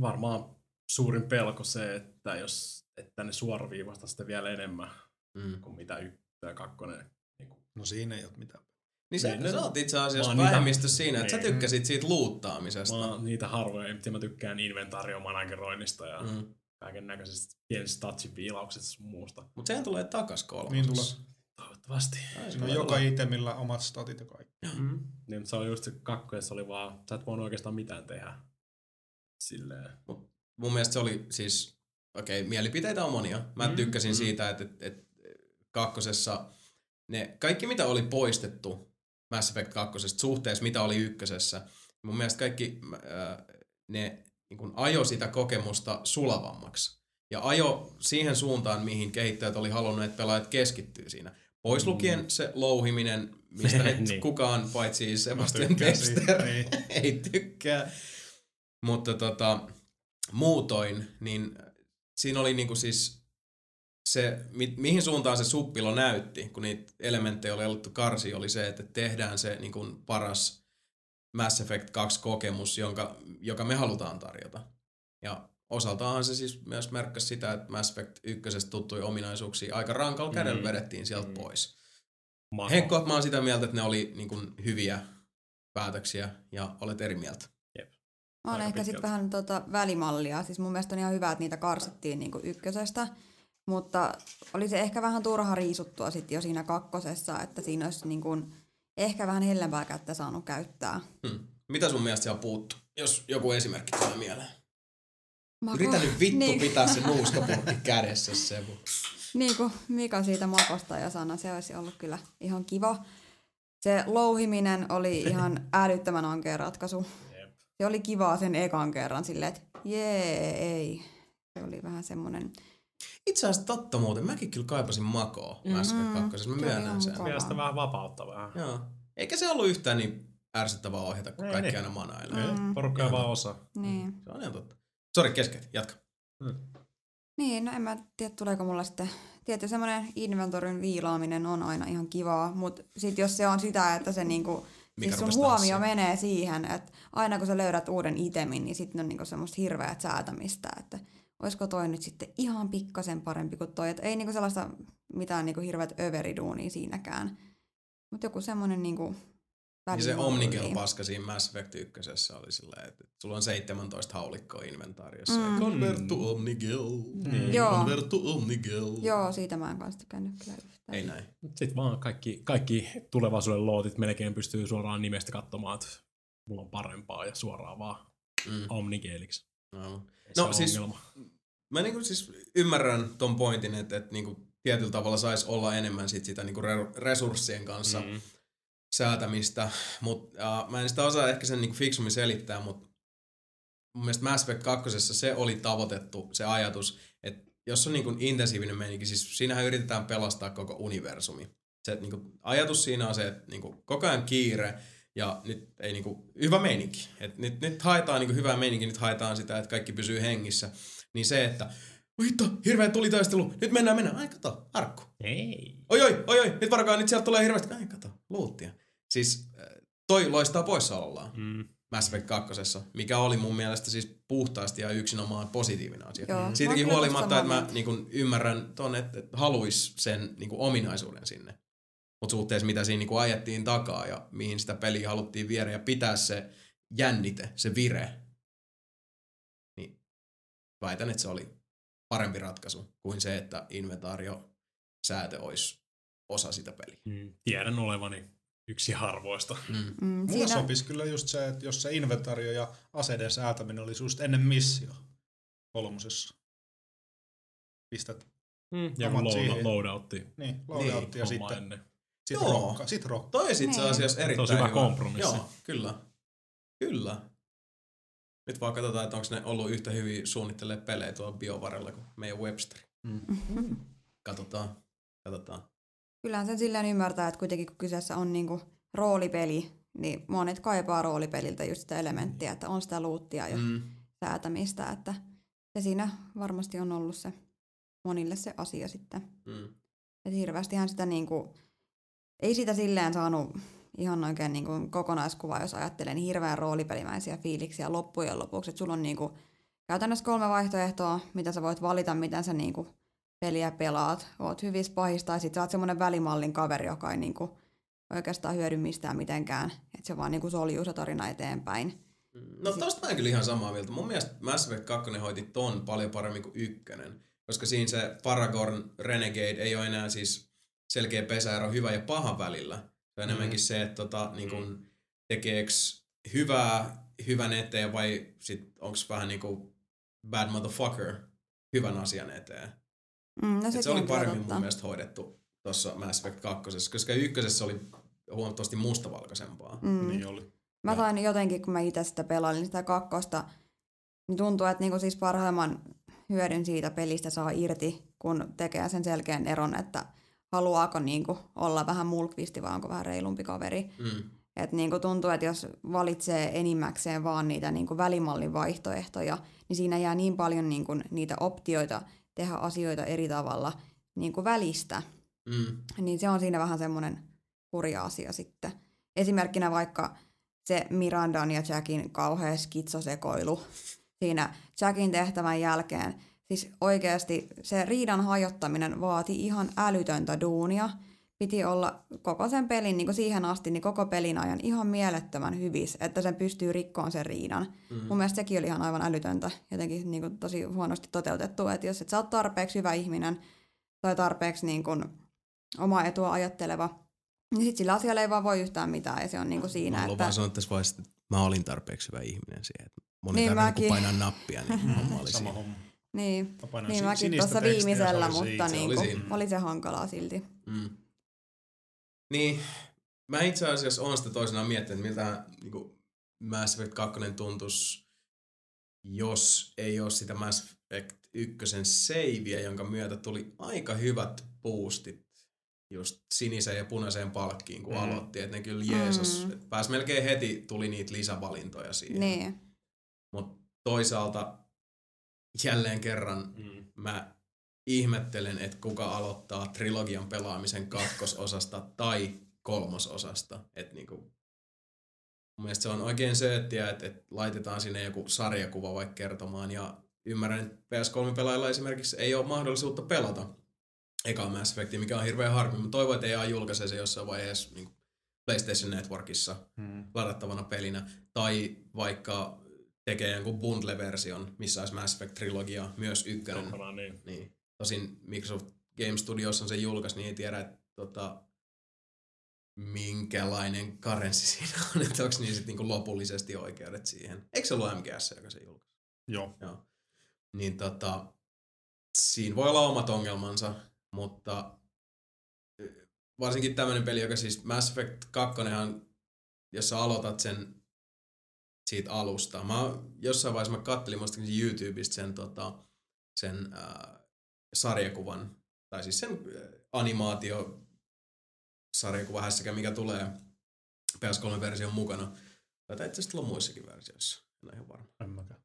Varmaan suurin pelko se, että jos että ne suoraviivasta sitten vielä enemmän Mm. kuin mitä ykkönen ja kakkonen. Niin kuin, No siinä ei ole mitään. Niin sä, Niin, sä oot itse asiassa oon niitä- vähemmistö siinä, että sä Niin. tykkäsit siitä luuttaamisesta. mä oon niitä harvoja, mitä mä tykkään inventaariomanageroinnista ja mm. Kaiken näköisistä pienistä touchipiilauksista sun muusta. Mutta sehän tulee takas kolmosessa. Niin tulee. Toivottavasti. Ai, Siinä on joka itemillä omat statit ja kaikki. Mm. Niin, mutta se oli just se kakkoessa oli vaan, sä et voinut oikeastaan mitään tehdä. Silleen. Mun mielestä se oli siis, okei, okay, mielipiteitä on monia. Mä Mm, tykkäsin mm. siitä, että, että, että kakkosessa ne, kaikki mitä oli poistettu Mass Effect 2 suhteessa mitä oli ykkösessä, mun mielestä kaikki äh, ne niin kun ajo sitä kokemusta sulavammaksi. Ja ajo siihen suuntaan, mihin kehittäjät oli halunnut, että pelaajat keskittyy siinä. Pois lukien se louhiminen, mistä nyt Niin. kukaan paitsi Sebastian Dexter niin. ei tykkää. Mutta tota, muutoin, niin siinä oli niinku siis se, mi, mihin suuntaan se suppilo näytti, kun niitä elementtejä oli alettu karsi, oli se, että tehdään se niinku paras Mass Effect 2-kokemus, jonka, joka me halutaan tarjota. Ja osaltaan se siis myös merkkasi sitä, että Mass Effect 1 tuttuja ominaisuuksia aika rankalla kädellä Mm. vedettiin sieltä Mm. pois. Mako. Henkko, mä oon sitä mieltä, että ne oli niin kuin, hyviä päätöksiä ja olet eri mieltä. Mä oon ehkä sitten vähän tota välimallia. Siis mun mielestä on ihan hyvä, että niitä karsittiin niinku ykkösestä. Mutta oli se ehkä vähän turha riisuttua sitten jo siinä kakkosessa, että siinä olisi niinku ehkä vähän hellempää kättä saanut käyttää. Hmm. Mitä sun mielestä siellä puuttuu, jos joku esimerkki tulee mieleen? Maku. Yritä nyt vittu niin, pitää se nuuskapurkki kädessä, Sebu. niin kuin Mika siitä makosta jo sanoi, se olisi ollut kyllä ihan kiva. Se louhiminen oli ihan älyttömän ankea ratkaisu. Jep. Se oli kivaa sen ekan kerran silleen, että jee, ei. Se oli vähän semmonen... Itse asiassa totta muuten, mäkin kyllä kaipasin makoa mm. Mass Effect 2, mä myönnän ihan sen. Mielestäni vähän vapauttavaa. Joo. Eikä se ollut yhtään niin ärsyttävää ohjata, kun Ei kaikki niin. aina manailee. Mm. Mm. Porukka ei vaan osaa. Niin. Se on ihan totta. Sori, keskeytin. Jatka. Niin, no en mä tiedä, tuleeko mulla sitten... Tietysti semmoinen inventorin viilaaminen on aina ihan kivaa, mutta sitten jos se on sitä, että se niinku... Mikä siis sun huomio tanssimaan. menee siihen, että aina kun sä löydät uuden itemin, niin sitten on niinku semmoista hirveät säätämistä, että olisiko toi nyt sitten ihan pikkasen parempi kuin toi. Et ei niinku sellaista mitään niinku hirveät överiduunia siinäkään. Mutta joku semmoinen niinku Niin se välimalli. Omnigel-paska siinä Mass Effect 1 oli silleen, että sulla on 17 haulikkoa inventaariossa. Mm. Mm. Convert to Omnigel. Niin. Joo. Convert to Omnigel. Joo, siitä mä en kanssa tykännyt kyllä yhtään. Ei näin. Sitten vaan kaikki, kaikki tulevaisuuden lootit melkein pystyy suoraan nimestä katsomaan, että mulla on parempaa ja suoraan vaan Mm. omnigeeliksi. No. No siis- ongelma. Mä niinku siis ymmärrän ton pointin, että, että niinku tietyllä tavalla saisi olla enemmän sit sitä niinku re- resurssien kanssa mm. Säätämistä, mutta mä en sitä osaa ehkä sen niinku fiksummin selittää, mutta mun mielestä Mass Effect 2. se oli tavoitettu se ajatus, että jos on niinku intensiivinen meininki, siis siinähän yritetään pelastaa koko universumi. Se niinku, ajatus siinä on se, että niinku, koko ajan kiire ja nyt ei niinku, hyvä meininki. Et nyt, nyt haetaan niinku, hyvää meininki, nyt haetaan sitä, että kaikki pysyy hengissä. Niin se, että hitto, hirveä tulitaistelu, nyt mennään, mennään, ai kato, arkku. Ei. Oi oi, oi oi, nyt varakaa, nyt sieltä tulee hirveästi, ai kato, luuttia. Siis äh, toi loistaa poissaolollaan Mm. Mass Effect 2, mikä oli mun mielestä siis puhtaasti ja yksinomaan positiivinen asia. Joo, Siitäkin huolimatta, että mä niin kun, ymmärrän ton, että, että haluis sen niin kun, ominaisuuden sinne. Mutta suhteessa mitä siinä niin kun, ajettiin takaa ja mihin sitä peliä haluttiin viedä ja pitää se jännite, se vire, väitän, että se oli parempi ratkaisu kuin se, että inventaario säätö olisi osa sitä peliä. Mm. Tiedän olevani yksi harvoista. Mm. Mm, Mulla siinä, sopisi kyllä just se, että jos se inventaario ja aseiden säätäminen olisi just ennen missio kolmosessa. Pistät Mm. Ja Omat load, loadoutti niin, loadoutti ja homma sitten ennen. sit Joo. rokka. Sit rokka. Toi itse Niin. asiassa erittäin Tosi hyvä kompromissi. Joo, kyllä. Kyllä. Nyt vaan katsotaan, että onko ne ollut yhtä hyviä suunnittelee pelejä tuolla biovarella kuin meidän Webster. Mhm. Katsotaan. Katsotaan. kyllähän sen silleen ymmärtää, että kuitenkin kun kyseessä on niinku roolipeli, niin monet kaipaa roolipeliltä just sitä elementtiä, että on sitä luuttia ja Mm. säätämistä, että se siinä varmasti on ollut se monille se asia sitten. Mm. Että hirveästihän sitä niinku, ei sitä silleen saanut ihan oikein niinku kokonaiskuvaa, jos ajattelee, niin hirveän roolipelimäisiä fiiliksiä loppujen lopuksi. Että sulla on niinku käytännössä kolme vaihtoehtoa, mitä sä voit valita, miten sä niinku peliä pelaat. Oot hyvissä pahissa tai sit sä oot semmonen välimallin kaveri, joka ei niinku oikeastaan hyödy mistään mitenkään. Että se vaan niinku soljuu se tarina eteenpäin. No tosta mä kyllä ihan samaa mieltä. Mun mielestä Mass Effect 2 hoiti ton paljon paremmin kuin ykkönen. Koska siinä se Paragorn Renegade ei ole enää siis selkeä pesäero hyvä ja paha välillä. Se on enemmänkin se, että tota, niin kun, tekeeks hyvää hyvän eteen vai sit onks vähän niinku bad motherfucker hyvän asian eteen. Mm, no Et se sekin oli paremmin totta. mun mielestä hoidettu tuossa Mass Effect 2, koska ykkösessä oli huomattavasti mustavalkoisempaa. Mm. Niin oli. Mä sain jotenkin, kun mä itse sitä pelailin sitä kakkosta, niin tuntuu, että niinku siis parhaimman hyödyn siitä pelistä saa irti, kun tekee sen selkeän eron, että haluaako niinku olla vähän mulkvisti vai onko vähän reilumpi kaveri. Mm. Et niinku tuntuu, että jos valitsee enimmäkseen vaan niitä niinku välimallin vaihtoehtoja, niin siinä jää niin paljon niinku niitä optioita tehdä asioita eri tavalla niinku välistä Mm. niin se on siinä vähän semmoinen hurja asia sitten. Esimerkkinä vaikka se Mirandan ja Jackin kauhea skitsosekoilu siinä Jackin tehtävän jälkeen. Siis oikeasti se riidan hajottaminen vaati ihan älytöntä duunia. Piti olla koko sen pelin, niin kuin siihen asti, niin koko pelin ajan ihan mielettömän hyvis, että sen pystyy rikkoon sen riidan. Mm. Mun mielestä sekin oli ihan aivan älytöntä, jotenkin niin kuin tosi huonosti toteutettu, että jos et sä oot tarpeeksi hyvä ihminen tai tarpeeksi niin kuin oma etua ajatteleva, Niin sit sillä asialla ei vaan voi yhtään mitään ja se on niinku siinä, Mä että... että... vaan sanoa tässä vaiheessa, että mä olin tarpeeksi hyvä ihminen siihen, että moni Niin niin mäkin. painaa nappia, niin homma oli Sama siinä. homma. Niin, Mä niin mäkin sinistä tuossa se viimeisellä, oli mutta. Se oli niinku, siinä. oli se hankalaa silti. Mm. Niin, mä itse asiassa oon sitä toisenaan miettinyt, että miltä niin Mass Effect 2 tuntuisi, jos ei ole sitä Mass Effect 1 saveä, jonka myötä tuli aika hyvät boostit just siniseen ja punaiseen palkkiin, kun Mm. aloitti. Että ne kyllä Jeesus, Mm. mm. pääsi melkein heti, tuli niitä lisävalintoja siihen. Niin. Mutta toisaalta jälleen kerran Mm. mä ihmettelen, että kuka aloittaa trilogian pelaamisen kakkososasta tai kolmososasta. Et niinku, mun mielestä se on oikein sööttiä, että, että laitetaan sinne joku sarjakuva vaikka kertomaan. Ja ymmärrän, että PS3-pelaajilla esimerkiksi ei ole mahdollisuutta pelata ekaa Mass Effectia, mikä on hirveän harmi. Mä toivon, että EA julkaisee se jossain vaiheessa niin PlayStation Networkissa Mm. ladattavana pelinä. Tai vaikka tekee jonkun bundle-version, missä olisi Mass Effect Trilogia, myös ykkönen. Niin. Niin. Tosin Microsoft Game Studios on sen julkais, niin ei tiedä, että tota, minkälainen karenssi siinä on, että onko niin sit niinku lopullisesti oikeudet siihen. Eikö se ollut MGS, joka se julkaisi? Joo. Joo. Niin tota, siinä voi olla omat ongelmansa, mutta varsinkin tämmöinen peli, joka siis Mass Effect 2, jos sä aloitat sen siitä alusta. Mä jossain vaiheessa mä kattelin muistaakseni YouTubesta sen, tota, sen äh, sarjakuvan, tai siis sen äh, animaatio sarjakuva hässäkä, mikä tulee PS3-version mukana. Tai itse asiassa muissakin versioissa, en ole ihan varma. En mäkään.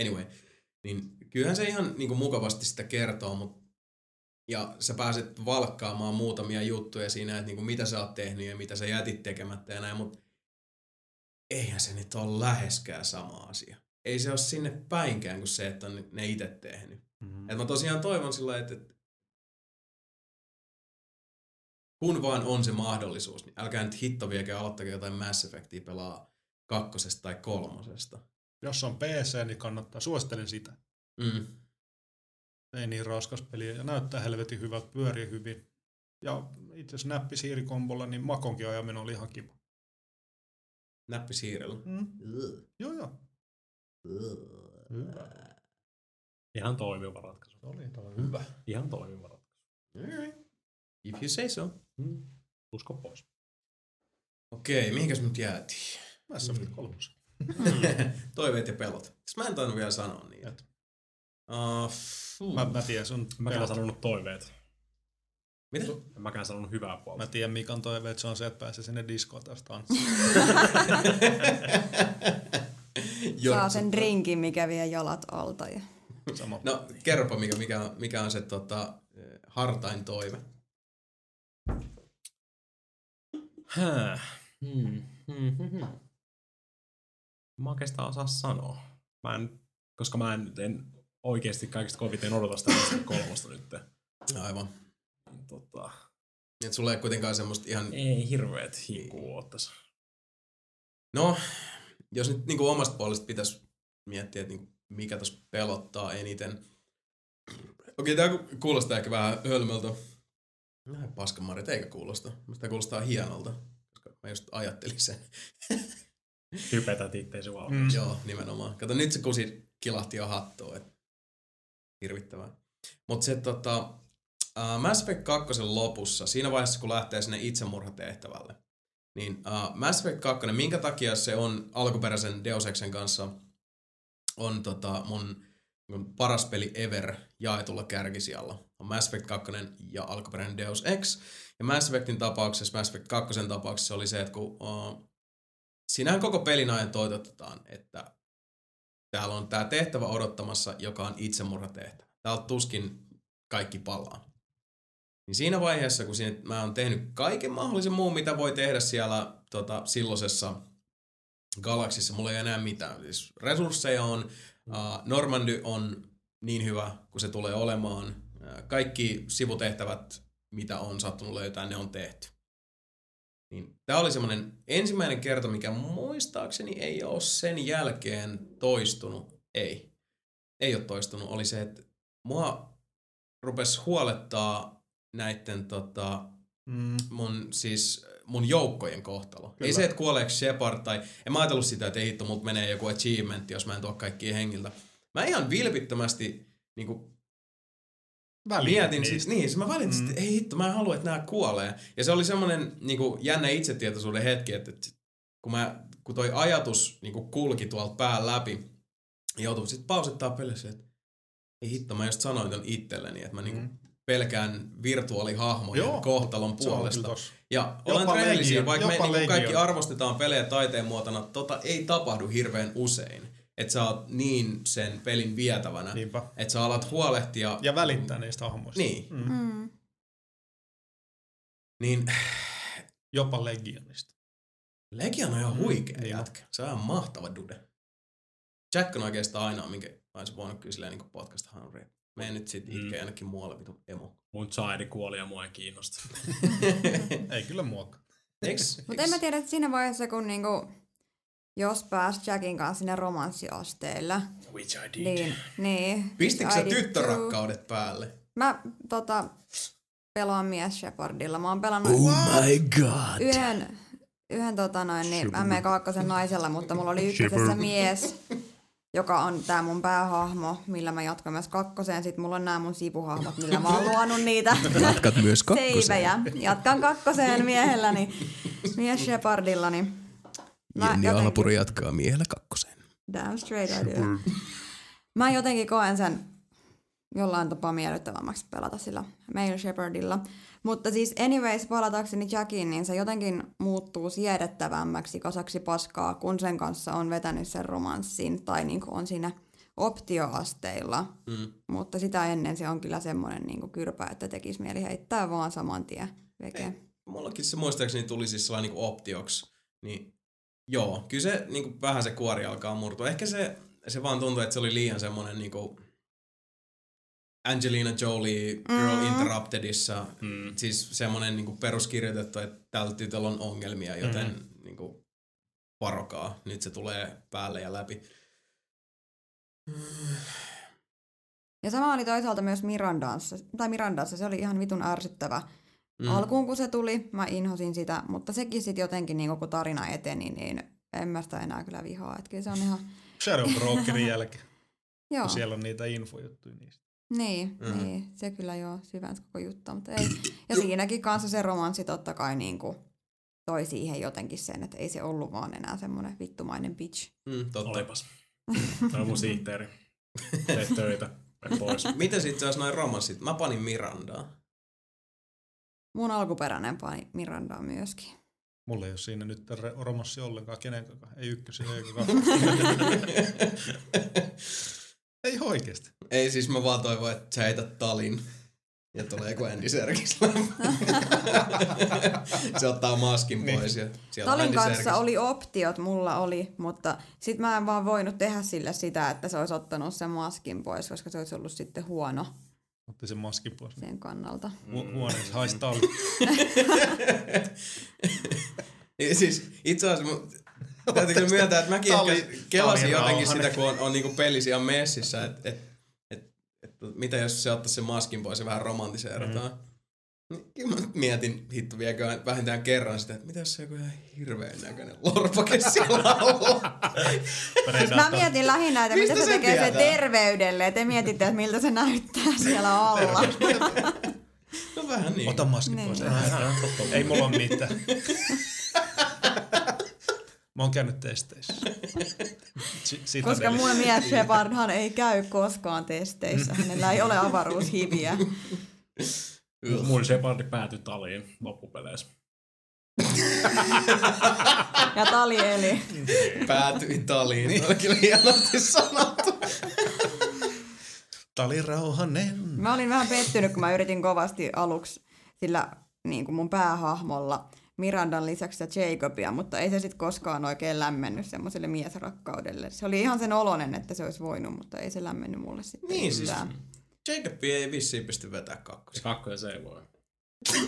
Anyway, niin kyllähän se ihan niin kuin mukavasti sitä kertoo, mutta ja sä pääset valkkaamaan muutamia juttuja siinä, että niin kuin mitä sä oot tehnyt ja mitä sä jätit tekemättä ja näin, mutta eihän se nyt ole läheskään sama asia. Ei se ole sinne päinkään kuin se, että on ne itse tehnyt. Mm. Et mä tosiaan toivon sillä että, että kun vaan on se mahdollisuus, niin älkää nyt hitto viekö aloittakaa jotain Mass Effectia pelaa kakkosesta tai kolmosesta. Jos on PC, niin kannattaa. Suosittelen sitä. Mm. Ei niin raskas peli ja näyttää helvetin hyvältä, pyörii hyvin. Ja itse asiassa näppisiirikombolla, niin makonkin ajaminen oli ihan kiva. Näppisiirrellä. Mm. Joo, joo. Hyvä. Ihan toimiva ratkaisu. Oli toi hyvä. Ihan toimiva ratkaisu. Alright. If you say so. Mm. Usko pois. Okei, mihinkäs nyt jäätiin? Mass Effect 3. Toiveet ja pelot. Siis mä en tainnut vielä sanoa niitä. Uh, Mä, mä tiedän sun En mäkään pelot. sanonut toiveet. Mitä? En mäkään sanonut hyvää puolta. Mä tiedän Mikan toive, että se on se, että pääsee sinne diskoon taas tanssiin. Saa sen drinkin, mikä vie jalat alta. Ja... Sama. No, kerropa mikä, mikä, on, mikä on se tota, eh, hartain toive. Hää. Hmm. Hmm, hmm, hmm. Mä oikeastaan osaa sanoa. Mä en, koska mä en, en oikeasti kaikista koviten odota sitä kolmosta nyt. Aivan. Niin Tota, Et sulla ei kuitenkaan semmoista ihan... ei hirveet hinkuu oottaisi. No, jos nyt niinku omasta puolesta pitäisi miettiä, että niinku, mikä tuossa pelottaa eniten. Okei, tää ku- kuulostaa ehkä vähän hölmöltä. Vähän paskamarit, eikä kuulosta. Tää kuulostaa hienolta, koska mä just ajattelin sen. Hypetät itteesi vaan. Mm. Joo, nimenomaan. Kato, nyt se kusi kilahti jo hattuun, et hirvittävää. Mutta se tota, uh, Mass Effect 2 lopussa, siinä vaiheessa kun lähtee sinne itsemurhatehtävälle, niin uh, Mass Effect 2, minkä takia se on alkuperäisen Deus Exen kanssa on tota mun, mun paras peli ever jaetulla kärkisijalla. On Mass Effect 2 ja alkuperäinen Deus Ex. Ja Mass Effectin tapauksessa, Mass Effect 2 tapauksessa oli se, että kun uh, siinähän koko pelin ajan toitotetaan, että täällä on tämä tehtävä odottamassa, joka on itsemurhatehtävä. Täältä tuskin kaikki palaa. Niin siinä vaiheessa, kun siinä, mä oon tehnyt kaiken mahdollisen muun, mitä voi tehdä siellä tota, silloisessa galaksissa, mulla ei enää mitään. Siis resursseja on, uh, Normandy on niin hyvä kuin se tulee olemaan. Uh, kaikki sivutehtävät, mitä on sattunut löytää, ne on tehty. Niin tämä oli semmoinen ensimmäinen kerta, mikä muistaakseni ei ole sen jälkeen toistunut. Ei. Ei ole toistunut. Oli se, että mua rupesi huolettaa näitten tota, Mm. mun siis mun joukkojen kohtalo. Kyllä. Ei se, että kuoleeko Shepard tai... En mä ajatellut sitä, että ei hitto, mut menee joku achievement, jos mä en tuo kaikkia hengiltä. Mä ihan vilpittömästi niin kuin, mietin, siis, niin, siis mä valitsin, mm. että ei hitto, mä en halua, että nämä kuolee. Ja se oli semmoinen niin kuin, jännä itsetietoisuuden hetki, että, että kun, mä, kun toi ajatus niin kuin, kulki tuolta pään läpi, joutui sitten pausittaa pelissä, että ei hitto, mä just sanoin ton itselleni, että mä niinku mm. Pelkään virtuaalihahmojen Joo, kohtalon puolesta. Ja olen rehellisiä, vaikka me niinku kaikki arvostetaan pelejä taiteen muotona, tota ei tapahdu hirveän usein. Että sä oot niin sen pelin vietävänä, että sä alat huolehtia... Ja välittää niistä hahmoista. Niin. Mm. Mm. Niin... Jopa Legionista. Legion on ihan huikea mm, jätkä. Se on mahtava dude. Jack on oikeastaan ainoa, minkä olisi voinut kyllä silleen niin podcasta Henry. Mene nyt sit itkeä mm. jonnekin muualle vitu emo. Mun Saidi kuoli ja mua ei kiinnosta. ei kyllä muokka. Mutta en mä tiedä, että siinä vaiheessa kun niinku, jos pääs Jackin kanssa sinne romanssiasteelle. Which I did. Niin, niin Pistikö sä tyttörakkaudet päälle? Mä tota, pelaan mies Shepardilla. Mä oon pelannut oh my god. yhden, yhden tota noin, niin M2 naisella, mutta mulla oli ykkösessä mies joka on tää mun päähahmo, millä mä jatkan myös kakkoseen. Sitten mulla on nämä mun sivuhahmot, millä mä oon luonut niitä Jatkat myös kakkoseen. Seivejä. Jatkan kakkoseen miehelläni, mies Shepardillani. Mä Jenni jotenkin... Alapuri jatkaa miehellä kakkoseen. Damn straight I do. Mä jotenkin koen sen jollain tapaa miellyttävämmäksi pelata sillä Male Shepardilla. Mutta siis anyways, palatakseni Jackiin, niin se jotenkin muuttuu siedettävämmäksi kasaksi paskaa, kun sen kanssa on vetänyt sen romanssin tai niin on siinä optioasteilla. Mm. Mutta sitä ennen se on kyllä semmoinen niin kyrpä, että tekisi mieli heittää vaan saman tien veke. Ei, mullakin se muistaakseni tuli siis sellainen niin optioksi. Niin joo, kyllä se niin kuin vähän se kuori alkaa murtua. Ehkä se, se vaan tuntuu, että se oli liian semmoinen niin kuin Angelina Jolie Girl mm. Interruptedissa mm. siis semmoinen niin peruskirjoitettu, että tällä tytöllä on ongelmia, joten mm. niin kuin, varokaa, nyt se tulee päälle ja läpi. Ja sama oli toisaalta myös Mirandassa, tai Mirandassa, se oli ihan vitun ärsyttävä. Mm. Alkuun kun se tuli, mä inhosin sitä, mutta sekin sitten jotenkin, niin kun tarina eteni, niin en mä sitä enää kyllä vihaa. Että kyllä se on ihan... Shadow Brokerin jälkeen. Joo. Kun siellä on niitä infojuttuja niistä. Niin, mm. niin, se kyllä joo, syvänsi koko juttu, mutta ei. Ja siinäkin kanssa se romanssi totta kai niin kuin toi siihen jotenkin sen, että ei se ollut vaan enää semmoinen vittumainen bitch. Mm, totta. Olipas. Tämä on mun sihteeri. Teet töitä. Pois. Miten sitten jos noin romanssit? Mä panin Mirandaa. Mun alkuperäinen pani Mirandaa myöskin. Mulla ei ole siinä nyt romanssi ollenkaan kenenkään. Ei ykkösen eikä Ei oikeesti. Ei siis mä vaan toivon, että sä heität talin. Ja tulee joku Andy Serkis Se ottaa maskin niin. pois. Ja Talin kanssa Serkis. oli optiot, mulla oli, mutta sit mä en vaan voinut tehdä sille sitä, että se olisi ottanut sen maskin pois, koska se olisi ollut sitten huono. Otti sen maskin pois. Sen kannalta. Hu- huoneessa haisi tali. siis itse asiassa Täytyy kyllä myöntää, että mäkin Tali, ehkä kelasin jotenkin sitä, kun on, on niinku pelissä ihan messissä, että et, et, et, mitä jos se ottaisi sen maskin pois ja vähän romantiseerataan. Mm. Niin kyllä mä mietin hitto viekö vähintään kerran sitä, että mitä jos se joku ihan hirveän näköinen lorpake siellä siis mä mietin lähinnä, että mitä se, se tekee se terveydelle. Ja te mietitte, että miltä se näyttää siellä alla. no vähän niin. Ota maskin niin. pois. Ei mulla ole mitään. Mä oon käynyt testeissä. Sitä Koska mun mies Shepardhan ei käy koskaan testeissä. Hänellä ei ole avaruushiviä. mun Shepardi päätyi taliin loppupeleissä. ja tali eli. Päätyi taliin. Niin. Oli kyllä hienosti sanottu. Tali rauhanen. Mä olin vähän pettynyt, kun mä yritin kovasti aluksi sillä niin kuin mun päähahmolla – Mirandan lisäksi Jacobia, mutta ei se sitten koskaan oikein lämmennyt semmoiselle miesrakkaudelle. Se oli ihan sen olonen, että se olisi voinut, mutta ei se lämmennyt mulle sitten Niin siis Jacob ei vissiin pysty vetämään kakkosia. Kakkoja se ei voi.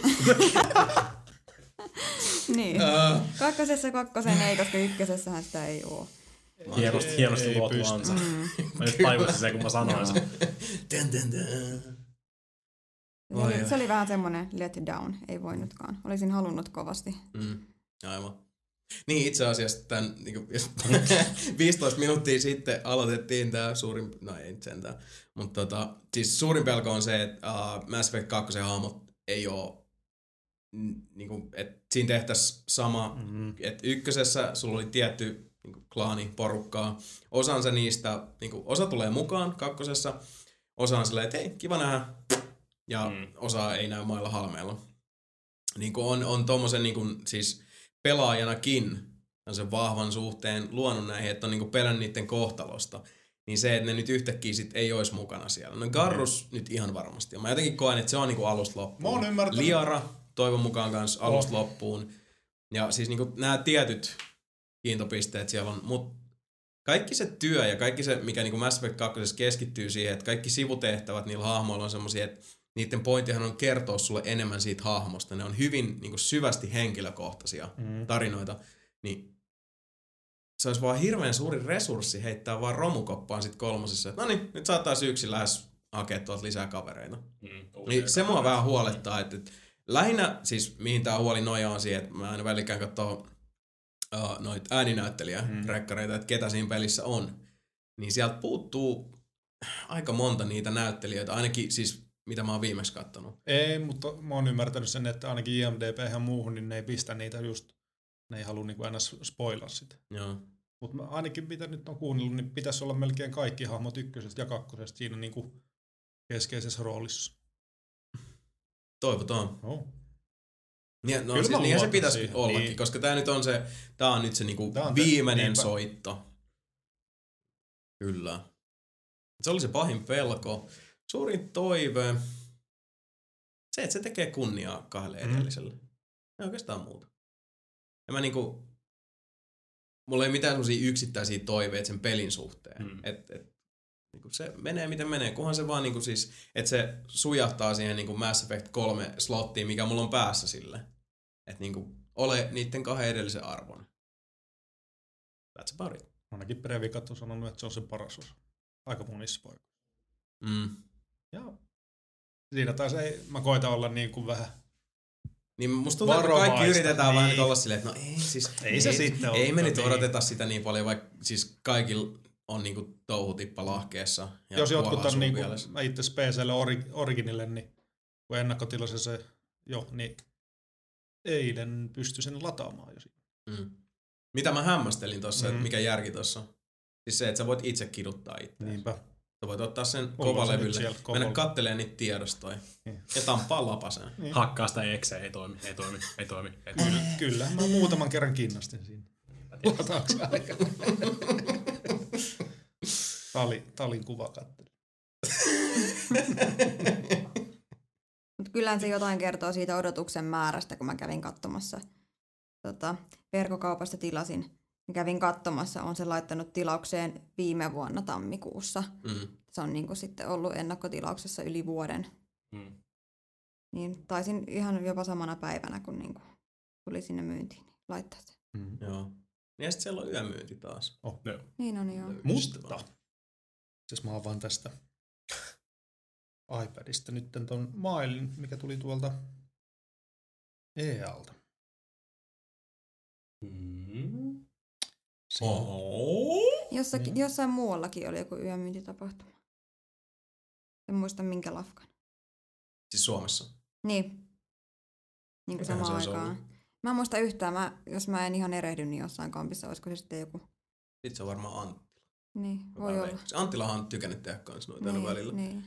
niin. Uh. Kakkosessa kakkosen ei, koska ykkösessähän sitä ei ole. Hienosti, hienosti luotu ansa. Mm. Mä nyt tajusin sen, kun mä sanoin sen. oli, ai. se oli vähän semmoinen let down, ei voinutkaan. Olisin halunnut kovasti. Mm, aivan. Niin itse asiassa tämän, niin kuin, 15 minuuttia sitten aloitettiin tämä suurin, no ei nyt sentään, mutta tota, siis suurin pelko on se, että uh, Mass Effect 2 hahmot ei ole, niin kuin, että siinä tehtäisiin sama, Mm. että ykkösessä sulla oli tietty niin kuin, klaani, porukkaa, osansa niistä, niin kuin, osa tulee mukaan kakkosessa, osa on silleen, että hei, kiva nähdä, ja Mm. osa ei näy mailla halmeilla. Niin kuin on, on tommosen niin kuin, siis pelaajanakin sen vahvan suhteen luonut näihin, että on niin kuin pelännyt niiden kohtalosta. Niin se, että ne nyt yhtäkkiä sit ei olisi mukana siellä. No Garrus mm. nyt ihan varmasti. Mä jotenkin koen, että se on niinku alusta Mä loppuun. oon ymmärtänyt. Liara toivon mukaan kanssa alusta On. loppuun. Ja siis niinku nämä tietyt kiintopisteet siellä on, mutta kaikki se työ ja kaikki se, mikä niinku Mass Effect 2 keskittyy siihen, että kaikki sivutehtävät niillä hahmoilla on semmoisia, että niiden pointtihan on kertoa sulle enemmän siitä hahmosta. Ne on hyvin niinku syvästi henkilökohtaisia Mm. tarinoita, niin se olisi vaan hirveän suuri resurssi heittää vaan romukoppaan sit kolmosessa, että no niin, nyt saattaa yksin lähes hakea tuolta lisää kavereita. Mm, Niin se mua vähän huolettaa, että, että lähinnä siis mihin tää huoli nojaa on siihen, että mä aina välikään katsoo uh, noita ääninäyttelijä Mm. rekkareita, että ketä siinä pelissä on. Niin sieltä puuttuu aika monta niitä näyttelijöitä, ainakin siis mitä mä oon viimeksi kattonut. Ei, mutta mä oon ymmärtänyt sen, että ainakin IMDP ja muuhun, niin ne ei pistä niitä just, ne ei halua niinku aina spoilaa sitä. Joo. Mutta ainakin mitä nyt on kuunnellut, niin pitäisi olla melkein kaikki hahmot ykkösestä ja kakkosesta siinä niinku keskeisessä roolissa. Toivotaan. No. Niin, no Kyllä siis niinhän se pitäisi siihen. ollakin, Niin. koska tää nyt on se, tää on nyt se niinku Tää on viimeinen niinpä. soitto. Kyllä. Se oli se pahin pelko. Suurin toive. Se, että se tekee kunniaa kahdelle Mm. edelliselle. Ei oikeastaan muuta. Ja mä niinku... Mulla ei mitään semmosia yksittäisiä toiveita sen pelin suhteen. Mm. Et, et, niinku se menee miten menee, kunhan se vaan niinku siis, että se sujahtaa siihen niinku Mass Effect 3 slottiin, mikä mulla on päässä sille. Että niinku ole niiden kahden edellisen arvon. That's about it. Ainakin Previkat on sanonut, että se on se paras osa. Aika monissa paikoissa. Mm. Ja siinä taas ei, mä koitan olla niin kuin vähän, Niin musta tuntuu, että kaikki yritetään niin. vähän niin. nyt olla silleen, että no ei siis, Ei se sitten ole, Ei me nyt niin. odoteta sitä niin paljon, vaikka siis kaikilla on niinku touhutippa lahkeessa. Ja jos jotkut on niin kuin, mä itse PClle ori, Originille, niin kun ennakkotilassa se jo, niin eilen pysty sen lataamaan jo. Mm. Mitä mä hämmästelin tossa, mm. Että mikä järki tossa. Siis se, että sä voit itse kiduttaa itse. Niinpä. Sä voit ottaa sen kovalevylle, mennä kovalla. katteleen niitä tiedostoja Niin. ja tampaa lapasen. Niin. Hakkaa sitä exe, ei toimi, ei toimi, ei toimi. Ei toimi. Kyllä, kyllä, mä muutaman kerran kinnastin siinä. Lataakseni aika. Tali, talin kuva kattelin. Mutta kyllähän se jotain kertoo siitä odotuksen määrästä, kun mä kävin katsomassa. Tota, verkkokaupasta tilasin. Niin Kävin katsomassa, on se laittanut tilaukseen viime vuonna tammikuussa. Mm. Se on niin sitten ollut ennakkotilauksessa yli vuoden. Mm. Niin taisin ihan jopa samana päivänä, kun niin kuin tuli sinne myyntiin, niin laittaa se. Mm. Joo. Ja sitten siellä on yömyynti taas. Oh. Joo. Niin on joo. Mutta, siis mä avaan tästä iPadista nyt ton mailin, mikä tuli tuolta EAlta. Mm. Jossakin, Niin. jossain muuallakin oli joku yömyyntitapahtuma. En muista minkä lafkan. Siis Suomessa. Niin. Niin kuin se samaan aikaan. Mä en muista yhtään, mä, jos mä en ihan erehdy, niin jossain kampissa olisiko se sitten joku. Sitten se on varmaan Antti. Niin, voi olla. veikkaan. Anttilahan on tykännyt tehdä kans noita aina Niin, välillä. niin,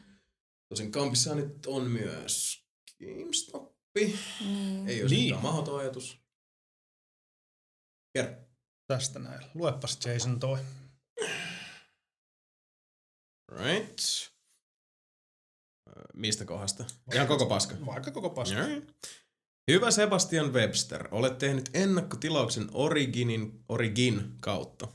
Tosin kampissa nyt on myös GameStoppi. niin. Ei Niin. niin. mahdoton ajatus. Kerro. Tästä näin. Luepas Jason toi. Right. Mistä kohdasta? Ihan koko paska. Vaikka koko paska. Joo. Hyvä Sebastian Webster, olet tehnyt ennakkotilauksen Originin, Origin kautta.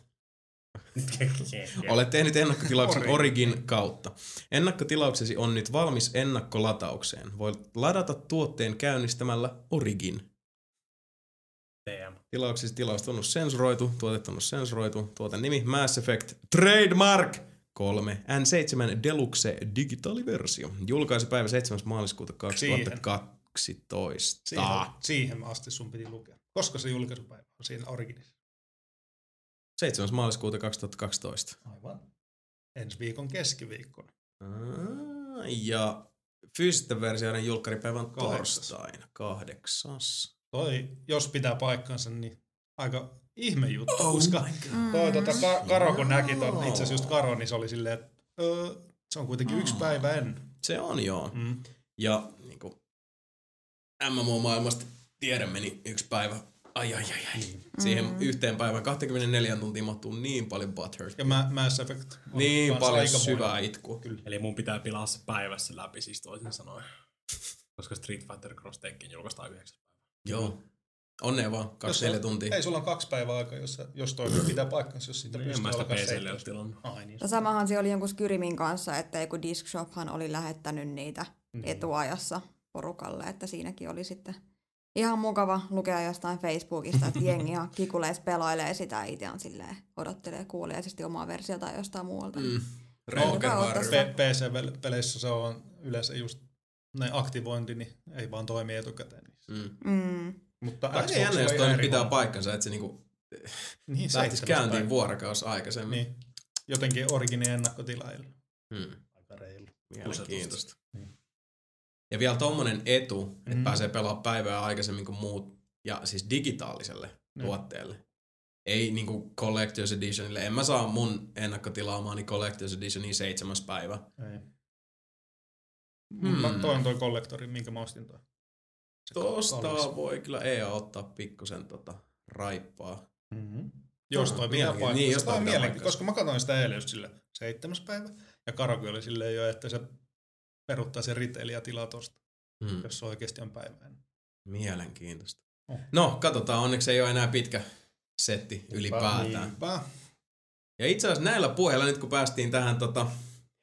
Olet tehnyt ennakkotilauksen Origin. Origin kautta. Ennakkotilauksesi on nyt valmis ennakkolataukseen. Voit ladata tuotteen käynnistämällä Origin. TM. Tilauksesi tilaustunnus sensuroitu, tuotetunnus sensuroitu, tuoten nimi Mass Effect Trademark 3 N7 Deluxe digitaaliversio. Julkaisupäivä 7. maaliskuuta 2012. Siihen, siihen asti sun piti lukea. Koska se julkaisupäivä on siinä originissa? 7. maaliskuuta 2012. Aivan. Ensi viikon keskiviikkona. Ja fyysisten versioiden julkkaripäivä on Kahdeksas. torstaina, kahdeksas. Toi, jos pitää paikkansa, niin aika ihme juttu, Oh koska toi, tota, ka- Karo kun näki ton, itse asiassa just Karo, niin se oli silleen, että öö, se on kuitenkin yksi päivä ennen. Se on joo. Mm. Ja niin kuin, MMO-maailmasta tiedämme, niin yksi päivä, ai ai ai ai. Siihen Mm. yhteen päivään 24 tuntia mahtuu niin paljon butthurt. Ja Ma- Mass Effect Niin paljon syvää itkua. Kyllä. Eli mun pitää pilaa se päivässä läpi, siis toisin sanoen. Koska Street Fighter Cross Tekken julkaistaan 9. Joo. Onnea vaan, 24 Jos on- tuntia. Ei, sulla on kaksi päivää aikaa, jos, jos toi pitää paikkansa, jos siitä Niin, en pystyy sitä alkaa PClle ole 17. tilannut. Ai niin. Ja samahan se oli jonkun Skyrimin kanssa, että joku Disc Shophan oli lähettänyt niitä Mm. etuajassa porukalle, että siinäkin oli sitten ihan mukava lukea jostain Facebookista, että jengi ihan kikulees pelailee sitä ja itse on silleen, odottelee kuuliaisesti omaa versiota jostain muualta. Mm. P- PC-peleissä se on yleensä just ne aktivointi, niin ei vaan toimi etukäteen. Mm. Mm. Mutta Xboxilla jännä, jos ihan toi eri pitää paikkansa, että se niinku Niin, lähtisi käyntiin päivä. vuorokaus aikaisemmin. Niin. Jotenkin origini ennakkotilailla. Mm. Aika reilu. Mielenkiintoista. Niin. Ja vielä tommonen etu, että Mm. pääsee pelaamaan päivää aikaisemmin kuin muut, ja siis digitaaliselle Mm. tuotteelle. Ei niinku Collector's Editionille. En mä saa mun ennakkotilaamaani Collector's Editionia seitsemäs päivä. Ei. Hmm. Mä, toi on toi kollektori, minkä mä ostin toi. Tosta voi kyllä EA ottaa pikkusen tota raippaa. Mm-hmm. Jos toi pitää paikkansa. niin, jos toi paikkansa. koska mä katsoin sitä eilen just sille seitsemäs päivä. Ja Karaku oli silleen jo, että se peruttaa sen retailia tilaa tosta, Hmm. jos se oikeasti on päivään. Mielenkiintoista. Oh. No, katsotaan. Onneksi ei ole enää pitkä setti ylipäätään. Niinpä. Ja itse asiassa näillä puheilla, nyt kun päästiin tähän tota,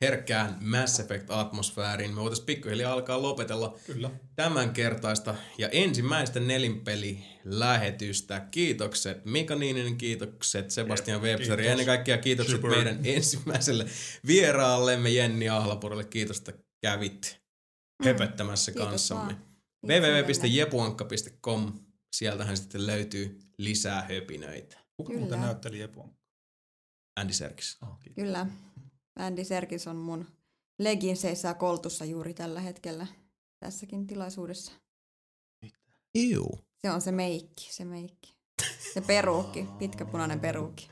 herkkään Mass Effect-atmosfääriin, me voitaisiin pikkuhiljaa alkaa lopetella Kyllä. tämän kertaista ja ensimmäistä nelinpeli-lähetystä. Kiitokset Mika Niininen, kiitokset Sebastian Webster ja ennen kaikkea kiitokset Super. meidän ensimmäiselle vieraallemme Jenni Ahlapurille. Kiitos, että kävit höpöttämässä Kiitos kanssamme. www.jepuankka.com, sieltähän sitten löytyy lisää höpinöitä. Kuka muuten näytteli Epon? Andy Serkis. Oh, kiitos. Kyllä. Andy Serkis on mun leginseissä ja koltussa juuri tällä hetkellä tässäkin tilaisuudessa. Iu. Se on se meikki, se meikki. Se peruukki, pitkä punainen peruukki.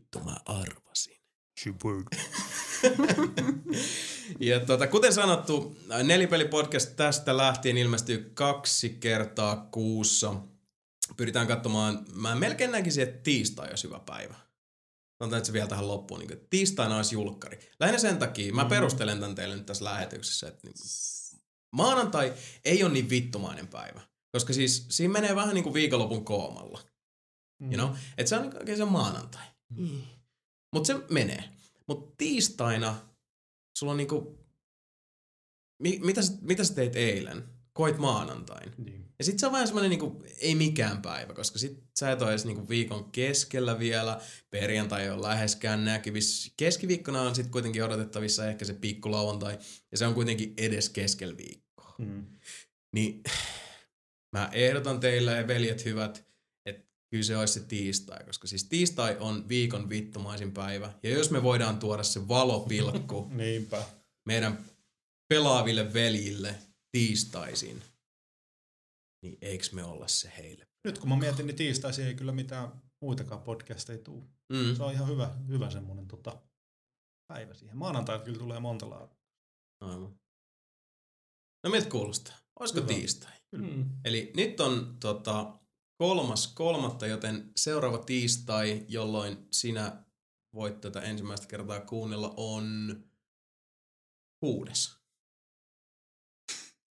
Vittu mä arvasin. ja tota, kuten sanottu, Nelipeli-podcast tästä lähtien ilmestyy kaksi kertaa kuussa. Pyritään katsomaan, mä melkein näkisin, että tiistai olisi hyvä päivä. Sanotaan, että se vielä tähän loppuun. Niin tiistaina olisi julkkari. Lähinnä sen takia, mä Mhm. perustelen tämän teille nyt tässä lähetyksessä, että niin, maanantai ei ole niin vittumainen päivä. Koska siis siinä menee vähän niin kuin viikonlopun koomalla. Mm. You know? Että se on niinku oikein se maanantai. Mm. Mutta se menee. Mutta tiistaina sulla on niinku... Mi- mitä, sä, mitä sä teit eilen? Koit maanantain. Niin. Ja sit se on vähän semmonen niinku, ei mikään päivä, koska sit sä et ole edes niinku viikon keskellä vielä. Perjantai ei ole läheskään näkyvissä. Keskiviikkona on sit kuitenkin odotettavissa ehkä se pikkulauantai. Ja se on kuitenkin edes keskellä viikkoa. Mm. Niin mä ehdotan teille, veljet hyvät, että kyllä se olisi se tiistai, koska siis tiistai on viikon vittumaisin päivä. Ja jos me voidaan tuoda se valopilkku meidän pelaaville veljille tiistaisin, niin eiks me olla se heille? Nyt kun mä mietin, niin tiistaisin ei kyllä mitään muitakaan podcasteja tuu. Mm. Se on ihan hyvä, hyvä semmonen tota, päivä siihen. Maanantai kyllä tulee monta laatua. Aivan. No miltä kuulostaa? Olisiko Hyvä. tiistai? Mm. Eli nyt on tota, kolmas kolmatta, joten seuraava tiistai, jolloin sinä voit tätä ensimmäistä kertaa kuunnella, on kuudes.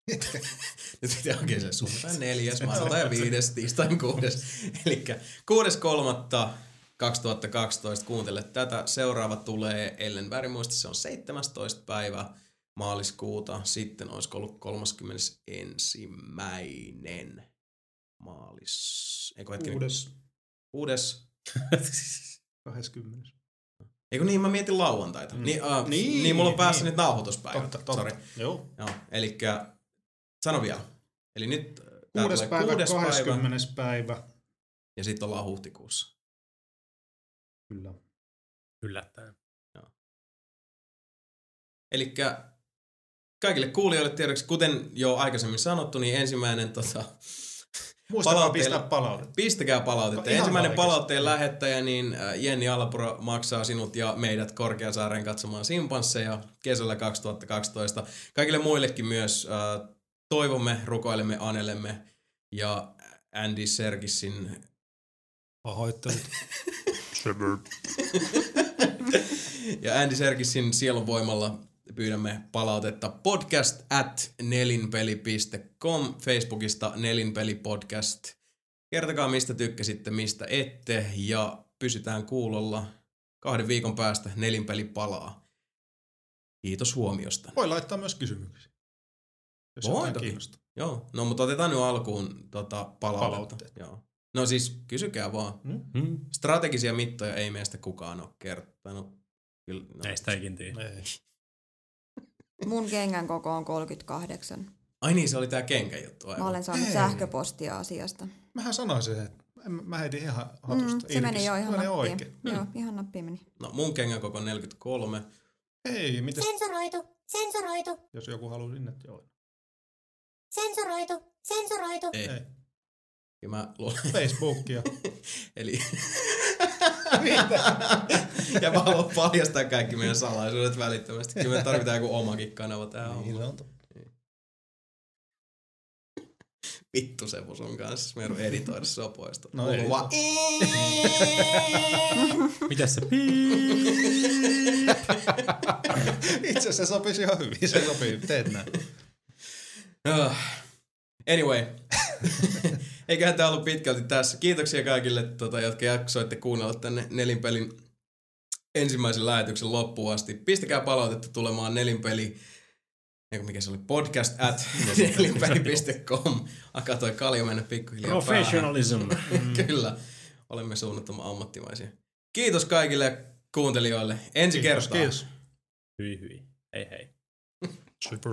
Nyt pitää oikein se sunnuntai neljäs, maanantai ja viides, tiistai kuudes. Eli kuudes kolmatta 2012 kuuntele tätä. Seuraava tulee, ellen väärin muista, se on 17. päivä maaliskuuta. Sitten olisiko ollut 31. maalis... Eikö hetkinen? Kuudes, Kuudes. 20. Eikö niin, mä mietin lauantaita. Mm. Niin, uh, niin, Niin, niin, mulla on niin, päässä niin. nyt nauhoituspäivät. Totta, totta. Sori. Joo. Joo, eli sano vielä. Eli nyt tää Kuudes päivä, kuudes 20. päivä. ja sitten ollaan huhtikuussa. Kyllä. Yllättäen. Eli kaikille kuulijoille tiedoksi, kuten jo aikaisemmin sanottu, niin ensimmäinen tota, Muistakaa pistää palautetta. Pistäkää palautetta. Ihan Ensimmäinen kaikesta. palautteen lähettäjä, niin äh, Jenni Alapuro maksaa sinut ja meidät Korkeasaaren katsomaan simpansseja kesällä 2012. Kaikille muillekin myös äh, toivomme, rukoilemme, anelemme ja Andy Serkissin Pahoittelut. ja Andy Serkissin sielun voimalla pyydämme palautetta podcast at nelinpeli.com Facebookista nelinpelipodcast. Kertokaa mistä tykkäsitte, mistä ette ja pysytään kuulolla. Kahden viikon päästä nelinpeli palaa. Kiitos huomiosta. Voi laittaa myös kysymyksiä. Jos Voi jotain toki. kiinnostaa. Joo, no mutta otetaan nyt alkuun tota, palautetta. Palautteet. Joo. No siis kysykää vaan. Mm? Strategisia mittoja ei meistä kukaan ole kertonut. Kyllä, no. Ei sitä ikin tiedä. Mun kengän koko on 38. Ai niin, se oli tää kenkä juttu. Mä olen saanut Ei. sähköpostia asiasta. Mähän sanoisin, että en- mä heitin ihan hatusta. Mm, se meni jo ihan Meni nappiin. oikein. Joo, ihan nappiin meni. No mun kengän koko 43. Ei, miten Sensuroitu, sensuroitu, jos joku haluaa sinne joo. Sensuroitu, sensuroitu. Ei. Ei. Ja mä luulen, Facebookia. eli... ja mä haluan paljastaa kaikki meidän salaisuudet välittömästi. Kyllä me tarvitaan joku omakin kanava tähän Niin hommaan. on totta. Vittu Sepu sun kanssa. Me joudun editoida sopoista. No Kuuluu ei. vaan... Mitäs se piip? Itse asiassa se sopisi ihan hyvin. Se sopii. Teet näin. Ah. Anyway. Eiköhän tämä ollut pitkälti tässä. Kiitoksia kaikille, tota, jotka jaksoitte kuunnella tänne Nelinpelin ensimmäisen lähetyksen loppuun asti. Pistäkää palautetta tulemaan nelinpeli, eikö mikä se oli, podcast at nelinpeli.com. Alkaa toi kaljo mennä pikkuhiljaa Professionalism. Kyllä, olemme suunnattoman ammattimaisia. Kiitos kaikille kuuntelijoille. Ensi Kiitos, kertaa. kiitos. Hyi hyi. Hei hei. Super.